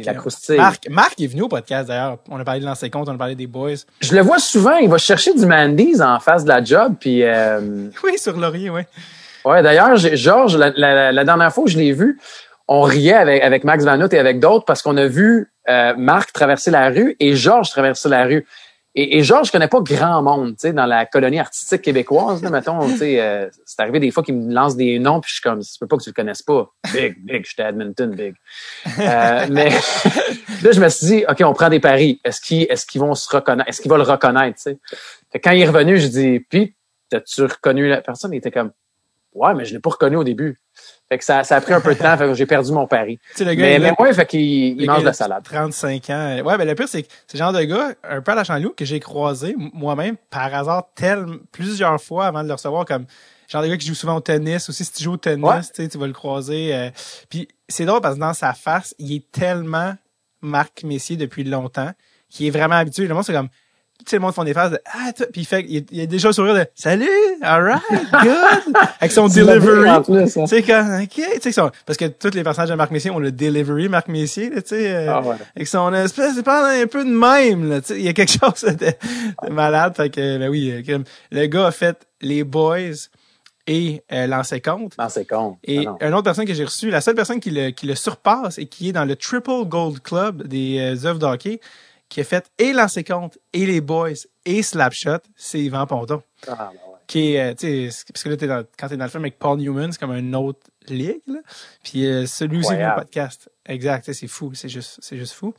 Marc, Marc, est venu au podcast d'ailleurs. On a parlé de l'ancien compte, on a parlé des boys. Je le vois souvent, il va chercher du Mandy's en face de la job, puis. Euh... Oui, sur Laurier, oui. Ouais, d'ailleurs, Georges, la, la, la, dernière fois que je l'ai vu, on riait avec, avec Max Vanout et avec d'autres parce qu'on a vu euh, Marc traverser la rue et Georges traverser la rue. Et, et Georges, je connais pas grand monde, tu sais, dans la colonie artistique québécoise, là, mettons, tu sais, euh, c'est arrivé des fois qu'il me lance des noms, puis je suis comme, ça peut pas que tu le connaisses pas. Big, big, j'étais à Edmonton, big. Euh, mais là, je me suis dit, OK, on prend des paris. Est-ce qu'ils, qu'ils vont se reconnaître? Est-ce qu'ils vont le reconnaître, tu sais? quand il est revenu, je dis, puis, t'as-tu reconnu la personne? Il était comme, ouais, mais je l'ai pas reconnu au début. Fait que ça, ça a pris un peu de temps, fait que j'ai perdu mon pari. le gars, mais, mais ouais, fait qu'il il mange de la salade. 35 ans. Ouais, mais le pire, c'est que c'est le genre de gars, un peu à la chanloup, que j'ai croisé moi-même par hasard tel, plusieurs fois avant de le recevoir comme genre de gars qui joue souvent au tennis. Aussi, si tu joues au tennis, tu vas le croiser. Euh. Puis c'est drôle parce que dans sa face, il est tellement Marc Messier depuis longtemps qu'il est vraiment habitué. Le monde, c'est comme sais, le monde font des phases de ah, puis il fait, il, il a déjà le sourire de salut, alright, good, avec son delivery. Tu sais quand, ok, tu sais parce que tous les personnages de Marc Messier ont le delivery Marc Messier, tu sais, euh, ah ouais. avec son espèce, c'est pas un peu de même, là, tu sais, il y a quelque chose de, de malade, fait que, ben oui, euh, le gars a fait les boys et euh, l'ancien compte. L'ancien compte. Et ah une autre personne que j'ai reçue, la seule personne qui le, qui le surpasse et qui est dans le Triple Gold Club des euh, œuvres d'hockey, qui a fait et Lancé Compte et Les Boys et Slapshot, c'est Yvan Ponton. Ah, ben ouais. Qui est, euh, tu sais, parce que là, t'es dans, quand t'es dans le film avec Paul Newman, c'est comme un autre ligue, là. Puis euh, celui aussi, le podcast. Exact, c'est fou, c'est juste, c'est juste fou.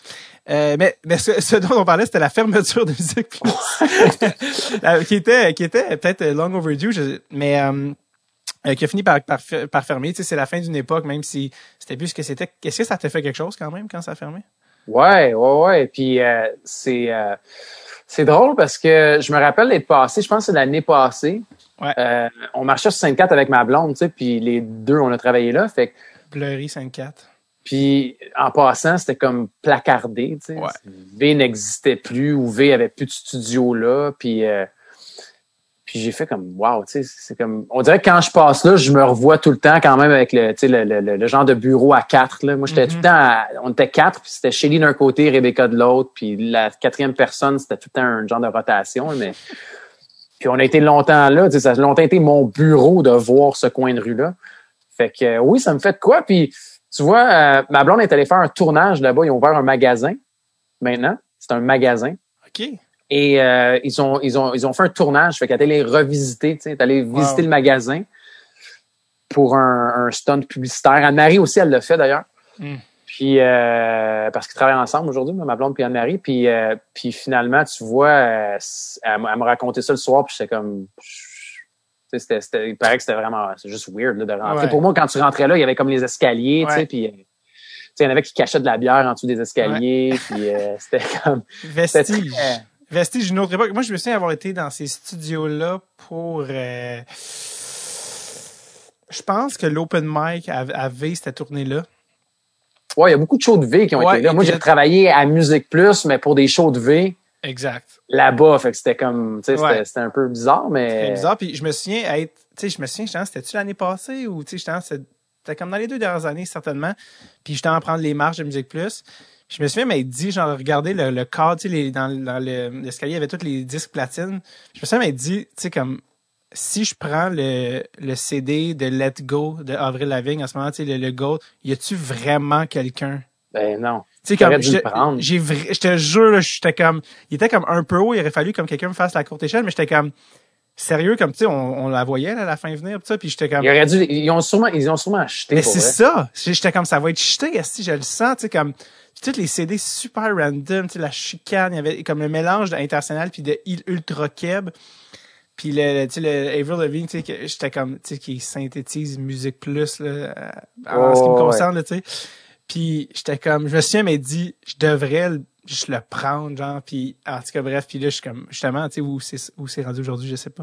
Euh, mais, mais ce, dont on parlait, c'était la fermeture de Musique Plus, qui était, qui était peut-être long overdue, mais euh, euh, qui a fini par, par, par fermer. Tu sais, c'est la fin d'une époque, même si c'était plus ce que c'était. Est-ce que ça t'a fait quelque chose quand même quand ça a fermé? Ouais, ouais, ouais. Puis euh, c'est euh, c'est drôle parce que je me rappelle d'être passé, je pense que c'est l'année passée. Ouais. Euh, on marchait sur Sainte-Cat avec ma blonde, tu sais, puis les deux, on a travaillé là. Fait Bleury Sainte-Cat. Puis en passant, c'était comme placardé, tu sais. Ouais. V n'existait plus ou V avait plus de studio là. Puis puis j'ai fait comme wow, tu sais, c'est comme on dirait que quand je passe là, je me revois tout le temps quand même avec le, tu sais, le, le, le, genre de bureau à quatre. Là. Moi, j'étais tout le mm-hmm. temps, on était quatre, puis c'était Shelly d'un côté, Rebecca de l'autre, puis la quatrième personne, c'était tout le temps un genre de rotation, mais puis on a été longtemps là, tu sais, ça a longtemps été mon bureau de voir ce coin de rue là. Fait que oui, ça me fait de quoi. Puis tu vois, euh, ma blonde est allée faire un tournage là-bas, ils ont ouvert un magasin. Maintenant, c'est un magasin. OK. Et euh, ils ont ils ont ils ont fait un tournage, fait qu'elle est allée revisiter, tu sais, est allée visiter le magasin pour un, un stunt publicitaire. Anne-Marie aussi, elle l'a fait d'ailleurs. Mm. Puis euh, parce qu'ils travaillent ensemble aujourd'hui, ma blonde puis Anne-Marie. Puis euh, puis finalement, tu vois, euh, elle, m'a raconté ça le soir, puis j'étais comme c'était, c'était, il paraît que c'était vraiment, c'est juste weird là, de rentrer. Pour moi, quand tu rentrais là, il y avait comme les escaliers, tu sais, puis il y en avait qui cachaient de la bière en dessous des escaliers, puis euh, c'était comme... Vestige Vestige d'une autre époque. Moi, je me souviens avoir été dans ces studios-là pour... Euh, je pense que l'Open Mic avait cette tournée-là. Ouais, il y a beaucoup de shows de V qui ont été là. Moi, j'ai travaillé à Musique Plus, mais pour des shows de V. Exact. Là-bas, fait que c'était comme, tu sais, c'était un peu bizarre, mais. C'était bizarre, puis je me souviens être, tu sais, je me souviens, c'était-tu l'année passée ou, tu sais, c'était comme dans les deux dernières années, certainement. Puis j'étais en prendre les marches de Musique Plus. Je me souviens m'être dit, genre, regardez le, le cadre, tu sais, dans, dans l'escalier, il y avait tous les disques platine. Je me souviens m'être dit, tu sais, comme, si je prends le, le CD de Let Go de Avril Lavigne en ce moment, tu sais, le, le Gold, y a-tu vraiment quelqu'un? Ben non. Tu sais, comme, j'ai, je te jure, j'étais comme, il était comme un peu haut, il aurait fallu comme quelqu'un me fasse la courte échelle, mais j'étais comme, sérieux, comme, tu sais, on, on, la voyait, là, à la fin venir, pis ça, puis j'étais comme. Il aurait dû, ils ont sûrement, ils ont sûrement acheté. Mais c'est ça. J'étais comme, ça va être jeté, si je le sens, tu sais, comme, toutes les CD super random, tu sais, la chicane, il y avait comme le mélange d'international puis de ultra keb. Puis le, tu sais, le Avril Lavigne, tu sais, j'étais comme, tu sais, qui synthétise musique plus, là, en ce qui me concerne, tu sais. Puis j'étais comme, je me souviens, mais dit, je devrais juste le prendre, genre, puis en tout cas, bref, puis là, je suis comme, justement, tu sais, où c'est, où c'est rendu aujourd'hui, je sais pas.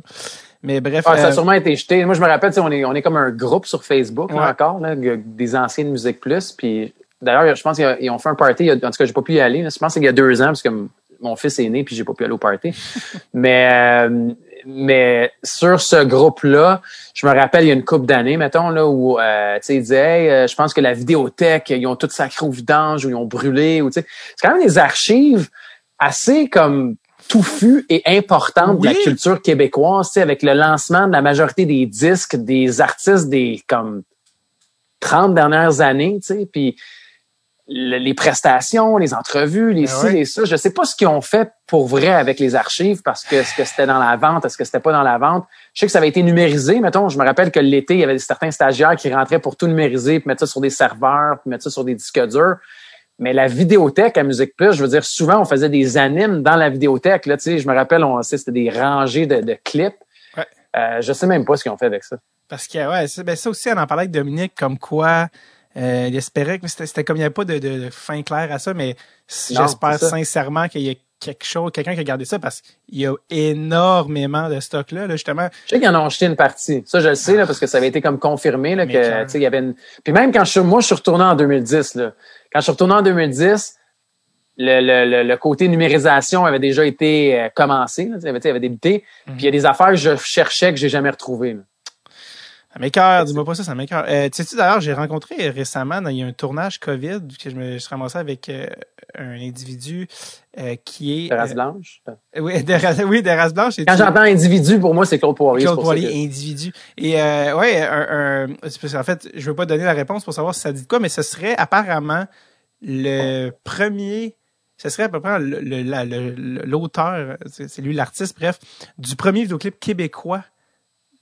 Mais bref. Ah, ça a euh, sûrement été jeté. Moi, je me rappelle, tu sais, on est, on est comme un groupe sur Facebook, encore, là, des anciennes Musique Plus, puis d'ailleurs, je pense qu'ils ont fait un party, en tout cas, j'ai pas pu y aller, je pense qu'il y a deux ans, parce que mon fils est né, puis j'ai pas pu aller au party. mais, euh, mais sur ce groupe-là, je me rappelle, il y a une couple d'années, mettons, là, où, euh, tu sais, ils disaient, euh, je pense que la vidéothèque, ils ont tout sacré au vidange, ou ils ont brûlé, ou tu sais. C'est quand même des archives assez comme touffues et importantes de la culture québécoise, tu sais, avec le lancement de la majorité des disques des artistes des, comme, 30 dernières années, tu sais, puis les prestations, les entrevues, les ben ci, les ça. Je sais pas ce qu'ils ont fait pour vrai avec les archives parce que est-ce que c'était dans la vente, est-ce que c'était pas dans la vente. Je sais que ça avait été numérisé. Mettons, je me rappelle que l'été, il y avait certains stagiaires qui rentraient pour tout numériser, puis mettre ça sur des serveurs, puis mettre ça sur des disques durs. Mais la vidéothèque à Musique Plus, je veux dire, souvent, on faisait des animes dans la vidéothèque. Là, tu sais, je me rappelle, on c'était des rangées de, de clips. Ouais. Euh, je sais même pas ce qu'ils ont fait avec ça. Parce que, ouais, ben ça aussi, on en parlait avec Dominique, comme quoi euh, il espérait que c'était comme il n'y avait pas de, de, fin claire à ça, mais j'espère sincèrement qu'il y a quelque chose, quelqu'un qui a gardé ça parce qu'il y a énormément de stock là, justement. Je sais qu'ils en ont acheté une partie. Ça, je le sais, là, parce que ça avait été comme confirmé, là, que, tu sais, il y avait une... Puis même quand je moi, je suis retourné en 2010, là. Quand je suis retourné en 2010, le, le, le, côté numérisation avait déjà été euh, commencé, là, il avait, il avait débuté. Puis il y a des affaires que je cherchais que j'ai jamais retrouvées, là. Ça m'écœure, dis-moi pas ça, ça m'écœure. Euh, tu sais, d'ailleurs, j'ai rencontré récemment, il y a un tournage COVID, que je me suis ramassé avec euh, un individu euh, qui est... De race blanche? oui, de oui, de race blanche. Quand j'entends individu, pour moi, c'est Claude Poirier. Claude Poirier, individu. Et ouais, un, un, en fait, je veux pas donner la réponse pour savoir si ça dit quoi, mais ce serait apparemment le premier ce serait à peu près l'auteur, c'est lui l'artiste, bref, du premier vidéoclip québécois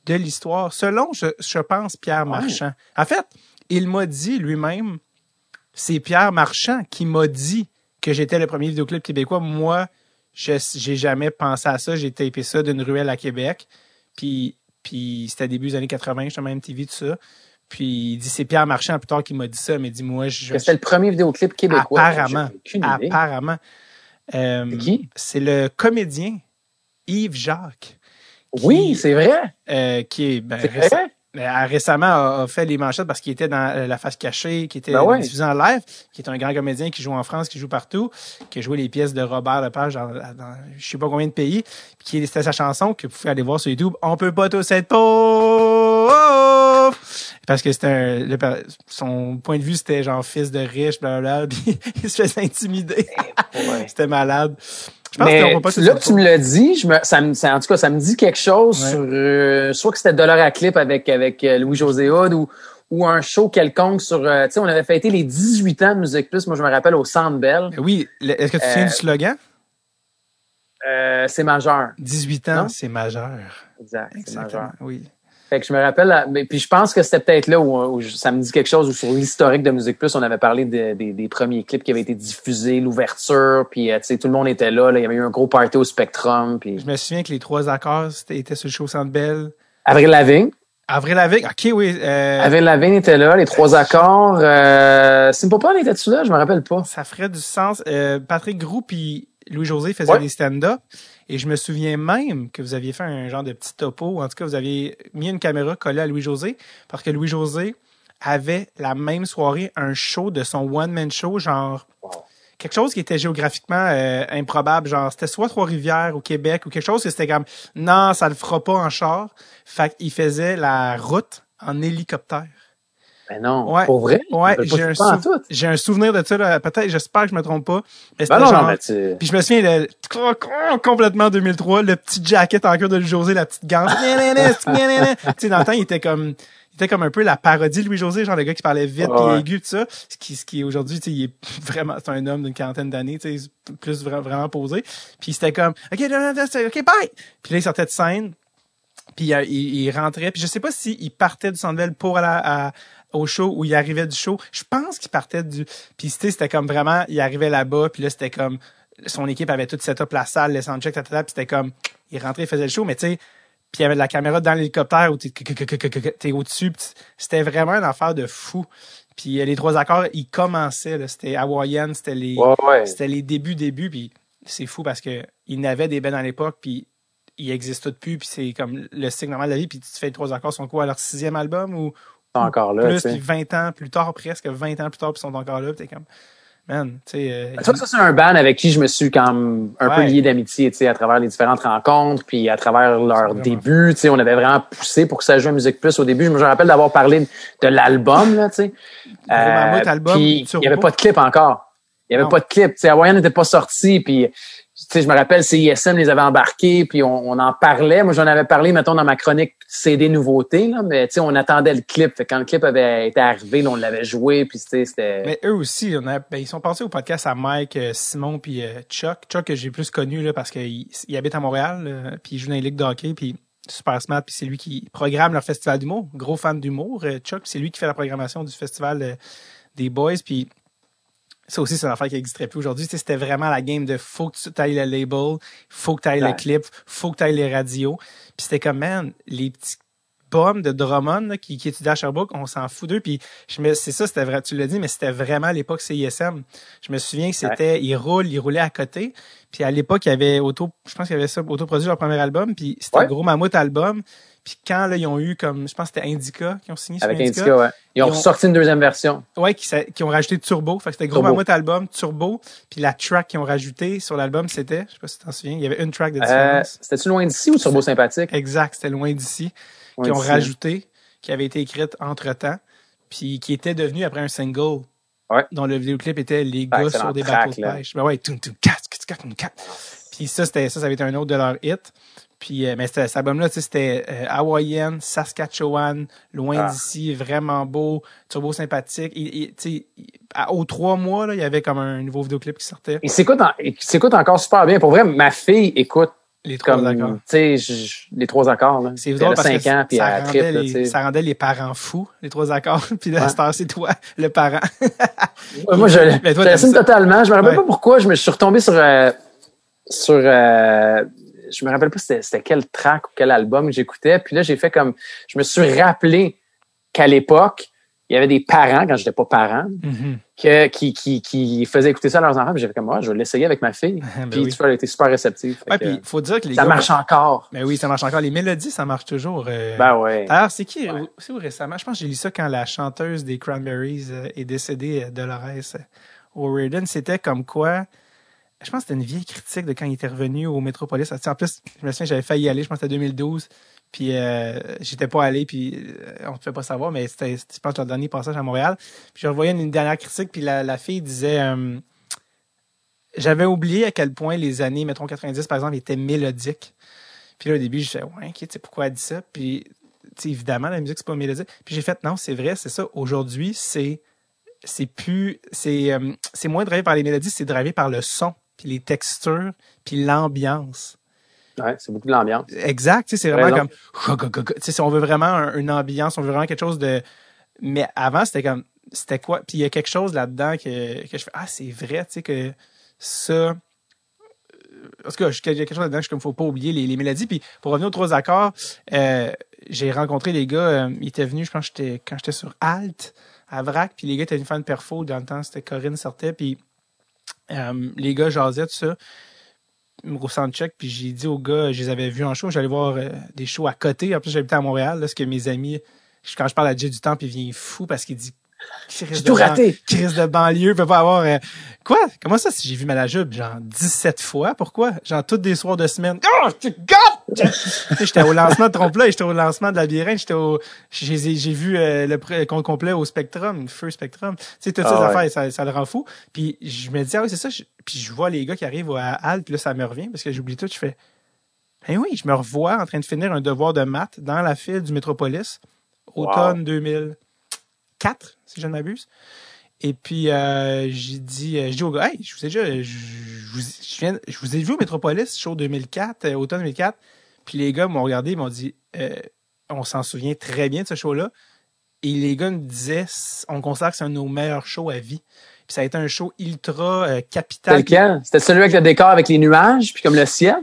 de l'histoire, selon, je, je pense, Pierre Marchand. En fait, il m'a dit lui-même, c'est Pierre Marchand qui m'a dit que j'étais le premier vidéoclip québécois. Moi, je j'ai jamais pensé à ça. J'ai tapé ça d'une ruelle à Québec. Puis, puis c'était début des années 80, j'étais même TV, tout ça. Puis il dit, c'est Pierre Marchand plus tard qui m'a dit ça, mais dis-moi, je... C'était le premier vidéoclip québécois. Apparemment. Apparemment. Euh, qui? C'est le comédien Yves Jacques oui, c'est vrai. Euh, qui est, ben, ben récemment a, fait les manchettes parce qu'il était dans euh, La face cachée, qui était ben diffusé en live, qui est un grand comédien qui joue en France, qui joue partout, qui a joué les pièces de Robert Lepage dans, dans je sais pas combien de pays, puis qui c'était sa chanson que vous pouvez aller voir sur YouTube. On peut pas tous être pauvres parce que c'était un, son point de vue c'était genre fils de riche, blablabla, puis il se faisait intimider. c'était malade. Mais là que tu me l'as dit, je me, ça me, en tout cas, ça me dit quelque chose sur euh, soit que c'était Dollar à clip avec avec euh, Louis José Hood ou ou un show quelconque sur, euh, tu sais, on avait fêté les 18 ans de Musique Plus. Moi, je me rappelle au Centre Bell. Oui, est-ce que tu tiens du slogan? c'est majeur. 18 ans, c'est majeur. Exact, c'est majeur. Oui. Fait que je me rappelle, mais puis je pense que c'était peut-être là où, ça me dit quelque chose, où sur l'historique de Musique Plus, on avait parlé des premiers clips qui avaient été diffusés, l'ouverture, puis euh, tu sais, tout le monde était là, là, il y avait eu un gros party au Spectrum. Puis... Je me souviens que les trois accords étaient sur le show Centre Bell. Avril Lavigne. Avril Lavigne, ok, oui. Euh... Avril Lavigne était là, les trois accords. Euh... Simple Plan était-tu là? Je me rappelle pas. Ça ferait du sens. Euh, Patrick Groux puis Louis-José faisait des stand-up. Et je me souviens même que vous aviez fait un genre de petit topo. En tout cas, vous aviez mis une caméra collée à Louis-José parce que Louis-José avait la même soirée un show de son one-man show, genre quelque chose qui était géographiquement euh, improbable. Genre, c'était soit Trois-Rivières ou Québec ou quelque chose que c'était comme non, ça le fera pas en char. Fait qu'il faisait la route en hélicoptère. Ben non, ouais, pour vrai? Ouais, j'ai un, j'ai un souvenir de ça, peut-être, j'espère que je me trompe pas. Mais ben non, genre, non, tu... Puis je me souviens, de, complètement 2003, le petit jacket en cœur de José, la petite gante. tu sais, dans le temps, il était comme, il était comme un peu la parodie de Louis-José, genre le gars qui parlait vite et aigu, tout ça. Ce qui, ce qui aujourd'hui, tu sais, il est vraiment, c'est un homme d'une quarantaine d'années, tu sais, plus vraiment posé. Puis c'était comme, OK, OK, bye! Puis là, il sortait de scène, puis euh, il, rentrait, puis je sais pas s'il partait du Sandel pour aller à, au show ou il arrivait du show. Je pense qu'il partait du. Puis c'était comme vraiment, il arrivait là-bas, puis là c'était comme son équipe avait tout set up la salle, les soundchecks, puis c'était comme il rentrait, il faisait le show, mais tu sais, puis il y avait de la caméra dans l'hélicoptère où t'es au-dessus. C'était vraiment une affaire de fou. Puis les trois accords, ils commençaient. C'était hawaïen, c'était les, c'était les débuts, débuts. Puis c'est fou parce que ils n'avaient des bands à l'époque, puis ils existent plus. Puis c'est comme le signe normal de la vie. Puis tu te fais les trois accords sont quoi, leur sixième album ou encore là. Plus, puis 20 ans plus tard, presque 20 ans plus tard, puis ils sont encore là. Puis t'es comme, man, tu sais. Euh, ça, c'est un band avec qui je me suis comme un peu lié d'amitié, tu sais, à travers les différentes rencontres, puis à travers leur début, tu sais, on avait vraiment poussé pour que ça joue à Musique Plus au début. Je me rappelle d'avoir parlé de l'album, là, tu sais. Euh, puis il y avait pas de clip encore. Il y avait pas de clip, tu sais, Hawaiian n'était pas sorti, puis sais, je me rappelle, CISM les avait embarqués, puis on, on en parlait. Moi, j'en avais parlé, mettons, dans ma chronique CD nouveautés, là, mais tu sais, on attendait le clip. Fait quand le clip avait été arrivé, on l'avait joué, puis c'était... Mais eux aussi, ben, ils sont passés au podcast à Mike, euh, Simon, puis euh, Chuck. Chuck, que j'ai plus connu, là, parce qu'il il habite à Montréal, puis il joue dans les ligues de hockey, puis super smart, puis c'est lui qui programme leur festival d'humour. Gros fan d'humour, euh, Chuck, c'est lui qui fait la programmation du festival des Boys, puis ça aussi, c'est une affaire qui n'existerait plus aujourd'hui. C'était vraiment la game de faut que tu ailles le label, faut que tu ailles le clip, faut que tu ailles les radios. Puis c'était comme, man, les petits bombes de Drummond qui, qui étudiaient à Sherbrooke, on s'en fout d'eux. Puis c'est ça, c'était vrai, tu l'as dit, mais c'était vraiment à l'époque CISM. Je me souviens que c'était, ils roulent, ils roulaient à côté. Puis à l'époque, il y avait auto, je pense qu'il y avait ça, autoproduit leur premier album. Puis c'était un gros mammouth album. Puis quand là, ils ont eu comme, je pense que c'était Indica qui ont signé Avec Indica, Indica ouais. Ils, ont, sorti une deuxième version. Ouais, qui, qui ont rajouté Turbo. Fait que c'était gros mammouth album, Turbo. Puis la track qu'ils ont rajouté sur l'album, c'était, je sais pas si tu t'en souviens, il y avait une track de euh, différence. Euh, C'était-tu Loin d'ici ou Turbo Sympathique? Exact, c'était Loin d'ici. Qui ont rajouté, qui avait été écrite entre-temps. Puis qui était devenu après un single. Ouais. Dont le vidéoclip était Les gars sur des bateaux de pêche. Ben ouais, tout, tout, Puis ça, c'était, ça, ça avait été un autre de leur hit. Puis, euh, mais cet album-là, c'était euh, hawaïenne, Saskatchewan, loin ah. d'ici, vraiment beau, turbo sympathique. Et, et aux trois mois, là, il y avait comme un nouveau vidéoclip qui sortait. Il s'écoute, s'écoute encore super bien. Pour vrai, ma fille écoute les trois accords. Tu sais, les trois accords, là. C'est drôle parce que ans, puis ça, rendait les, ça rendait les parents fous, les trois accords. puis là, c'est toi, le parent. moi, je, l'assume totalement. Je me rappelle pas pourquoi je me suis retombé sur, euh, sur, euh, je me rappelle pas c'était quel track ou quel album que j'écoutais. Puis là, j'ai fait comme, je me suis rappelé qu'à l'époque, il y avait des parents, quand j'étais pas parent, mm-hmm. que, qui, qui, qui faisaient écouter ça à leurs enfants. Puis j'avais comme, moi, je vais l'essayer avec ma fille. ben puis tu vois, elle était super réceptive. Ouais, puis faut dire que les Ça marche encore. Mais ben oui, ça marche encore. Les mélodies, ça marche toujours. Euh... Ben ouais. Alors, c'est qui, c'est où récemment? Je pense que j'ai lu ça quand la chanteuse des Cranberries euh, est décédée, euh, Dolores O'Riordan. C'était comme quoi, je pense que c'était une vieille critique de quand il était revenu au Metropolis. En plus, je me souviens, j'avais failli y aller, je pense que c'était 2012. Puis euh, j'étais pas allé, puis euh, on ne pouvait pas savoir, mais c'était, je pense, le dernier passage à Montréal. Puis je revoyais une dernière critique, puis la, fille disait euh, J'avais oublié à quel point les années, mettons 90, par exemple, étaient mélodiques. Puis là, au début, je disais Ouais, ok, tu sais, pourquoi elle dit ça? Puis, évidemment, la musique, c'est pas mélodique. Puis j'ai fait Non, c'est vrai, c'est ça. Aujourd'hui, c'est c'est plus c'est euh, c'est moins drivé par les mélodies, c'est drivé par le son puis les textures, puis l'ambiance. Ouais, c'est beaucoup de l'ambiance. Exact, c'est vraiment comme si on veut vraiment une ambiance, on veut vraiment quelque chose de mais avant c'était comme c'était quoi? Puis il y a quelque chose là-dedans que, que je fais ah, c'est vrai, tu sais que ça en tout cas, il y a quelque chose là-dedans que ne faut pas oublier les, les, mélodies. Puis pour revenir aux trois accords, euh, j'ai rencontré les gars, euh, ils étaient venus, je pense, j'étais quand j'étais sur Alt à Vrac, puis les gars étaient venus faire une perfo dans le temps, c'était Corinne sortait, puis euh, les gars jasaient, tout ça. au soundcheck, puis j'ai dit aux gars, je les avais vus en show, j'allais voir euh, des shows à côté. En plus, j'habitais à Montréal, là, ce que mes amis, quand je parle à Jay du temps, puis il vient fou parce qu'il dit j'ai tout raté. Crise de banlieue peut pas avoir. Euh, quoi? Comment ça si j'ai vu Malajube? Genre 17 fois? Pourquoi? Genre toutes des soirs de semaine. Oh, tu J'étais au lancement de trompe-là, j'étais au lancement de la labyrinthe, j'étais au. J'ai vu euh, le compte complet au Spectrum, Feu Spectrum. Tu sais, toutes ces ah affaires, ça, ça le rend fou. Puis je me dis, ah oui, c'est ça. puis je vois les gars qui arrivent à Halle, puis là, ça me revient parce que j'oublie tout. Je fais, eh oui, je me revois en train de finir un devoir de maths dans la file du Métropolis, automne 2004 si je ne m'abuse. Et puis, euh, j'ai dit, euh, dit au gars, hey, je vous ai déjà, je, je, viens, je vous ai vu au Metropolis, show 2004, euh, automne 2004. Puis les gars m'ont regardé, ils m'ont dit, on s'en souvient très bien de ce show-là. Et les gars me disaient, on considère que c'est un de nos meilleurs shows à vie. Puis ça a été un show ultra capital. C'était? C'était celui avec le décor avec les nuages, puis comme le ciel?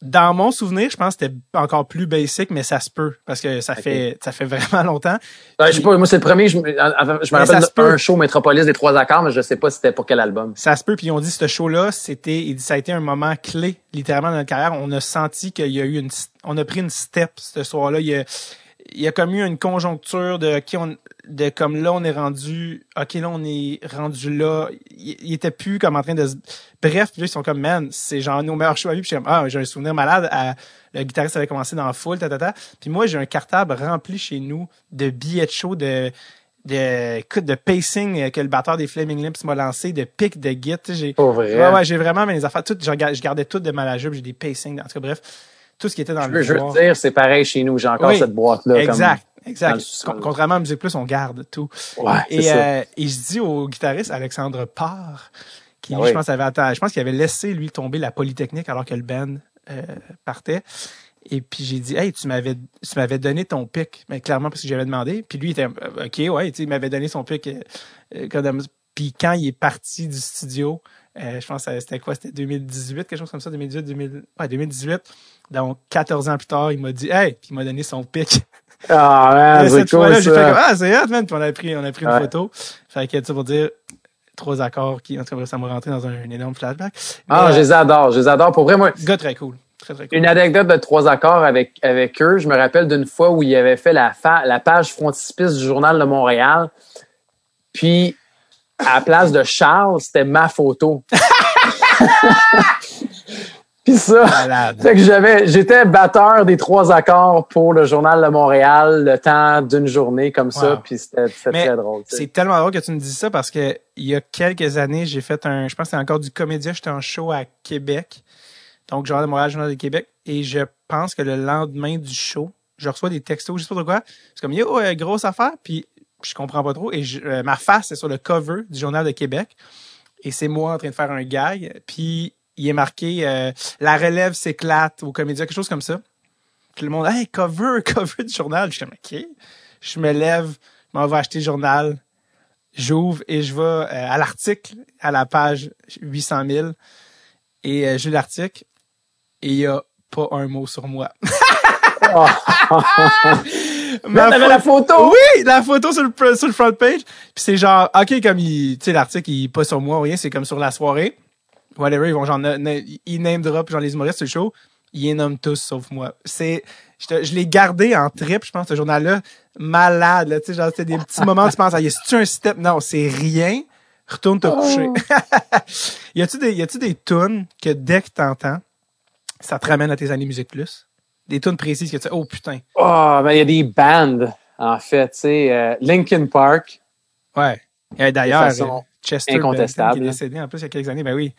Dans mon souvenir, je pense que c'était encore plus basic, mais ça se peut parce que ça fait ça fait vraiment longtemps. je sais pas, moi c'est le premier, je, me rappelle un show Métropolis des trois accords, mais je sais pas c'était pour quel album. Ça se peut, puis ils ont dit ce show-là, c'était ça a été un moment clé littéralement dans notre carrière. On a senti qu'il y a eu une on a pris une step ce soir-là. Il y a, il y a comme eu une conjoncture de qui on de comme là on est rendu ok là on est rendu là. Il, était plus comme en train de bref puis là ils sont comme man c'est genre nos meilleurs choix puis je suis comme ah j'ai un souvenir malade à, le guitariste avait commencé dans full ta, ta, ta. puis moi j'ai un cartable rempli chez nous de billets de show de de de pacing que le batteur des Flaming Lips m'a lancé de pics de git j'ai ouais, ouais j'ai vraiment mes affaires toutes je, gardais toutes de malajube j'ai des pacings en tout cas bref tout ce qui était dans le Je veux dire, c'est pareil chez nous. J'ai encore cette boîte-là. Exact. Exact. Contrairement à Musique Plus, on garde tout. Ouais, et, euh, et je dis au guitariste Alexandre Parr, qui ah je pense avait je pense qu'il avait laissé lui tomber la polytechnique alors que le band euh, partait. Et puis j'ai dit Hey, tu m'avais tu m'avais donné ton pic, mais clairement parce que j'avais demandé. Puis lui il était euh, OK, ouais, il m'avait donné son pic euh, puis quand il est parti du studio, je pense que c'était quoi? C'était 2018, quelque chose comme ça, 2018, 2000, ouais, 2018. Donc, 14 ans plus tard, il m'a dit, hey, puis il m'a donné son pic. Ah, ouais, c'est cool, j'ai fait comme, ah, c'est hot, man. Puis on a pris, on a pris une photo. Fait que, tu pour dire, trois accords qui, en tout cas, ça m'a rentré dans un, énorme flashback. ah, je les adore, je les adore. Pour vrai, moi. Gars très cool. Très, très cool. Une anecdote de trois accords avec, avec eux. Je me rappelle d'une fois où il avait fait la, la page frontispice du Journal de Montréal. Puis, à la place de Charles, c'était ma photo. Puis ça, fait que j'avais, j'étais batteur des trois accords pour le journal de Montréal le temps d'une journée comme ça, puis c'était très drôle. C'est tellement drôle que tu me dises ça parce que il y a quelques années, j'ai fait un, je pense que c'était encore du comédien, j'étais en show à Québec, donc journal de Montréal, journal de Québec, et je pense que le lendemain du show, je reçois des textos, je sais pas quoi, c'est comme yo, euh, grosse affaire, puis je comprends pas trop, et euh, ma face est sur le cover du journal de Québec, et c'est moi en train de faire un gag, puis il est marqué euh, La relève s'éclate au comédien, quelque chose comme ça. Puis le monde, hey, cover, cover du journal. Je suis comme, OK. Je me lève, je m'en vais acheter le journal, j'ouvre et je vais euh, à l'article, à la page 800 000, et euh, j'ai l'article, et il n'y a pas un mot sur moi. Mais t'avais la photo! Oui, la photo sur le, sur le front page. Puis c'est genre, OK, comme il, tu sais, l'article, il est pas sur moi ou rien, c'est comme sur la soirée whatever, ils vont genre, ils name drop genre les humoristes sur le show, ils les nomment tous sauf moi. C'est, je, je l'ai gardé en trip, je pense, ce journal-là, malade, là, tu sais, genre, c'était des petits moments où tu penses, ah, y a-tu un step? Non, c'est rien. Retourne te coucher. Oh. y a-tu des, y a-tu des tunes que dès que t'entends, ça te ramène à tes années Musique Plus? Des tunes précises que tu sais, oh putain. Oh, ben, il y a des bands, en fait, tu sais, euh, Linkin Park. Ouais. Et d'ailleurs, Chester incontestable. qui est décédé en plus il y a quelques années, ben oui.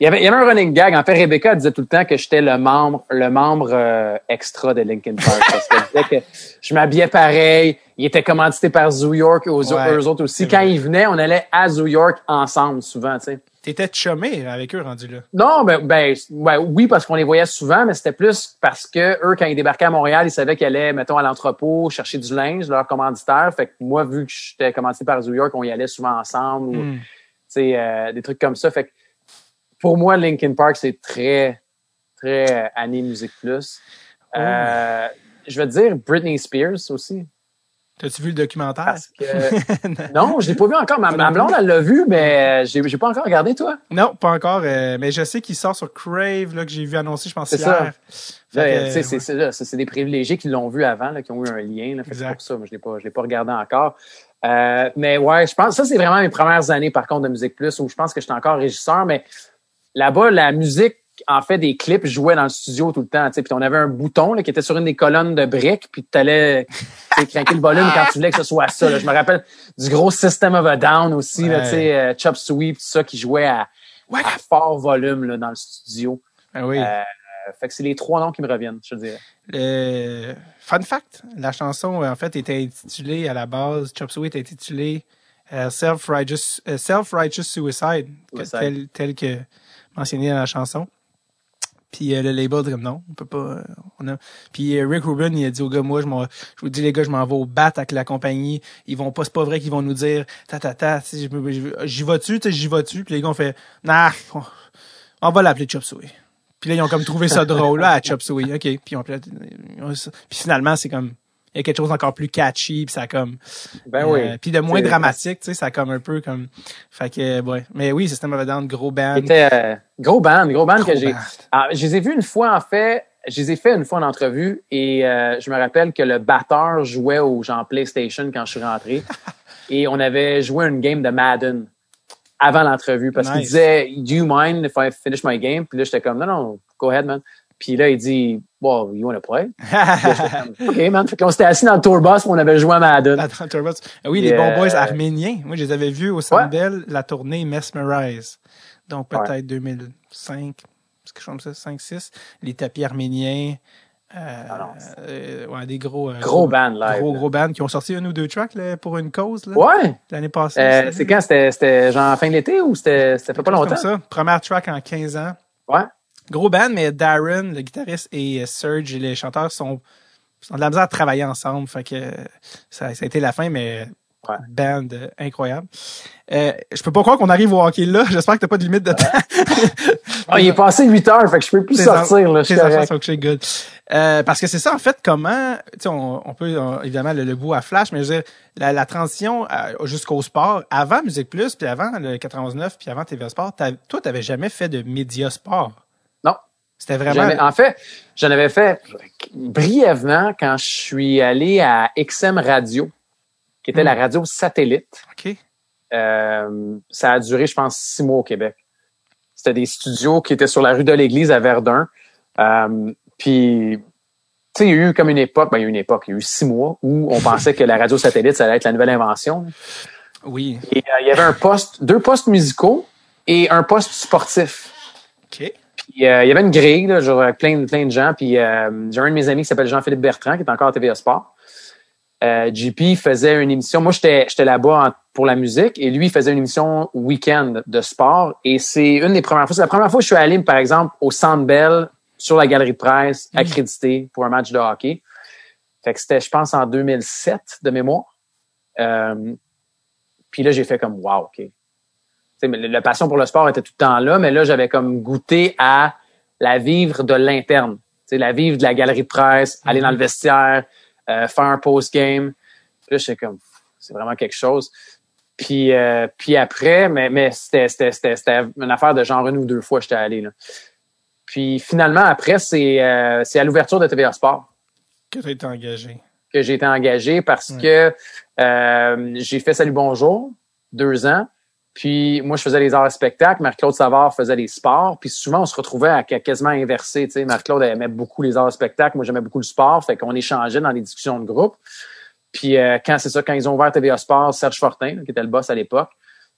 Il y, avait, il y avait un running gag. En fait, Rebecca disait tout le temps que j'étais le membre, le membre euh, extra de Linkin Park. parce qu'elle disait que je m'habillais pareil. Il était commandité par Zoo York, aux, eux autres aussi. Quand ils venaient, on allait à Zoo York ensemble, souvent, tu sais. T'étais chumé avec eux rendu là. Non, ben, ben, ben oui, parce qu'on les voyait souvent, mais c'était plus parce que eux, quand ils débarquaient à Montréal, ils savaient qu'ils allaient, mettons, à l'entrepôt, chercher du linge, leur commanditaire. Fait que moi, vu que j'étais commandité par Zoo York, on y allait souvent ensemble, ou, hmm. tu sais, euh, des trucs comme ça. Fait que pour moi, Linkin Park, c'est très, très année Musique Plus. Oh. Euh, je veux dire Britney Spears aussi. T'as-tu vu le documentaire? Parce que... non, je l'ai pas vu encore. Ma, ma blonde, elle l'a vu, mais j'ai, j'ai pas encore regardé, toi? Non, pas encore. Euh, mais je sais qu'il sort sur Crave, là, que j'ai vu annoncer, je pense, c'est hier. Ça. c'est, c'est, c'est, des privilégiés qui l'ont vu avant, là, qui ont eu un lien. Là, c'est pour ça. Moi, je l'ai pas, je l'ai pas regardé encore. Euh, mais ouais, je pense ça, c'est vraiment mes premières années, par contre, de Musique Plus, où je pense que j'étais encore régisseur, mais là-bas, la musique en fait des clips jouait dans le studio tout le temps. Puis on avait un bouton là, qui était sur une des colonnes de briques, puis tu allais craquer le volume quand tu voulais que ce soit ça. Là. Je me rappelle du gros System of a Down aussi, là, euh, Chop Sweep, tout ça, qui jouait à, à fort volume là, dans le studio. Ah oui. Euh, fait que c'est les trois noms qui me reviennent, je dirais. Le... Fun fact, la chanson, en fait, était intitulée à la base, Chop Sweep était intitulée euh, Self-Righteous Self -righteous Suicide, Tel, tel que mentionné dans la chanson. Puis euh, le label dit comme non, on peut pas. Euh, on a... Puis euh, Rick Rubin, il a dit aux gars, moi, je, je vous dis les gars, je m'en vais au bat avec la compagnie. Ils vont pas, c'est pas vrai qu'ils vont nous dire ta ta ta. J'y vas-tu, j'y vas-tu. Puis les gars ont fait, nah, on, va l'appeler Chop Suey. Puis là ils ont comme trouvé ça drôle là, à Chop Suey. Ok. Puis, on, puis finalement c'est comme il y a quelque chose d'encore plus catchy puis ça comme ben oui puis de moins dramatique tu sais ça comme un peu comme fait que ouais mais oui System of a Down gros band c'était Gros band, gros band que j'ai. Ah, je les ai vus une fois, en fait. Je les ai fait une fois en entrevue et euh, je me rappelle que le batteur jouait au genre PlayStation quand je suis rentré. et on avait joué une game de Madden avant l'entrevue parce qu'il disait Do you mind if I finish my game? Puis là, j'étais comme Non, non, go ahead, man. Puis là, il dit Well, you want to play? OK, man. Fait qu'on s'était assis dans le tour bus on avait joué à Madden. Dans le tour Oui, les bons boys arméniens. Moi, je les avais vus au Sandbell, la tournée Mesmerize donc peut-être 2005, quelque chose comme ça, 5, 6, les tapis arméniens. Euh, ah euh, ouais, des gros euh, gros bands live. Gros gros bands qui ont sorti un ou deux tracks là, pour une cause là, ouais. l'année passée. C'est quand? C'était genre fin de l'été ou c'était c'était fait pas longtemps? Comme ça, première track en 15 ans. Ouais. Gros band mais Darren le guitariste et Serge les chanteurs sont ont de la misère à travailler ensemble, fait que ça, ça a été la fin mais Ouais. Band euh, incroyable. Euh, je peux pas croire qu'on arrive au hockey là. J'espère que t'as pas de limite de temps. ah, il est passé 8 heures, fait que je peux plus sortir. là, je good. Euh, parce que c'est ça, en fait, comment... On, on peut, évidemment, le, bout à flash, mais je veux dire, la, la transition jusqu'au sport, avant Musique Plus, puis avant le 99, puis avant TV Sport, toi, t'avais jamais fait de média sport. C'était vraiment... En fait, j'en avais fait brièvement quand je suis allé à XM Radio qui était la hmm. radio satellite. OK. Euh, ça a duré, je pense, six mois au Québec. C'était des studios qui étaient sur la rue de l'Église à Verdun. Euh, puis, tu sais, il y a eu comme une époque, ben, il y a eu une époque, il y a eu six mois où on pensait que la radio satellite, ça allait être la nouvelle invention. Oui. Et euh, il y avait un poste, deux postes musicaux et un poste sportif. OK. Euh, il y avait une grille, là, genre, avec plein, plein de gens. Puis, j'ai un de mes amis qui s'appelle Jean-Philippe Bertrand, qui est encore à TVA Sport. Euh, JP faisait une émission. Moi, j'étais j'étais là-bas pour la musique et lui il faisait une émission week-end de sport. Et c'est une des premières fois. C'est la première fois que je suis allé, par exemple, au Centre Bell sur la galerie de presse, mm. accrédité pour un match de hockey. Fait que c'était, je pense, en 2007 de mémoire. Euh, puis là, j'ai fait comme wow, ok. La passion pour le sport était tout le temps là, mais là, j'avais comme goûté à la vivre de l'interne. La vivre de la galerie de presse, aller dans le mm-hmm. vestiaire, euh, faire un post-game. Là, j'étais comme, c'est vraiment quelque chose. Puis, euh, puis après, mais, mais c'était, c'était, c'était, une affaire de genre une ou deux fois j'étais allé. Là. Puis finalement, après, c'est, euh, c'est à l'ouverture de TVA Sport. Que tu été engagé. Que j'ai été engagé parce que j'ai fait Salut Bonjour deux ans. Puis moi, je faisais les arts et spectacles. Marc-Claude Savard faisait les sports. Puis souvent, on se retrouvait à quasiment inversé. Tu sais, Marc-Claude aimait beaucoup les arts et spectacles. Moi, j'aimais beaucoup le sport. Fait qu'on échangeait dans les discussions de groupe. Puis euh, quand c'est ça, quand ils ont ouvert TVA Sport, Serge Fortin, qui était le boss à l'époque,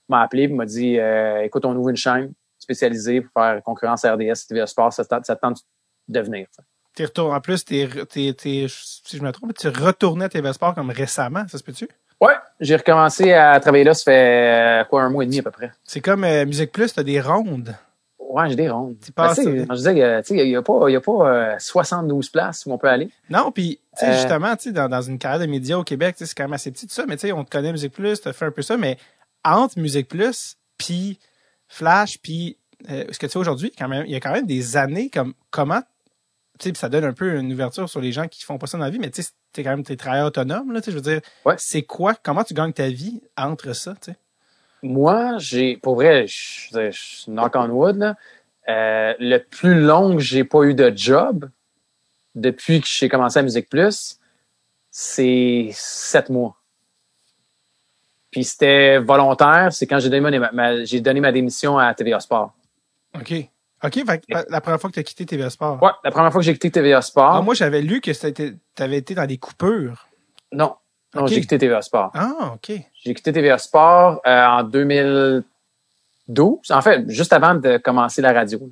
m'a appelé et m'a dit euh, Écoute, on ouvre une chaîne spécialisée pour faire concurrence à RDS TVA Sport, ça, ça tente de venir. T'es retourné, en plus, t'es, si je me trompe, tu retournais à TVA Sport comme récemment, ça se peut-tu? Ouais, j'ai recommencé à travailler là, ça fait euh, quoi, un mois et demi à peu près. C'est comme euh, Musique Plus, t'as des rondes. Ouais, j'ai des rondes. Tu passes, ben, je disais, tu sais, il n'y a pas, y a pas 72 euh, places où on peut aller. Non, puis, tu sais, justement, tu sais, dans, dans une carrière de médias au Québec, c'est quand même assez petit tout ça, mais tu sais, on te connaît Musique Plus, t'as fait un peu ça, mais entre Musique Plus, puis Flash, puis ce que tu fais aujourd'hui, il y a quand même des années comme comment tu sais, ça donne un peu une ouverture sur les gens qui font pas ça dans la vie, mais tu sais, t'es quand même t'es travailleur autonome, là, tu sais, je veux dire. Ouais. C'est quoi, comment tu gagnes ta vie entre ça, tu sais? Moi, j'ai, pour vrai, je, je knock on wood, là, euh, le plus long que j'ai pas eu de job depuis que j'ai commencé à Musique Plus, c'est sept mois. Puis c'était volontaire, c'est quand j'ai donné ma, ma- j'ai donné ma démission à TVA Sport. OK. OK, fait la- première fois que tu as quitté TVA Sport. Ouais, la première fois que j'ai quitté TVA Sport. Ah, moi, j'avais lu que tu avais été dans des coupures. Non, non, j'ai quitté TVA Sport. Ah, OK. J'ai quitté TVA Sport euh, en 2012, en fait, juste avant de commencer la radio.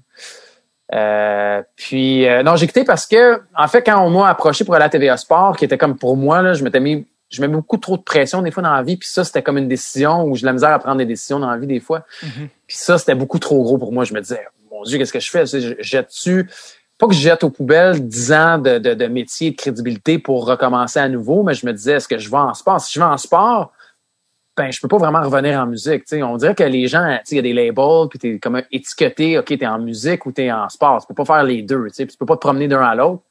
Euh, puis euh, non, j'ai quitté parce que, en fait, quand on m'a approché pour aller à TVA Sport, qui était comme pour moi, là, je m'étais mis, je mets beaucoup trop de pression des fois dans la vie, puis ça, c'était comme une décision où j'ai la misère à prendre des décisions dans la vie des fois. Mhm. Puis ça, c'était beaucoup trop gros pour moi. Je me disais, Dieu, qu'est-ce que je fais? Je- Jette-tu, pas que je jette aux poubelles 10 ans de, de, de métier, de crédibilité pour recommencer à nouveau, mais je me disais, est-ce que je vais en sport? Si je vais en sport, ben, je peux pas vraiment revenir en musique. On dirait que les gens, il y a des labels, puis t'es comme étiqueté, OK, t'es en musique ou t'es en sport. Tu peux pas faire les deux, tu tu peux pas te promener d'un à l'autre.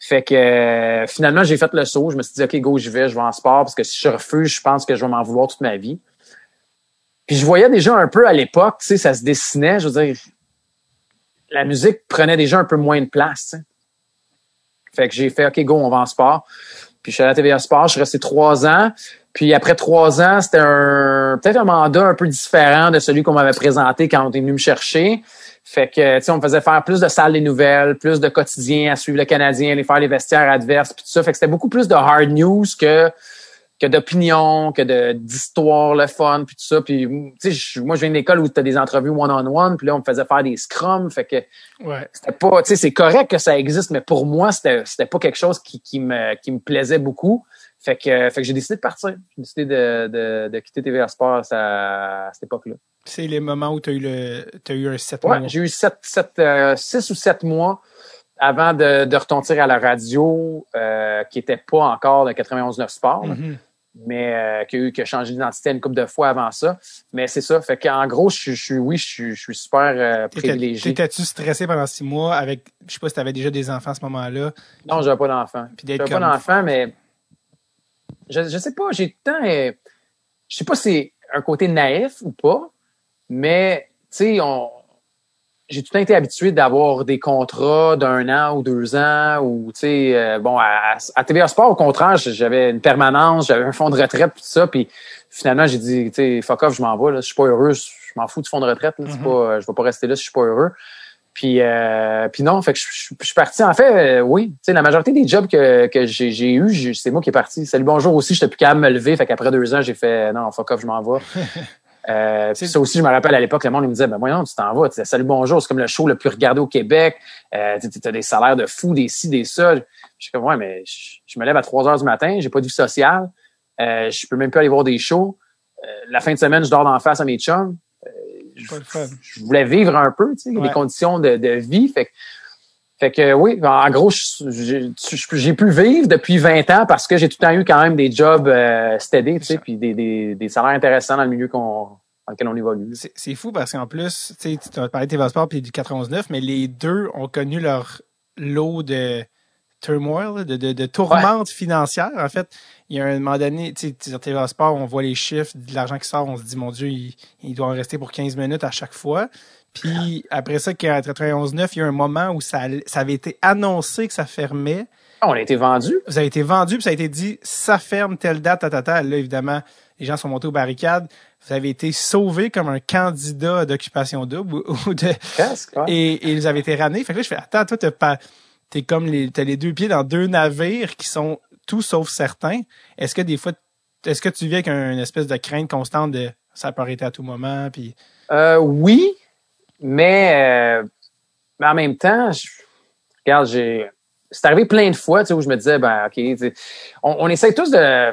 Fait que euh, finalement, j'ai fait le saut. Je me suis dit, OK, go, j'y vais, je vais en sport, parce que si je refuse, je pense que je vais m'en vouloir toute ma vie. Puis je voyais déjà un peu à l'époque, ça se dessinait, je veux dire, la musique prenait déjà un peu moins de place. Fait que j'ai fait, OK, go, on va en sport. Puis je suis allé à TVA Sport, je suis resté trois ans. Puis après trois ans, c'était un peut-être un mandat un peu différent de celui qu'on m'avait présenté quand on est venu me chercher. Fait que, tu sais, on me faisait faire plus de salles des nouvelles, plus de quotidiens à suivre le Canadien, aller faire les vestiaires adverses, puis tout ça. Fait que c'était beaucoup plus de hard news que que d'opinion, que de d'histoire, le fun, puis tout ça. Puis, tu sais, moi, je viens d'une école où tu as des entrevues one-on-one, puis là, on me faisait faire des scrums. Fait que Ouais. c'était pas, tu sais, c'est correct que ça existe, mais pour moi, c'était, c'était pas quelque chose qui, qui me, qui me plaisait beaucoup. Fait que, fait que j'ai décidé de partir. J'ai décidé de, de, de quitter TVA Sport à, à cette époque-là. C'est les moments où tu as eu le t'as eu un 7 Ouais, mois. j'ai eu sept, sept, euh, six ou sept mois avant de, de retentir à la radio, euh, qui était pas encore de 91.9 Sport. Mais euh, qui a eu qui a changé d'identité une couple de fois avant ça. Mais c'est ça. Fait qu'en gros, je suis, oui, je suis, je suis super euh, privilégié. T'étais-tu stressé pendant six mois avec, je sais pas si t'avais déjà des enfants à ce moment-là, Non, j'avais pas d'enfant. puis d'être J'avais pas comme, d'enfant, mais je, je sais pas, j'ai tout le temps, euh, je sais pas si c'est un côté naïf ou pas, mais tu sais, on, j'ai tout le temps été habitué d'avoir des contrats d'un an ou deux ans ou tu sais, euh, bon, à, à TVA Sport, au contraire, j'avais une permanence, j'avais un fonds de retraite, puis tout ça, puis finalement, j'ai dit, tu sais, fuck off, je m'en vais, là, je suis pas heureux, je m'en fous du fonds de retraite, là, Mhm. pas, je vais pas rester là si je suis pas heureux. Puis, euh, puis non, fait que je, je- je suis parti. En fait, euh, oui, tu sais, la majorité des jobs que, que j'ai, eu, c'est moi qui est parti. Salut, bonjour aussi, j'étais plus capable de me lever. Fait qu'après deux ans, j'ai fait non, fuck off, je m'en vais. Euh, ça aussi, je me rappelle à l'époque, le monde il me disait, ben voyons, tu t'en vas. Tu sais, Salut, bonjour, c'est comme le show le plus regardé au Québec. Euh, tu as des salaires de fou, des ci, des ça. Je suis comme, ouais, mais je, je me lève à 3 heures du matin, j'ai pas de vie sociale. Euh, je peux même plus aller voir des shows. Euh, la fin de semaine, je dors d'en face à mes chums. Euh, je- Pas fun. je voulais vivre un peu, tu sais, Ouais. les conditions de, de vie. Fait que, fait que oui, en gros, j'ai pu vivre depuis 20 ans parce que j'ai tout le temps eu quand même des jobs euh, steady, tu sais, puis des, des, des salaires intéressants dans le milieu qu'on dans lequel on évolue. C'est fou parce qu'en plus, tu sais, tu as parlé de TVA Sport et du 99, mais les deux ont connu leur lot de turmoil, de, de, de tourmente financière. En fait, il y a un moment donné, tu sais, sur TVA Sport, on voit les chiffres de l'argent qui sort, on se dit, mon Dieu, il, il doit en rester pour 15 minutes à chaque fois. Puis après ça, qu'à 91.9, il y a un moment où ça, ça avait été annoncé que ça fermait. Ah, On a été vendu. Ça a été vendu, puis ça a été dit, ça ferme telle date, ta, ta, ta. Là, évidemment, les gens sont montés aux barricades. Vous avez été sauvé comme un candidat d'occupation double ou, de, Presque, ouais. et, et ils avaient été ramenés. Fait que là, je fais, attends, toi, t'as pas, t'es comme les, t'as les deux pieds dans deux navires qui sont tout sauf certains. Est-ce que des fois, est-ce que tu vis avec un- une espèce de crainte constante de ça peut arrêter à tout moment, puis Euh, oui, mais, euh, mais en même temps, je, regarde, j'ai. C'est arrivé plein de fois, tu sais, où je me disais, ben, OK, tu sais, on, on essaie tous de.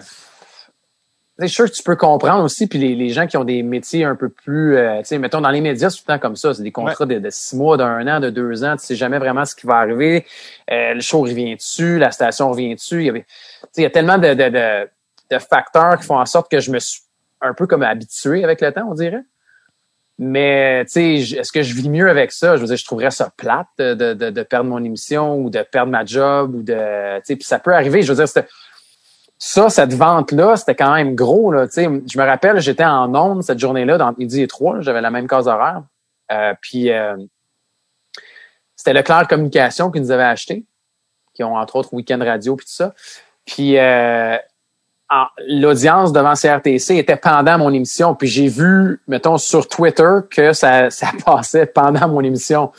C'est sûr que tu peux comprendre aussi, puis les, les gens qui ont des métiers un peu plus, euh, tu sais, mettons dans les médias, c'est tout le temps comme ça, c'est des contrats de, de six mois, d'un an, de deux ans, tu sais jamais vraiment ce qui va arriver. Euh, le show revient dessus, la station revient dessus. Il y avait, tu sais, il y a tellement de, de, de, de facteurs qui font en sorte que je me suis un peu comme habitué avec le temps, on dirait. Mais, tu sais, est-ce que je vis mieux avec ça? Je veux dire, je trouverais ça plate de, de, de perdre mon émission ou de perdre ma job ou de, tu sais, puis ça peut arriver. Je veux dire, ça, cette vente-là, c'était quand même gros, là. Je me rappelle, j'étais en onde cette journée-là, dans midi et trois, j'avais la même case horaire. Euh, puis, euh, c'était Leclerc Communication qui nous avait acheté, qui ont entre autres Weekend Radio puis tout ça. Puis, euh, l'audience devant CRTC était pendant mon émission. Puis j'ai vu, mettons, sur Twitter que ça, ça passait pendant mon émission.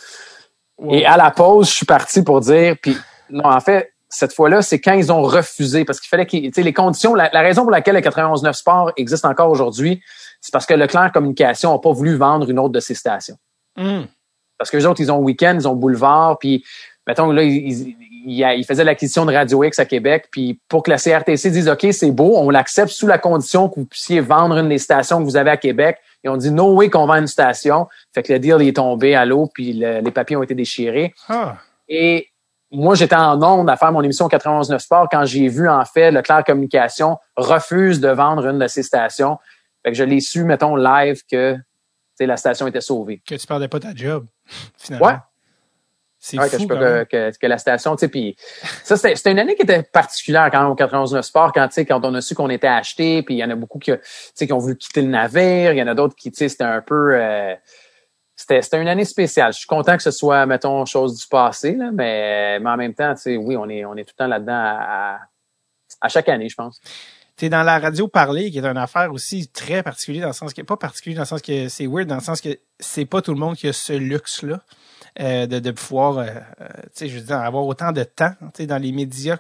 Et à la pause, je suis parti pour dire, puis non, en fait, cette fois-là, c'est quand ils ont refusé, parce qu'il fallait qu'ils, les conditions, la, raison pour laquelle le 91.9 Sport existe encore aujourd'hui, c'est parce que Leclerc Communication n'a pas voulu vendre une autre de ses stations. Hmm. Parce que les autres, ils ont Week-end, ils ont Boulevard, puis mettons, là, ils, il, faisait l'acquisition de Radio X à Québec, puis pour que la CRTC dise OK, c'est beau, on l'accepte sous la condition que vous puissiez vendre une des stations que vous avez à Québec. Et on dit no way qu'on vend une station. Fait que le deal est tombé à l'eau, puis les papiers ont été déchirés. Ah. Et moi, j'étais en onde à faire mon émission 91.9 Sport quand j'ai vu, en fait, le Claire Communication refuse de vendre une de ces stations. Fait que je l'ai su, mettons, live que la station était sauvée. Que tu perdais pas ta job, finalement. Ouais. C'est ouais, fou, que, que, que, la station, tu sais, puis ça, c'était une année qui était particulière quand même au 91 Sport, quand, tu sais, quand on a su qu'on était acheté, puis il y en a beaucoup qui, qui ont voulu quitter le navire, il y en a d'autres qui, tu sais, c'était un peu... Euh, c'était une année spéciale. Je suis content que ce soit, mettons, chose du passé, là, mais, mais en même temps, tu sais, oui, on est, on est tout le temps là-dedans à, à, chaque année, je pense. Tu es dans la radio parler, qui est une affaire aussi très particulière dans le sens que, pas particulier dans le sens que c'est weird, dans le sens que c'est pas tout le monde qui a ce luxe-là. Euh, de, de, pouvoir, euh, euh, tu sais, je veux dire, avoir autant de temps, tu sais, dans les médias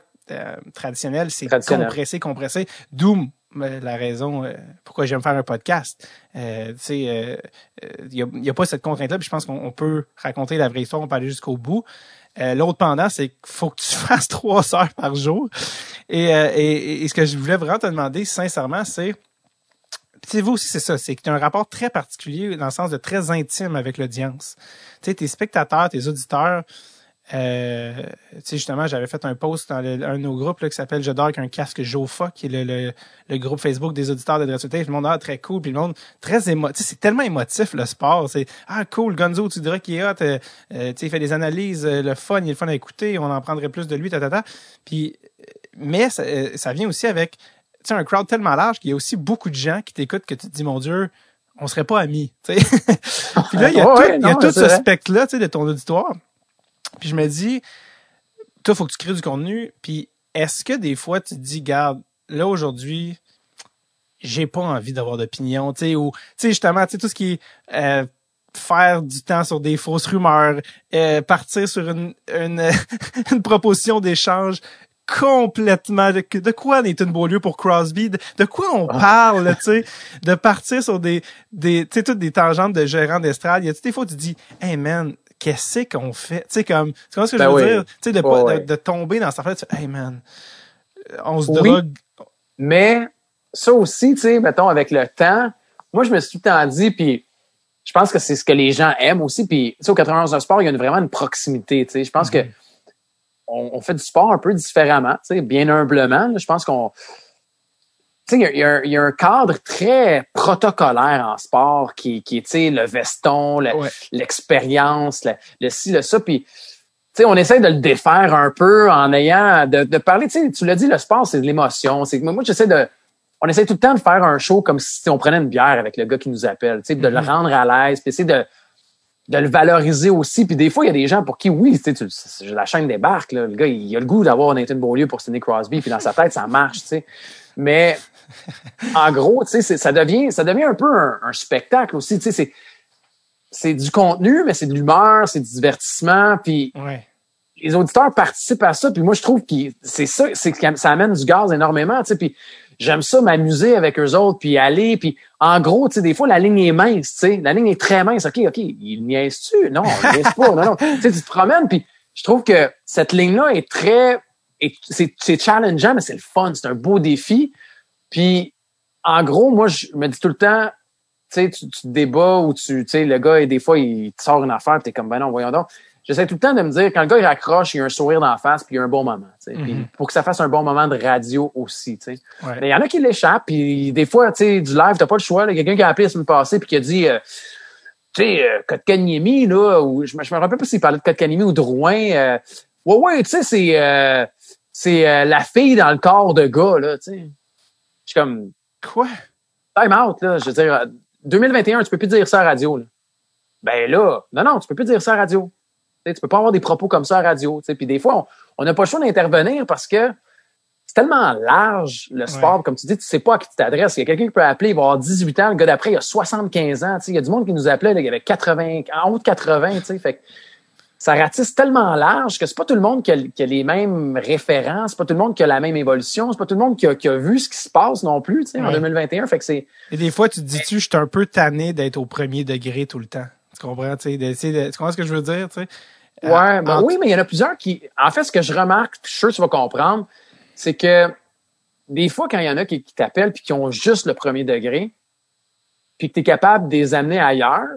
traditionnels, c'est compressé, compressé. D'où la raison pourquoi j'aime faire un podcast. tu sais, il n'y a, a, pas cette contrainte-là, puis je pense qu'on peut raconter la vraie histoire, on peut aller jusqu'au bout. L'autre pendant, c'est qu'il faut que tu fasses trois heures par jour. Et, et, et, ce que je voulais vraiment te demander, sincèrement, c'est sais, vous aussi, c'est ça. C'est que tu as un rapport très particulier dans le sens de très intime avec l'audience. Tu sais, tes spectateurs, tes auditeurs, euh, tu sais, justement, j'avais fait un post dans un de nos groupes là, qui s'appelle Je dors avec un casque Jofa, qui est le, le, groupe Facebook des auditeurs de Dressutape. Le monde a ah, très cool, puis le monde très émotif. C'est tellement émotif le sport. C'est ah cool, Gonzo, tu dirais qu'il est hot. Euh, euh, tu sais, il fait des analyses, euh, le fun, il est le fun à écouter. On en prendrait plus de lui, ta, ta, Puis, mais ça, ça vient aussi avec sais, un crowd tellement large qu'il y a aussi beaucoup de gens qui t'écoutent que tu te dis, mon Dieu, on serait pas amis. Puis là, il y a tout, y a tout ce spectre-là de ton auditoire. Puis je me dis, toi, faut que tu crées du contenu. Puis est-ce que des fois, tu te dis, garde, là, aujourd'hui, j'ai pas envie d'avoir d'opinion, tu sais, ou, tu sais, justement, tu sais, tout ce qui est euh, faire du temps sur des fausses rumeurs, euh, partir sur une, une, une proposition d'échange complètement de, de quoi Nathan Beaulieu pour Crosby, de, quoi on ah. parle, tu sais, de partir sur des, des tu sais, toutes des tangentes de gérants d'estrade. Il y a des fois tu dis, hey man, qu'est-ce qu'on fait? Tu sais, comme, tu vois ce que je ben veux dire? Tu sais, de, de, de, tomber dans cette affaire, tu hey man, on se drogue. Mais, ça aussi, tu sais, mettons, avec le temps, moi, je me suis tout le temps dit, puis je pense que c'est ce que les gens aiment aussi, puis, tu sais, au 91 sport, il y a vraiment une proximité, tu sais. Je pense que on, fait du sport un peu différemment, bien humblement. je pense qu'on il y, y, a un cadre très protocolaire en sport qui, qui est le veston, l'expérience, le, le, ci, le ça. Puis, on essaie de le défaire un peu en ayant de, de parler. Tu l'as dit, le sport, c'est de l'émotion. C'est moi, j'essaie de. On essaie tout le temps de faire un show comme si on prenait une bière avec le gars qui nous appelle, de le mm-hmm. rendre à l'aise, puis essayer de de le valoriser aussi. Puis des fois, il y a des gens pour qui, oui, tu sais, la chaîne débarque. Là. Le gars, il, a le goût d'avoir Nathan Beaulieu pour Sidney Crosby, puis dans sa tête, ça marche, tu sais. Mais en gros, tu sais, ça devient, ça devient un peu un, spectacle aussi. Tu sais, c'est, c'est du contenu, mais c'est de l'humeur, c'est du divertissement. Puis les auditeurs participent à ça. Puis moi, je trouve que c'est ça, c'est que ça amène du gaz énormément. Tu sais, puis j'aime ça m'amuser avec eux autres, puis aller, puis en gros, tu sais, des fois, la ligne est mince, tu sais, la ligne est très mince. OK, OK, il niaise-tu? Non, il niaise pas, non, non. tu sais, tu te promènes, puis je trouve que cette ligne-là est très... C'est challengeant, mais c'est le fun, c'est un beau défi. Puis, en gros, moi, je me dis tout le temps, tu sais, tu, te débats ou tu, tu sais, le gars, et des fois, il te sort une affaire, t'es comme, ben non, voyons donc j'essaie tout le temps de me dire, quand le gars il raccroche, il y a un sourire dans la face, puis il y a un bon moment. Mm pour que ça fasse un bon moment de radio aussi. il y en a qui l'échappent, puis des fois, tu sais, du live, t'as pas le choix. Il y a quelqu'un qui a appelé la semaine passée puis qui a dit euh, tu sais, euh, Kotkaniemi, là, ou je, je me rappelle pas s'il parlait de Kotkaniemi ou Drouin. Euh, ouais, ouais, tu sais, c'est euh, c'est euh, la fille dans le corps de gars, là, tu sais. Je suis comme... Quoi? Time out, là. Je veux dire, 2021, tu peux plus dire ça à radio, là. Ben là, non, non, tu peux plus dire ça à radio. Tu, peux pas avoir des propos comme ça à radio. Puis des fois, on n'a pas le choix d'intervenir parce que c'est tellement large, le sport. Ouais. Comme tu dis, tu sais pas à qui tu t'adresses. Il y a quelqu'un qui peut appeler, il va avoir 18 ans. Le gars d'après, il a 75 ans. Il y a du monde qui nous appelait, là, il y avait 80, en haut de 80. Tu sais, fait que ça ratisse tellement large que c'est pas tout le monde qui a, qui a, les mêmes références, c'est pas tout le monde qui a la même évolution, c'est pas tout le monde qui a, qui a vu ce qui se passe non plus, ouais. en 2021. Fait que c'est. Et des fois, tu te dis-tu, je suis un peu tanné d'être au premier degré tout le temps? Tu comprends, tu sais, de, tu comprends ce que je veux dire, tu sais? Ouais, euh, ben oui, mais il y en a plusieurs qui. En fait, ce que je remarque, je suis sûr que tu vas comprendre, c'est que des fois, quand il y en a qui, qui t'appellent puis qui ont juste le premier degré, puis que tu es capable de les amener ailleurs,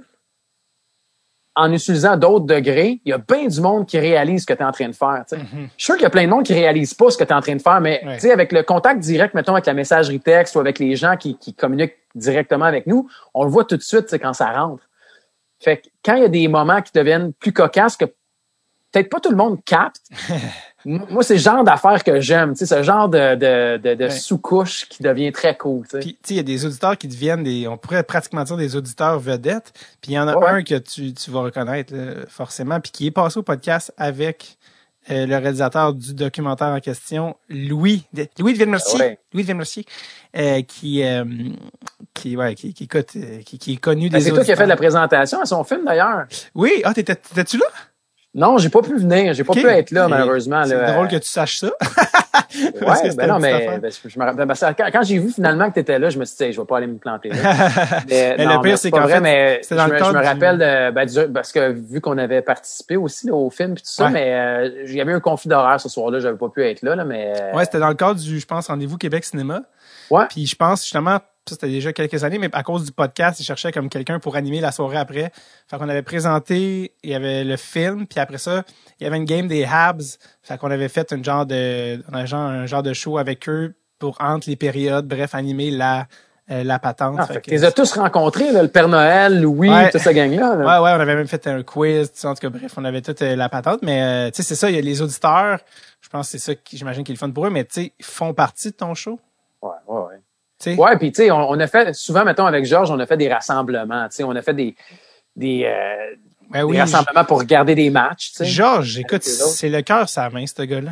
en utilisant d'autres degrés, il y a bien du monde qui réalise ce que tu es en train de faire. Mm -hmm. Je suis sûr qu'il y a plein de monde qui réalise pas ce que tu es en train de faire, mais ouais. avec le contact direct, mettons, avec la messagerie texte ou avec les gens qui, qui communiquent directement avec nous, on le voit tout de suite quand ça rentre. Fait que quand il y a des moments qui deviennent plus cocasses que peut-être pas tout le monde capte, moi, c'est le genre d'affaires que j'aime, tu sais, ce genre de, de, de, de ouais. sous-couche qui devient très cool, tu sais. Puis, tu sais, il y a des auditeurs qui deviennent des, on pourrait pratiquement dire des auditeurs vedettes. Puis, il y en a ouais. un que tu, tu vas reconnaître, là, forcément, puis qui est passé au podcast avec euh, le réalisateur du documentaire en question, Louis, de, Louis de Mercier, ouais. Louis de Mercier, euh, qui, euh, qui, ouais, qui, qui, écoute, qui, qui est connu ben, des C'est toi qui as fait la présentation à son film, d'ailleurs. Oui, ah, t'étais-tu là? Non, j'ai pas pu venir, j'ai pas okay. pu être là malheureusement. C'est drôle que tu saches ça. ouais, ben non, mais ben, je me rappelle. quand, quand j'ai vu finalement que tu étais là, je me suis dit, je vais pas aller me planter là. mais, mais non, le pire, c'est qu'en fait, mais je, dans le je, me rappelle de, ben, du, parce que vu qu'on avait participé aussi là, au film et tout ça, ouais. mais euh, il y avait un conflit d'horaire ce soir-là, j'avais pas pu être là, là mais. Euh... Ouais, c'était dans le cadre du, je pense, rendez-vous Québec Cinéma. Ouais. Puis je pense justement ça c'était déjà quelques années, mais à cause du podcast, ils cherchaient comme quelqu'un pour animer la soirée après. Fait qu'on avait présenté, il y avait le film, puis après ça, il y avait une game des Habs. Fait qu'on avait fait un genre de, un genre, un genre de show avec eux pour entre les périodes, bref, animer la, euh, la patente. Ah, fait que les as tous rencontrés, là, le Père Noël, Louis, ouais. toute cette gang-là. Ouais, ouais, on avait même fait un quiz, tu sais, en tout cas, bref, on avait toute euh, la patente, mais euh, tu sais, c'est ça, il y a les auditeurs, je pense que c'est ça qui, j'imagine, qui est le fun pour eux, mais tu sais, ils font partie de ton show? Ouais, ouais, ouais. T'sais. Ouais, puis tu sais, on, on, a fait souvent, mettons avec Georges, on a fait des rassemblements. Tu sais, on a fait des des, euh, ben oui, des rassemblements pour regarder des matchs. T'sais. Georges, écoute, c'est le cœur sa main, ce gars-là.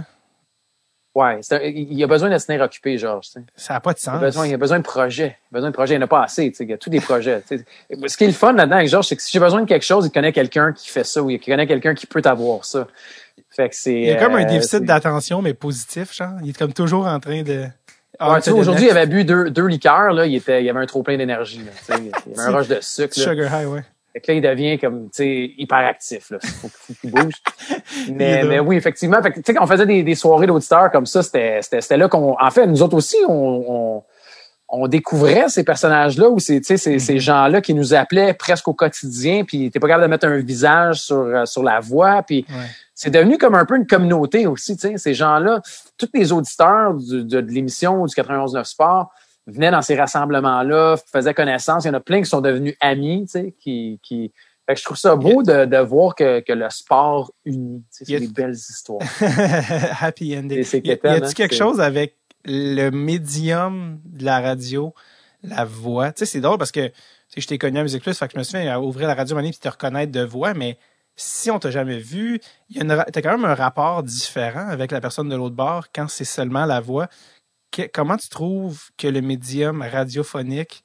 Ouais, un, il a besoin de se tenir occupé, Georges. Ça n'a pas de sens. Il a besoin, il a besoin de projets. Il a besoin de projets. Il n'y en a pas assez. Il y a tous des projets. T'sais. Ce qui est le fun là-dedans avec Georges, c'est que si j'ai besoin de quelque chose, il connaît quelqu'un qui fait ça ou il connaît quelqu'un qui peut avoir ça. Fait que c'est. Il y a comme un déficit d'attention, mais positif, genre. Il est comme toujours en train de. Ah, ouais, aujourd'hui, il avait bu deux, deux liqueurs, là, il, était, il avait un trop plein d'énergie. Il avait un rush de sucre. Là. Sugar high, ouais. Fait que là, il devient comme, tu sais, hyperactif, là. Faut, faut qu'il bouge. mais, mais oui, effectivement. Fait que, tu sais, quand on faisait des, des soirées d'auditeurs comme ça, c'était, c'était, là qu'on, en fait, nous autres aussi, on, on, on découvrait ces personnages-là ou ces, ces, ces mm-hmm. gens-là qui nous appelaient presque au quotidien, puis t'es pas capable de mettre un visage sur, sur la voix, puis ouais c'est devenu comme un peu une communauté aussi, tu sais, ces gens-là, tous les auditeurs du, de, de l'émission du 91.9 Sport venaient dans ces rassemblements-là, faisaient connaissance. Il y en a plein qui sont devenus amis, tu sais, qui, qui... Fait que je trouve ça beau de, de voir que, que le sport unit. C'est des belles histoires. Happy ending. Y, y a-t-il hein, quelque chose avec le médium de la radio, la voix? Tu sais, c'est drôle parce que je t'ai connu à Musique Plus, fait que je me fait à ouvrir la radio et te reconnaître de voix, mais si on t'a jamais vu, il y a t'as quand même un rapport différent avec la personne de l'autre bord quand c'est seulement la voix. Que, comment tu trouves que le médium radiophonique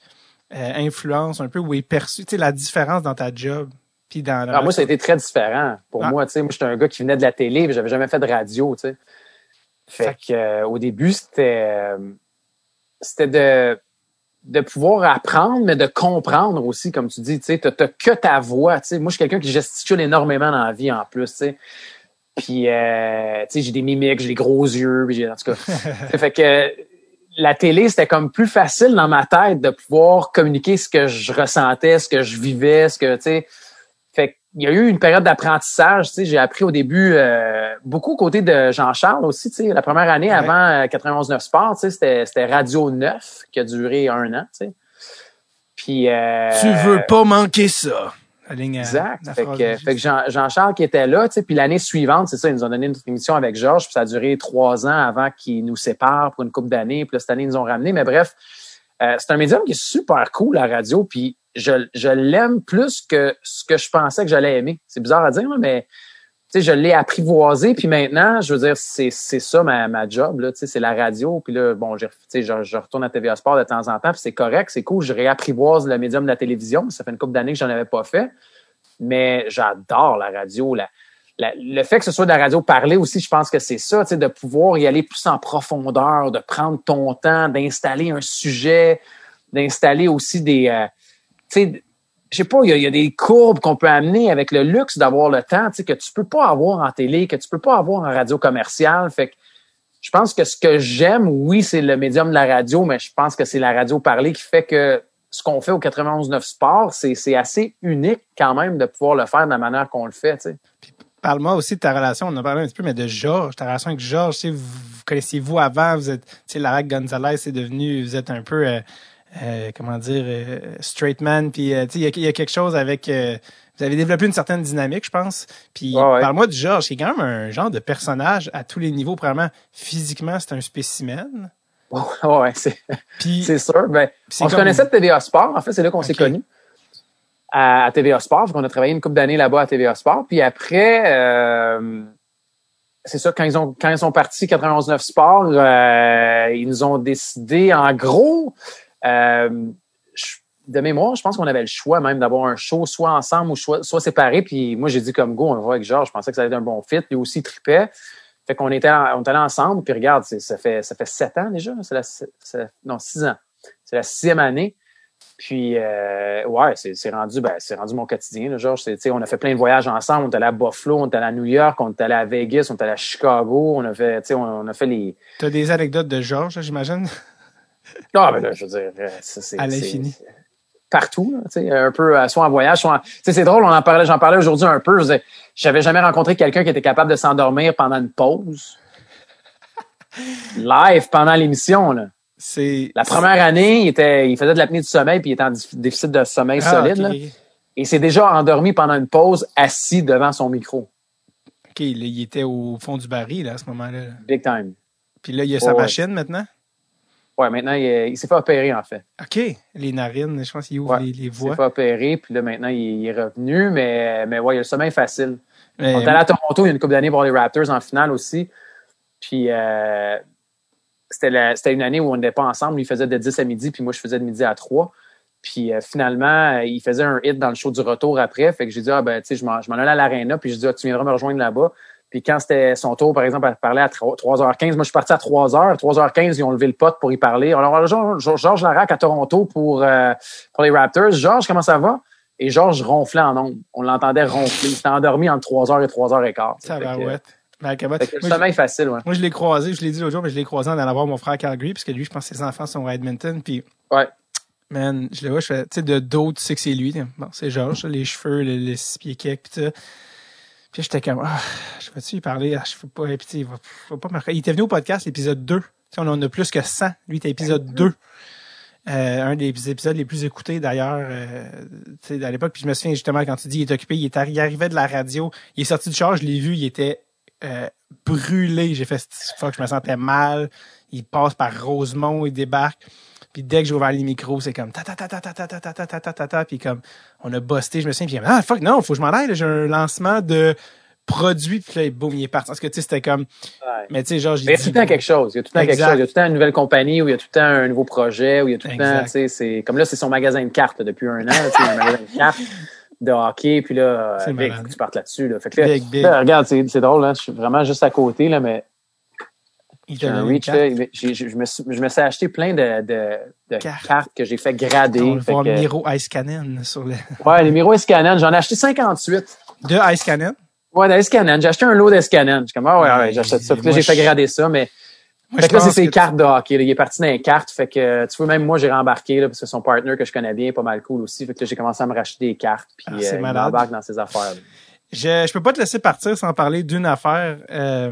euh, influence un peu ou est perçu, tu sais, la différence dans ta job? Puis dans Alors, ah, moi, ça a été très différent pour ah. moi. Tu sais, moi, j'étais un gars qui venait de la télé, mais j'avais jamais fait de radio. Tu sais. Fait que euh, au début, c'était euh, c'était de de pouvoir apprendre, mais de comprendre aussi, comme tu dis, tu sais, t'as que ta voix, tu sais. Moi, je suis quelqu'un qui gesticule énormément dans la vie, en plus, tu sais. Puis, euh, tu sais, j'ai des mimiques, j'ai des gros yeux, puis en tout cas. fait que la télé, c'était comme plus facile dans ma tête de pouvoir communiquer ce que je ressentais, ce que je vivais, ce que, tu sais. Il y a eu une période d'apprentissage, tu sais, j'ai appris au début euh, beaucoup aux côtés de Jean-Charles aussi, tu sais, la première année ouais. avant 91.9 euh, Sport, tu sais, c'était, c'était Radio 9 qui a duré un an, tu sais. Puis euh, Tu veux pas manquer ça. exact. fait, que, fait que, Jean-Charles qui était là, tu sais, puis l'année suivante, c'est ça, ils nous ont donné une émission avec Georges, puis ça a duré trois ans avant qu'ils nous séparent pour une couple d'années, puis là, cette année, ils nous ont ramené. Mais bref, euh, c'est un médium qui est super cool, la radio, puis je, je l'aime plus que ce que je pensais que j'allais aimer. C'est bizarre à dire, mais tu sais, je l'ai apprivoisé, puis maintenant, je veux dire, c'est, c'est ça ma, ma job, là, tu sais, c'est la radio, puis là, bon, je, je, je retourne à TVA Sport de temps en temps, puis c'est correct, c'est cool, je réapprivoise le médium de la télévision, ça fait une couple d'années que j'en avais pas fait, mais j'adore la radio, la, le fait que ce soit de la radio parlée aussi, je pense que c'est ça, tu sais, de pouvoir y aller plus en profondeur, de prendre ton temps, d'installer un sujet, d'installer aussi des, euh, tu sais, je sais pas, il y, a, des courbes qu'on peut amener avec le luxe d'avoir le temps, tu sais, que tu peux pas avoir en télé, que tu peux pas avoir en radio commerciale. Fait que je pense que ce que j'aime, oui, c'est le médium de la radio, mais je pense que c'est la radio parlée qui fait que ce qu'on fait au 91.9 Sport, c'est assez unique quand même de pouvoir le faire de la manière qu'on le fait. Parle-moi aussi de ta relation, on a parlé un petit peu, mais de Georges, ta relation avec Georges, vous, vous connaissiez-vous avant, vous êtes, tu sais, Larac Gonzalez, c'est devenu, vous êtes un peu, euh, euh, comment dire, euh, straight man, puis, tu sais, il y, a quelque chose avec, vous avez développé une certaine dynamique, je pense. Puis, parle-moi de Georges, qui est quand même un genre de personnage à tous les niveaux, probablement, physiquement, c'est un spécimen. Ouais, c'est, c'est sûr. Ben, on se connaissait de TVA Sport, en fait, c'est là qu'on s'est connus à, TVA Sport. On a travaillé une couple d'années là-bas à TVA Sport. Puis après, euh, c'est ça, quand ils ont quand ils sont partis 91.9 Sport, euh, ils nous ont décidé, en gros, euh, de mémoire, je pense qu'on avait le choix même d'avoir un show soit ensemble ou soit, soit séparé. Puis moi, j'ai dit comme go, on va avec Georges. Je pensais que ça allait être un bon fit. Lui aussi tripait. Fait qu'on était, on était ensemble. Puis regarde, ça fait ça fait sept ans déjà. C'est la, non six ans. C'est la sixième année. Puis euh, ouais, c'est rendu ben, c'est rendu mon quotidien, Georges. On a fait plein de voyages ensemble. On est allé à Buffalo, on est allé à New York, on est allé à Vegas, on est allé à Chicago. On a fait, on, on a fait les. T'as des anecdotes de Georges, j'imagine? Non, mais là, je veux dire, euh, c'est. À l'infini. Partout, sais, un peu, euh, soit en voyage, soit en... c'est drôle, on en parlait, j'en parlais aujourd'hui un peu. J'avais jamais rencontré quelqu'un qui était capable de s'endormir pendant une pause. Live pendant l'émission, là. C'est la première année, il était, il faisait de l'apnée du sommeil puis il était en déficit de sommeil ah, solide. Là. Et s'est déjà endormi pendant une pause, assis devant son micro. Ok, il était au fond du baril là, à ce moment-là. Big time. Puis là, il y a sa machine maintenant? Ouais, maintenant il, s'est fait opérer en fait. Ok, les narines, je pense qu'il ouvre les, les, voies. Il s'est fait opérer, puis là maintenant il, est revenu, mais mais ouais, il a le sommeil facile. On est allé à Toronto il y a une couple d'années pour les Raptors en finale aussi. Puis euh, c'était une année où on n'était pas ensemble. Il faisait de 10 à midi, puis moi, je faisais de midi à 3. Puis euh, finalement, il faisait un hit dans le show du retour après. Fait que j'ai dit, ah ben, tu sais, je m'en allais à l'aréna, puis je dis, ah, tu viendras me rejoindre là-bas. Puis quand c'était son tour, par exemple, à parler à 3h15, moi, je suis parti à 3h. 3h15, ils ont levé le pot pour y parler. Alors, Georges Larac à Toronto pour, euh, pour les Raptors. Georges, comment ça va? Et Georges ronflait en ondes. On l'entendait ronfler. Il s'était endormi entre 3h et 3h15. Ça va, ouais. Ben, le sommeil facile, ouais. Moi, je l'ai croisé, je l'ai dit l'autre jour, mais je l'ai croisé en allant voir mon frère Calgary, parce que lui, je pense que ses enfants sont à Edmonton, puis... Ouais. Man, je le vois, je fais, tu sais, de dos, tu sais que c'est lui. Bon, c'est Georges, les cheveux, les, six pieds cake, pis ça. Puis j'étais comme, ah, je vais-tu lui parler? Ah, je peux pas, pis il va, va pas marquer. Il était venu au podcast, l'épisode 2. Tu sais, on en a plus que 100. Lui, était épisode 2. Euh, un des épisodes les plus écoutés d'ailleurs euh, à l'époque. Puis je me souviens justement quand tu dis il est occupé, il, est il arrivait de la radio, il est sorti du char, je l'ai vu, il était euh, brûlé. J'ai fait fois que je me sentais mal. Il passe par Rosemont, il débarque. Puis dès que j'ai ouvert les micros, c'est comme ta ta ta ta ta ta ta ta ta ta ta ta puis comme on a busté, je me souviens, puis ah fuck non, faut que je m'en aille, j'ai un lancement de produit puis là boum, il est parti. Parce que tu sais c'était comme mais tu sais genre il y a tout le temps quelque chose, il y a tout le temps quelque chose, il y a tout le temps une nouvelle compagnie ou il y a tout le temps un nouveau projet ou il y a tout le temps tu sais c'est comme là c'est son magasin de cartes depuis un an, tu sais un magasin de cartes de hockey, puis là, Big, tu partes là-dessus. Là. Fait que là, regarde, c'est drôle, là, je suis vraiment juste à côté, là, mais j'ai un reach, là, je, me suis, je me suis acheté plein de, de, de cartes. que j'ai fait grader. On va voir Miro Ice Cannon sur le... Ouais, les Miro Ice Cannon, j'en ai acheté 58. De Ice Cannon? Ouais, de Ice Cannon. J'ai acheté un lot d'Ice Cannon. Je suis comme, ah ouais, ouais, j'achète ça. Puis là, j'ai fait grader ça, mais fait que là, c'est ses cartes de hockey. Il est parti dans les cartes. Fait que, tu vois, même moi, j'ai rembarqué, là, parce que son partner que je connais bien, pas mal cool aussi. Fait que là, j'ai commencé à me racheter des cartes. Puis, ah, euh, il dans ses affaires. Je, je peux pas te laisser partir sans parler d'une affaire. Euh,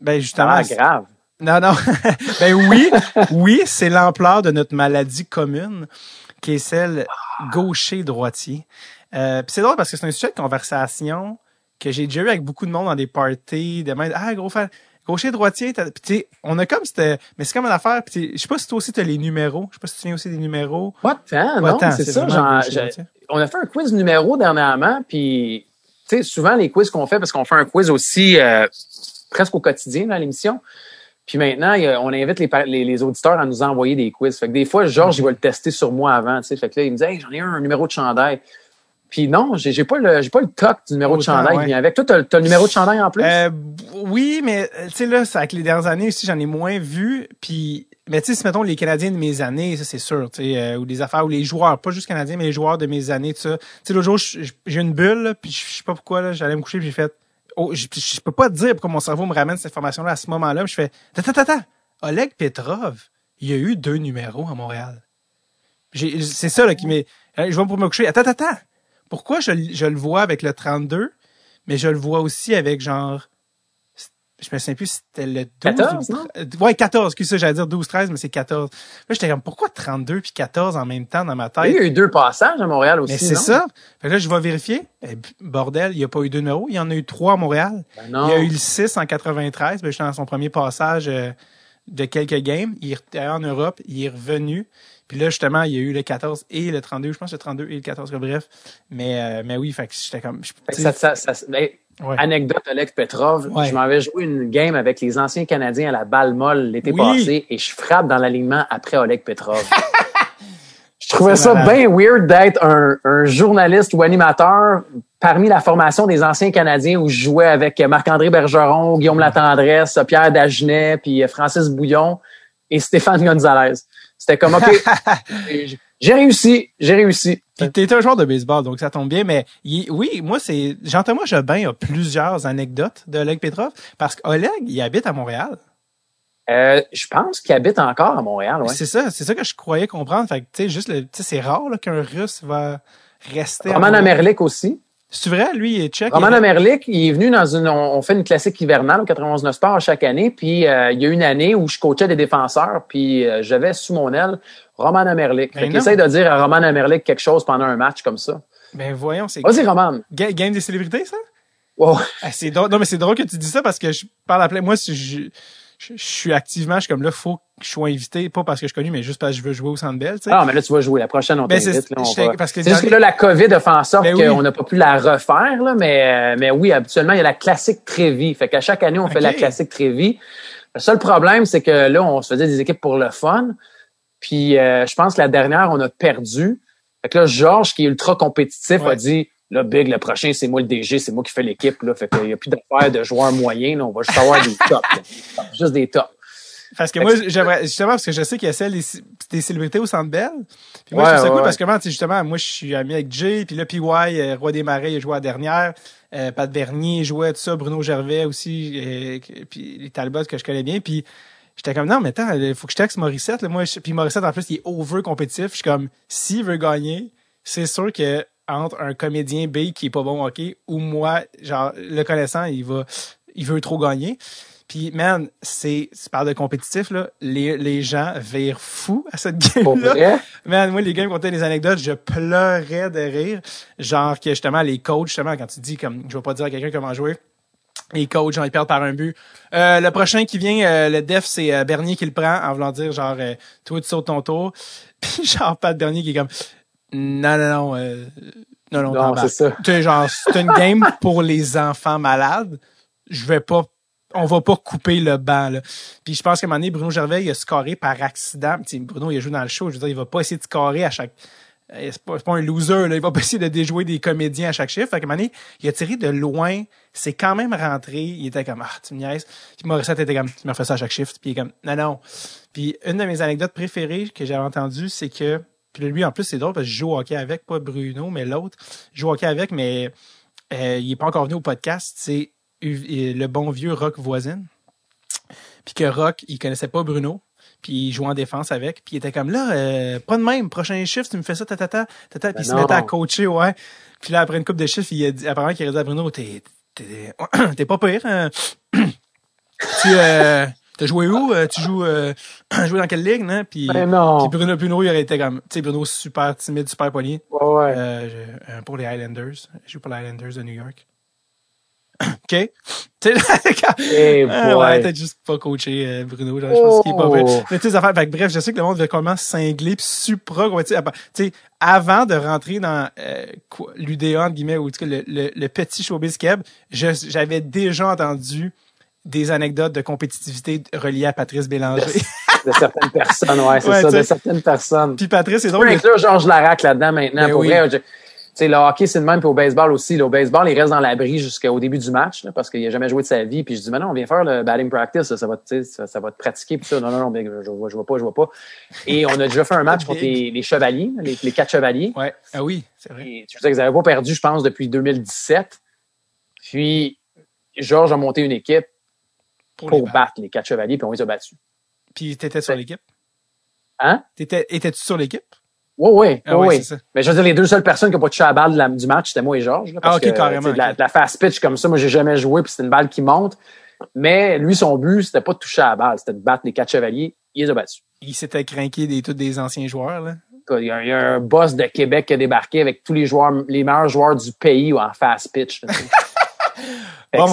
ben, justement. Ah, grave. Non, non. ben oui, oui, c'est l'ampleur de notre maladie commune, qui est celle gaucher-droitier. Euh, puis c'est drôle parce que c'est un sujet de conversation que j'ai déjà eu avec beaucoup de monde dans des parties, de même, ah, gros fan, gaucher, droitier, sais, on a comme c'était, mais c'est comme une affaire, puis je sais pas si toi aussi t'as les numéros, je sais pas si tu viens aussi des numéros. Pas tant, non, c'est ça, genre, on a fait un quiz numéro dernièrement, puis sais, souvent les quiz qu'on fait, parce qu'on fait un quiz aussi euh, presque au quotidien dans l'émission, puis maintenant, on invite les, les, auditeurs à nous envoyer des quiz. Fait que des fois, Georges, il va le tester sur moi avant, tu sais. Fait que là, il me dit, hey, j'en ai un, un numéro de chandail. Puis non, j'ai pas le j'ai pas le toc du numéro de chandail qui vient avec. Toi, t'as as le numéro de chandail en plus? Euh, oui, mais tu sais là, avec les dernières années aussi, j'en ai moins vu. Puis mais tu sais, si mettons les Canadiens de mes années, ça c'est sûr, tu sais, euh, ou des affaires ou les joueurs, pas juste Canadiens, mais les joueurs de mes années, tout ça. Tu sais, l'autre jour, j'ai une bulle, puis je sais pas pourquoi là, j'allais me coucher, puis j'ai fait, oh, je peux pas te dire pourquoi mon cerveau me ramène cette information-là à ce moment-là. Je fais, attends, attends, Oleg Petrov, il y a eu deux numéros à Montréal. C'est ça là qui m'est, euh, je vais pour me coucher. Attends, attends pourquoi je, je, le vois avec le 32, mais je le vois aussi avec genre, je me souviens plus si c'était le 12. 14, non? Ouais, 14, que ça, j'allais dire 12, 13, mais c'est 14. Là, j'étais comme, pourquoi 32 puis 14 en même temps dans ma tête? Il y a eu deux passages à Montréal aussi. Mais c'est ça. Fait là, je vais vérifier. Eh, bordel, il n'y a pas eu deux numéros. Il y en a eu trois à Montréal. Ben il y a eu le 6 en 93. Ben, j'étais dans son premier passage euh, de quelques games. Il était en Europe. Il est revenu. Puis là, justement, il y a eu le 14 et le 32. Je pense le 32 et le 14, bref. Mais, euh, mais oui, fait que j'étais comme... Ça, ça, ça, Anecdote, Alex Petrov. Je m'avais joué une game avec les anciens Canadiens à la balle molle l'été passé et je frappe dans l'alignement après Oleg Petrov. je trouvais ça bien weird d'être un, un, journaliste ou animateur parmi la formation des anciens Canadiens où je jouais avec Marc-André Bergeron, Guillaume Latendresse, Pierre Dagenet, puis Francis Bouillon et Stéphane Gonzalez. C'était comme, OK, j'ai réussi, j'ai réussi. Puis t'es un joueur de baseball, donc ça tombe bien, mais oui, moi, c'est, Jean-Thomas Jobin a plusieurs anecdotes de Oleg Petrov, parce qu'Oleg, il habite à Montréal. Euh, je pense qu'il habite encore à Montréal, ouais. C'est ça, c'est ça que je croyais comprendre. Fait que, tu sais, juste le, tu sais, c'est rare, qu'un Russe va rester Roman Amerlik aussi. C'est vrai, lui, il est tchèque. Roman Amerlik, il est venu dans une, on fait une classique hivernale au 91 Sport chaque année, puis euh, il y a une année où je coachais des défenseurs, puis euh, j'avais sous mon aile Roman Amerlik. Ben essaye de dire à Roman Amerlik quelque chose pendant un match comme ça. Ben voyons, c'est. Vas-y, Roman. game des célébrités, ça? Wow. Ah, c'est drôle. Non, mais c'est drôle que tu dis ça parce que je parle à plein. Moi, je, je, suis activement, je suis comme là, faut que je sois invité, pas parce que je suis connu, mais juste parce que je veux jouer au Centre Bell, tu sais. Ah, mais là, tu vas jouer. La prochaine, on ben, t'invite. C'est juste que là, la COVID a fait en sorte ben qu'on n'a pas pu la refaire, là, mais, mais oui, habituellement, il y a la classique Trévis. Fait qu'à chaque année, on fait la classique Trévis. Le seul problème, c'est que là, on se faisait des équipes pour le fun. Puis, euh, je pense que la dernière, on a perdu. Fait que là, Georges, qui est ultra compétitif, a dit, Là, Big, le prochain, c'est moi le DG, c'est moi qui fais l'équipe. Là. Fait qu'il n'y a plus d'affaires de joueurs moyens. Là. On va juste avoir des tops. Juste des tops. Parce que moi, j'aimerais, justement, parce que je sais qu'il y a celle des, célébrités au Centre Belle. Puis moi, je trouve ça cool parce que, justement, moi, je suis ami avec Jay, puis là, PY, euh, Roi des Marais, il joué à la dernière. Euh, Pat Bernier jouait, tout ça. Bruno Gervais aussi, et, puis les Talbots que je connais bien. Puis j'étais comme, non, mais attends, il faut que je texte Morissette. Là. Moi, puis Morissette, en plus, il est over compétitif. Je suis comme, s'il veut gagner, c'est sûr que entre un comédien B qui est pas bon au hockey ou moi, genre, le connaissant, il va, il veut trop gagner. Puis, man, c'est, tu parles de compétitif, là, les, les gens virent fous à cette game-là. Man, moi, les games comptaient des anecdotes, je pleurais de rire. Genre que, justement, les coachs, justement, quand tu dis, comme, je vais pas dire à quelqu'un comment jouer, les coachs, genre, ils perdent par un but. Euh, le prochain qui vient, euh, le def, c'est euh, Bernier qui le prend, en voulant dire, genre, toi, tu sautes ton tour. Puis, genre, pas de Bernier qui est comme, non, non, non. Euh, non, non, non c'est ça. Tu genre, c'est une game pour les enfants malades. Je vais pas on va pas couper le banc. Là. Puis je pense qu'à un moment donné, Bruno Gervais, il a scoré par accident. T'sais, Bruno, il a joué dans le show. Je veux dire, il va pas essayer de scorer à chaque... Euh, c'est pas, pas un loser, là. il va pas essayer de déjouer des comédiens à chaque chiffre. Fait qu'à un moment donné, il a tiré de loin, c'est quand même rentré. Il était comme, ah, tu me niaises. Puis Morissette était comme, tu me refais ça à chaque chiffre. Puis il est comme, non, non. Puis une de mes anecdotes préférées que j'avais entendues, c'est que puis lui, en plus, c'est drôle parce que je joue au hockey avec, pas Bruno, mais l'autre. Je joue au hockey avec, mais euh, il est pas encore venu au podcast. C'est le bon vieux Rock voisine. Puis que Rock, il connaissait pas Bruno. Puis il jouait en défense avec. Puis il était comme là, euh, pas de même, prochain shift, tu me fais ça, ta ta Puis il ben se mettait à coacher, ouais. Puis là, après une coupe de chiffres, il a dit, qu'il a dit à Bruno, t'es, t'es, pas pire, hein? tu, euh, T'as joué où? Euh, tu joues, euh, joué dans quelle ligue, non? Puis, ben non. Puis Bruno, Bruno, il aurait été comme, tu sais, Bruno super timide, super poli. Ouais, ouais. Euh, euh pour les Highlanders. Je joue pour les Highlanders de New York. OK? Tu sais, euh, ouais, t'as juste pas coaché euh, Bruno. Genre, je pense qu'il est pas vrai. Oh. Mais tu sais, affaires. Fait que, bref, je sais que le monde veut comment cingler pis supra, quoi, tu sais, avant de rentrer dans euh, l'UDA, entre guillemets, ou le, le, le petit showbiz keb, j'avais déjà entendu des anecdotes de compétitivité reliées à Patrice Bélanger. De, certaines personnes, ouais, c'est ouais, ça, de certaines personnes. Puis Patrice, c'est drôle. Peux Georges Larac là-dedans maintenant. Ben pour oui. vrai, je, sais, le hockey, c'est le même, puis au baseball aussi. Là, au baseball, il reste dans l'abri jusqu'au début du match, là, parce qu'il n'a jamais joué de sa vie. Puis je dis, mais non, on vient faire le batting practice, ça, ça va, ça, ça va te pratiquer, puis ça. Non, non, non, je, vois, je vois pas, je vois pas. Et on a déjà fait un match contre les, les chevaliers, les, les, quatre chevaliers. Ouais. Ah oui, c'est vrai. Et, tu sais qu'ils n'avaient pas perdu, je pense, depuis 2017. Puis Georges a monté une équipe pour, pour les battre les quatre chevaliers, puis on les a battus. Puis t'étais sur l'équipe? Hein? T'étais, étais-tu sur l'équipe? Oui, oui, ah, oui. Mais je veux dire, les deux seules personnes qui n'ont pas touché à la balle de la, du match, c'était moi et Georges. Là, parce ah, ok, que, carrément. La, okay. de la fast pitch comme ça, moi, j'ai jamais joué, puis c'était une balle qui monte. Mais lui, son but, c'était pas de toucher à la balle, c'était de battre les quatre chevaliers. Il les a battus. Il s'était craqué des tous des anciens joueurs, là. Il y, a, il y, a, un boss de Québec qui a débarqué avec tous les joueurs, les meilleurs joueurs du pays en fast pitch.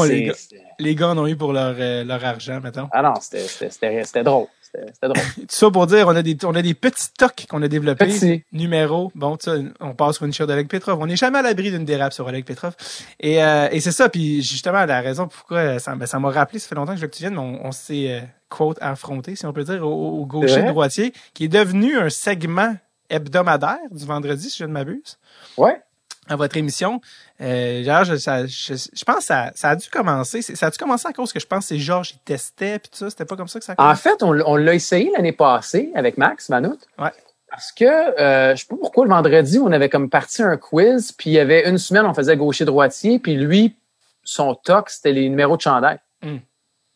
les, gars, les gars en ont eu pour leur, euh, leur argent, mettons. Ah non, c'était drôle. C'était drôle. Tout ça pour dire, on a des, on a des petits tocs qu'on a développés. Petit. Numéros. Bon, tu on passe sur une chire d'Oleg Petrov. On n'est jamais à l'abri d'une dérape sur Oleg Petrov. Et, euh, et c'est ça. Puis justement, la raison pourquoi ça, ben, ça m'a rappelé, ça fait longtemps que je veux que tu viennes, mais on, on s'est, euh, quote, affronté, si on peut dire, au, au gaucher-droitier, qui est devenu un segment hebdomadaire du vendredi, si je ne m'abuse. Ouais à votre émission. Euh, genre, je, ça, je, je, pense que ça, ça a dû commencer. Ça a dû commencer à cause que je pense que c'est Georges, il testait, puis tout ça. C'était pas comme ça que ça a commencé? En fait, on, on l'a essayé l'année passée avec Max Manout. Ouais. Parce que, euh, je sais pas pourquoi, le vendredi, on avait comme parti un quiz, puis il y avait une semaine, on faisait gaucher-droitier, puis lui, son toc, c'était les numéros de chandail. Mm.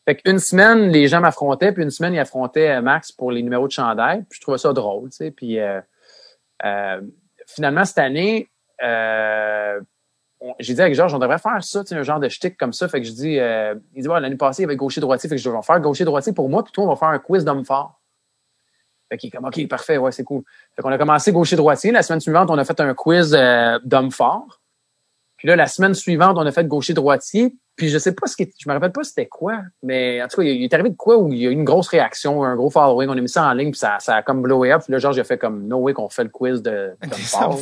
Fait qu'une semaine, les gens m'affrontaient, puis une semaine, ils affrontaient Max pour les numéros de chandail. Puis je trouvais ça drôle, tu sais. Puis euh, euh, finalement, cette année, euh, j'ai dit avec Georges, on devrait faire ça, un genre de shtick comme ça. Fait que je dis, euh, il dit, ouais, l'année passée, il y avait gaucher-droitier. Fait que je vais faire gaucher-droitier pour moi, puis toi, on va faire un quiz d'homme fort. Fait qu'il est comme, OK, parfait, ouais, c'est cool. Fait qu'on a commencé gaucher-droitier. La semaine suivante, on a fait un quiz euh, d'homme fort. Puis là, la semaine suivante, on a fait gaucher-droitier. Puis je sais pas ce qui, je me rappelle pas c'était quoi, mais en tout cas, il est arrivé de quoi où il y a eu une grosse réaction, un gros following. On a mis ça en ligne, puis ça, ça a comme blowé up. Puis là, Georges a fait comme no way qu'on fait le quiz de d'homme fort.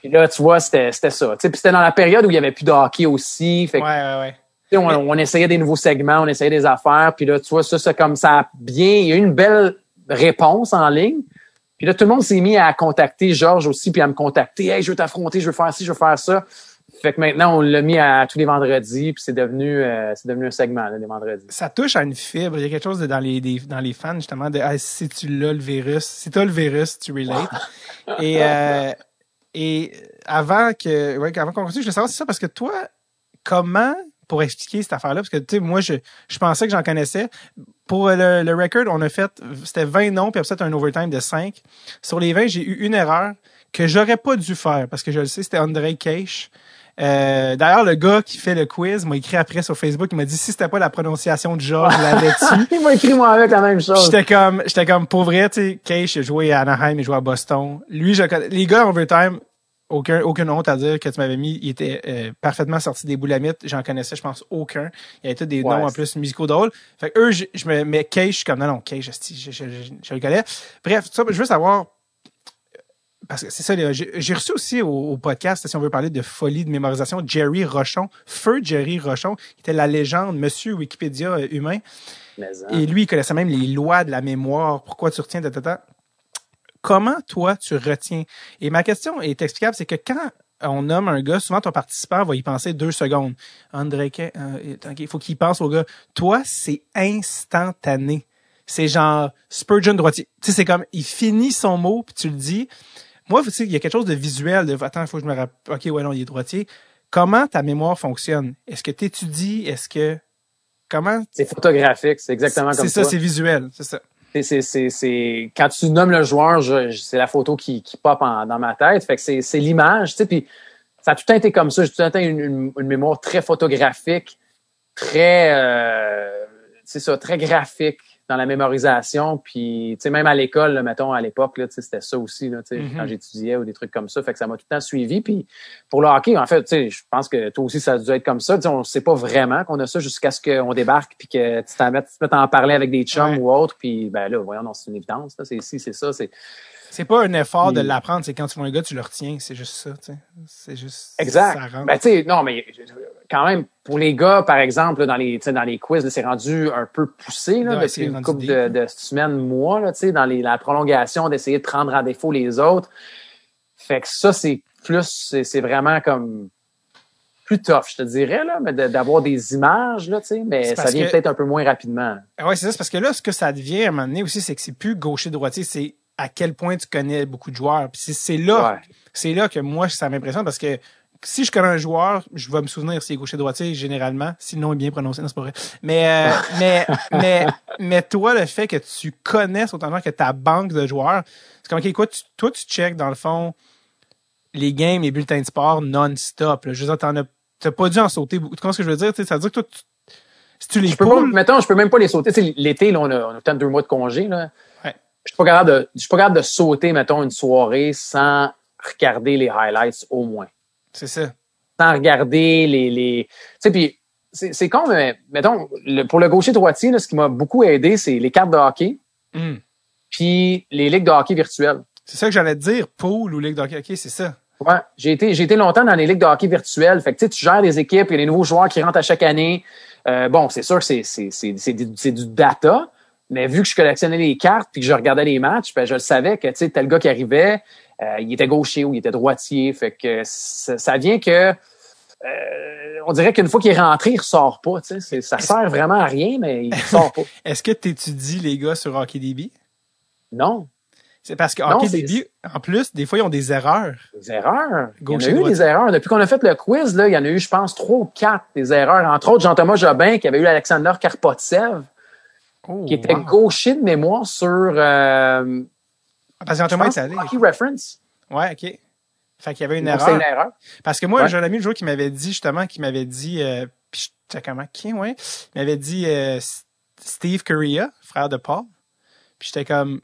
Puis là, tu vois, c'était c'était ça. Tu sais, puis c'était dans la période où il y avait plus de hockey aussi. Fait que, ouais, ouais, ouais. On, on essayait des nouveaux segments, on essayait des affaires. Puis là, tu vois, ça, c'est comme ça a bien. Il y a eu une belle réponse en ligne. Puis là, tout le monde s'est mis à contacter Georges aussi, puis à me contacter. Hey, je veux t'affronter, je veux faire ci, je veux faire ça. Fait que maintenant, on l'a mis à tous les vendredis, puis c'est devenu, euh, c'est devenu un segment, là, les vendredis. Ça touche à une fibre. Il y a quelque chose de, dans, les, des, dans les fans, justement, de ah, si tu l'as le virus, si tu as le virus, tu relates. et, euh, et avant que, ouais, avant qu'on continue, je veux savoir, c'est ça, parce que toi, comment, pour expliquer cette affaire-là, parce que, tu sais, moi, je, je pensais que j'en connaissais. Pour le, le record, on a fait, c'était 20 noms, puis après ça, un overtime de 5. Sur les 20, j'ai eu une erreur que j'aurais pas dû faire, parce que je le sais, c'était André Cage. Euh, D'ailleurs, le gars qui fait le quiz m'a écrit après sur Facebook, il m'a dit si c'était pas la prononciation de Georges, je l'avais dessus. il m'a écrit moi avec la même chose. J'étais comme, j'étais comme pour vrai, tu sais, Cage a joué à Anaheim, il joué à Boston. Lui, je les gars en overtime, aucun, aucune honte à dire que tu m'avais mis, il était euh, parfaitement sorti des boulamites. J'en connaissais, je pense, aucun. Il y avait tous des Ouais, noms en plus musicaux drôles. Fait que eux, je, je me mets Cage, je suis comme non, non, Cage, je, je, je, le connais. Bref, ça, je veux savoir. Parce que c'est ça, j'ai reçu aussi au, au podcast, si on veut parler de folie de mémorisation, Jerry Rochon, feu Jerry Rochon, qui était la légende, monsieur Wikipédia euh, humain. Mais, hein. Et lui, il connaissait même les lois de la mémoire, pourquoi tu retiens, tata. Comment toi, tu retiens? Et ma question est explicable, c'est que quand on nomme un gars, souvent ton participant va y penser deux secondes. André, euh, il faut qu'il pense au gars. Toi, c'est instantané. C'est genre Spurgeon droitier. Tu sais, c'est comme, il finit son mot, puis tu le dis. Moi, tu sais, il y a quelque chose de visuel, de, attends, il faut que je me rappelle, ok, ouais, non, il est droitier. Comment ta mémoire fonctionne? Est-ce que tu étudies? Est-ce que, comment? C'est photographique, c'est exactement comme C'est ça, c'est visuel, c'est ça. Quand tu nommes le joueur, c'est la photo qui, qui pop dans ma tête. C'est, l'image, ça a tout le temps été comme ça. J'ai tout le temps une mémoire très photographique, très, euh, c'est ça, très graphique dans la mémorisation. Puis, tu sais, même à l'école, mettons, à l'époque, c'était ça aussi, là, sais, quand j'étudiais ou des trucs comme ça. Fait que ça m'a tout le temps suivi. Puis, pour le hockey, en fait, tu sais, je pense que toi aussi, ça a dû être comme ça. On ne sait pas vraiment qu'on a ça jusqu'à ce qu'on débarque puis que tu t'en mettes, tu en parler avec des chums ou autres. Puis, ben là, voyons, c'est une évidence. C'est ici, c'est ça. C'est c'est pas un effort de l'apprendre, c'est quand tu vois un gars, tu le retiens. C'est juste ça, tu sais. C'est juste. Exact. Ben, tu sais, non, mais quand même, pour les gars, par exemple, dans les, dans les quiz, c'est rendu un peu poussé, là, depuis une couple de, de, semaines, mois, là, tu sais, dans les, la prolongation, d'essayer de prendre à défaut les autres. Fait que ça, c'est plus, c'est vraiment comme plus tough, je te dirais, là, mais d'avoir des images, là, tu sais, mais ça vient peut-être un peu moins rapidement. Oui, c'est ça, parce que là, ce que ça devient à un moment donné aussi, c'est que c'est plus gaucher-droitier, c'est à quel point tu connais beaucoup de joueurs. Puis c'est là, c'est là que moi ça m'impressionne parce que si je connais un joueur, je vais me souvenir s'il est gaucher droitier généralement, si le nom est bien prononcé, non c'est pas vrai. Mais euh, mais mais mais toi le fait que tu connaisses autant que ta banque de joueurs, c'est comme OK, quoi tu, toi tu check dans le fond les games, les bulletins de sport non-stop. Je veux dire, t'en as t'as pas dû en sauter beaucoup. Tu comprends ce que je veux dire? ça veut dire que toi, tu, si tu les je peux pas, mettons, je peux même pas les sauter. L'été, là, on a, on a peut-être deux mois de congé. Là je suis pas capable de, je suis pas capable de sauter, mettons, une soirée sans regarder les highlights au moins. C'est ça. Sans regarder les, les, tu sais, puis c'est, con, mais mettons, pour le gaucher droitier, là, ce qui m'a beaucoup aidé, c'est les cartes de hockey, mm. puis les ligues de hockey virtuelles. C'est ça que j'allais te dire, pool ou ligue de hockey, c'est ça. Ouais, j'ai été, j'ai été longtemps dans les ligues de hockey virtuelles. Fait que tu gères des équipes, il y a des nouveaux joueurs qui rentrent à chaque année. Euh, bon, c'est sûr que c'est du data, mais vu que je collectionnais les cartes puis que je regardais les matchs, ben je le savais que tu sais tel gars qui arrivait, euh, il était gaucher ou il était droitier. Fait que ça, vient que euh, on dirait qu'une fois qu'il est rentré, il ressort pas. Tu sais, ça sert vraiment à rien, mais il sort pas. Est-ce que tu étudies les gars sur HockeyDB? Non. C'est parce que HockeyDB, en plus, des fois, ils ont des erreurs. Des erreurs. il y en a eu des erreurs. Depuis qu'on a fait le quiz, là, il y en a eu, je pense, trois ou quatre des erreurs. Entre autres, Jean-Thomas Jobin, qui avait eu Alexander Karpotsev qui était gaucher de mémoire sur. Euh, Parce que Thomas est allé. Hockey Reference. Ouais, OK. Fait qu'il y avait une erreur. une erreur. Parce que moi, j'ai un ami le jour qui m'avait dit, justement, qui m'avait dit, euh, puis sais comment, qui, ouais, il m'avait dit euh, Steve Correa, frère de Paul. Puis j'étais comme,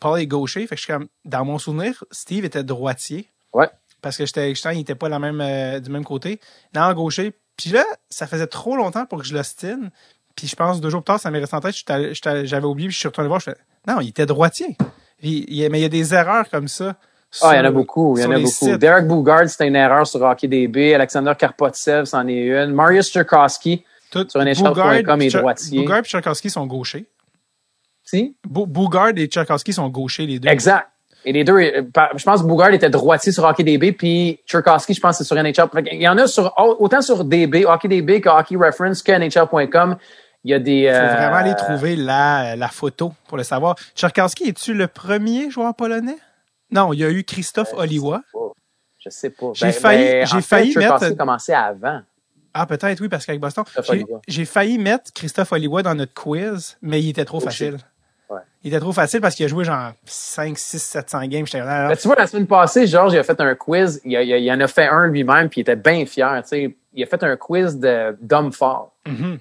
Paul est gaucher. Fait que je suis comme, dans mon souvenir, Steve était droitier. Ouais. Parce que j'étais, il était pas la même, euh, du même côté. Non, gaucher. Puis là, ça faisait trop longtemps pour que je l'ostine. Puis je pense deux jours plus tard, ça m'est resté en tête. J'avais oublié, puis je suis retourné voir. Je fais, non, il était droitier. Mais il y a des erreurs comme ça. Ah, il y en a beaucoup. Il y en a beaucoup. Derek Bougard, c'était une erreur sur HockeyDB. Alexander Karpotsev, c'en est une. Marius Tchaikovsky, sur NHL.com est droitier. Bougard et Tchaikovsky sont gauchers. Si? Bougard et Tchaikovsky sont gauchers, les deux. Exact. Et les deux, euh, je pense que Bougard était droitier sur HockeyDB, puis Tchaikovsky, je pense, c'est sur NHL. Il y en a sur, autant sur DB, HockeyDB que Hockey Reference que NHL.com. Il y a des. Il faut vraiment aller euh, trouver la, la photo pour le savoir. Tchaikovsky, es-tu le premier joueur polonais? Non, il y a eu Christophe euh, Oliwa. Je sais pas. J'ai ben, failli, ben, j'ai failli mettre. a commencé avant. Ah, peut-être, oui, parce qu'avec Boston. J'ai failli mettre Christophe Oliwa dans notre quiz, mais il était trop facile. Ouais. Il était trop facile parce qu'il a joué genre 5, 6, 700 games. Ben, tu vois, la semaine passée, Georges, il a fait un quiz. Il, il, en a fait un lui-même, puis il était bien fier. Il a fait un quiz d'homme fort. Mm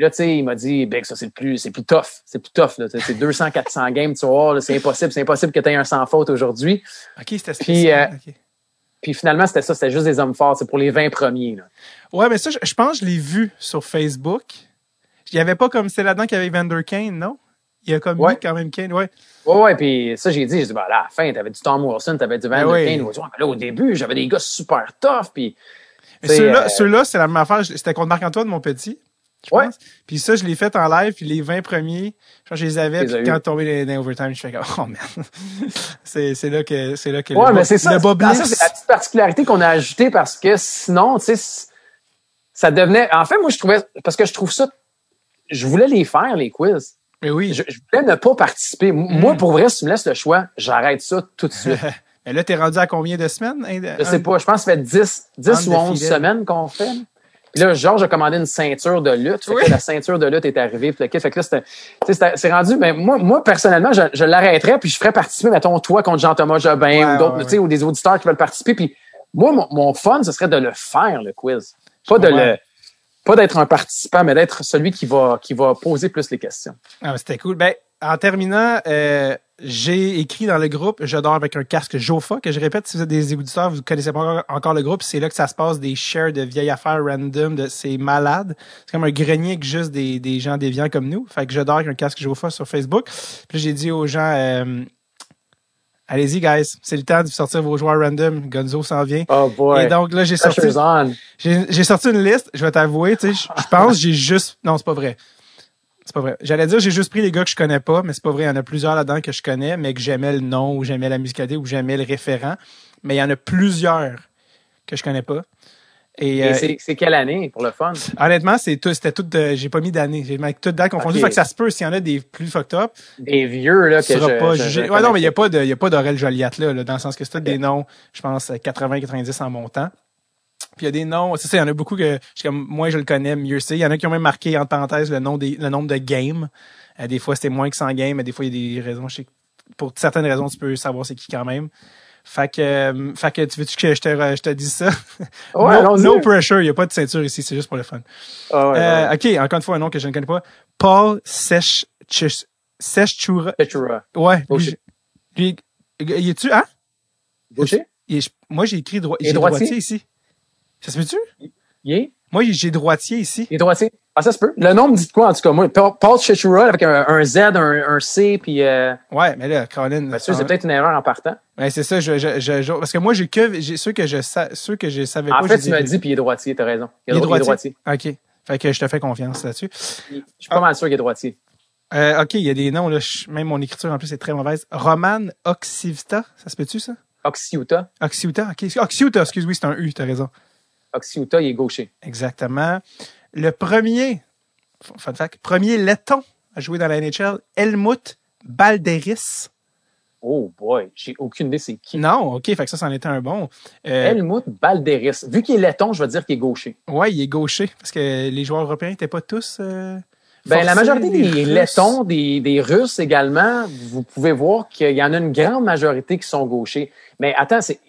là, tu sais, il m'a dit, ben, ça, c'est plus, c'est plus tough. C'est plus tough, là. C'est 200, 400 games, tu vois, c'est impossible. C'est impossible que tu aies un sans faute aujourd'hui. OK, c'était Puis, euh, puis finalement, c'était ça. C'était juste des hommes forts. C'est pour les 20 premiers, là. Ouais, mais ça, je, pense que je l'ai vu sur Facebook. Il n'y avait pas comme c'est là-dedans qu'il y avait Vander Kane, non? Il y a comme ouais. quand même Kane, ouais. Ouais, ouais, puis ça, j'ai dit, j'ai dit, ben, à la fin, t'avais du Tom Wilson, t'avais du Vander ben Kane. Ouais, là, au début, j'avais des gars super tough, puis. Ceux-là, euh... ceux c'est la même affaire. C'était contre Marc-Antoine, mon petit je ouais. pense. Puis ça, je l'ai fait en live, puis les 20 premiers, je, je les avais, puis quand tombé dans, dans overtime, je fais comme, oh man. c'est, c'est là que, c'est là que ouais, mais c'est ça, c'est la petite particularité qu'on a ajoutée parce que sinon, tu sais, ça devenait, en fait, moi, je trouvais, parce que je trouve ça, je voulais les faire, les quiz. Mais oui. Je, voulais ne pas participer. Moi, mm. pour vrai, si tu me laisses le choix, j'arrête ça tout de suite. Mais là, t'es rendu à combien de semaines? Je sais pas, je pense que ça fait 10, 10 ou 11 semaines qu'on fait. Puis là, Georges a commandé une ceinture de lutte. Fait que la ceinture de lutte est arrivée. Fait que là, c'était, c'est rendu, mais moi, moi, personnellement, je, je l'arrêterais puis je ferais participer, mettons, toi contre Jean-Thomas Jobin ou d'autres, tu sais, ou des auditeurs qui veulent participer. Puis moi, mon, fun, ce serait de le faire, le quiz. Pas de le, pas d'être un participant, mais d'être celui qui va, qui va poser plus les questions. Ah, c'était cool. Ben, en terminant, euh, j'ai écrit dans le groupe Je dors avec un casque Jofa, que je répète, si vous êtes des auditeurs, vous connaissez pas encore, le groupe, c'est là que ça se passe des shares de vieilles affaires random, de c'est malade. C'est comme un grenier que juste des, des gens déviants comme nous. Fait que je dors avec un casque Jofa sur Facebook. Puis j'ai dit aux gens euh, Allez-y, guys, c'est le temps de sortir vos joueurs random. Gonzo s'en vient. Oh boy. Et donc là, j'ai sorti. J'ai sorti une liste. Je vais t'avouer, tu sais, je pense j'ai juste. Non, c'est pas vrai. C'est pas vrai. J'allais dire j'ai juste pris les gars que je connais pas, mais c'est pas vrai. Il y en a plusieurs là-dedans que je connais, mais que j'aimais le nom ou j'aimais la musicalité ou j'aimais le référent. Mais il y en a plusieurs que je connais pas. Et, euh, c'est quelle année pour le fun? Honnêtement, c'est tout, c'était tout j'ai pas mis d'année. J'ai mis tout date confondu. Fait que ça se peut s'il y en a des plus fucked up. Des vieux, là, que je, pas jugé. Ouais, non, mais il y a pas de, il y a pas d'Aurel Joliette, là, dans le sens que c'est tous des noms, je pense, 80, 90 en montant. Puis il y a des noms, c'est ça, il y en a beaucoup que, comme, moi, je le connais mieux c'est. Il y en a qui ont même marqué, en parenthèse, le nom des, le nombre de games. Euh, des fois, c'était moins que 100 games, mais des fois, il y a des raisons, je sais pour certaines raisons, tu peux savoir c'est qui quand même. Fait que, euh, fait que tu veux-tu que je te, je te dise ça? Ouais, no, no pressure, il n'y a pas de ceinture ici, c'est juste pour le fun. Ah euh, OK, encore une fois, un nom que je ne connais pas. Paul Sechura. Sechura. Ouais. Lui, lui, il est-tu, hein? Gaucher? moi, j'ai écrit droitier? droitier ici. Ça se? Il est? Moi, j'ai droitier ici. Il est droitier. Ah, ça se peut. Le nom me dit quoi, en tout cas? Moi, Paul Chechura avec un, Z, un, un, C, puis... Euh... Ouais, mais là, Colin... Ben, c'est peut-être une erreur en partant. Ouais, c'est ça. Je, je, je, parce que moi, j'ai que ceux que je ceux que je savais en pas. En fait, tu m'as dit, puis il est droitier, t'as raison. Il est, droitier? OK. Fait que je te fais confiance là-dessus. Je suis pas mal sûr qu'il est droitier. Euh, OK, il y a des noms, là. Même mon écriture, en plus, est très mauvaise. Roman Oxivita, ça se peut-tu, ça? Oxiuta. Oxiuta, OK. Oxiuta, excuse-moi, c'est un U, t'as raison. Oxiuta, il est gaucher. Exactement. Le premier, fun fact, premier letton à jouer dans la NHL, Helmut Balderis. Oh boy, j'ai aucune idée c'est qui. Non, ok, fait que ça, c'en était un bon. Euh, Helmut Balderis. Vu qu'il est letton, je vais dire qu'il est gaucher. Ouais, il est gaucher, parce que les joueurs européens n'étaient pas tous. Euh, ben, la majorité des lettons, des, des Russes également, vous pouvez voir qu'il y en a une grande majorité qui sont gauchers. Mais attends, c'est.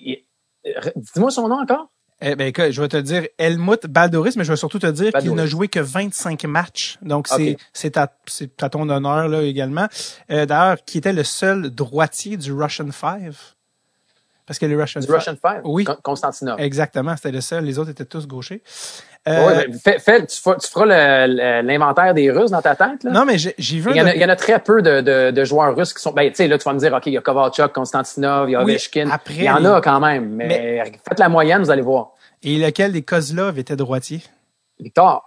Dis-moi son nom encore? Eh ben, écoute, je vais te dire Helmut Baldoris, mais je vais surtout te dire qu'il n'a joué que 25 matchs. Donc, c'est, c'est à, c'est à ton honneur, là, également. Euh, d'ailleurs, qui était le seul droitier du Russian Five? Parce que le Russian du Russian Five? Oui. Constantinople. Exactement, c'était le seul. Les autres étaient tous gauchers. Euh, fais, fais, tu, feras, tu feras l'inventaire des Russes dans ta tête. Là. Non, mais j'ai vu. Il y, en a, il y en a très peu de, de, de, joueurs russes qui sont. Ben, tu sais, là, tu vas me dire, OK, il y a Kovalchuk, Konstantinov, il y a Ovechkin. après, il y en a quand même, mais, faites la moyenne, vous allez voir. Et lequel des Kozlov était droitier? Victor.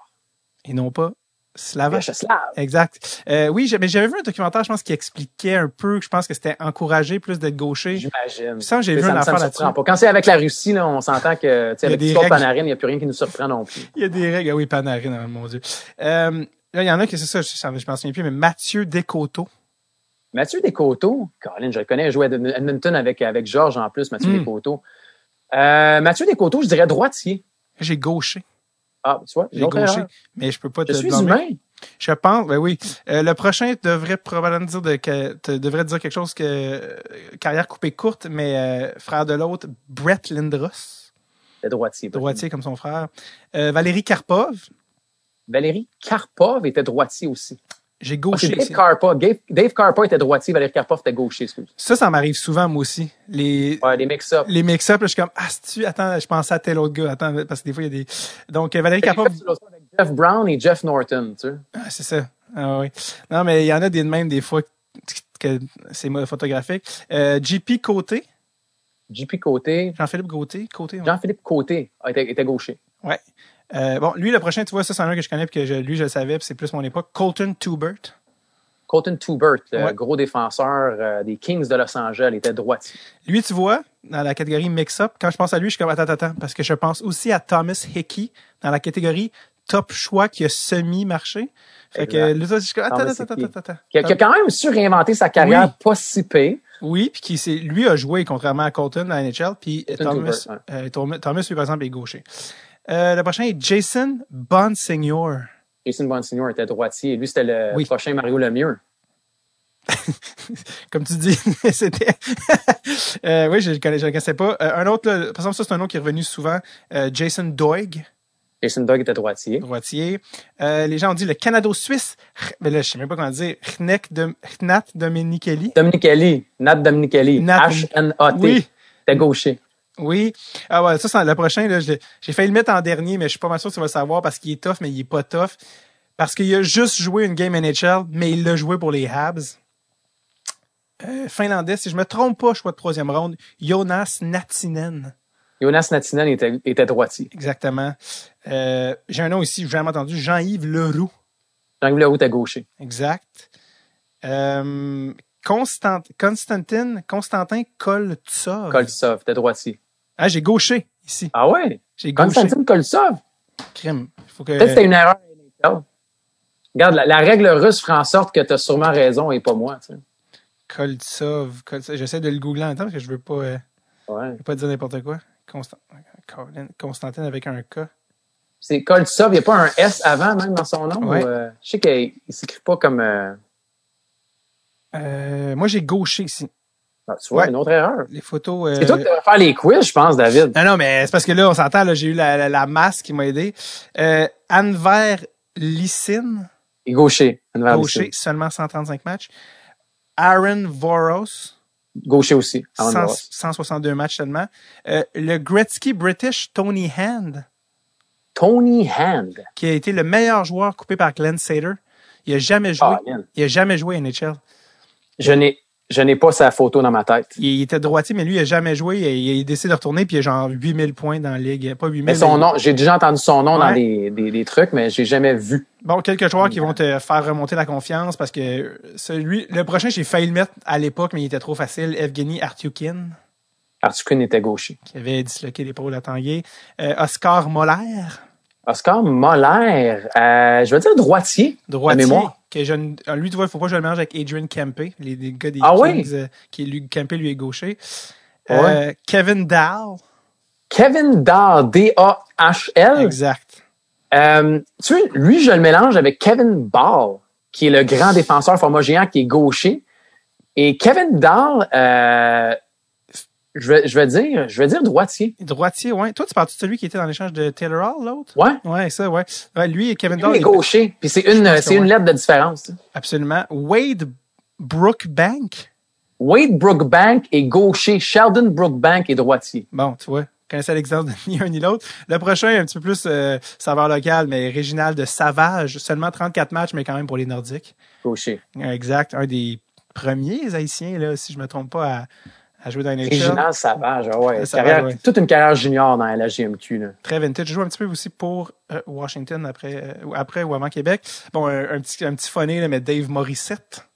Et non pas Slava. Slav. Exact. Euh, oui, mais j'avais vu un documentaire, je pense, qui expliquait un peu, je pense que c'était encouragé plus d'être gaucher. J'imagine. Ça, j'ai vu un affaire là-dessus. Quand c'est avec la Russie, là, on s'entend que, tu sais, avec l'histoire Panarin, il n'y a plus rien qui nous surprend non plus. Il y a des règles. Ah oui, Panarin, oh mon Dieu. Euh, là, il y en a qui, c'est ça, je, je m'en souviens plus, mais Mathieu Descoteaux. Mathieu Descoteaux, Caroline, je le connais, il jouait à Edmonton avec, avec Georges en plus, Mathieu mm. Descoteaux. Euh, Mathieu Descoteaux, je dirais droitier. J'ai gaucher. Ah, tu vois, j'ai gaucher. Mais je peux pas te Je suis humain. Je pense, ben oui. Euh, le prochain devrait probablement dire de, que, te, devrait dire quelque chose que euh, carrière coupée courte, mais euh, frère de l'autre, Brett Lindros. Le droitier. Droitier comme son frère. Valérie Karpov. Valérie Karpov était droitier aussi. J'ai gaucher. Dave Karpov était droitier, Valérie Karpov était gaucher, excuse. Ça, ça m'arrive souvent, moi aussi. Les, ouais, les mix-up. Les mix-up, je suis comme, ah, tu attends, je pensais à tel autre gars, attends, parce que des fois, il y a des. Donc, Valérie Karpov. Jeff Brown et Jeff Norton, tu sais. Ah, c'est ça. Ah, oui. Non, mais il y en a des mêmes des fois que c'est photographique. Euh, JP Côté. JP Côté. Jean-Philippe Côté. Côté Jean-Philippe Côté était, était gaucher. Ouais. Euh, bon, lui, le prochain, tu vois, ça, c'est un que je connais, puis que je, lui, je le savais, puis c'est plus mon époque. Colton Tubert. Colton Tubert, le gros défenseur euh, des Kings de Los Angeles, était droitier. Lui, tu vois, dans la catégorie mix-up, quand je pense à lui, je suis comme, attends, attends, parce que je pense aussi à Thomas Hickey dans la catégorie top choix qui a semi-marché. Fait que là, je suis comme, attends, attends, attends, attends. Qui a, quand même su réinventer sa carrière pas si payée. Oui, puis qui lui a joué contrairement à Colton dans la NHL, puis Thomas, euh, Thomas, lui, par exemple, est gaucher. Euh, le prochain est Jason Bonsignor. Jason Bonsignor était droitier. Lui, c'était le prochain Mario Lemieux. Comme tu dis, c'était. euh, oui, je ne le connaissais pas. Euh, un autre, là, par exemple, ça, c'est un nom qui est revenu souvent. Euh, Jason Doig. Jason Dog était droitier. Droitier. Euh, les gens ont dit le Canado-Suisse. Mais là, je sais même pas comment dire. Hnat de, Hnat Dominichelli. Dominichelli. Nat Dominichelli. Nat- H-N-A-T. Oui. T'es gaucher. Oui. Ah ouais, ça, c'est le prochain, là, j'ai failli le mettre en dernier, mais je suis pas mal sûr que tu vas le savoir parce qu'il est tough, mais il est pas tough. Parce qu'il a juste joué une game NHL, mais il l'a joué pour les Habs. Euh, Finlandais, si je me trompe pas, choix de troisième ronde, Jonas Natinen. Jonas Natinen était, était droitier. Exactement. Euh, j'ai un nom ici, j'ai jamais entendu, Jean-Yves Leroux. Jean-Yves Leroux était gaucher. Exact. Euh, Constant, Constantin, Constantin Koltsov. Koltsov était droitier. Ah, j'ai gaucher ici. Ah ouais? J'ai gaucher. Constantin Koltsov? Crime. Faut que... Peut-être que c'était une erreur. Regarde, la, la règle russe fera en sorte que tu as sûrement raison et pas moi. Tu sais. Koltsov. Koltsov. J'essaie de le googler en même temps parce que je veux pas, euh, ouais. je veux pas dire n'importe quoi. Constant... Constantin avec un K. C'est Koltsov, il n'y a pas un S avant même dans son nom? Ouais. ou, euh, je sais qu'il ne s'écrit pas comme... euh, moi, j'ai gaucher ici. Ah, tu vois, Ouais. une autre erreur. Les photos. euh, C'est toi qui devrais faire les quiz, je pense, David. Non, non, mais c'est parce que là, on s'entend, là, j'ai eu la, la, la masse qui m'a aidé. Euh, Anver Lissine, Et gaucher. Gaucher, seulement 135 matchs. Aaron Voros, Gaucher aussi. Anne 100 Voros. 162 matchs seulement. Euh, le Gretzky British Tony Hand, Tony Hand. qui a été le meilleur joueur coupé par Glenn Sater. Il a jamais joué. Man. il a jamais joué à NHL. Je n'ai, je n'ai pas sa photo dans ma tête. Il, était droitier, mais lui, il a jamais joué. Il, il décide de retourner, puis il a genre 8000 points dans la ligue. Pas 8000. Mais son nom, j'ai déjà entendu son nom dans des, des, des trucs, mais j'ai jamais vu. Bon, quelques joueurs qui vont te faire remonter la confiance parce que celui, le prochain, j'ai failli le mettre à l'époque, mais il était trop facile. Evgeny Artyukin, Artukin était gaucher. qui avait disloqué l'épaule à Tanguay. Euh, Oscar Moller, Oscar Moller, euh, je veux dire droitier. droitier. Mémoire. Que je, ne- lui, tu vois, il faut pas que je le mélange avec Adrian Kempe, les, les gars des Ah Kings, oui? euh, qui est lui, Kempe, lui, est gaucher. Euh, Kevin Dahl, Kevin Dahl, D-A-H-L. exact. Euh, tu sais, lui, je le mélange avec Kevin Ball, qui est le grand défenseur format géant qui est gaucher. Et Kevin Dahl, euh, je vais, je vais dire, je vais dire droitier. Droitier, ouais. Toi, tu parles de celui qui était dans l'échange de Taylor Hall, l'autre? Ouais. Ouais, ça, ouais. ouais lui et Kevin Lui, Dahl. il est gaucher. Puis c'est une, c'est une ouais. lettre de différence. Absolument. Wade Brookbank? Wade Brookbank est gaucher. Sheldon Brookbank est droitier. Bon, tu vois, connaissais l'exemple de ni un ni l'autre. Le prochain, un petit peu plus euh, saveur locale, mais Réginald de Savage. Seulement 34 matchs, mais quand même pour les Nordiques. Gaucher. Exact. Un des premiers Haïtiens, là, si je me trompe pas, à, à jouer dans les Réginald Savage, ah ouais. Carrière- ouais. Toute une carrière junior dans la GMQ. Là. Très vintage. Je joue un petit peu aussi pour euh, Washington après, euh, ou après ou avant Québec. Bon, un, un petit, un petit phoné, là, mais Dave Morissette.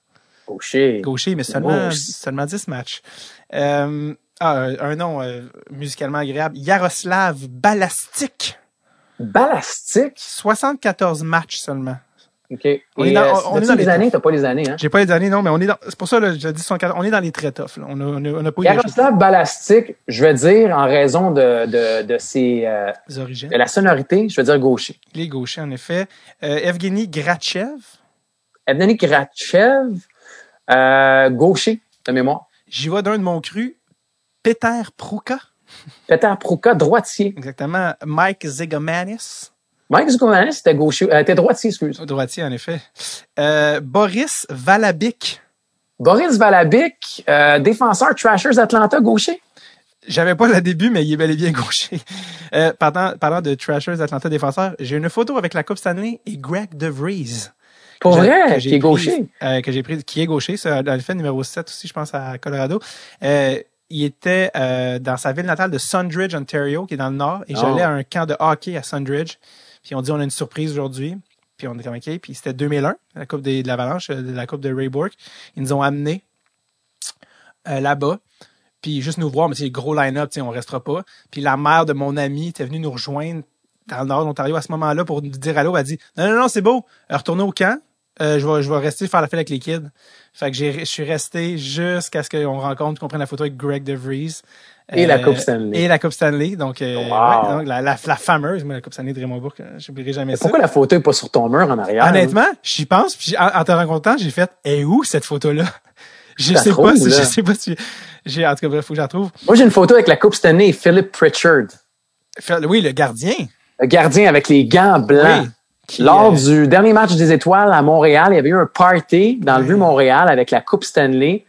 Gaucher. Gaucher, mais seulement, seulement 10 matchs. Euh, ah, un nom musicalement agréable. Yaroslav Balastik. Balastique. 74 matchs seulement. OK. On est dans- euh, on est as-tu dans les les années? T'as pas les années, hein? J'ai pas les années, non, mais on est dans, c'est pour ça, là, je dis 74, on est dans les très toughs, là. On a, on a, on a pas eu Yaroslav Balastic, je vais dire, en raison de, de, de, ses, euh, les origines. de la sonorité, je vais dire gaucher. Il est gaucher, en effet. Euh, Evgeny Grachev? Evgeny Grachev, euh, gaucher, de mémoire. J'y vais d'un de mon cru. Peter Pruka. Peter Pruka, droitier. Exactement. Mike Zigomanis. Mike Zuccomanis, c'était gaucher, euh, était droitier, excuse. Droitier, en effet. Euh, Boris Valabik. Boris Valabic, euh, défenseur Trashers Atlanta, gaucher. J'avais pas le début, mais il est bel et bien gaucher. Euh, parlant, parlant de Trashers Atlanta défenseur, j'ai une photo avec la Coupe Stanley et Greg DeVries. Pour vrai, qui est gaucher. euh, que j'ai pris, qui est gaucher, ça, dans le fait numéro 7 aussi, je pense, à Colorado. Euh, il était euh, dans sa ville natale de Sundridge, Ontario, qui est dans le nord, et Oh. j'allais à un camp de hockey à Sundridge. Puis on dit on a une surprise aujourd'hui. Puis on est comme OK. Puis c'était 2001, la coupe de l'Avalanche, euh, la coupe de Ray Bourque. Ils nous ont amenés euh, là-bas. Puis juste nous voir, mais c'est gros line-up, on restera pas. Puis la mère de mon ami était venue nous rejoindre dans le nord de l'Ontario à ce moment-là pour nous dire allô. Elle a dit non, non, non, c'est beau. Retournez au camp. Euh, je vais, je vais rester faire la fête avec les kids. Fait que je suis resté jusqu'à ce qu'on rencontre, qu'on prenne la photo avec Greg DeVries. Et la Euh, Coupe Stanley. Et la Coupe Stanley. Donc, euh, Wow. ouais, donc la, la, la fameuse, moi, la Coupe Stanley de Raymond Bourque, euh, j'oublierai jamais ça. Pourquoi la photo est pas sur ton mur en arrière? Honnêtement, j'y pense, puis en, en te rencontrant, j'ai fait, et où cette photo-là? Je La sais trouve, pas si, là. je sais pas si, j'ai, en tout cas, bref, faut que j'en trouve. Moi, j'ai une photo avec la Coupe Stanley et Philip Pritchard. Oui, le gardien. Le gardien avec les gants blancs. Lors du dernier match des étoiles à Montréal, il y avait eu un party dans le vieux Montréal avec la Coupe Stanley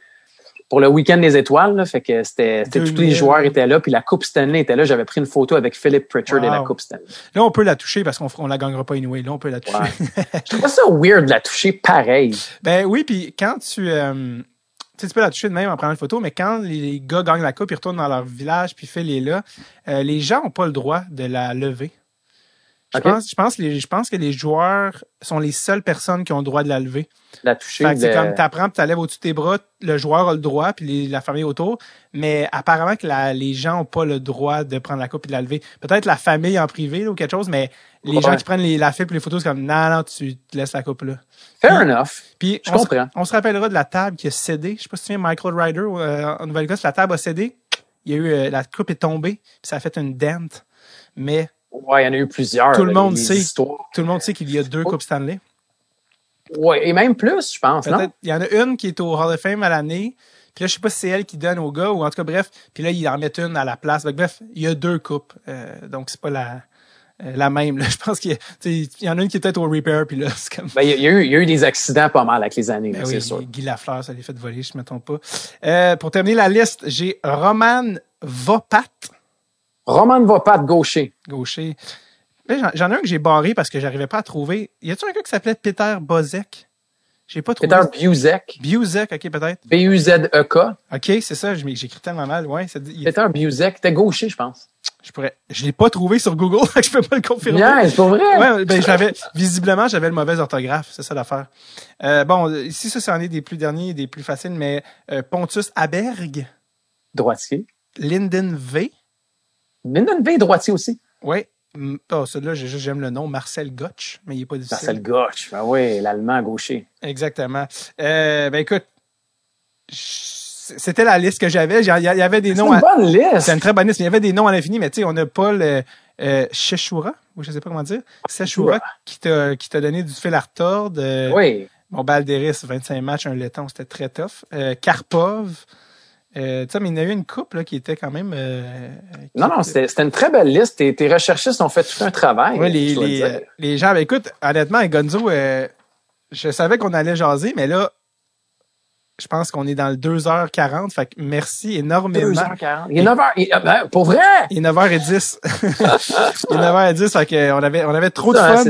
pour le week-end des étoiles. Là, fait que c'était tous les joueurs étaient là, puis la Coupe Stanley était là. J'avais pris une photo avec Philip Pritchard et la Coupe Stanley. Là, on peut la toucher parce qu'on on la gagnera pas anyway. Là, on peut la toucher. Je trouve ça weird de la toucher pareil. Ben oui, puis quand tu euh, tu peux la toucher de même en prenant une photo, mais quand les gars gagnent la coupe, ils retournent dans leur village, puis Phil est là, euh, les gens ont pas le droit de la lever. Je, pense, je, pense les, je pense que les joueurs sont les seules personnes qui ont le droit de la lever. La toucher. C'est comme t'apprends, tu la lèves au-dessus de tes bras, le joueur a le droit, puis la famille autour. Mais apparemment que la, les gens ont pas le droit de prendre la coupe et de la lever. Peut-être la famille en privé ou quelque chose, mais les gens qui prennent les, la file et les photos, c'est comme non, non, tu te laisses la coupe là. Fair enough. Puis je on comprends. Se, on se rappellera de la table qui a cédé. Je sais pas si tu viens Michael Ryder euh, en Nouvelle-Écosse, la table a cédé. Il y a eu euh, la coupe est tombée, puis ça a fait une dent. Mais Ouais, il y en a eu plusieurs. Tout le monde sait. Tout le monde sait qu'il y a deux Coupes Stanley. Ouais, et même plus, je pense. Non? Il y en a une qui est au Hall of Fame à l'année. Puis là, je sais pas si c'est elle qui donne au gars ou en tout cas, bref. Puis là, il en met une à la place. bref, il y a deux coupes. Euh, donc, c'est pas la, euh, la même. Là. Je pense qu'il y, y, en a une qui est peut-être au repair. Puis là, c'est comme... Ben, il, y a eu, il y a eu des accidents pas mal avec les années, ben c'est oui, sûr. Guy Lafleur, ça les fait voler, je ne me trompe pas. Euh, pour terminer la liste, j'ai Roman Vopat. Roman Vopat, gaucher. Gaucher. J'en ai un que j'ai barré parce que j'arrivais pas à trouver. Y a-tu un gars qui s'appelait Peter Bozek? J'ai pas trouvé. Peter Buzek. Buzek, ok, peut-être. B-U-Z-E-K. Ok, c'est ça, j'écris tellement mal, ouais. Peter Buzek, t'es gaucher, je pense. Je pourrais, je l'ai pas trouvé sur Google, je peux pas le confirmer. Yeah, c'est pas vrai. Ouais, ben, j'avais, visiblement, j'avais le mauvais orthographe, c'est ça l'affaire. Euh, bon, ici, ça, c'en est des plus derniers, des plus faciles, mais, euh, Pontus Aberg. Droitier. Linden V. Linden V, droitier aussi. Oui. Oh, celui-là, j'aime le nom, Marcel Gotch, mais il n'est pas difficile. Marcel Gotch, ben oui, l'allemand gaucher. Exactement. Euh, ben écoute, c'était la liste que j'avais. Il y avait des noms. C'est une bonne liste. C'est une très bonne liste. Mais il y avait des noms à l'infini, mais tu sais, on n'a pas le euh, Sheshura, ou je sais pas comment dire. Sheshura, qui t'a qui t'a donné du fil à retordre. oui. Bon, Balderis, 25 matchs, un laiton, c'était très tough. Euh, Karpov. Euh, mais il y en a eu une coupe là, qui était quand même. Euh, non, non, c'était une très belle liste. Tes, tes recherchistes ont fait tout un travail. Oui, les, les, les, gens. Ben, écoute, honnêtement, Gonzo, euh, je savais qu'on allait jaser, mais là, je pense qu'on est dans le 2h40. Fait que merci énormément. 2h40. Il est 9h. Ah, ben, pour vrai? Il est 9h10. il est 9h10. Fait que on avait, on avait trop de fun.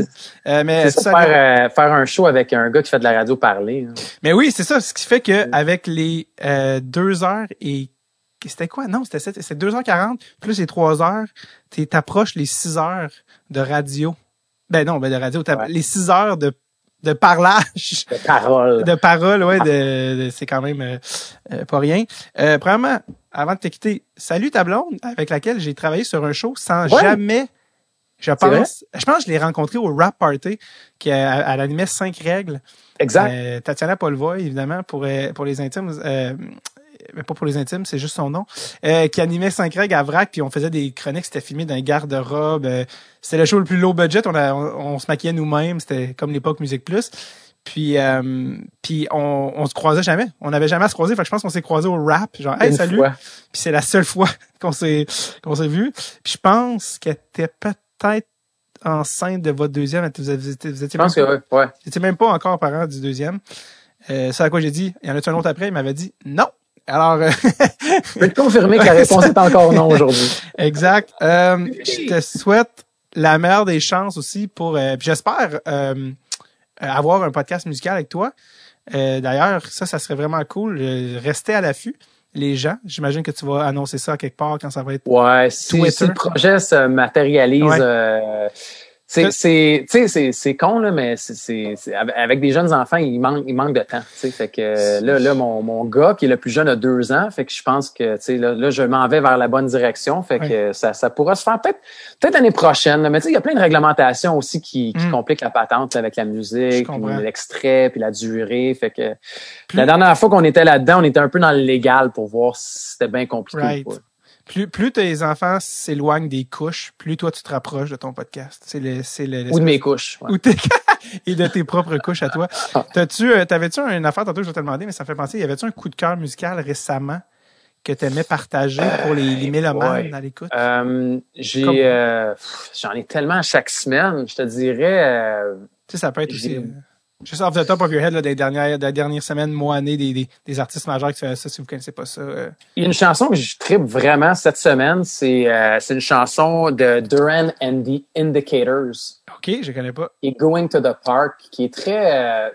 Euh, mais ça, faire, euh, faire un show avec un gars qui fait de la radio parler. Hein. Mais oui, c'est ça. Ce qui fait que avec les euh, 2 heures et c'était quoi? Non, c'était c'était 2h40 plus les 3 heures. Tu t'approches les 6 heures de radio. Ben non, ben de radio. Les 6 heures de de parlage. De parole. De parole, ouais, de, c'est quand même euh, euh, pas rien. Euh, premièrement, avant de te quitter, salut ta blonde, avec laquelle j'ai travaillé sur un show sans jamais, je pense, je pense que je l'ai rencontré au Rap Party, qui elle, animait cinq règles. Exact. Euh, Tatiana Polvoy, évidemment, pour, pour les intimes mais pas pour les intimes, c'est juste son nom, euh, qui animait 5 règles à vrac, puis on faisait des chroniques, c'était filmé d'un garde-robe. Euh, c'était le show le plus low budget, on, on, se maquillait nous-mêmes, c'était comme l'époque Musique Plus. Puis, euh, puis on, on se croisait jamais. On n'avait jamais à se croiser. Fait que je pense qu'on s'est croisé au rap. Genre, hey, salut. Puis c'est la seule fois qu'on s'est, qu'on s'est vu. Puis je pense qu'elle était peut-être enceinte de votre deuxième. Vous, étiez, vous étiez je pense que ouais, ouais. Vous étiez même pas encore parent du deuxième. Euh, c'est à quoi j'ai dit. Il y en a un autre après? Il m'avait dit non. Alors, euh, je peux te confirmer que la réponse est encore non aujourd'hui? Exact. Euh, je te souhaite la meilleure des chances aussi pour. Euh, j'espère euh, avoir un podcast musical avec toi. D'ailleurs, ça, ça serait vraiment cool. Restez à l'affût. Les gens, j'imagine que tu vas annoncer ça quelque part quand ça va être. Ouais, si, si le projet se matérialise. C'est c'est c'est c'est con là mais c'est avec des jeunes enfants il manque il manque de temps tu sais. Fait que là là mon mon gars qui est le plus jeune a deux ans. Fait que je pense que tu sais là, là je m'en vais vers la bonne direction. Fait que ça ça pourra se faire peut-être peut-être l'année prochaine mais tu sais il y a plein de réglementations aussi qui, qui mm. compliquent la patente avec la musique l'extrait puis la durée. Fait que la dernière fois qu'on était là-dedans on était un peu dans le légal pour voir si c'était bien compliqué plus, plus tes enfants s'éloignent des couches, plus toi tu te rapproches de ton podcast. C'est le, c'est le, Ou de mes couches. Ou et de tes propres couches à toi. T'as-tu, euh, t'avais-tu une affaire tantôt, je vais te demander, mais ça fait penser, y avait-tu un coup de cœur musical récemment que tu aimais partager pour les, les mélomanes à l'écoute? Euh, j'ai, euh, j'en ai tellement chaque semaine, je te dirais. Euh, tu sais, ça peut être aussi. Euh, juste off the top of your head là, des, dernières, des dernières semaines, mois, années, des, des, des, artistes majeurs qui font ça, si vous connaissez pas ça. Il y a une chanson que je tripe vraiment cette semaine, c'est, c'est une chanson de Duran and the Indicators. OK, je connais pas. Et Going to the Park, qui est très...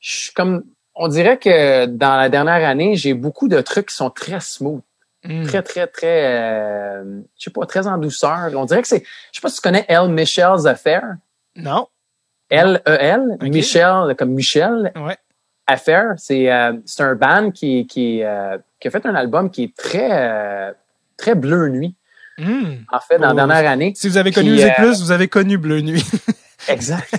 je suis comme on dirait que dans la dernière année, j'ai beaucoup de trucs qui sont très smooth. Hmm. Très, très, très, euh, je sais pas, très en douceur. On dirait que c'est, je sais pas si tu connais L. Michel's Affair. Non. L-E-L, Michel, comme Michel. Ouais. Affair, c'est, euh, c'est un band qui, qui, euh, qui a fait un album qui est très, euh, très bleu nuit. Hmm. En fait, dans la dernière année. Si vous avez connu Musique Plus, vous avez connu Bleu Nuit. Exact.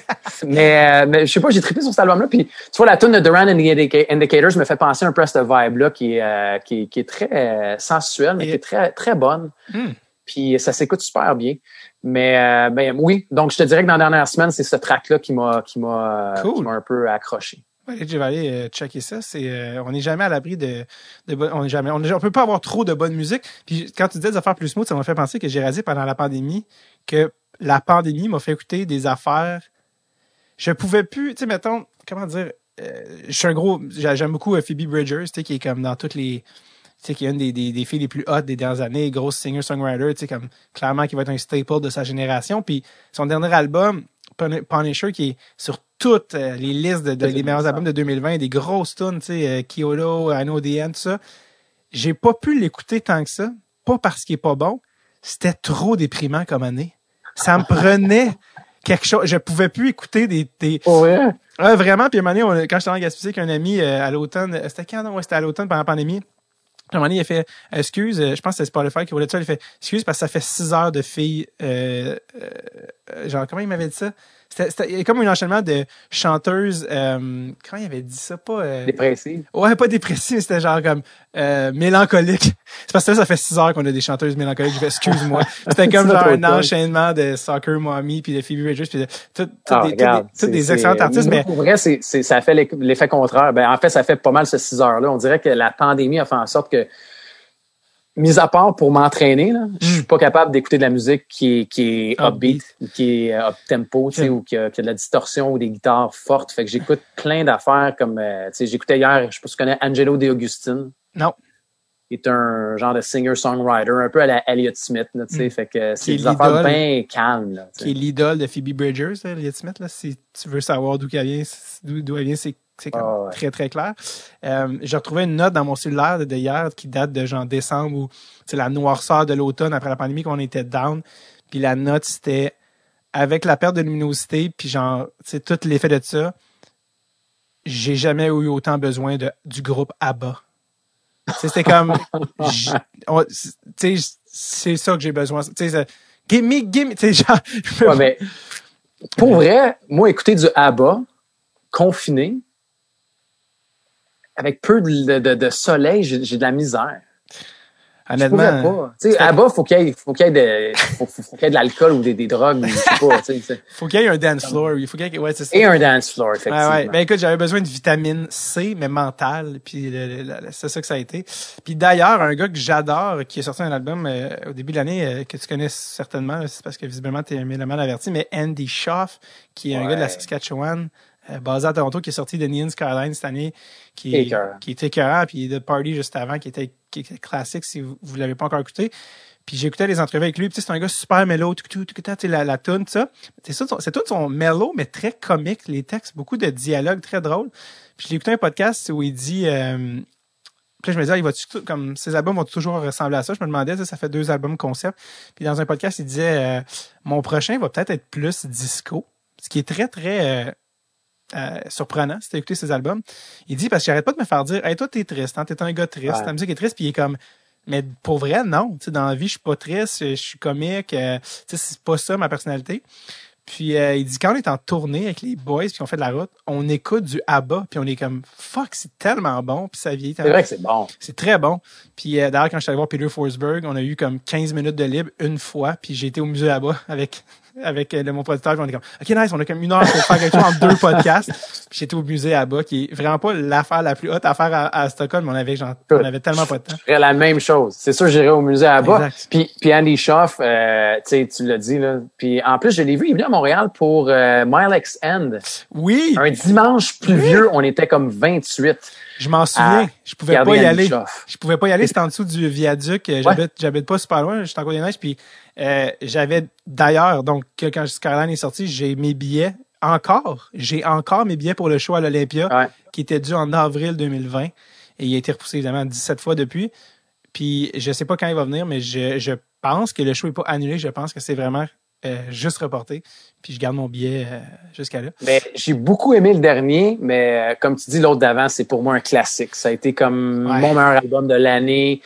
mais, euh, mais je sais pas, j'ai trippé sur cet album-là. Puis tu vois, la tune de Duran and the Indicators me fait penser un peu à cette vibe-là qui, est, euh, qui, qui, est très euh, sensuelle, mais qui est très, très bonne. Hmm. Puis ça s'écoute super bien. Mais ben, oui, donc je te dirais que dans la dernière semaine, c'est ce track-là qui m'a qui m'a qui m'a un peu accroché. Ouais, je vais aller checker ça. C'est, on n'est jamais à l'abri de, de on est jamais, on, on peut pas avoir trop de bonne musique. Puis quand tu disais des affaires plus smooth, ça m'a fait penser que j'ai rasé pendant la pandémie que la pandémie m'a fait écouter des affaires. Je pouvais plus, tu sais, mettons, comment dire, euh, je suis un gros, j'aime beaucoup euh, Phoebe Bridgers, tu sais, qui est comme dans toutes les, sais, qui est une des, des, des, filles les plus hot des dernières années, grosse singer-songwriter, tu sais, comme clairement qui va être un staple de sa génération. Puis son dernier album, Punisher, qui est sur toutes euh, les listes de, des meilleurs albums de 2020, des grosses tunes, tu sais, Kyoto, I Know The End, tout ça. J'ai pas pu l'écouter tant que ça, pas parce qu'il est pas bon, c'était trop déprimant comme année ça me prenait quelque chose. Je pouvais plus écouter des. des... Oh ouais. ouais. vraiment. Puis à un moment donné, quand j'étais en Gaspésie avec un ami euh, à l'automne, euh, c'était quand? Non, ouais, c'était à l'automne pendant la pandémie. À un moment donné, il a fait excuse, euh, je pense que c'est Spotify qui voulait ça. Il fait excuse parce que ça fait six heures de filles. Euh, genre, comment il m'avait dit ça? C'était comme un enchaînement de chanteuses. Euh, comment il avait dit ça? Pas euh, dépressive. Ouais, pas dépressive, c'était genre comme euh, mélancolique. C'est parce que ça, ça fait six heures qu'on a des chanteuses mélancoliques. Je excuse-moi. C'était comme genre un enchaînement de Soccer Mommy puis de Phoebe Bridgers puis de tout, tout oh, des, excellents artistes. Mais pour vrai, c'est ça fait l'effet contraire. Ben en fait, ça fait pas mal ce six heures là. On dirait que la pandémie a fait en sorte que mis à part pour m'entraîner, je suis pas capable d'écouter de la musique qui est, qui est upbeat, ou qui est up tempo, tu sais, ou qui a, qui a, de la distorsion ou des guitares fortes. Fait que j'écoute plein d'affaires comme, euh, tu sais, j'écoutais hier, je sais pas si tu connais Angelo De Augustine. Non. Il est un genre de singer-songwriter, un peu à la Elliott Smith, tu sais, mm. fait que c'est des affaires bien calmes, là. Qui est l'idole de Phoebe Bridgers, Elliott Smith, là, si tu veux savoir d'où elle vient, d'où elle vient, c'est c'est oh, très, très clair. Euh, j'ai retrouvé une note dans mon cellulaire de hier qui date de genre décembre où c'est la noirceur de l'automne après la pandémie qu'on était down. Puis la note, c'était avec la perte de luminosité, puis genre, c'est tout l'effet de ça, j'ai jamais eu autant besoin de, du groupe ABBA. C'était comme, c'est ça que j'ai besoin. Tu sais, gimme, gimme, tu sais, genre. Ouais, mais, pour vrai, moi, écouter du ABBA, confiné, avec peu de, de, de soleil, j'ai de la misère. Honnêtement. Tu sais, là-bas, faut qu'il y ait, faut qu'il y ait de, faut, faut qu'il y ait de l'alcool ou des, des drogues, je sais pas, tu sais. Faut qu'il y ait un dance floor, il faut qu'il y ait, ouais, c'est ça. Et un dance floor, effectivement. Ouais. Ben, écoute, j'avais besoin de vitamine C, mais mentale, puis c'est ça que ça a été. Puis d'ailleurs, un gars que j'adore, qui a sorti un album euh, au début de l'année, euh, que tu connais certainement, c'est parce que visiblement t'es un mélomane averti, mais Andy Schaff, qui est un gars de la Saskatchewan, basé à Toronto, qui est sorti de Neon Skyline cette année, qui, est, qui écœurant, puis The Party juste avant, qui était, qui était classique si vous ne l'avez pas encore écouté. Puis j'écoutais les entrevues avec lui, puis c'est un gars super mellow, tout, tout, tout, tout, la, la tune, ça. C'est tout, c'est tout son mellow, mais très comique, les textes, beaucoup de dialogues très drôles. Puis j'ai écouté un podcast où il dit, euh, puis je me disais, il va comme ces albums vont toujours ressembler à ça? Je me demandais, ça, ça fait deux albums concept. Puis dans un podcast, il disait, euh, mon prochain va peut-être être plus disco, ce qui est très très euh, euh, surprenant si t'as écouté ses albums. Il dit, parce que j'arrête pas de me faire dire, hey, toi, t'es triste, hein, t'es un gars triste, ta musique est triste, puis il est comme, mais pour vrai, non. Tu sais, dans la vie, je suis pas triste, je suis comique, euh, tu sais, c'est pas ça ma personnalité. Puis euh, il dit quand on est en tournée avec les boys puis on fait de la route, on écoute du ABBA puis on est comme fuck, c'est tellement bon puis ça vieillit. C'est vrai que c'est bon. C'est très bon. Puis d'ailleurs quand je suis allé voir Peter Forsberg, on a eu comme 15 minutes de libre une fois puis j'ai été au musée ABBA avec avec euh, le, mon producteur. on est comme, OK, nice, on a comme une heure pour faire quelque chose en deux podcasts. Puis j'étais au musée à bas, qui est vraiment pas l'affaire la plus haute à faire à, Stockholm, mais on avait, genre, on avait tellement pas de temps. Je ferais la même chose. C'est sûr, j'irais au musée à bas. Puis, puis Andy Schaff, euh, tu l'as dit, là. Puis en plus, je l'ai vu, il est venu à Montréal pour euh, X End. Oui. Un dimanche pluvieux, on était comme 28. Je m'en souviens. Je pouvais pas y aller. Je pouvais pas y aller. C'était en dessous du viaduc. J'habite, j'habite pas super loin. J'étais en Côte des Neiges. Puis euh, j'avais d'ailleurs, donc quand Caroline est sortie, j'ai mes billets encore. J'ai encore mes billets pour le show à l'Olympia, qui était dû en avril 2020. Et il a été repoussé évidemment 17 fois depuis. Puis je sais pas quand il va venir, mais je, je pense que le show est pas annulé. Je pense que c'est vraiment euh, juste reporté. Puis je garde mon billet euh, jusqu'à là. Mais j'ai beaucoup aimé le dernier, mais comme tu dis, l'autre d'avant, c'est pour moi un classique. Ça a été comme mon meilleur album de l'année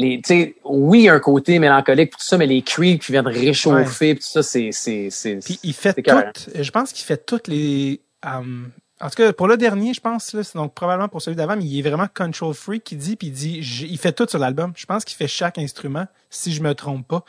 les, oui, un côté mélancolique, tout ça, mais les creeps qui viennent réchauffer, tout ça, c'est, c'est, c'est. Puis il fait tout, je pense qu'il fait toutes les, um, en tout cas, pour le dernier, je pense, là, donc probablement pour celui d'avant, mais il est vraiment control freak qui dit, puis il dit, il fait tout sur l'album. Je pense qu'il fait chaque instrument, si je me trompe pas.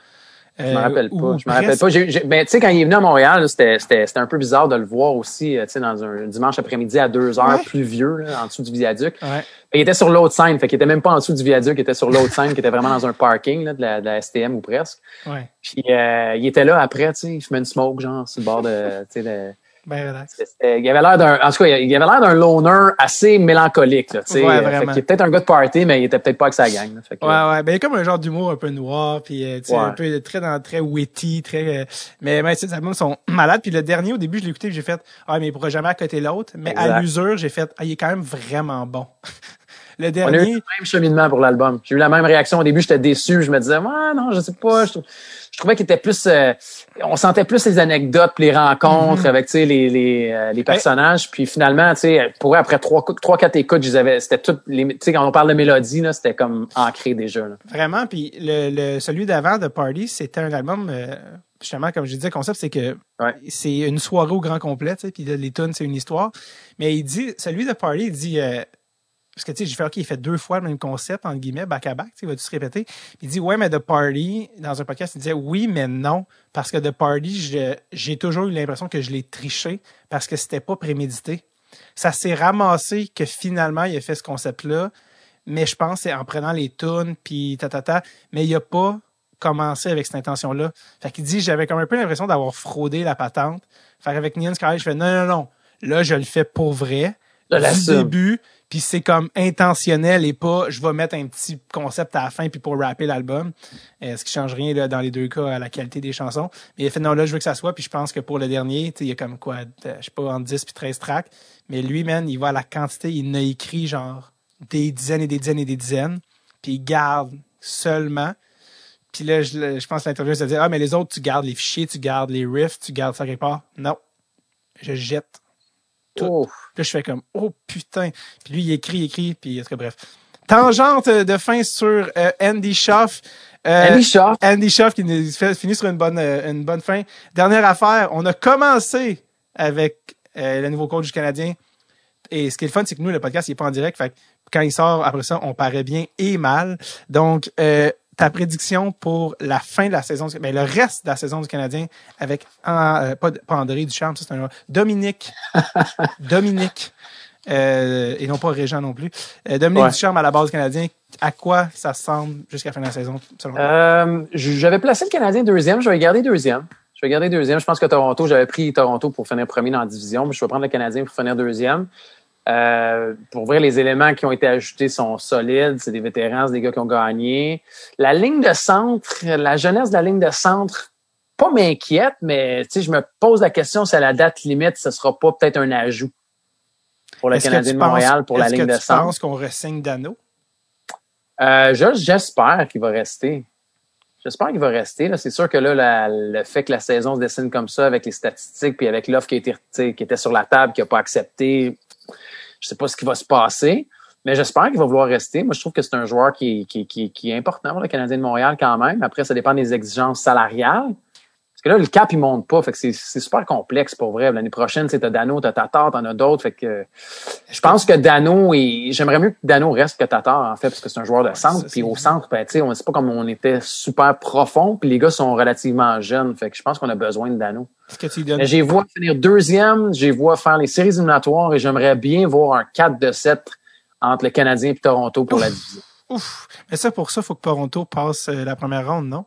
Je me rappelle euh, pas. Je me rappelle pas. ben, tu sais, quand il est venu à Montréal, c'était un peu bizarre de le voir aussi, euh, tu sais, dans un dimanche après-midi à deux heures, pluvieux, là, en dessous du viaduc. Ouais. Il était sur l'autre scène, fait qu'il était même pas en dessous du viaduc, il était sur l'autre scène, qui était vraiment dans un parking là, de, la, de la STM ou presque. Ouais. Puis euh, il était là après, tu sais, il fumait une smoke, genre, sur le bord de, tu sais, de, ben relax. Il avait l'air d'un, en tout cas, il avait l'air d'un loner assez mélancolique, là, tu sais. Ouais, vraiment. il est peut-être un gars de party, mais il était peut-être pas avec sa gang. Là, fait que, ouais, ouais. Ben, il est comme un genre d'humour un peu noir, puis euh, tu sais, un peu très dans, très witty, très. Euh, mais mais ces albums sont malades. Puis le dernier, au début, je l'ai écouté, j'ai fait, ah mais il pourra jamais à côté l'autre. Mais à l'usure, j'ai fait, ah il est quand même vraiment bon. le dernier. On a eu le même cheminement pour l'album. J'ai eu la même réaction au début. J'étais déçu. Je me disais, ah non, je sais pas. Je, je trouvais qu'il était plus, euh, on sentait plus les anecdotes, les rencontres mm-hmm. avec tu sais les les, euh, les personnages. Puis finalement, tu sais, pour après trois trois quatre écoutes, c'était tout les, tu sais quand on parle de mélodie là, c'était comme ancré déjà. Là. Vraiment. Puis le, le celui d'avant de Party, c'était un album. Euh, justement, comme je disais, le concept, c'est que c'est une soirée au grand complet, tu sais, puis les tunes, c'est une histoire. Mais il dit, celui de Party, il dit, parce que, tu sais, j'ai fait, OK, il fait deux fois le même concept, entre guillemets, back-à-back, tu sais, il va tout se répéter? il dit, ouais, mais The Party, dans un podcast, il disait, oui, mais non, parce que The Party, j'ai toujours eu l'impression que je l'ai triché parce que c'était pas prémédité. Ça s'est ramassé que finalement, il a fait ce concept-là, mais je pense c'est en prenant les tunes, puis ta, ta, ta, mais il a pas commencé avec cette intention-là. Fait qu'il dit, j'avais comme un peu l'impression d'avoir fraudé la patente. Fait avec Neon Sky, je fais, non, non, non, là, je le fais pour vrai. Du début, puis c'est comme intentionnel et pas je vais mettre un petit concept à la fin puis pour rapper l'album. Euh, ce qui change rien là, dans les deux cas à la qualité des chansons. Mais il fait non là je veux que ça soit puis je pense que pour le dernier il y a comme quoi je sais pas entre 10 puis 13 tracks. Mais lui man il à la quantité il n'a écrit genre des dizaines et des dizaines et des dizaines. Puis il garde seulement. Puis là je, je pense que l'interview se dire ah mais les autres tu gardes les fichiers tu gardes les riffs tu gardes ça quelque part non. Je jette tout. Là, je fais comme, oh putain. Puis lui, il écrit, il écrit, puis en bref. Tangente de fin sur euh, Andy Schaff. Euh, Andy Schaff. Andy Schaff qui fait, finit sur une bonne, euh, une bonne fin. Dernière affaire, on a commencé avec le nouveau coach du Canadien. Et ce qui est le fun, c'est que nous, le podcast, il est pas en direct. Fait quand il sort, après ça, on paraît bien et mal. Donc, ta prédiction pour la fin de la saison, mais ben, le reste de la saison du Canadien avec euh, pas, pas, André Duchamp, ça c'est un Dominique, Dominique, euh, et non pas Régent non plus. Euh, Dominique Duchamp à la base du Canadien, à quoi ça semble jusqu'à la fin de la saison selon toi? J'avais placé le Canadien deuxième, je vais garder deuxième. Je vais garder deuxième. Je pense que Toronto, j'avais pris Toronto pour finir premier dans la division, mais je vais prendre le Canadien pour finir deuxième. Euh, pour vrai, les éléments qui ont été ajoutés sont solides. C'est des vétérans, c'est des gars qui ont gagné. La ligne de centre, la jeunesse de la ligne de centre, pas m'inquiète, mais je me pose la question si à la date limite, ce sera pas peut-être un ajout pour le Canadien de Montréal pour la ligne de centre? Tu penses qu'on ressigne Dano? Euh, j'espère qu'il va rester. J'espère qu'il va rester. C'est sûr que là, le fait que la saison se dessine comme ça, avec les statistiques, puis avec l'offre qui, qui était sur la table, qui n'a pas accepté, je sais pas ce qui va se passer, mais j'espère qu'il va vouloir rester. Moi, je trouve que c'est un joueur qui, qui, est important pour le Canadien de Montréal quand même. Après, ça dépend des exigences salariales. Parce que là, le cap, il monte pas. Fait que c'est super complexe pour vrai. L'année prochaine, tu as Dano, t'as Tatar, t'en as d'autres. Fait que je pense que Dano et j'aimerais mieux que Dano reste que Tatar, en fait, parce que c'est un joueur de centre. Puis au centre, ben, tu sais, on sait pas comme on était super profond. Puis les gars sont relativement jeunes. Fait que je pense qu'on a besoin de Dano. J'ai vu finir deuxième, j'ai vu faire les séries éliminatoires et j'aimerais bien voir un 4 de 7 entre le Canadien et Toronto pour la division. Ouf! Mais ça, pour ça, il faut que Toronto passe euh, la première ronde, non?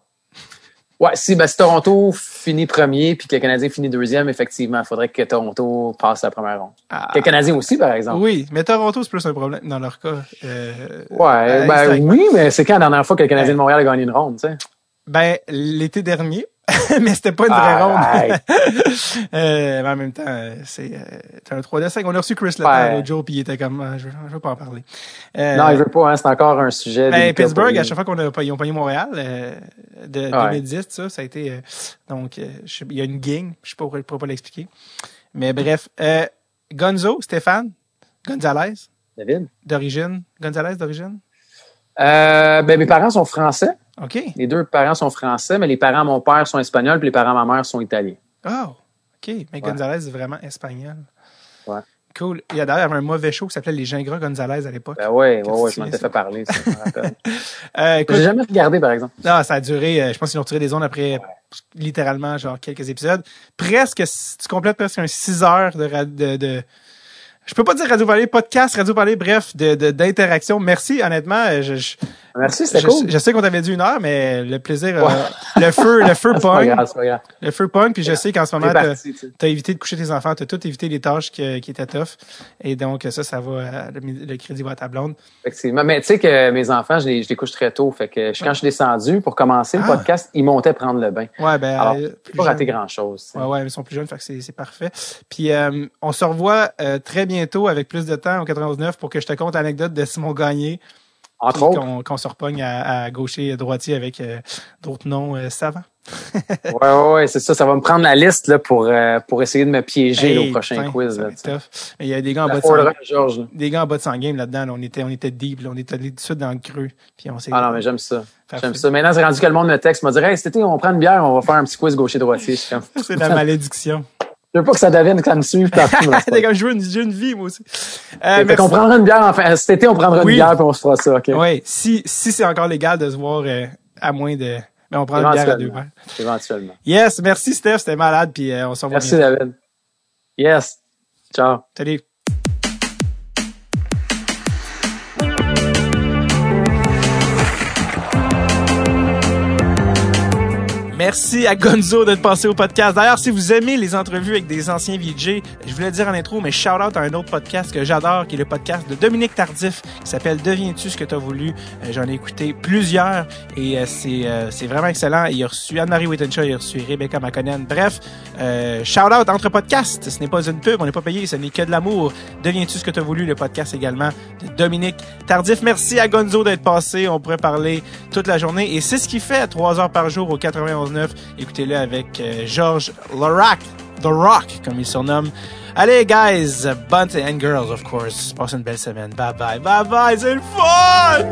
Ouais, si, ben, si Toronto finit premier puis que le Canadien finit deuxième, effectivement, il faudrait que Toronto passe la première ronde. Ah. que le Canadien aussi, par exemple. Oui, mais Toronto, c'est plus un problème dans leur cas. Euh, ouais, ben oui, mais c'est quand la dernière fois que le Canadien de Montréal a gagné une ronde, tu sais? Ben, l'été dernier, mais c'était pas une vraie ronde. euh, mais en même temps, c'est euh, un 3 d 5. On a reçu Chris Letang l'autre jour, puis il était comme, ah, je, je veux pas en parler. Euh, non, il veut pas, hein, c'est encore un sujet. Ben, Pittsburgh, à chaque fois qu'on a ils ont payé Montréal, euh, de 2010, ça, ça a été, euh, donc, euh, il y a une gang, je pourrais, pourrais pas l'expliquer. Mais bref, Gonzo, Stéphane, Gonzalez. David. D'origine, Gonzalez d'origine? Euh, ben, mes parents sont français. OK. Les deux parents sont français, mais les parents de mon père sont espagnols, puis les parents de ma mère sont italiens. Oh, OK. Mais Gonzalez est vraiment espagnol. Ouais. Cool. Il y a d'ailleurs un mauvais show qui s'appelait Les Gingras Gonzalez à l'époque. Ben ouais, ouais, ouais, je m'en étais fait parler, ça, je me rappelle. euh, J'ai jamais regardé, par exemple. Non, ça a duré, euh, je pense qu'ils ont retiré des ondes après littéralement genre quelques épisodes. Presque, tu complètes presque un 6 heures de, de, de je peux pas dire Radio Parler, podcast, Radio Parler, bref, de, d'interaction. Merci, honnêtement. Je, Merci, c'était cool. Je sais qu'on t'avait dit une heure, mais le plaisir, euh, le feu, le feu pogne. Le feu pogne, puis je sais qu'en ce moment, t'as, évité de coucher tes enfants, t'as tout évité les tâches qui, qui étaient tough. Et donc, ça, ça va, euh, le, crédit va à ta blonde. Effectivement. Mais tu sais que mes enfants, je les, je les couche très tôt. Fait que quand je suis descendu pour commencer le ah. podcast, ils montaient prendre le bain. Ouais, ben, Alors, euh, pas raté grand chose. Ouais, ouais, ils sont plus jeunes, fait que c'est, c'est parfait. Puis, on se revoit très bientôt avec plus de temps au 99 pour que je te conte l'anecdote de Simon Gagné. Qu'on se repogne à, à gaucher et droitier avec euh, d'autres noms euh, savants. ouais, ouais, ouais c'est ça. Ça va me prendre la liste là, pour, euh, pour essayer de me piéger au prochain quiz. Là, il y a des gars en bas de 100 Des gars en bas de 100 games là-dedans. on, était, on était deep. On était allé tout de suite dans le creux. Puis on ah non, mais j'aime ça. J'aime ça. Maintenant, c'est rendu que le monde me texte, m'a dit Hey, cet été, on prend une bière, on va faire un petit quiz gaucher-droitier. c'est la malédiction. Je veux pas que ça devienne que ça me suive partout. T'es comme je veux une, une vie, moi aussi. Euh, fait qu'on prendra une bière, enfin, cet été, on prendra une bière puis on se fera ça, OK? Oui, si, si c'est encore légal de se voir euh, à moins de... Mais on prend une bière à deux verres. Éventuellement. Yes, merci Steph, c'était malade, puis euh, on se revoit Merci David. Yes. Ciao. Salut. Merci à Gonzo d'être passé au podcast. D'ailleurs, si vous aimez les entrevues avec des anciens VJ, je voulais dire en intro, mais shout out à un autre podcast que j'adore, qui est le podcast de Dominique Tardif, qui s'appelle Deviens-tu ce que tu as voulu? Euh, j'en ai écouté plusieurs et euh, c'est euh, c'est vraiment excellent. Il a reçu Anne-Marie Wittenshaw, il a reçu Rebecca McConnell. Bref, shout out entre podcasts. Ce n'est pas une pub, on n'est pas payé, ce n'est que de l'amour. Deviens-tu ce que tu as voulu, le podcast également de Dominique Tardif. Merci à Gonzo d'être passé. On pourrait parler toute la journée et c'est ce qu'il fait 3 heures par jour au 91 Écoutez-le avec euh, George Larac, The Rock, comme il surnomme. Allez, guys, Bunt and girls, of course. Passez une belle semaine. Bye bye. Bye bye, c'est le fun!